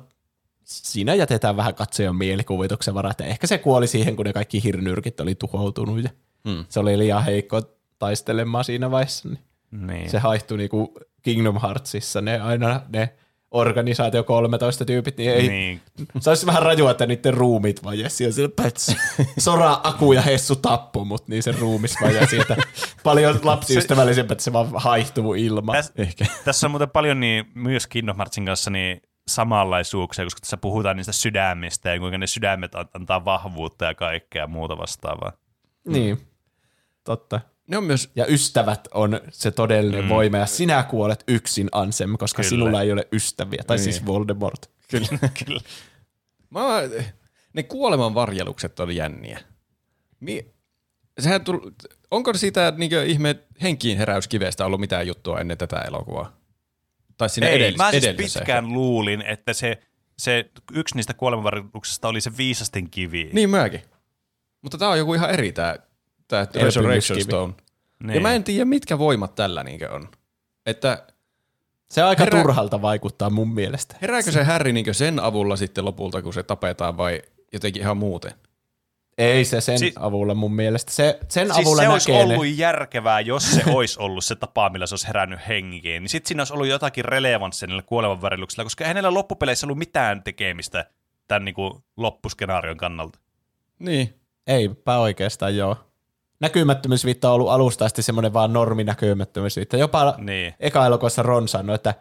siinä jätetään vähän katsojan mielikuvituksen varaa, että ehkä se kuoli siihen, kun ne kaikki hirnyrkit oli tuhoutunut ja Hmm. se oli liian heikko taistelemaan siinä vaiheessa. Niin Niin. se haihtui niinku Kingdom Heartsissa, ne aina ne organisaatio 13 tyypit, niin ei, Niin. se olisi vähän rajua, että niiden ruumit vajesi ja siellä päts. Sora, Aku ja Hessu tappo, mutta niin se ruumis vajesi, että paljon lapsiystävällisempää, että se vaan haihtuu ilmaan. Täs, Ehkä. tässä on muuten paljon niin, myös Kingdom Heartsin kanssa niin samanlaisuuksia, koska tässä puhutaan niistä sydämistä ja kuinka ne sydämet an- antaa vahvuutta ja kaikkea muuta vastaavaa. Niin, totta. Ne on myös, Ja ystävät on se todellinen mm. voima, ja sinä kuolet yksin, Ansem, koska Kyllä. Sinulla ei ole ystäviä. Tai Niin. niin. siis Voldemort. kyllä, Kyllä. mä, ne kuoleman varjelukset on jänniä. Mi, sehän tull, onko siitä niin ihme henkiin heräyskivestä ollut mitään juttua ennen tätä elokuvaa? Tai siinä Ei, edellis, mä siis pitkään luulin, että se, se yksi niistä kuolemanvaroituksista oli se viisasten kivi. Niin mäkin. Mutta tää on joku ihan eri tää, tää Elpymyskivi. Resurrection Stone. Niin. Ja mä en tiedä, mitkä voimat tällä niinkö on. Että Se aika Herä- turhalta vaikuttaa mun mielestä. herääkö se Harry niinkö sen avulla sitten lopulta, kun se tapetaan vai jotenkin ihan muuten? Ei se sen Si- avulla mun mielestä. Se, sen Siis avulla se olisi ollut ne. järkevää, jos se olisi ollut se tapa, millä se olisi herännyt henkiin. Niin sitten siinä olisi ollut jotakin relevanssia niillä kuolemanvarilluksilla, koska eihän näillä loppupeleissä ollut mitään tekemistä tämän niin kuin loppuskenaarion kannalta. Niin. Eipä oikeastaan joo. Näkymättömyysviitta on ollut alusta asti semmoinen vaan norminäkymättömyysviitta. Jopa Niin. eka elokuvassa Ron sanoi, että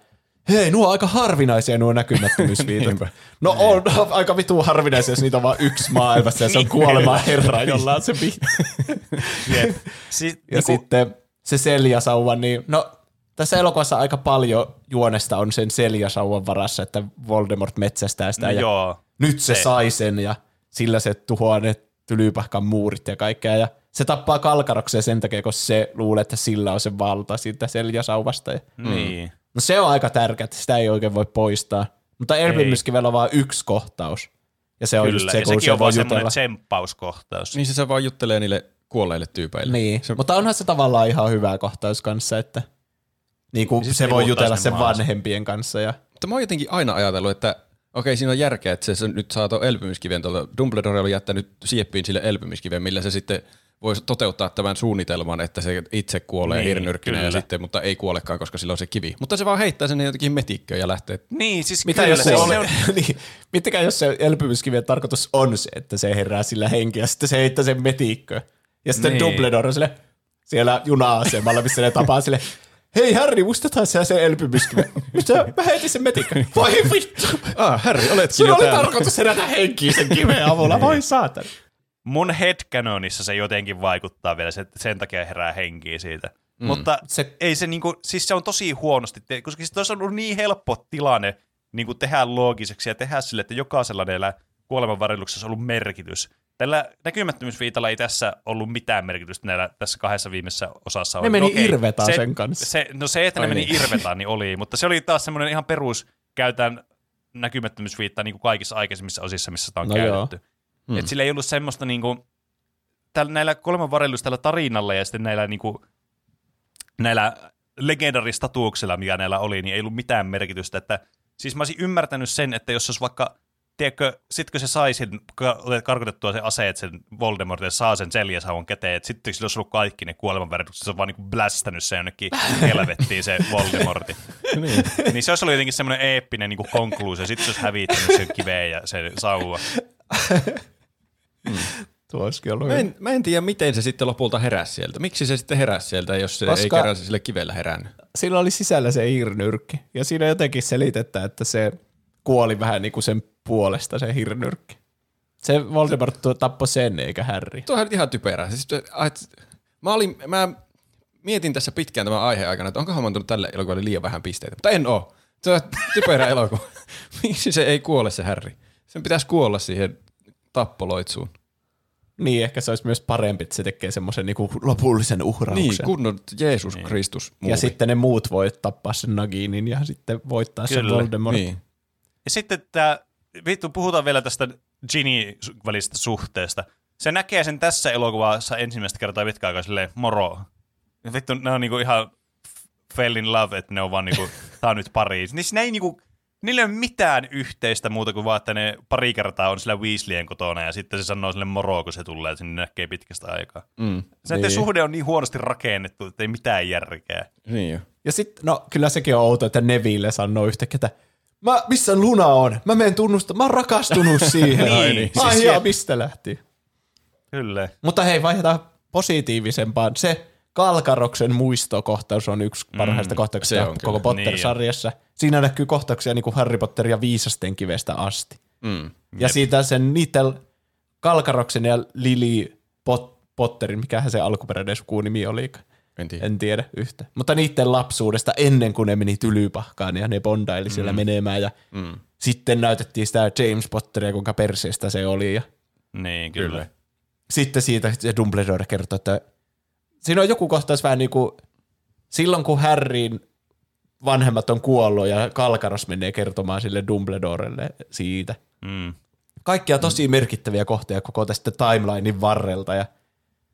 hei, nuo on aika harvinaisia nuo näkymättömyysviitat. No on aika vitu harvinaisia, jos niitä on vaan yksi maailmassa ja se on Niin. kuolema herra, jolla on se viitta. Siis, Ja niin sitten se Seljasauva, niin no tässä elokuvassa aika paljon juonesta on sen Seljasauvan varassa, että Voldemort metsästää sitä no ja joo. nyt se, Se. se sai sen ja sillä se tuhoaa ne tylypahkan muurit ja kaikkea ja se tappaa kalkaroksen sen takia, kun se luulee, että sillä on se valta siitä Seljasauvasta. Ja, Niin. no se on aika tärkeää, että sitä ei oikein voi poistaa. Mutta elpymyskivellä on vaan yksi kohtaus. Ja se on Kyllä, just se, ja kun sekin se on vaan semmoinen jutella. tsemppauskohtaus. Niin se, se vaan juttelee niille kuolleille tyypeille. Niin, Se, mutta onhan se tavallaan ihan hyvä kohtaus kanssa, että niin kuin sit se voi jutella sen maahan. vanhempien kanssa. Ja, mutta mä oon jotenkin aina ajatellut, että okei, siinä on järkeä, että se, se nyt saa tuon elpymiskiven tuolta. Dumbledore oli jättänyt sieppiin sille elpymiskiven, millä se sitten voisi toteuttaa tämän suunnitelman, että se itse kuolee Niin, niin, hirnyrkkinä ja sitten, mutta ei kuolekaan, koska sillä on se kivi. Mutta se vaan heittää sen jotenkin metikköön ja lähtee. Niin, siis mitä kyllä, jos se, siis oli, on, niin, mittäkään jos se elpymyskivien tarkoitus on se, että se herää sillä henki ja sitten se heittää sen metikköön. Ja sitten Niin. niin. Dumbledore on sille, siellä juna-asemalla, missä ne tapaa sille, hei Harry, muistathan sä se elpymyskiven? Mitä? Mä heitin sen metikköön. Voi vittu! Ah, Harry, oletkin Sulla jo oli täällä. tarkoitus herätä henkiin sen kiven avulla, voi saatana. Mun headcanonissa se jotenkin vaikuttaa vielä, se, sen takia herää henkiä siitä. Mm. Mutta se, Se- ei se niinku, siis se on tosi huonosti, te- koska siis olisi ollut niin helppo tilanne niinku tehdä loogiseksi ja tehdä sille, että jokaisella näillä kuolemanvarilluksessa olisi ollut merkitys. Tällä näkymättömyysviitalla ei tässä ollut mitään merkitystä näillä tässä kahdessa viimeisessä osassa. Ne Oli- meni okei, Irvetaan se, sen kanssa. Se, no se, että ne Ai meni niin. Irvetaan, niin oli, mutta se oli taas semmoinen ihan perus, käytän näkymättömyysviittaa niin kuin kaikissa aikaisemmissa osissa, missä sitä on No joo. Mm. Et sillä ei ollut semmoista niinku, tällä, näillä kolmen varellus tällä tarinalla ja sitten näillä, niinku, näillä legendaristatuuksella, mikä näillä oli, niin ei ollut mitään merkitystä. Että, siis mä olisin ymmärtänyt sen, että jos olisi vaikka tiedätkö, sit kun se sai sen, ka- karkotettua se aseet, sen Voldemort, ja saa sen seljasauvon käteen, että sitten sillä olisi ollut kaikki ne kuolemanväritykset, se on vaan niin blästänyt se jonnekin helvettiin se Voldemorti. niin. niin. se olisi ollut jotenkin semmoinen eeppinen niin konkluusio, sitten se olisi hävittänyt sen kiveen ja sen sauva. mm. Tuo olisikin ollut mä en, mä en tiedä, miten se sitten lopulta heräsi sieltä. Miksi se sitten heräsi sieltä, jos se Koska ei kerran sille kivellä herännyt? Sillä oli sisällä se hirnyrkki. Ja siinä jotenkin selitetään, että se kuoli vähän niin kuin sen puolesta se hirnyrkki. Se Voldemort tappoi sen eikä Harry. Tuo on ihan typerää. Siis, mä, olin, mä mietin tässä pitkään tämän aiheen aikana, että onkohan mä antanut tälle elokuvalle liian vähän pisteitä, mutta en oo. Se on typerä elokuva. Miksi se ei kuole se Harry? Sen pitäisi kuolla siihen tappoloitsuun. Niin, ehkä se olisi myös parempi, että se tekee semmoisen niin lopullisen uhrauksen. Niin, kunnon Jeesus niin. Kristus. Ja sitten ne muut voi tappaa sen Naginin ja sitten voittaa Kyllä. sen Voldemort. Niin. Ja sitten tämä, vittu, puhutaan vielä tästä Ginny välistä suhteesta. Se näkee sen tässä elokuvassa ensimmäistä kertaa pitkä aikaa silleen moro. Ja vittu, ne on niinku ihan fell in love, että ne on vaan niinku, tää on nyt pari. Niin siinä ei niinku, niillä ei ole mitään yhteistä muuta kuin vaan, että ne pari kertaa on sillä Weasleyen kotona ja sitten se sanoo sille moro, kun se tulee, että sinne näkee pitkästä aikaa. Mm, se niin. suhde on niin huonosti rakennettu, että ei mitään järkeä. Niin jo. Ja sitten, no kyllä sekin on outo, että Neville sanoo yhtäkkiä, että Mä, missä Luna on? Mä menen tunnusta. Mä oon rakastunut siihen. niin, niin. Ai siis mistä lähti? Kyllä. Mutta hei, vaihdetaan positiivisempaan. Se Kalkaroksen muistokohtaus on yksi mm, parhaista mm, kohtauksista koko Potter-sarjassa. Niin Siinä näkyy kohtauksia niin kuin Harry Potter ja Viisasten kivestä asti. Mm, ja jep. siitä sen niiden Kalkaroksen ja Lily Pot- Potterin, mikähän se alkuperäinen sukunimi oli. En tiedä. En tiedä yhtä. Mutta niiden lapsuudesta ennen kuin ne meni tylypahkaan ja ne bondaili siellä mm. menemään ja mm. sitten näytettiin sitä James Potteria, kuinka perseestä se oli. Ja niin, kyllä. kyllä. Sitten siitä se Dumbledore kertoi, että siinä on joku kohtaus vähän niin kuin silloin kun Harryn vanhemmat on kuollut ja Kalkaros menee kertomaan sille Dumbledorelle siitä. Mm. Kaikkia tosi merkittäviä kohteja koko tästä timelinein varrelta ja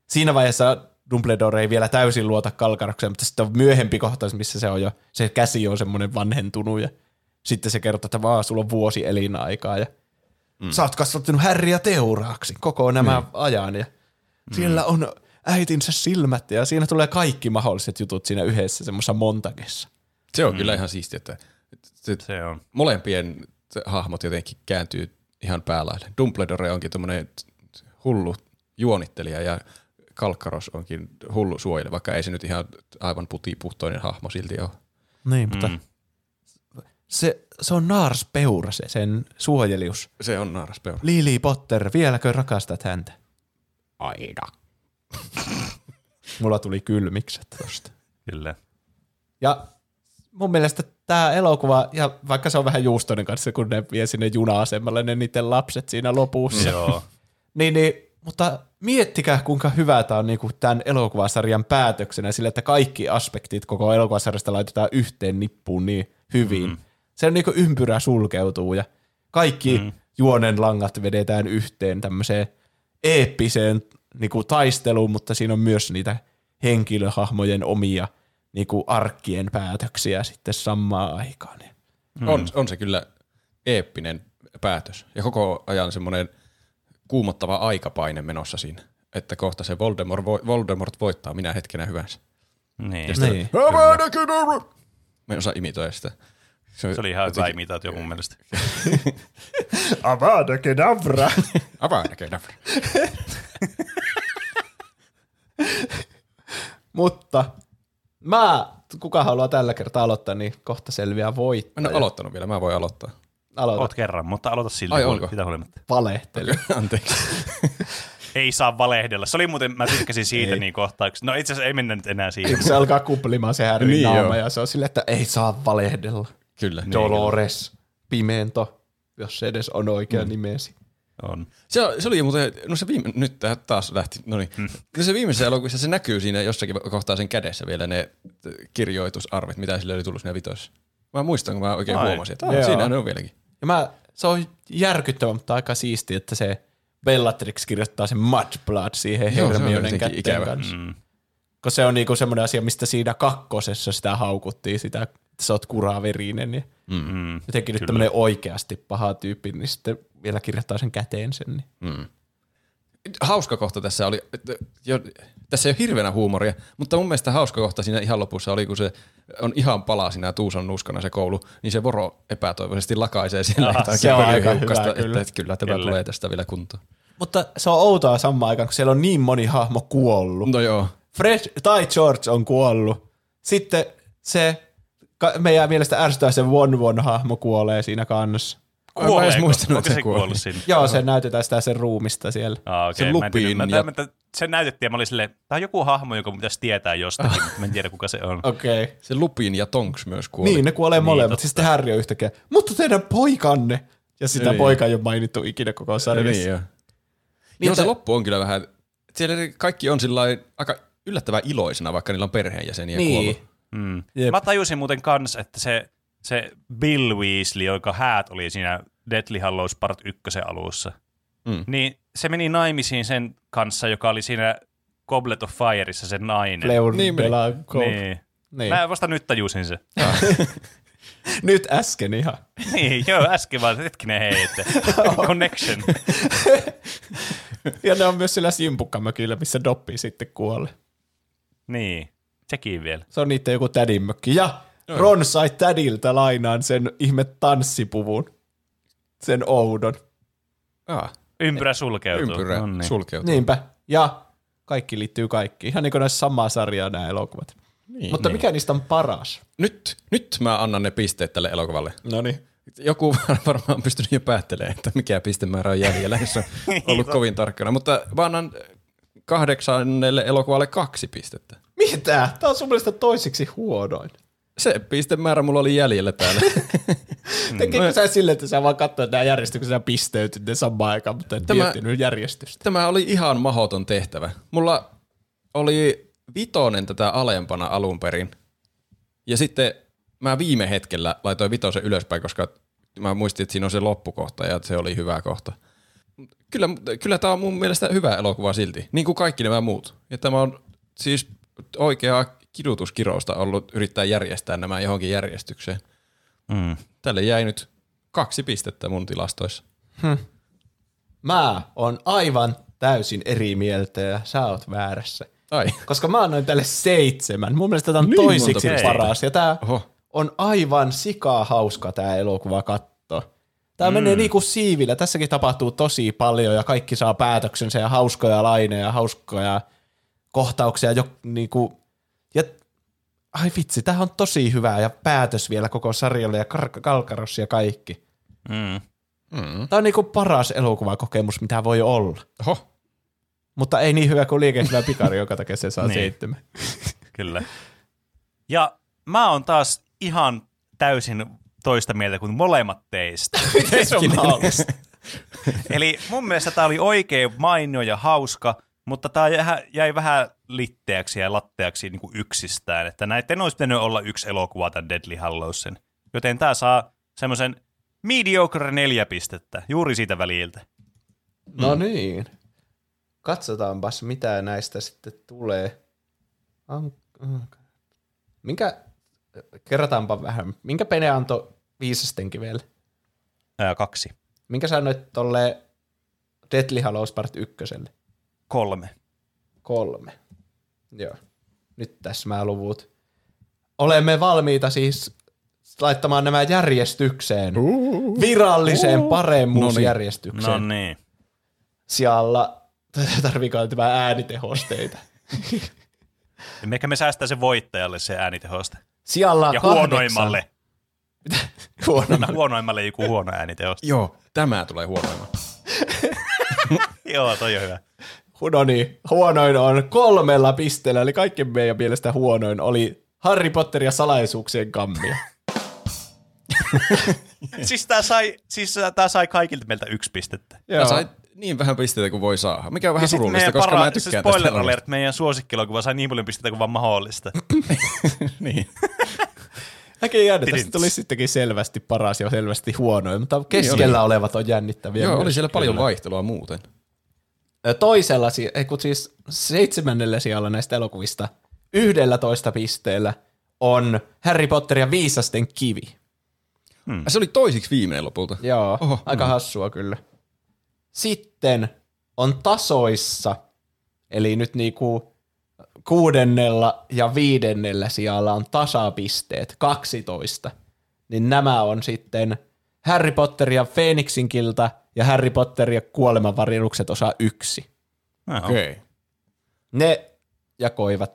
siinä vaiheessa Dumbledore ei vielä täysin luota Kalkarokseen, mutta sitten on myöhempi kohtaus, missä se on jo, se käsi on semmoinen vanhentunut ja sitten se kertoo, että vaan sulla on vuosi elinaikaa ja mm. sä oot kasvattanut härriä teuraaksi koko nämä mm. ajan ja mm. siellä on äitinsä silmät ja siinä tulee kaikki mahdolliset jutut siinä yhdessä semmoisessa montagessa. Se on mm. kyllä ihan siistiä, että, että se on. molempien hahmot jotenkin kääntyy ihan päälaille. Dumbledore onkin tämmöinen hullu juonittelija ja Kalkkaros onkin hullu suojele, vaikka ei se nyt ihan aivan putipuhtoinen hahmo silti ole. Niin, mutta mm. se, se on Naars Peura se, sen suojelius. Se on Naars Peura. Lily Potter, vieläkö rakastat häntä? Aina. Mulla tuli kylmikset tosta. Kyllä. Ja mun mielestä tämä elokuva, ja vaikka se on vähän juustoinen kanssa, kun ne vie sinne juna-asemalle ne niiden lapset siinä lopussa. Joo. niin, niin, mutta miettikää, kuinka hyvä tämä on niinku tämän elokuvasarjan päätöksenä sillä, että kaikki aspektit koko elokuvasarjasta laitetaan yhteen nippuun niin hyvin. Mm. Se on niinku ympyrä sulkeutuu ja kaikki mm. juonen langat vedetään yhteen tämmöiseen eeppiseen niinku taisteluun, mutta siinä on myös niitä henkilöhahmojen omia niinku arkkien päätöksiä sitten samaan aikaan. Mm. On, on se kyllä eeppinen päätös ja koko ajan semmoinen – kuumottava aikapaine menossa siinä, että kohta se Voldemort, vo, Voldemort voittaa minä hetkenä hyvänsä. Niin. Ja sitten, niin. Mä en osaa imitoida sitä. Se, se oli ihan hyvä imitaatio mun mielestä. Avada Kedavra. Avada Kedavra. Mutta mä, kuka haluaa tällä kertaa aloittaa, niin kohta selviää voittaja. Mä en ole aloittanut vielä, mä voin aloittaa. Aloita. Oot kerran, mutta aloita silti. Ai onko? Mitä huolimatta. Valehteli. Anteeksi. ei saa valehdella. Se oli muuten, mä tykkäsin siitä niin kohtauksesta. No itse asiassa ei mennä nyt enää siihen. Se alkaa kuplimaan se Harryn niin naama ja se on silleen, että ei saa valehdella. Kyllä. Dolores, niin, Pimento, jos se edes on oikea mm. nimesi. On. Se, se oli muuten, no se viime, nyt taas lähti, no niin. Mm. Se viimeisessä elokuvassa se näkyy siinä jossakin kohtaa sen kädessä vielä ne kirjoitusarvit, mitä sille oli tullut siinä vitossa. Mä muistan, kun mä oikein Ai. huomasin, että siinä ne on vieläkin. Ja mä, se on järkyttävä, mutta aika siisti, että se Bellatrix kirjoittaa sen Mudblood siihen Hermionen kätteen ikävä. kanssa. Mm. Kun se on niinku semmoinen asia, mistä siinä kakkosessa sitä haukuttiin, sitä, että sä oot kuraverinen. Niin Mm. jotenkin nyt tämmöinen oikeasti paha tyyppi, niin sitten vielä kirjoittaa sen käteen sen. Niin. hauska kohta tässä oli, että jo, tässä ei ole hirveänä huumoria, mutta mun mielestä hauska kohta siinä ihan lopussa oli, kun se on ihan pala siinä Tuusan nuskana se koulu, niin se voro epätoivoisesti lakaisee siellä Ah, se on aika hyvä, että, kyllä. että kyllä tämä Kyllä. tulee tästä vielä kuntoon. Mutta se on outoa samaan aikaan, kun siellä on niin moni hahmo kuollut. No joo. Fred tai George on kuollut. Sitten se ka- meidän mielestä ärsyttää se One One hahmo kuolee siinä kanssa. Mä en edes Kuoleeko? muistanut, Onko että se se kuoli. sinne? Joo, se näytetään sitä sen ruumista siellä. Ah, okay. Se Mä en Lupin tiedä. Mä, ja- mä, mä, se näytettiin ja mä olin silleen, tää on joku hahmo, joka pitäisi tietää jostakin, mutta mä en tiedä kuka se on. Okei. Okay. Se Lupin ja Tonks myös kuoli. Niin, ne kuolee Niin, molemmat. totta. Siis sitten Harry on yhtäkkiä, mutta teidän poikanne. Ja sitä Niin. poikaa ei ole mainittu ikinä koko sarjassa. Niin, joo. Niin, Niin, joo, se loppu on kyllä vähän, siellä kaikki on sillä aika yllättävän iloisena, vaikka niillä on perheenjäseniä Niin. kuollut. Mm. Jep. Mä tajusin muuten kans, että se, se Bill Weasley, joka häät oli siinä Deathly Hallows Part 1 alussa, Mm. niin se meni naimisiin sen kanssa, joka oli siinä Goblet of Fireissa se nainen. Fleur Niin de la niin. Niin. Mä vasta nyt tajusin se. Nyt äsken ihan. niin, joo, äsken vaan hetkinen hei, että connection. Ja ne on myös siellä Simpukkamökillä, missä Doppi sitten kuolee. niin, sekin vielä. Se on niiden joku tädinmökki. Ja Ron sai tädiltä lainaan sen ihme tanssipuvun. Sen oudon. Ah, Ympyrä sulkeutuu. ympyrä No niin. sulkeutuu. Niinpä. Ja kaikki liittyy kaikkiin. Ihan niin kuin näissä samaa sarjaa nämä elokuvat. Niin, Mutta niin. mikä niistä on paras? Nyt, nyt mä annan ne pisteet tälle elokuvalle. No niin. Joku varmaan on pystynyt jo päättelemään, että mikä pistemäärä on jäljellä, jos on ollut kovin tarkkana. Mutta mä annan kahdeksannelle elokuvalle kaksi pistettä. Mitä? Tämä on sun mielestä toiseksi huonoin. Se pistemäärä mulla oli jäljellä täällä. Tekeekö sä silleen, että sä vaan katsoit nämä järjestyksessä ja pisteytyt ne samaan aikaan, mutta et Tämä- miettinyt järjestystä? Tämä oli ihan mahoton tehtävä. Mulla oli vitonen tätä alempana alun perin. Ja sitten mä viime hetkellä laitoin vitosen ylöspäin, koska mä muistin, että siinä on se loppukohta ja se oli hyvä kohta. Kyllä, kyllä tämä on mun mielestä hyvä elokuva silti, niin kuin kaikki nämä muut. Ja tämä on siis oikeaa kidutuskirousta ollut yrittää järjestää nämä johonkin järjestykseen. Mm. Tälle jäi nyt kaksi pistettä mun tilastoissa. Mä oon aivan täysin eri mieltä ja sä oot väärässä. Ai, Koska mä annoin tälle seitsemän. Mun mielestä tämä on Niin toisiksi paras. Ja tää Oho. on aivan sikaa hauska tää elokuva katto. Tää mm. menee niinku siivillä. Tässäkin tapahtuu tosi paljon ja kaikki saa päätöksensä ja hauskoja laineja, hauskoja kohtauksia. Jo, niinku, ja, ai vitsi, tää on tosi hyvä ja päätös vielä koko sarjalle ja kar- kalkaros ja kaikki. Mm. Mm. Tää on niinku paras elokuvakokemus, mitä voi olla. Oho. Mutta ei niin hyvä kuin liikehdivä pikari, joka takia se saa Niin. seitsemän. Kyllä. Ja mä oon taas ihan täysin toista mieltä kuin molemmat teistä. Miten se on? Eli mun mielestä tää oli oikein mainio ja hauska, mutta tää jäi, jäi vähän litteäksi ja latteaksi niin kuin yksistään. Että näiden olisi pitänyt olla yksi elokuva tämän Deadly Hallowsen. Joten tää saa semmoisen mediocre neljä pistettä, juuri siitä väliltä. No niin. Katsotaanpas, mitä näistä sitten tulee. Minkä, kerrataanpa vähän. Minkä Pene antoi viisasten vielä? Ää, kaksi. Minkä sä annoit tolle Deadly Hallows Part 1? Kolme. Kolme. Joo. Nyt tässä mä luvut. Olemme valmiita siis laittamaan nämä järjestykseen. Viralliseen paremmuusjärjestykseen. No niin. Sijalla tarviiko tämä äänitehosteita. Ehkä me säästää sen voittajalle se äänitehoste. Sijalla Ja kahdeksan. huonoimmalle. Huonoimmalle. huonoimmalle joku huono äänitehoste. Joo, tämä tulee huonoimman. Joo, toi on hyvä. No niin, huonoin on kolmella pisteellä, eli kaikkien meidän mielestä huonoin oli Harry Potter ja salaisuuksien kammia. siis tää sai, siis tää sai kaikilta meiltä yksi pistettä. Tämä sai niin vähän pisteitä kuin voi saada, mikä on vähän Ja surullista, meidän koska para- mä siis tykkään tästä spoiler elokuvasta. alert, meidän suosikkielokuva sai niin paljon pisteitä kuin vaan mahdollista. niin. Näkee jäädä, Didn't. tästä tuli sittenkin selvästi paras ja selvästi huonoin, mutta keskellä olevat on jännittäviä. Joo, myös. oli siellä paljon vaihtelua muuten. Toisella, ei kun siis seitsemännellä sijalla näistä elokuvista 11 pisteellä on Harry Potter ja viisasten kivi. Se oli toisiksi viimeinen lopulta. Joo, Oho, aika hassua kyllä. Sitten on tasoissa, eli nyt niinku kuudennella ja viidennellä sijalla on tasapisteet, 12. Niin nämä on sitten Harry Potter ja Phoenixin kilta ja Harry Potter ja kuolemanvarjelukset osa yksi. Okei. Okay. Ne jakoivat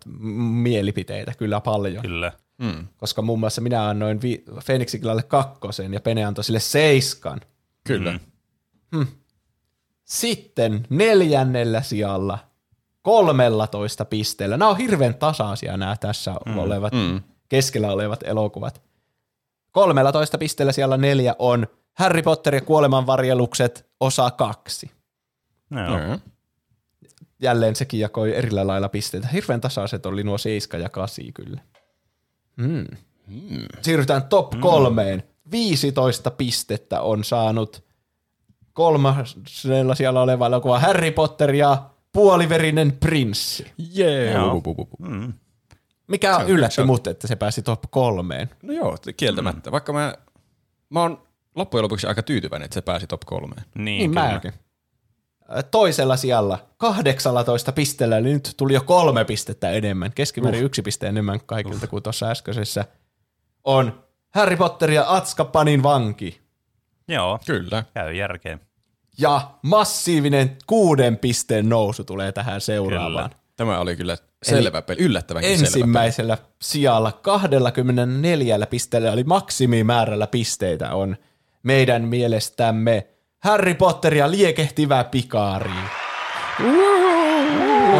mielipiteitä kyllä paljon, Kyllä. Mm. koska muun muassa minä annoin vi- Phoenixin killalle kakkosen ja Pene antoi sille seiskan. Kyllä. Mm. Sitten neljännellä sijalla 13 pisteellä. Nämä on hirveän tasaisia nämä tässä mm. olevat, Mm. keskellä olevat elokuvat. 13 pisteellä siellä neljä on Harry Potter ja kuolemanvarjelukset osa kaksi. Joo. Joo. Jälleen sekin jakoi erillä lailla pisteitä. Hirveän tasaiset oli nuo 7 ja 8 kyllä. Mm. Siirrytään top kolmeen. 15 pistettä on saanut kolmasella siellä oleva elokuva Harry Potter ja puoliverinen prinssi. Jee. Bu. Mm. Mikä on yllätti on- mut, että se pääsi top kolmeen. No joo, kieltämättä. Vaikka mä, mä oon loppujen lopuksi aika tyytyväinen, että se pääsi top kolmeen. Niin, Niin kyllä. mäkin. Ö, Toisella sijalla 18 pisteellä, eli nyt tuli jo kolme pistettä enemmän. Keskimäärin yksi piste enemmän kaikilta kuin tuossa äskeisessä. On Harry Potter ja Atskapanin vanki. Joo, Kyllä. käy järkeen. Ja massiivinen kuuden pisteen nousu tulee tähän seuraavaan. Kyllä. Tämä oli kyllä selvä peli, yllättävänkin selvä Ensimmäisellä sijalla 24 pisteellä, eli maksimimäärällä pisteitä on meidän mielestämme Harry Potter ja liekehtivä pikaari.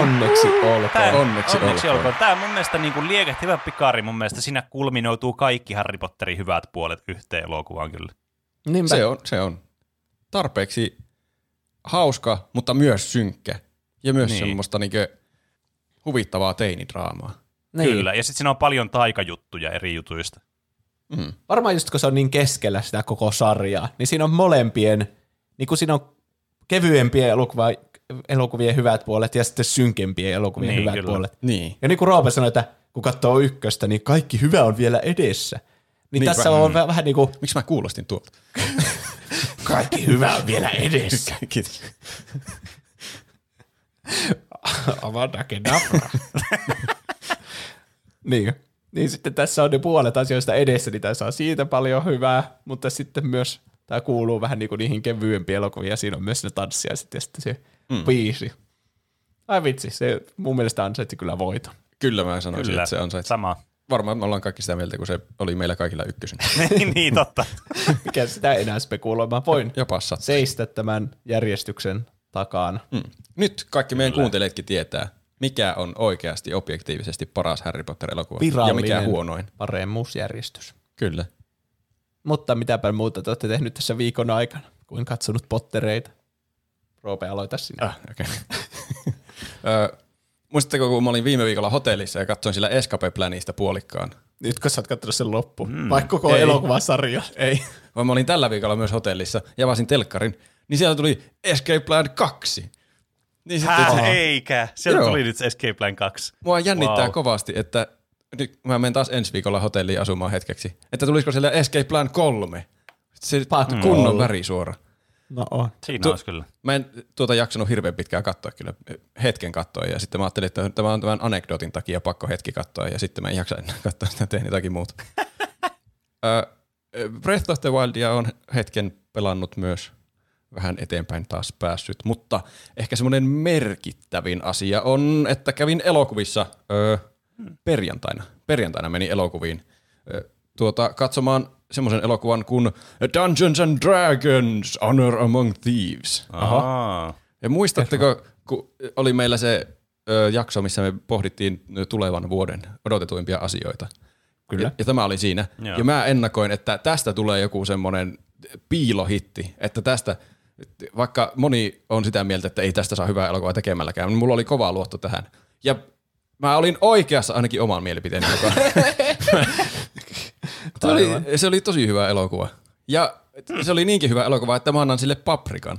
Onneksi olkoon. Tää, Onneksi onneksi olkoon. olkoon. Tämä mun mielestä niin kuin liekehtivä pikari. Mun mielestä siinä kulminoituu kaikki Harry Potterin hyvät puolet yhteen elokuvaan kyllä. Niinpä. Se on, se on tarpeeksi hauska, mutta myös synkkä. Ja myös Niin. niin. semmoista niinkö huvittavaa teinidraamaa. Niin. Kyllä, ja sitten siinä on paljon taikajuttuja eri jutuista. Mm. Varmaan just kun se on niin keskellä sitä koko sarjaa, niin siinä on molempien, niin kuin siinä on kevyempien elokuva, elokuvien hyvät puolet ja sitten synkempien elokuvien Niin, hyvät kyllä. puolet. Niin. Ja niin kuin Roope sanoi, että kun katsoo ykköstä, niin kaikki hyvä on vielä edessä. Niin Niinpä. tässä on vähän, vähän niin kuin Miksi mä kuulostin tuolta? kaikki hyvä on vielä edessä. Kiitos. Avada Kedavra. niin. Niin sitten tässä on ne puolet asioista edessä, niin tässä on siitä paljon hyvää, mutta sitten myös tämä kuuluu vähän niin kuin niihin kevyempiin elokuviin, ja siinä on myös ne tanssiaiset ja sitten se mm. biisi. Ai vitsi, se mun mielestä ansaitsi kyllä voiton. Kyllä mä sanoisin, Kyllä, että se ansaitsee. sama. Varmaan me ollaan kaikki sitä mieltä, kun se oli meillä kaikilla ykkösen. niin, totta. Mikä sitä enää spekuloimaan. Voin Jopa seistä tämän järjestyksen takana. Mm. Nyt kaikki meidän kuuntelijatkin tietää, mikä on oikeasti objektiivisesti paras Harry Potter-elokuva ja mikä huonoin. paremmuusjärjestys. Kyllä. Mutta mitäpä muuta te olette tehnyt tässä viikon aikana, kuin katsonut pottereita? Roope, aloita sinä. Ah, okei. Okay. Muistatteko, kun mä olin viime viikolla hotellissa ja katsoin sillä Escape Planista puolikkaan? Nyt kun sä oot katsonut sen loppuun, mm. vaikka koko Ei. elokuvasarja. Ei. Vaan mä olin tällä viikolla myös hotellissa ja avasin telkkarin, niin siellä tuli Escape Plan 2. Niin sitten Hää, se, eikä. Sieltä Joo. tuli nyt Escape Plan 2. mua jännittää Wow. kovasti, että nyt mä menen taas ensi viikolla hotelliin asumaan hetkeksi, että tulisiko siellä Escape Plan 3. Se Pakko kunnon olla. värisuora. No on. Siinä Tu- olisi kyllä. Mä en tuota jaksanut hirveän pitkään katsoa kyllä, hetken katsoa ja sitten mä ajattelin, että tämä on tämän anekdootin takia pakko hetki katsoa ja sitten mä en jaksa enää katsoa sitä, teen jotakin muuta. Breath of the Wildia on hetken pelannut myös vähän eteenpäin taas päässyt, mutta ehkä semmoinen merkittävin asia on, että kävin elokuvissa ö, perjantaina. Perjantaina meni elokuviin ö, tuota, katsomaan semmoisen elokuvan kuin Dungeons and Dragons Honor Among Thieves. Aha. Ja muistatteko, kun oli meillä se ö, jakso, missä me pohdittiin tulevan vuoden odotetuimpia asioita? Kyllä. Ja, ja tämä oli siinä. Joo. Ja mä ennakoin, että tästä tulee joku semmoinen piilohitti, että tästä, vaikka moni on sitä mieltä, että ei tästä saa hyvää elokuvaa tekemälläkään, niin mulla oli kova luotto tähän. Ja mä olin oikeassa ainakin oman mielipiteeni mukaan. se, oli, se oli tosi hyvä elokuva. Ja se oli niinkin hyvä elokuva, että mä annan sille paprikan.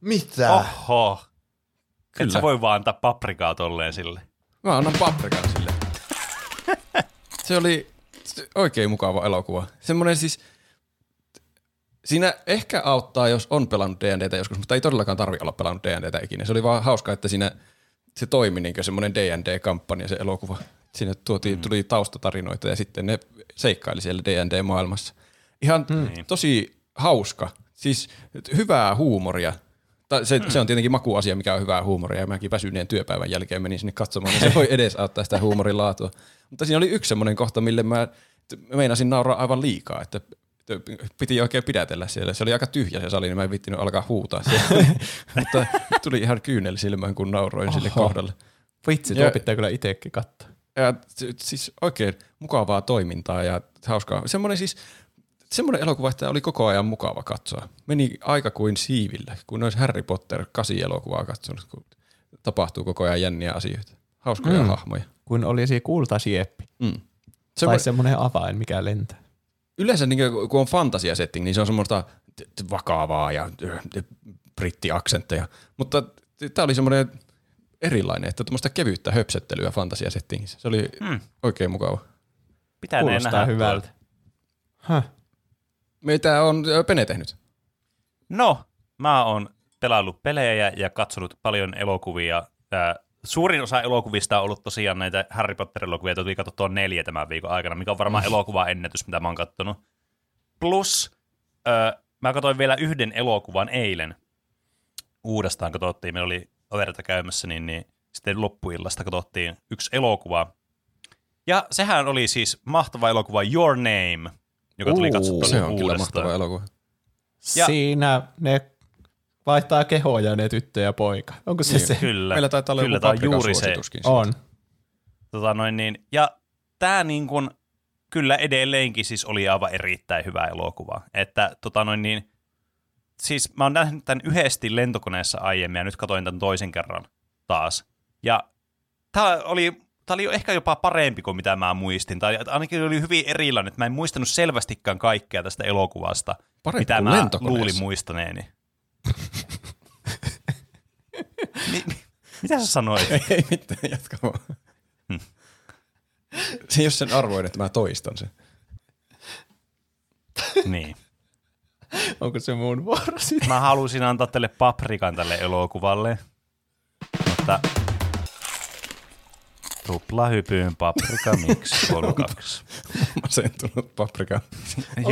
Mitä? Oho. Et Kyllä. sä voi vaan antaa paprikaa tolleen sille. Mä annan paprikan sille. Se oli oikein mukava elokuva. Semmoinen siis, siinä ehkä auttaa, jos on pelannut D&Dtä joskus, mutta ei todellakaan tarvi olla pelannut D&Dtä ikinä. Se oli vaan hauskaa, että siinä se toimi niin semmoinen D&D-kampanja se elokuva. Siinä tuotiin, mm. tuli taustatarinoita ja sitten ne seikkaili siellä D&D-maailmassa. Ihan mm. tosi hauska, siis hyvää huumoria. Se, mm. se on tietenkin makuasia, mikä on hyvää huumoria, ja mäkin väsyneen työpäivän jälkeen menin sinne katsomaan, niin se voi edesauttaa sitä huumorin laatua. Mutta siinä oli yksi semmoinen kohta, mille mä meinasin nauraa aivan liikaa, että piti oikein pidätellä siellä. Se oli aika tyhjä se sali, niin mä en vittinyt alkaa huutaa siellä. Mutta tuli ihan kyynel silmään, kun nauroin Oho. sille kohdalle. Vitsi, tuo ja, pitää kyllä itsekin katsoa. Ja, siis oikein mukavaa toimintaa ja hauskaa. Semmoinen siis, semmoinen elokuva, että oli koko ajan mukava katsoa. Meni aika kuin siivillä, kun olisi Harry Potter kasi elokuvaa katsonut, kun tapahtuu koko ajan jänniä asioita. Hauskoja mm. hahmoja. Kun olisi kultasieppi. Mm. Semmo... Tai semmoinen avain, mikä lentää. Yleensä niin kun on fantasia setting, niin se on semmoista vakavaa ja brittiaksentteja. Mutta tämä oli semmoinen erilainen, että tuommoista kevyttä höpsettelyä fantasia settingissä. Se oli hmm. oikein mukava. Pitää nähdä hyvältä. Huh. Mitä on Pene tehnyt? No, mä oon pelaillut pelejä ja katsonut paljon elokuvia. Suurin osa elokuvista on ollut tosiaan näitä Harry Potter-elokuvia, joita tuli katsottua neljä tämän viikon aikana, mikä on varmaan mm. elokuva-ennätys, mitä mä oon katsonut. Plus, ää, mä katsoin vielä yhden elokuvan eilen. Uudestaan katsottiin, meillä oli overta käymässä, niin, niin sitten loppuillasta katsottiin yksi elokuva. Ja sehän oli siis mahtava elokuva Your Name, joka tuli katsottua Se on uudestaan. kyllä mahtava elokuva. Ja, Siinä ne vaihtaa kehoja ne tyttö ja poika. Onko se niin, se? Kyllä. Meillä taitaa olla kyllä, joku juuri se. On. Tota noin niin. Ja tämä niin kuin, kyllä edelleenkin siis oli aivan erittäin hyvä elokuva. Että tota noin niin, siis mä oon nähnyt tämän yhdesti lentokoneessa aiemmin ja nyt katsoin tämän toisen kerran taas. Ja tämä oli, tää oli ehkä jopa parempi kuin mitä mä muistin. Tai ainakin oli hyvin erilainen, että mä en muistanut selvästikään kaikkea tästä elokuvasta, parempi mitä mä luulin muistaneeni. Mi- mitä sä sanoit? Ei, ei mitään, jatka vaan. Hmm. Se ei ole sen arvoin, että mä toistan sen. niin. Onko se mun vuoro? Mä halusin antaa teille paprikan tälle elokuvalle, mutta tuplahypyyn paprika miksi 32. Masentunut paprika.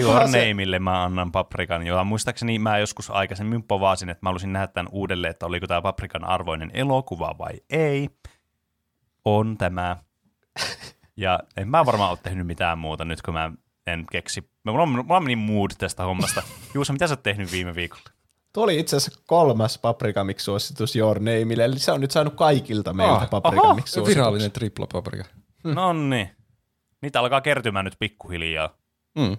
Your nameille mä annan paprikan, jolla muistaakseni mä joskus aikaisemmin povasin, että mä halusin nähdä tämän uudelleen, että oliko tämä paprikan arvoinen elokuva vai ei. On tämä. Ja en mä varmaan ole tehnyt mitään muuta nyt, kun mä en keksi. Mulla, mulla meni mood tästä hommasta. Juusa, mitä sä oot tehnyt viime viikolla? Tuo oli itse asiassa kolmas Paprika Mix suositus Your Nameille, eli se on nyt saanut kaikilta meiltä ah, Paprika Mix suositus. Virallinen tripla paprika. Hmm. No niin. Niitä alkaa kertymään nyt pikkuhiljaa. Mm.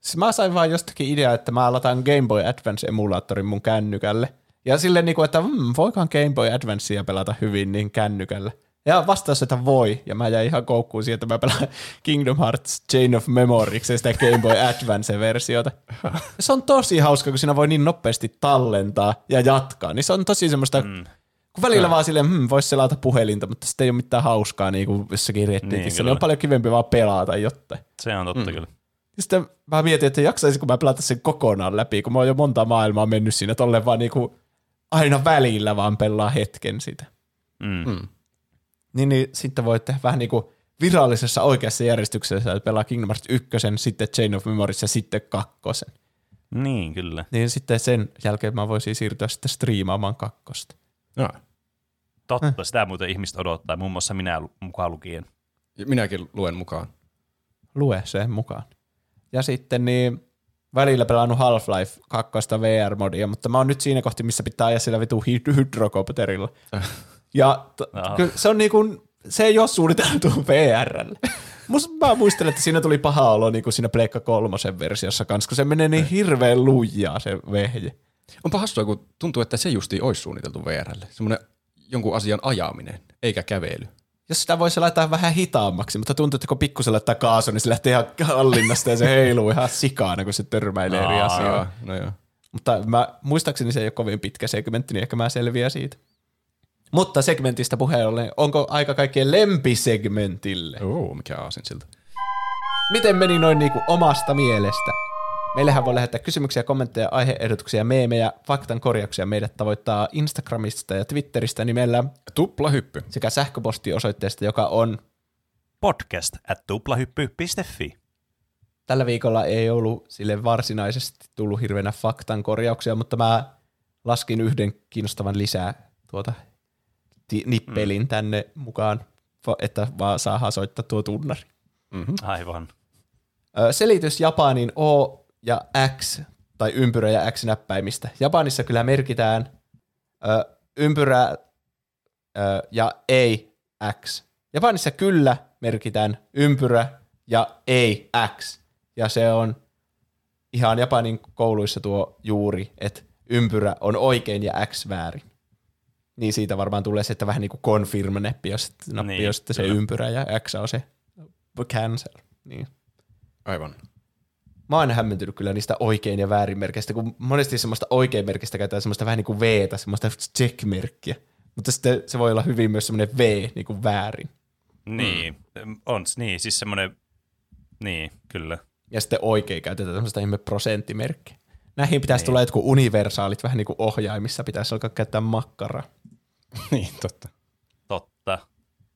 Siis mä sain vaan jostakin idea, että mä aloitan Game Boy Advance-emulaattorin mun kännykälle. Ja silleen, niin kuin, että mm, voikaan Game Boy Advancea pelata hyvin niin kännykällä. Ja vastaus, että voi. Ja mä jäin ihan koukkuun siihen, että mä pelaan Kingdom Hearts Chain of Memories ja sitä Game Boy Advance-versiota. Se on tosi hauska, kun siinä voi niin nopeasti tallentaa ja jatkaa. Niin se on tosi semmoista, mm. kun välillä vaan silleen, hmm, voisi selata puhelinta, mutta sitten ei ole mitään hauskaa niin kuin jossakin rettiitissä. Niin, niin on paljon kivempi vaan pelata jotain. Se on totta mm. kyllä. Ja sitten mä mietin, että jaksaisinko mä pelata sen kokonaan läpi, kun mä oon jo monta maailmaa mennyt siinä tolleen vaan niinku aina välillä vaan pelaa hetken sitä. Mm. Mm niin, niin sitten voit tehdä vähän niin kuin virallisessa oikeassa järjestyksessä, että pelaa Kingdom Hearts 1, sitten Chain of Memories ja sitten kakkosen. Niin, kyllä. Niin sitten sen jälkeen mä voisin siirtyä sitten striimaamaan kakkosta. No. Totta, äh. sitä muuten ihmiset odottaa, muun muassa minä mukaan lukien. Minäkin luen mukaan. Lue sen mukaan. Ja sitten niin välillä pelannut Half-Life 2 VR-modia, mutta mä oon nyt siinä kohti, missä pitää ajaa sillä vitu hydrokopterilla. Ja t- no. se on niinku, se ei ole suunniteltu VRlle. Musta mä muistelen, että siinä tuli paha olo niin kuin siinä Pleikka kolmosen versiossa kanssa, kun se menee niin hirveän lujaa se vehje. On hassua, kun tuntuu, että se justi olisi suunniteltu VRlle. Semmoinen jonkun asian ajaminen, eikä kävely. Jos sitä voisi laittaa vähän hitaammaksi, mutta tuntuu, että kun pikkusen laittaa kaasu, niin se lähtee ihan hallinnasta ja se heiluu ihan sikaana, kun se törmäilee eri asioita. No joo. Mutta mä, muistaakseni se ei ole kovin pitkä segmentti, niin ehkä mä selviän siitä. Mutta segmentistä puheen ollen, onko aika kaikkien lempisegmentille? Oo, mikä aasin siltä. Miten meni noin niinku omasta mielestä? Meillähän voi lähettää kysymyksiä, kommentteja, aiheehdotuksia, meemejä, faktan korjauksia. Meidät tavoittaa Instagramista ja Twitteristä nimellä Tupla hyppy. sekä sähköpostiosoitteesta, joka on Podcast at tuplahyppy.fi. tällä viikolla ei ollut sille varsinaisesti tullut hirveänä faktan korjauksia, mutta mä laskin yhden kiinnostavan lisää tuota nippelin mm. tänne mukaan, että vaan saa soittaa tuo tunnari. Aivan. Ö, Selitys Japanin O ja X, tai ympyrä ja X näppäimistä. Japanissa kyllä merkitään ö, ympyrä ö, ja ei X. Japanissa kyllä merkitään ympyrä ja ei X. Ja se on ihan Japanin kouluissa tuo juuri, että ympyrä on oikein ja X väärin. Niin siitä varmaan tulee se, että vähän niin kuin confirm-neppi, jos, nappi, Niin, jos sitten se kyllä. ympyrä ja X on se cancel. Niin. Aivan. Mä oon hämmentynyt kyllä niistä oikein ja väärin merkeistä, kun monesti semmoista oikein merkistä käytetään semmoista vähän niin kuin V-tä, semmoista check-merkkiä. Mutta sitten se voi olla hyvin myös semmoinen V, niin kuin väärin. Niin, on niin, siis semmoinen, niin, kyllä. Ja sitten oikein käytetään semmoista ihme prosenttimerkkiä. Näihin pitäisi tulla jotkut universaalit, vähän niin kuin ohjaimissa pitäisi alkaa käyttää makkaraa. niin, totta. Totta.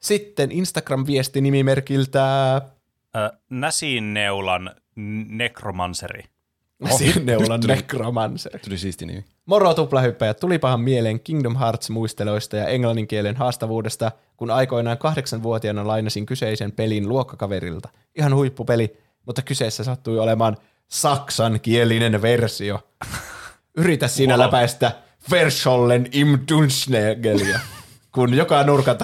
Sitten Instagram-viesti nimimerkiltä Ö, Näsineulan nekromanseri. Neulan Necromancer. Tuli siisti nimi. Moro tuplahyppäjät, tulipahan mieleen Kingdom Hearts-muisteloista ja englannin kielen haastavuudesta, kun aikoinaan kahdeksanvuotiaana lainasin kyseisen pelin luokkakaverilta. Ihan huippupeli, mutta kyseessä sattui olemaan saksankielinen versio. Yritä siinä Wow. läpäistä Verschollen im Dunschnegelia, kun joka nurkan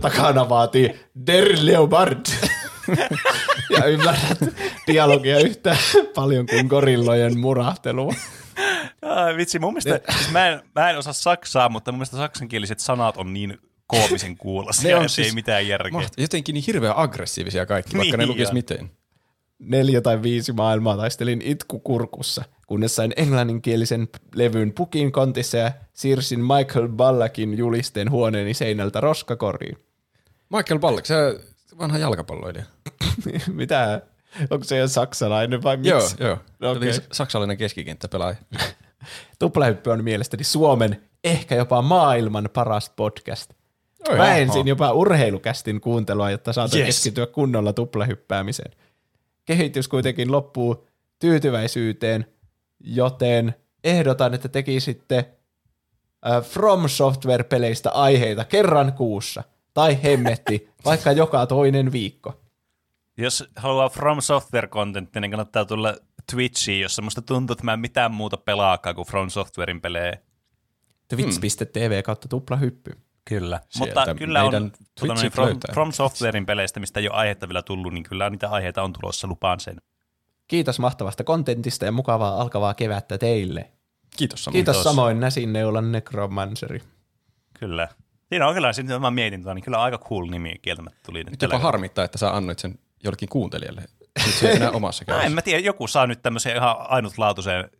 takana vaatii Der Leopard. ja ymmärrät dialogia yhtä paljon kuin gorillojen murahtelua. Ai, vitsi, mun mielestä, siis mä, en, mä en osaa saksaa, mutta mun mielestä saksankieliset sanat on niin koomisen kuulosia, Ne on että siis ei mitään järkeä. Maht- jotenkin niin hirveän aggressiivisia kaikki, vaikka Niin ne lukis on. miten. Neljä tai viisi maailmaa taistelin itkukurkussa, kunnes sain englanninkielisen levyn pukin kontissa ja siirsin Michael Ballakin julisteen huoneeni seinältä roskakoriin. Michael Ballack, se vanha jalkapalloilija. Mitä? Onko se saksalainen vai miksi? Joo, joo. No Okay. saksalainen keskikenttäpelaaja. Tuplahyppy on mielestäni Suomen, ehkä jopa maailman paras podcast. Vähensin jopa urheilukästin kuuntelua, jotta saatan Yes. keskittyä kunnolla tuplahyppäämiseen. Kehitys kuitenkin loppuu tyytyväisyyteen, joten ehdotan, että tekisitte äh, From Software-peleistä aiheita kerran kuussa. Tai hemmetti, vaikka joka toinen viikko. Jos haluaa From Software contenttia, niin kannattaa tulla Twitchiin, jossa musta tuntuu, että mä en mitään muuta pelaakaan kuin From Softwarein pelejä. Twitch.tv kautta tuplahyppy. Kyllä. Sieltä Mutta kyllä on meidän tuota, From. From Softwarein peleistä, mistä ei ole aihetta vielä tullut, niin kyllä niitä aiheita on tulossa, lupaan sen. Kiitos mahtavasta kontentista ja mukavaa alkavaa kevättä teille. Kiitos samoin. Kiitos, Kiitos. samoin Näsinneulan Necromanceri. Kyllä. Siinä on kyllä, sitten mä mietin, niin kyllä aika cool nimi kieltämättä tuli nyt. Nyt jopa harmittaa, että sä annoit sen jollekin kuuntelijalle. Nyt se ei enää omassa No, en mä tiedä, joku saa nyt tämmöisen ihan ainutlaatuisen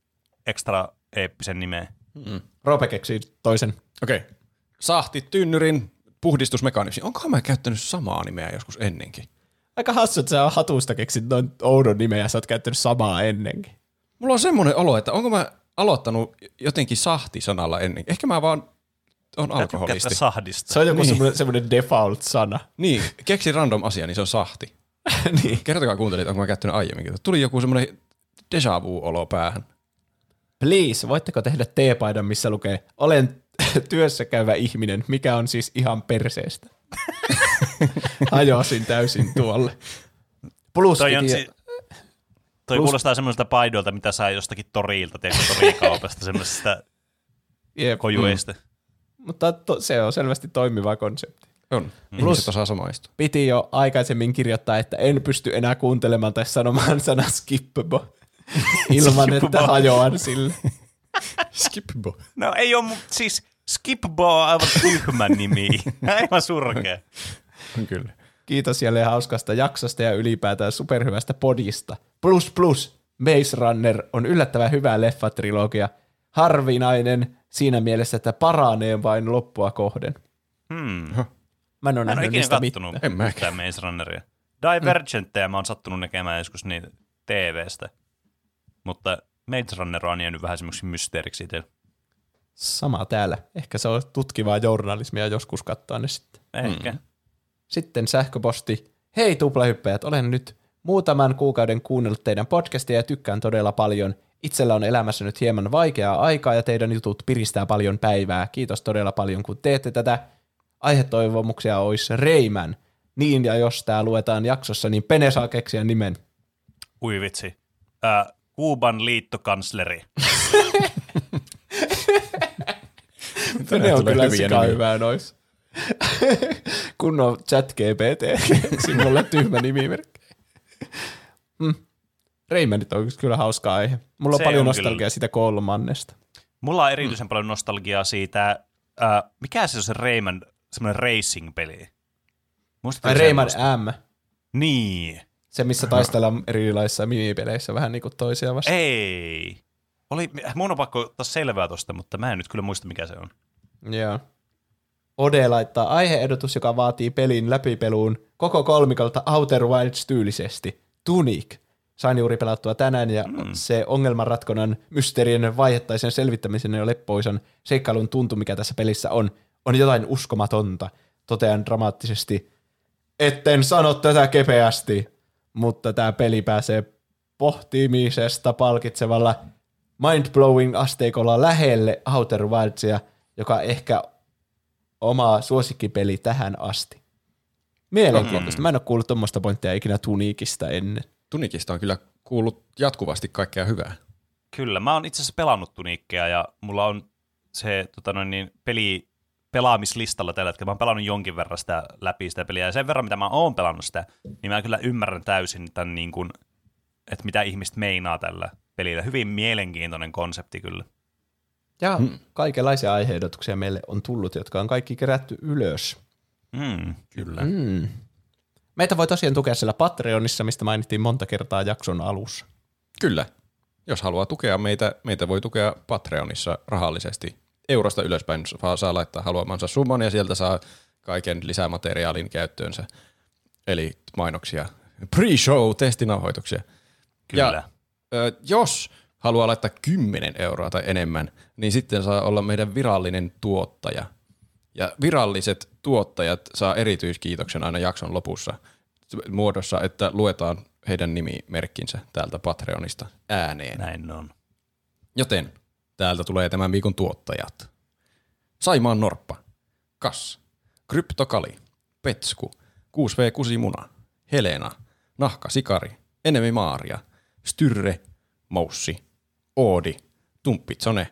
ekstra eeppisen nimeen. Roope keksii toisen. Okei. Okay. Sahti tynnyrin puhdistusmekanismi. Onkohan mä käyttänyt samaa nimeä joskus ennenkin? Aika hassu, että sä hatusta keksit noin oudon nimeä ja sä oot käyttänyt samaa ennenkin. Mulla on semmoinen olo, että onko mä aloittanut jotenkin sahti-sanalla ennen. Ehkä mä vaan on alkoholisti. Sahdista. Se on joku Niin. semmoinen, semmoinen default-sana. Niin, keksi random asia, niin se on sahti. niin. Kertokaa kuuntelijat, onko mä käyttänyt aiemminkin. Tuli joku semmoinen deja vu-olo päähän. Please, voitteko tehdä teepaidan, missä lukee Olen työssä käyvä ihminen, mikä on siis ihan perseestä. Hajosin täysin tuolle. Plus, Toi, on, si- toi Plus- kuulostaa semmoiselta paidolta, mitä saa jostakin torilta, tiedätkö, torikaupasta, semmoisesta Jep. kojueista. Mutta to, se on selvästi toimiva konsepti. On. Ihmiset osaa samaistua. Piti jo aikaisemmin kirjoittaa, että en pysty enää kuuntelemaan tai sanomaan sana skippable ilman, että Skippable. hajoan sille. Skipbo. No ei ole, siis Skipbo on aivan tyhmä nimi. Aivan surkea. Kyllä. Kiitos jälleen hauskasta jaksosta ja ylipäätään superhyvästä podista. Plus plus, Maze Runner on yllättävän hyvä leffatrilogia. Harvinainen siinä mielessä, että paranee vain loppua kohden. Hmm. Mä en ole Mä en ole nähnyt ikinä niistä kattonut mitään. En Maze Runneria. Divergentteja mä oon sattunut näkemään joskus niin TV-stä. Mutta Maze Runner on jäänyt vähän semmoiksi mysteeriksi itse. Sama täällä. Ehkä se on tutkivaa journalismia joskus katsoa ne sitten. Ehkä. Mm. Sitten sähköposti. Hei tuplahyppäjät, olen nyt muutaman kuukauden kuunnellut teidän podcastia ja tykkään todella paljon. Itsellä on elämässä nyt hieman vaikeaa aikaa ja teidän jutut piristää paljon päivää. Kiitos todella paljon, kun teette tätä. Aihetoivomuksia olisi Reimän. Niin, ja jos tämä luetaan jaksossa, niin Pene saa keksiä nimen. Ui vitsi. Äh, Kuuban liittokansleri. Ne on tulee kyllä sika hyvää nois. Kun on chat GPT, sinulle tyhmä nimimerkki. Mm. Reimänit on kyllä hauska aihe. Mulla on Se paljon on nostalgiaa kyllä. siitä kolmannesta. Mulla on erityisen paljon nostalgiaa siitä, äh, mikä se on se Rayman semmoinen racing-peli? Muistatko Ai Reiman M. Niin. Se, missä taistellaan erilaisissa minipeleissä vähän niin kuin toisia vastaan. Ei. Oli, mun on pakko ottaa selvää tosta, mutta mä en nyt kyllä muista, mikä se on. Joo. Ode laittaa aiheehdotus, joka vaatii pelin läpipeluun koko kolmikolta Outer Wilds tyylisesti. Tunic. Sain juuri pelattua tänään ja mm. se ongelmanratkonnan mysteerien vaihettaisen selvittämisen ja leppoisan seikkailun tuntu, mikä tässä pelissä on, on jotain uskomatonta. Totean dramaattisesti, etten sano tätä kepeästi, mutta tämä peli pääsee pohtimisesta palkitsevalla mind-blowing asteikolla lähelle Outer Wildsia, joka ehkä oma suosikkipeli tähän asti. Mielenkiintoista. Mä en ole kuullut tuommoista pointtia ikinä Tunikista ennen. Tunikista on kyllä kuullut jatkuvasti kaikkea hyvää. Kyllä, mä oon itse asiassa pelannut Tunikkeja ja mulla on se tota noin, niin, peli pelaamislistalla tällä hetkellä. Mä oon pelannut jonkin verran sitä läpi sitä peliä ja sen verran, mitä mä oon pelannut sitä, niin mä kyllä ymmärrän täysin tämän, niin kuin, että mitä ihmiset meinaa tällä pelillä. Hyvin mielenkiintoinen konsepti kyllä. Ja hmm. kaikenlaisia aiheehdotuksia meille on tullut, jotka on kaikki kerätty ylös. Mm. Kyllä. Mm. Meitä voi tosiaan tukea siellä Patreonissa, mistä mainittiin monta kertaa jakson alussa. Kyllä. Jos haluaa tukea meitä, meitä voi tukea Patreonissa rahallisesti. Eurosta ylöspäin saa, saa laittaa haluamansa summan ja sieltä saa kaiken lisämateriaalin käyttöönsä. Eli mainoksia, pre-show, testinauhoituksia. Kyllä. Ja ö, jos haluaa laittaa 10 euroa tai enemmän, niin sitten saa olla meidän virallinen tuottaja. Ja viralliset tuottajat saa erityiskiitoksen aina jakson lopussa muodossa, että luetaan heidän nimimerkkinsä täältä Patreonista ääneen. Näin on. Joten täältä tulee tämän viikon tuottajat. Saimaan Norppa, Kas, Kryptokali, Petsku, 6V Kusimuna, Helena, Nahka Sikari, Enemi Maaria, Styrre, Moussi, Oodi, Tumppitsone,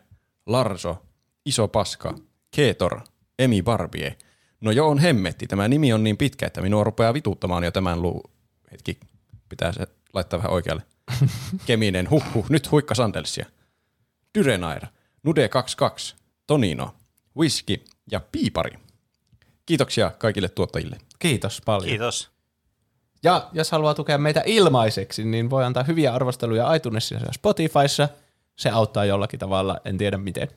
Larso, Iso Paska, Keetor, Emi Barbie. No joo, on hemmetti. Tämä nimi on niin pitkä, että minua rupeaa vituttamaan jo tämän luu... Hetki, pitää se laittaa vähän oikealle. Keminen, huh, huh nyt huikka Sandelsia. Dyrenair, Nude22, Tonino, Whisky ja Piipari. Kiitoksia kaikille tuottajille. Kiitos paljon. Kiitos. Ja jos haluaa tukea meitä ilmaiseksi, niin voi antaa hyviä arvosteluja iTunesissa ja Spotifyssa. Se auttaa jollakin tavalla, en tiedä miten.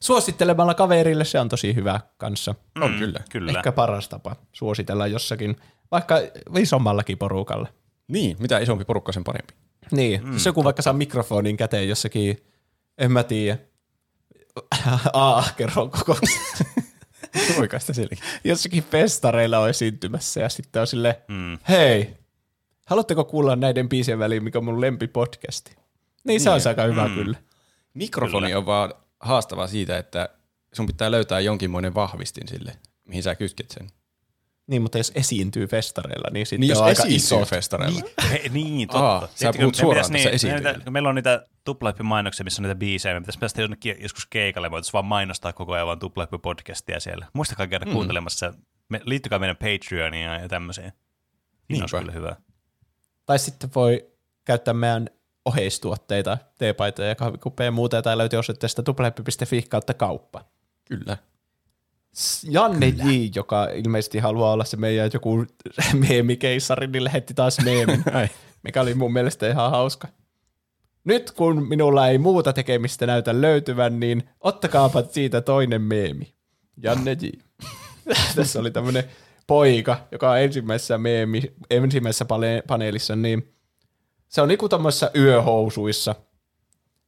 Suosittelemalla kaverille se on tosi hyvä kanssa. On kyllä. Kyllä. Ehkä paras tapa suositella jossakin, vaikka isommallakin porukalla. Niin, mitä isompi porukka, sen parempi. Niin, mm, jos joku vaikka saa mikrofonin käteen jossakin, en mä tiedä, A-ahkeron kokouksessa. Oikeasta selikin. jossakin festareilla on esiintymässä ja sitten on sille, Mm. hei, haluatteko kuulla näiden biisien väliin, mikä on mun lempipodcasti? Niin se on aika hyvä Mm. kyllä. Mikrofoni on vaan haastava siitä, että sun pitää löytää jonkinmoinen vahvistin sille, mihin sä kytket sen. Niin, mutta jos esiintyy festareilla, niin sitten Niin jos on aika iso. festareilla. He, niin, totta. Aa, sä puhut me suoraan tässä niin, näitä- Meillä on niitä tuplahyppi-mainoksia, missä on niitä biisejä. Me pitäisi päästä jonnekin joskus keikalle. Voitaisiin vaan mainostaa koko ajan vaan tuplahyppi-podcastia siellä. Muistakaa käydä mm. kuuntelemassa. Me, liittykää meidän Patreoniin ja tämmöisiä. Niin olisi Niinpä. kyllä hyvä. Tai sitten voi käyttää meidän oheistuotteita, teepaitoja ja kahvikuppeja ja muuta, tai löytyy osoitteesta tuplahyppi.fi kautta kauppa. Kyllä. Janne J, joka ilmeisesti haluaa olla se meidän joku meemikeissari, niin lähetti taas meemin, mikä oli mun mielestä ihan hauska. Nyt kun minulla ei muuta tekemistä näytä löytyvän, niin ottakaapa siitä toinen meemi. Janne J. Tässä oli tämmöinen poika, joka on ensimmäisessä, meemi, ensimmäisessä pane- paneelissa, niin se on niinku tuommoisessa yöhousuissa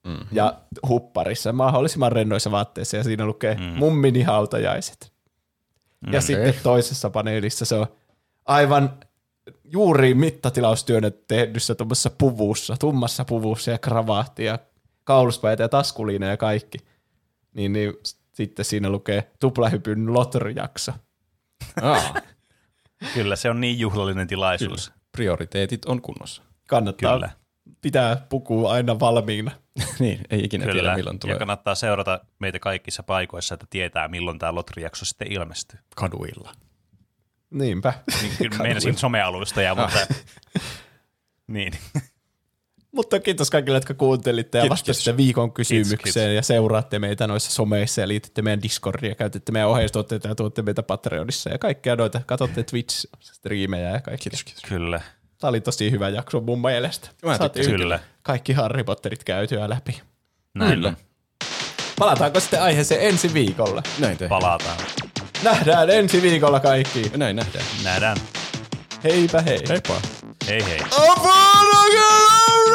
mm-hmm. ja hupparissa, mahdollisimman rennoissa vaatteissa, ja siinä lukee mm. mummini hautajaiset. Ja Okay. sitten toisessa paneelissa se on aivan juuri mittatilaustyönä tehdyssä tuommoisessa puvussa, tummassa puvussa ja kravaatti ja kauluspäitä ja taskuliina ja kaikki. Niin, niin sitten siinä lukee tuplahypyn lotrijakso. Aa, Kyllä, se on niin juhlallinen tilaisuus. prioriteetit on kunnossa. Kannattaa Kyllä. pitää pukua aina valmiina. niin, ei ikinä Kyllä, tiedä milloin tulee ja kannattaa seurata meitä kaikissa paikoissa, että tietää milloin tämä Lotri-jakso sitten ilmestyy. kaduilla. Niinpä. Niin, kyllä meinasin somealuista, ja, mutta... niin. Mutta kiitos kaikille, jotka kuuntelitte ja Kiitos, vastasitte kiitos. viikon kysymykseen kiitos. ja seuraatte meitä noissa someissa ja liitytte meidän Discordia, käytätte meidän ohjeistuotteita ja tuotte meitä Patreonissa ja kaikkea noita. Katsotte Twitch-striimejä ja kaikki. Kiitos, kiitos. Kyllä, Tämä oli tosi hyvä jakso mun mielestä. Mä tykkäsin. kyllä. kaikki Harry Potterit käytyä läpi. Näin Kyllä. Palataanko sitten aiheeseen ensi viikolla? Näin tehdään. Palataan. Nähdään ensi viikolla kaikki. Näin nähdään. Nähdään. Heipä hei. Heippa. Hei hei. Apologia!